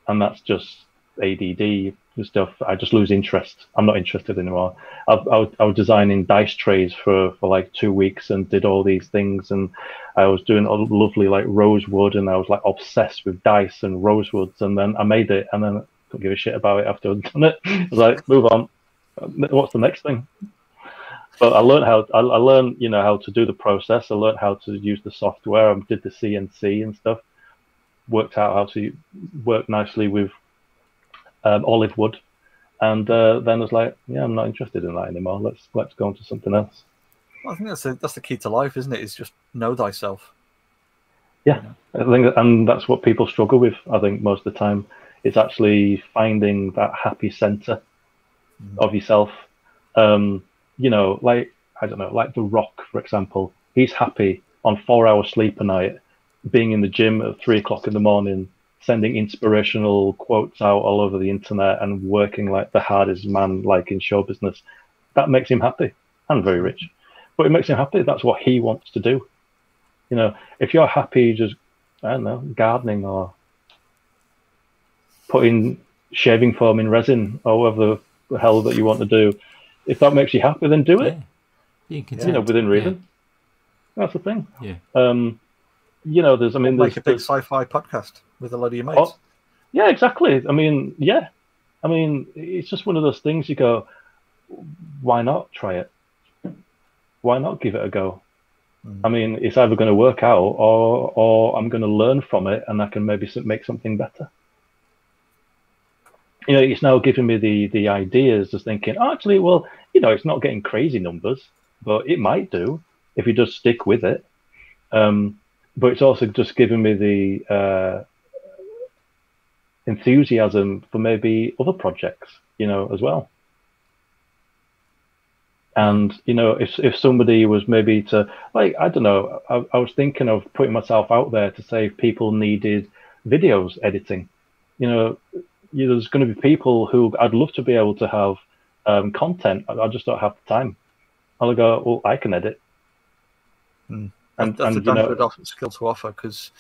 and that's just ADD stuff. I just lose interest. I'm not interested anymore. I, I, was- I was designing dice trays for for like two weeks and did all these things, and I was doing a lovely like rosewood, and I was like obsessed with dice and rosewoods, and then I made it, and then I couldn't give a shit about it after I'd done it. [LAUGHS] I was like, move on. What's the next thing? But I learned how I, I learned you know how to do the process. I learned how to use the software. I did the CNC and stuff. Worked out how to work nicely with um, olive wood, and uh, then I was like, yeah, I'm not interested in that anymore. Let's let's go on to something else. Well, I think that's the, that's the key to life, isn't it? Is just know thyself. Yeah, I think, and that's what people struggle with. I think most of the time, it's actually finding that happy center Mhm. of yourself. Um, you know, like I don't know, like The Rock, for example. He's happy on four hours sleep a night, being in the gym at three o'clock in the morning, sending inspirational quotes out all over the internet, and working like the hardest man, like in show business. That makes him happy and very rich, but it makes him happy. That's what he wants to do. You know, if you're happy just I don't know, gardening or putting shaving foam in resin or whatever the hell that you want to do, if that makes you happy, then do it. yeah. Being You know, within Yeah. reason. That's the thing. Yeah. Um, you know, there's, I mean, there's, Make a big sci-fi podcast with a load of your mates. Oh. yeah, exactly. I mean, yeah. I mean, it's just one of those things you go, why not try it? Why not give it a go? Mm. I mean, it's either going to work out or or I'm going to learn from it and I can maybe make something better. You know, it's now giving me the the ideas, just thinking, oh, actually, well, you know, it's not getting crazy numbers, but it might do if you just stick with it. Um, but it's also just giving me the uh, enthusiasm for maybe other projects, you know, as well. And you know, if if somebody was maybe to like, I don't know, I, I was thinking of putting myself out there to say if people needed videos editing, you know, you there's going to be people who I'd love to be able to have um, content. I, I just don't have the time. I'll go, well, I can edit. Hmm. And, that's and a you damn know, good skill to offer because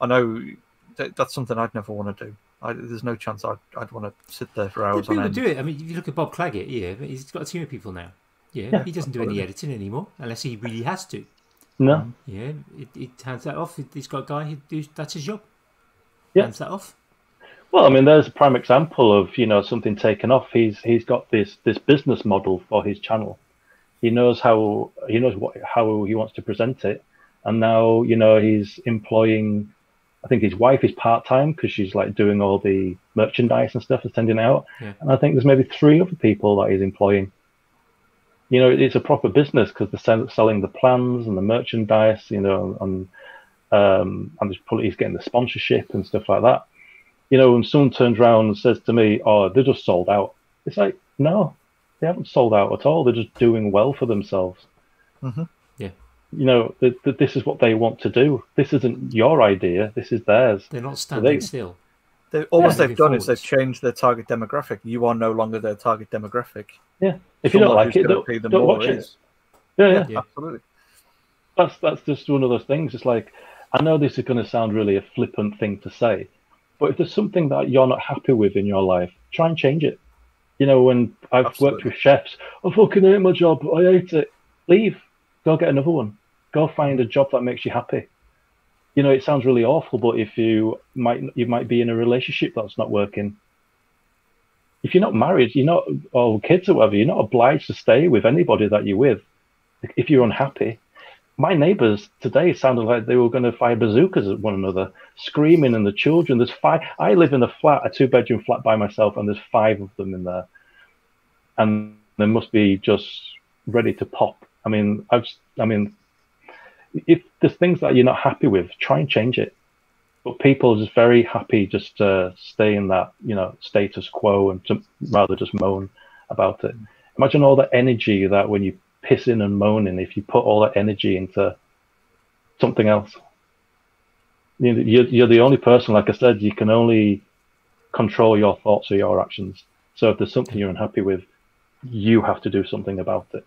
I know that, that's something I'd never want to do. I, there's no chance I'd, I'd want to sit there for hours on people do it. I mean, if you look at Bob Clagett, yeah, he's got a team of people now. Yeah, Yeah, he doesn't do any editing anymore unless he really has to. no, Yeah, it, it hands that off. He's got a guy who does that's his job. Yeah. hands that off. Well, I mean, there's a prime example of you know something taken off. He's he's got this this business model for his channel. He knows how he knows what how he wants to present it, and now you know he's employing. I think his wife is part time because she's like doing all the merchandise and stuff and sending out. Yeah. And I think there's maybe three other people that he's employing. You know, it's a proper business because they're sell- selling the plans and the merchandise. You know, and um, and he's getting the sponsorship and stuff like that. You know, when someone turns around and says to me, "Oh, they're just sold out," it's like, no, they haven't sold out at all. They're just doing well for themselves. Mm-hmm. Yeah. You know, th- th- this is what they want to do. This isn't your idea. This is theirs. They're not standing they- still. They, all Yeah. they've done is they've changed their target demographic. You are no longer their target demographic. Yeah. If you don't Someone like it, gonna don't, pay them don't watch it. is. Yeah, yeah. Yeah, Yeah. absolutely. that's that's just one of those things. It's like I know this is going to sound really a flippant thing to say, but if there's something that you're not happy with in your life, try and change it. You know, when I've worked with chefs, I fucking hate my job. I hate it. Leave. Go get another one. Go find a job that makes you happy. You know, it sounds really awful, but if you might you might be in a relationship that's not working. If you're not married, you're not or kids or whatever, you're not obliged to stay with anybody that you're with. If you're unhappy, my neighbors today sounded like they were going to fire bazookas at one another, screaming, and the children. There's five. I live in a flat, a two-bedroom flat by myself, and there's five of them in there, and they must be just ready to pop. I mean, I've, I mean, if there's things that you're not happy with, try and change it. But people are just very happy just to stay in that, you know, status quo and to rather just moan about it. Imagine all the energy that when you pissing and moaning, if you put all that energy into something else, you're, you're the only person, like I said, you can only control your thoughts or your actions. So if there's something you're unhappy with, you have to do something about it.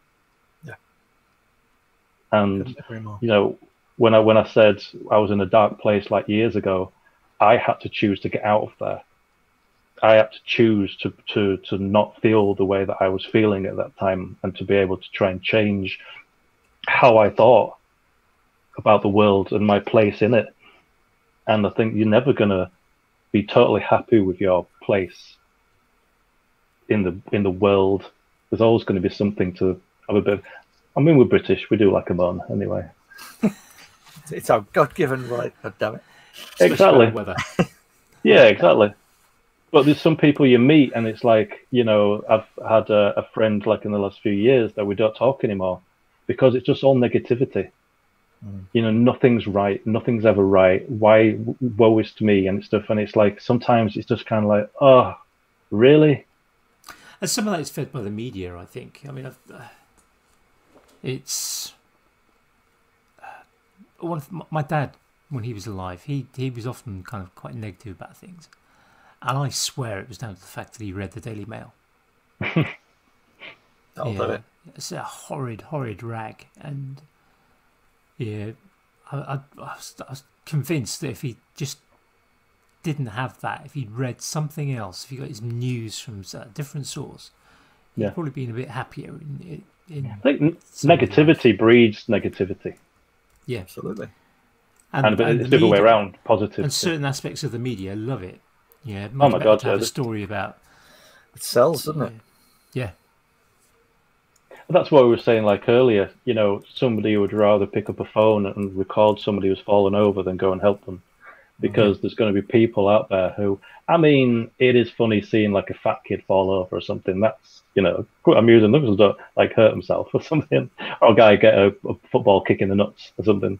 And Couldn't agree more. you know, when I when I said I was in a dark place like years ago, I had to choose to get out of there. I had to choose to to to not feel the way that I was feeling at that time, and to be able to try and change how I thought about the world and my place in it. And I think you're never gonna be totally happy with your place in the in the world. There's always going to be something to have a bit. Of, I mean, we're British. We do like a moan anyway. [LAUGHS] It's our God-given right. God damn it. Especially Exactly. Weather. [LAUGHS] Yeah, exactly. But there's some people you meet, and it's like, you know, I've had a, a friend like in the last few years that we don't talk anymore because it's just all negativity. Mm. You know, nothing's right, nothing's ever right. Why woe is to me and stuff. And it's like sometimes it's just kind of like, oh, really? And some of that is fed by the media, I think. I mean, I've, uh, it's uh, one of my- my dad when he was alive. He he was often kind of quite negative about things, and I swear it was down to the fact that he read the Daily Mail. [LAUGHS] That'll do it. It's a horrid, horrid rag, and yeah, I, I, I, was, I was convinced that if he just didn't have that, if he'd read something else, if he got his news from a different source, he'd Yeah. probably been a bit happier. In I think n- Some of negativity breeds negativity, yeah, Absolutely. and, but it's the the other way around, positivity. And certain aspects of the media love it. Yeah, oh my god, to have yeah, a the- story about. It sells, doesn't it? Yeah, That's what we were saying like earlier. You know, somebody would rather pick up a phone and record somebody who's fallen over than go and help them, because mm-hmm. there's going to be people out there who. I mean, it is funny seeing like a fat kid fall over or something. That's you know quite amusing. Others don't like hurt himself or [LAUGHS] something, or a guy get a, a football kick in the nuts or something.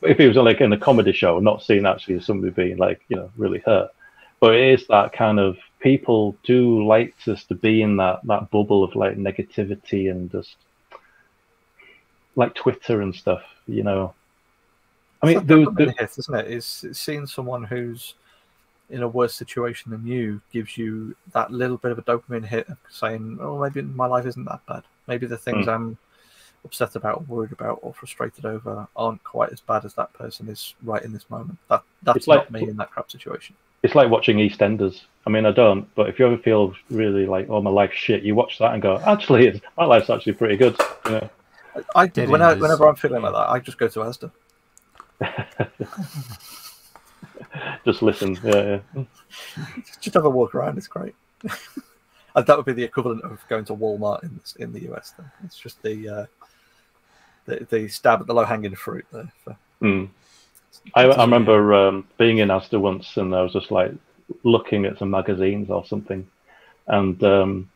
But if he was like in a comedy show, not seeing actually somebody being like you know really hurt. But it is that kind of people do like just to be in that that bubble of like negativity and just like Twitter and stuff, you know. I mean, It's there, like hit, isn't it? It's, it's seeing someone who's in a worse situation than you gives you that little bit of a dopamine hit of saying, "Oh, maybe my life isn't that bad. Maybe the things Hmm. I'm upset about, worried about, or frustrated over aren't quite as bad as that person is right in this moment." That that's It's like- not me in that crap situation. it's like watching EastEnders. I mean, I don't, but if you ever feel really like, oh, my life's shit, you watch that and go, actually, [LAUGHS] my life's actually pretty good. You know? I Dead when whenever I'm feeling like that, I just go to Asda. [LAUGHS] Just listen. Yeah, yeah. Just have a walk around. It's great. [LAUGHS] and that would be the equivalent of going to Walmart in in the US. Then it's just the uh, the, the stab at the low hanging fruit there. For, Mm. I, I remember um, being in Asda once, and I was just like looking at some magazines or something, and um,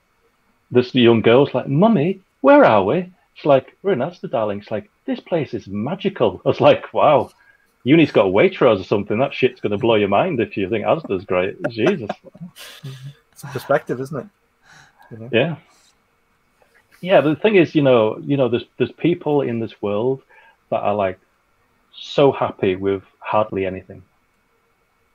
this young girl's like, "Mummy, where are we? She's like, we're in Asda, darling. She's like, this place is magical. I was like, wow, Uni's got a Waitrose or something. That shit's going to blow your mind if you think Asda's great. Jesus. It's perspective, isn't it? You know? Yeah. Yeah, but the thing is, you know, you know, there's there's people in this world that are like so happy with hardly anything.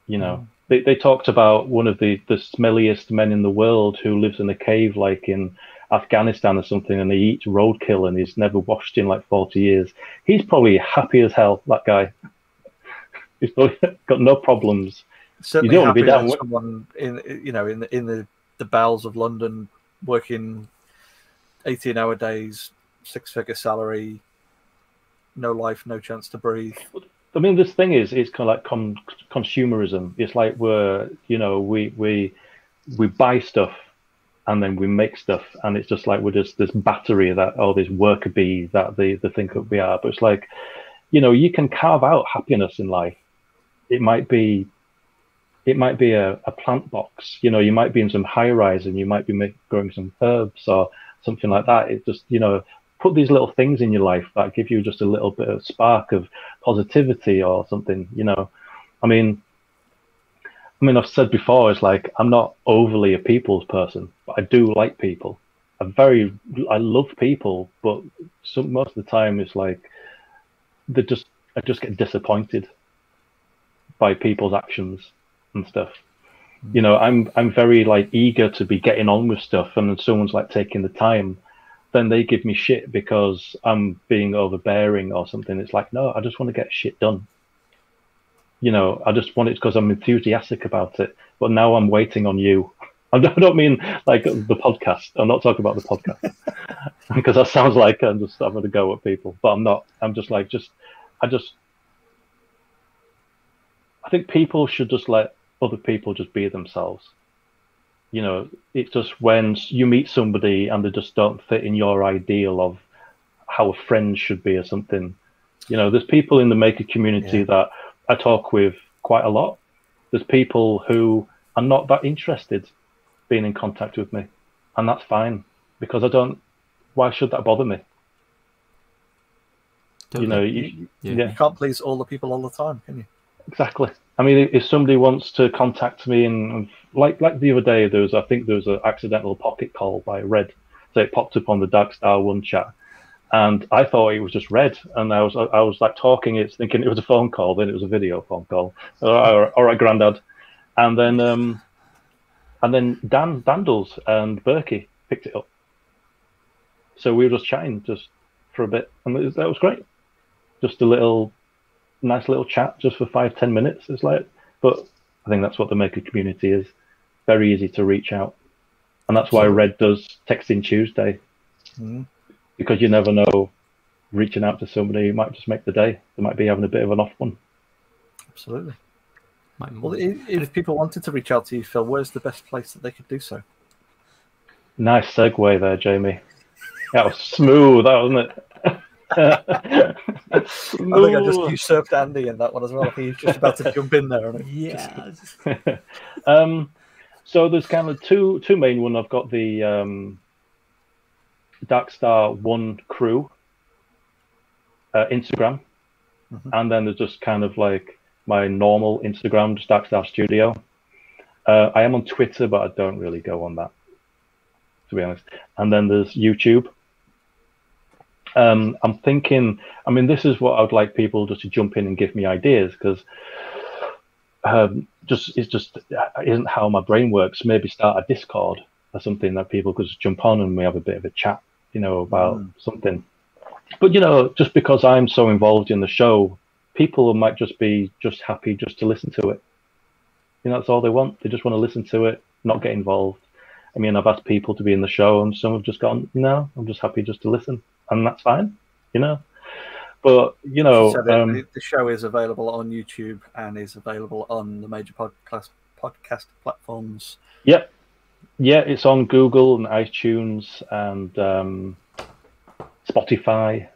You know, Mm. they they talked about one of the the smelliest men in the world who lives in a cave like in Afghanistan or something, and he eats roadkill and he's never washed in like forty years. He's probably happy as hell. That guy. [LAUGHS] He's probably got no problems. Certainly don't wanna be happy down with- someone in you know in the in the, the bowels of London working eighteen hour days, six figure salary, no life, no chance to breathe. I mean, this thing is, it's kind of like con- consumerism. It's like we're, you know, we we we buy stuff and then we make stuff, and it's just like we're just this battery that, oh, this worker bee that they, they think that we are. But it's like, you know, you can carve out happiness in life. It might be, it might be a, a plant box. You know, you might be in some high rise and you might be make, growing some herbs or something like that. It just, you know, put these little things in your life that give you just a little bit of spark of positivity or something, you know. I mean, I mean, I've said before, it's like I'm not overly a people's person, but I do like people. I very, I love people, but some most of the time it's like they just, I just get disappointed by people's actions and stuff. Hmm. You know, I'm I'm very like eager to be getting on with stuff, and then someone's like taking the time then they give me shit because I'm being overbearing or something. It's like, no, I just want to get shit done. You know, I just want it because I'm enthusiastic about it. But now I'm waiting on you. [LAUGHS] I don't mean like the podcast. I'm not talking about the podcast [LAUGHS] because that sounds like I'm just I'm going to go at people, but I'm not. I'm just like just I just I think people should just let other people just be themselves you know, it's just when you meet somebody and they just don't fit in your ideal of how a friend should be or something. You know, there's people in the maker community Yeah. that I talk with quite a lot. There's people who are not that interested being in contact with me, and that's fine because I don't. Why should that bother me? You know, you, Yeah. yeah. You can't please all the people all the time, can you? Exactly. I mean, if somebody wants to contact me, and like like the other day, there was I think there was an accidental pocket call by Red, so it popped up on the Dark Star One chat, and I thought it was just Red, and I was I was like talking, it's thinking it was a phone call, then it was a video phone call. All right, all right Grandad, and then um, and then Dan Dandles and Berkey picked it up. So we were just chatting just for a bit, and was, that was great. Just a little nice little chat just for five ten minutes it's like but i think that's what the maker community is very easy to reach out and that's why red does texting tuesday Mhm. Because you never know reaching out to somebody might just make the day they might be having a bit of an off one Absolutely. Well, i- if people wanted to reach out to you, Phil, where's the best place that they could do so? nice segue there jamie that was smooth that wasn't it [LAUGHS] I think I just Smooth. usurped Andy in that one as well. I think he's just about to [LAUGHS] jump in there. And yeah. [LAUGHS] um, so there's kind of two two main one. I've got the um, Darkstar One crew uh, Instagram, Mhm. and then there's just kind of like my normal Instagram, just Darkstar Studio. Uh, I am on Twitter, but I don't really go on that, to be honest. And then there's YouTube. Um, I'm thinking. I mean, this is what I would like people just to jump in and give me ideas because um, just it's just isn't how my brain works. Maybe start a Discord or something that people could just jump on and we have a bit of a chat, you know, about Mm. something. But you know, just because I'm so involved in the show, people might just be just happy just to listen to it. You know, that's all they want. They just want to listen to it, not get involved. I mean, I've asked people to be in the show, and some have just gone, "No, I'm just happy just to listen," and that's fine. You know. But you know, so the, um, the, show is available on YouTube and is available on the major podcast podcast platforms. Yep. Yeah, it's on Google and iTunes and um, Spotify,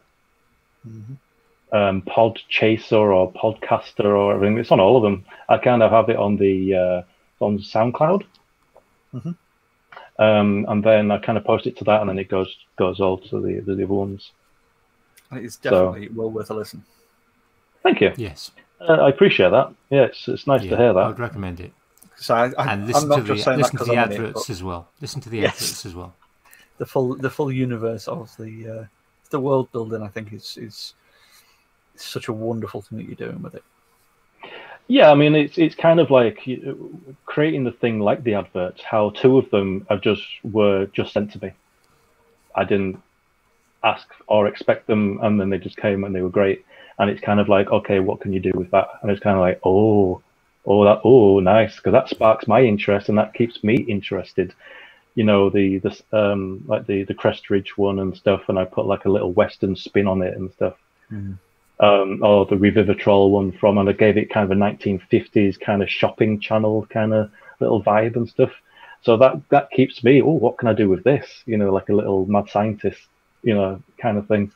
um, Podchaser or Podcaster or everything. It's on all of them. I kind of have it on the uh, on SoundCloud. Mhm. Um, and then I kind of post it to that, and then it goes goes all to the the other ones. It's definitely well worth a listen. Thank you. Yes. Uh, I appreciate that. Yeah, it's it's nice yeah, to hear that. I'd recommend it. So I, I, And I'm listen not to the just saying that to the I'm it, adverts as well. Listen to the Yes. adverts as well. the full the full universe of the uh, the world building. I think is is such a wonderful thing that you're doing with it. Yeah, I mean, it's it's kind of like creating the thing like the adverts. How two of them are just were just sent to me. I didn't ask or expect them, and then they just came and they were great. And it's kind of like, okay, what can you do with that? And it's kind of like, oh, oh, that, oh, nice, because that sparks my interest and that keeps me interested. You know, the the um like the the Crest Ridge one and stuff, and I put like a little Western spin on it and stuff um, or the Revivitrol one from, and I gave it kind of a 1950s kind of shopping channel kind of little vibe and stuff. So that that keeps me. Oh, what can I do with this? You know, like a little mad scientist, you know, kind of thing.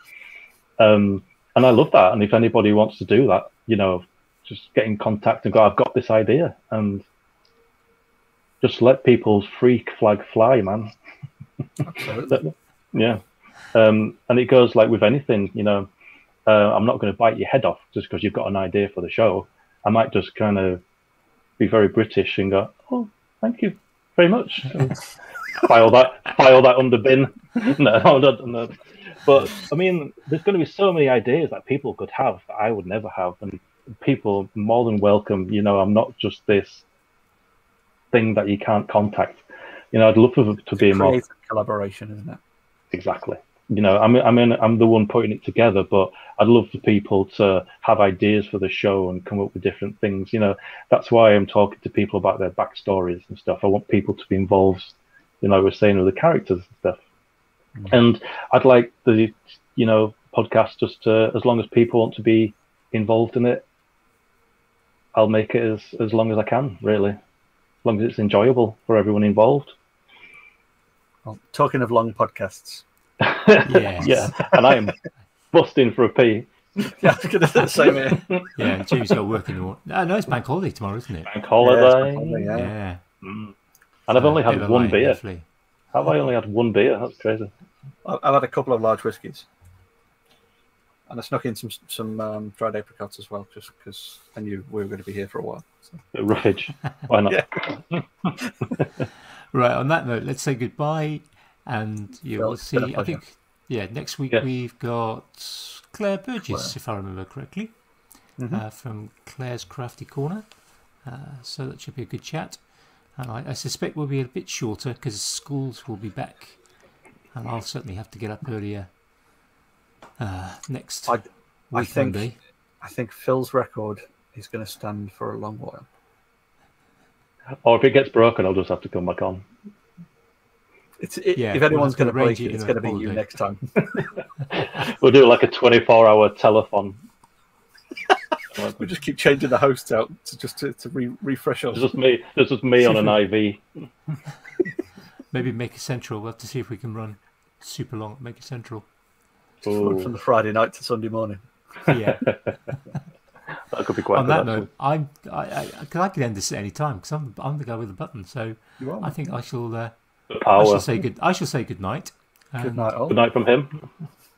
Um, and I love that. And if anybody wants to do that, you know, just get in contact and go. I've got this idea, and just let people's freak flag fly, man. Absolutely. [LAUGHS] Yeah. Um, and it goes like with anything, you know, uh, I'm not going to bite your head off just because you've got an idea for the show. I might just kind of be very British and go, oh, thank you very much. And [LAUGHS] file that, file that under bin. [LAUGHS] no, no, no. But I mean, there's going to be so many ideas that people could have that I would never have, and people more than welcome. You know, I'm not just this thing that you can't contact. You know, I'd love for it to be more collaboration, isn't it? exactly. You know, I'm I'm in, I'm the one putting it together, but I'd love for people to have ideas for the show and come up with different things. You know, that's why I'm talking to people about their backstories and stuff. I want people to be involved. You know, I was saying with the characters and stuff. Mm. And I'd like the, you know, podcast just to, as long as people want to be involved in it, I'll make it as as long as I can, really, as long as it's enjoyable for everyone involved. Well, talking of long podcasts, Yes. [LAUGHS] Yeah, and I am busting for a pee. [LAUGHS] yeah, I was going to say here. Yeah, Jamie's got work in the morning. No, no, it's bank holiday tomorrow, isn't it? Bank holiday. Yeah, Yeah. Mm. And I've only Uh, bit had one lie, beer. definitely. Have I only had one beer? That's crazy. I've had a couple of large whiskies, and I snuck in some some um, dried apricots as well, just because I knew we were going to be here for a while. So. Bit of roughage. Why not? [LAUGHS] [LAUGHS] Right, on that note, let's say goodbye. And you Well, will it's been a see, I think, yeah, next week Yes. we've got Claire Burgess, Claire. if I remember correctly, Mhm. uh, from Claire's Crafty Corner. Uh, so that should be a good chat. And I, I suspect we'll be a bit shorter because schools will be back. And I'll certainly have to get up earlier uh, next I, week I think Monday. I think Phil's record is going to stand for a long while. Or if it gets broken, I'll just have to come back on. It's it, Yeah, if anyone's going to break it it, it's going to be you holiday. next time. [LAUGHS] We'll do like a 24 hour telephone. [LAUGHS] we just keep changing the hosts out to just to, to re- refresh us. It's just me. It's just me on an IV. [LAUGHS] Maybe Maker Central. We'll have to see if we can run super long at Maker Central. Just run from the Friday night to Sunday morning. Yeah. [LAUGHS] That could be quite On good. that actually. note, I'm I, I, 'cause I can end this at any time because I'm I'm the guy with the button. So I think I shall uh, The I shall say good I shall say good night. Good night, all. Good night from him.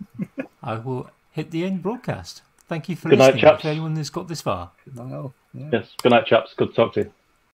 [LAUGHS] I will hit the end broadcast. Thank you for Good night, listening. chaps. To anyone who's got this far. Good night, all. Yeah. Yes. Good night, chaps. Good to talk to you.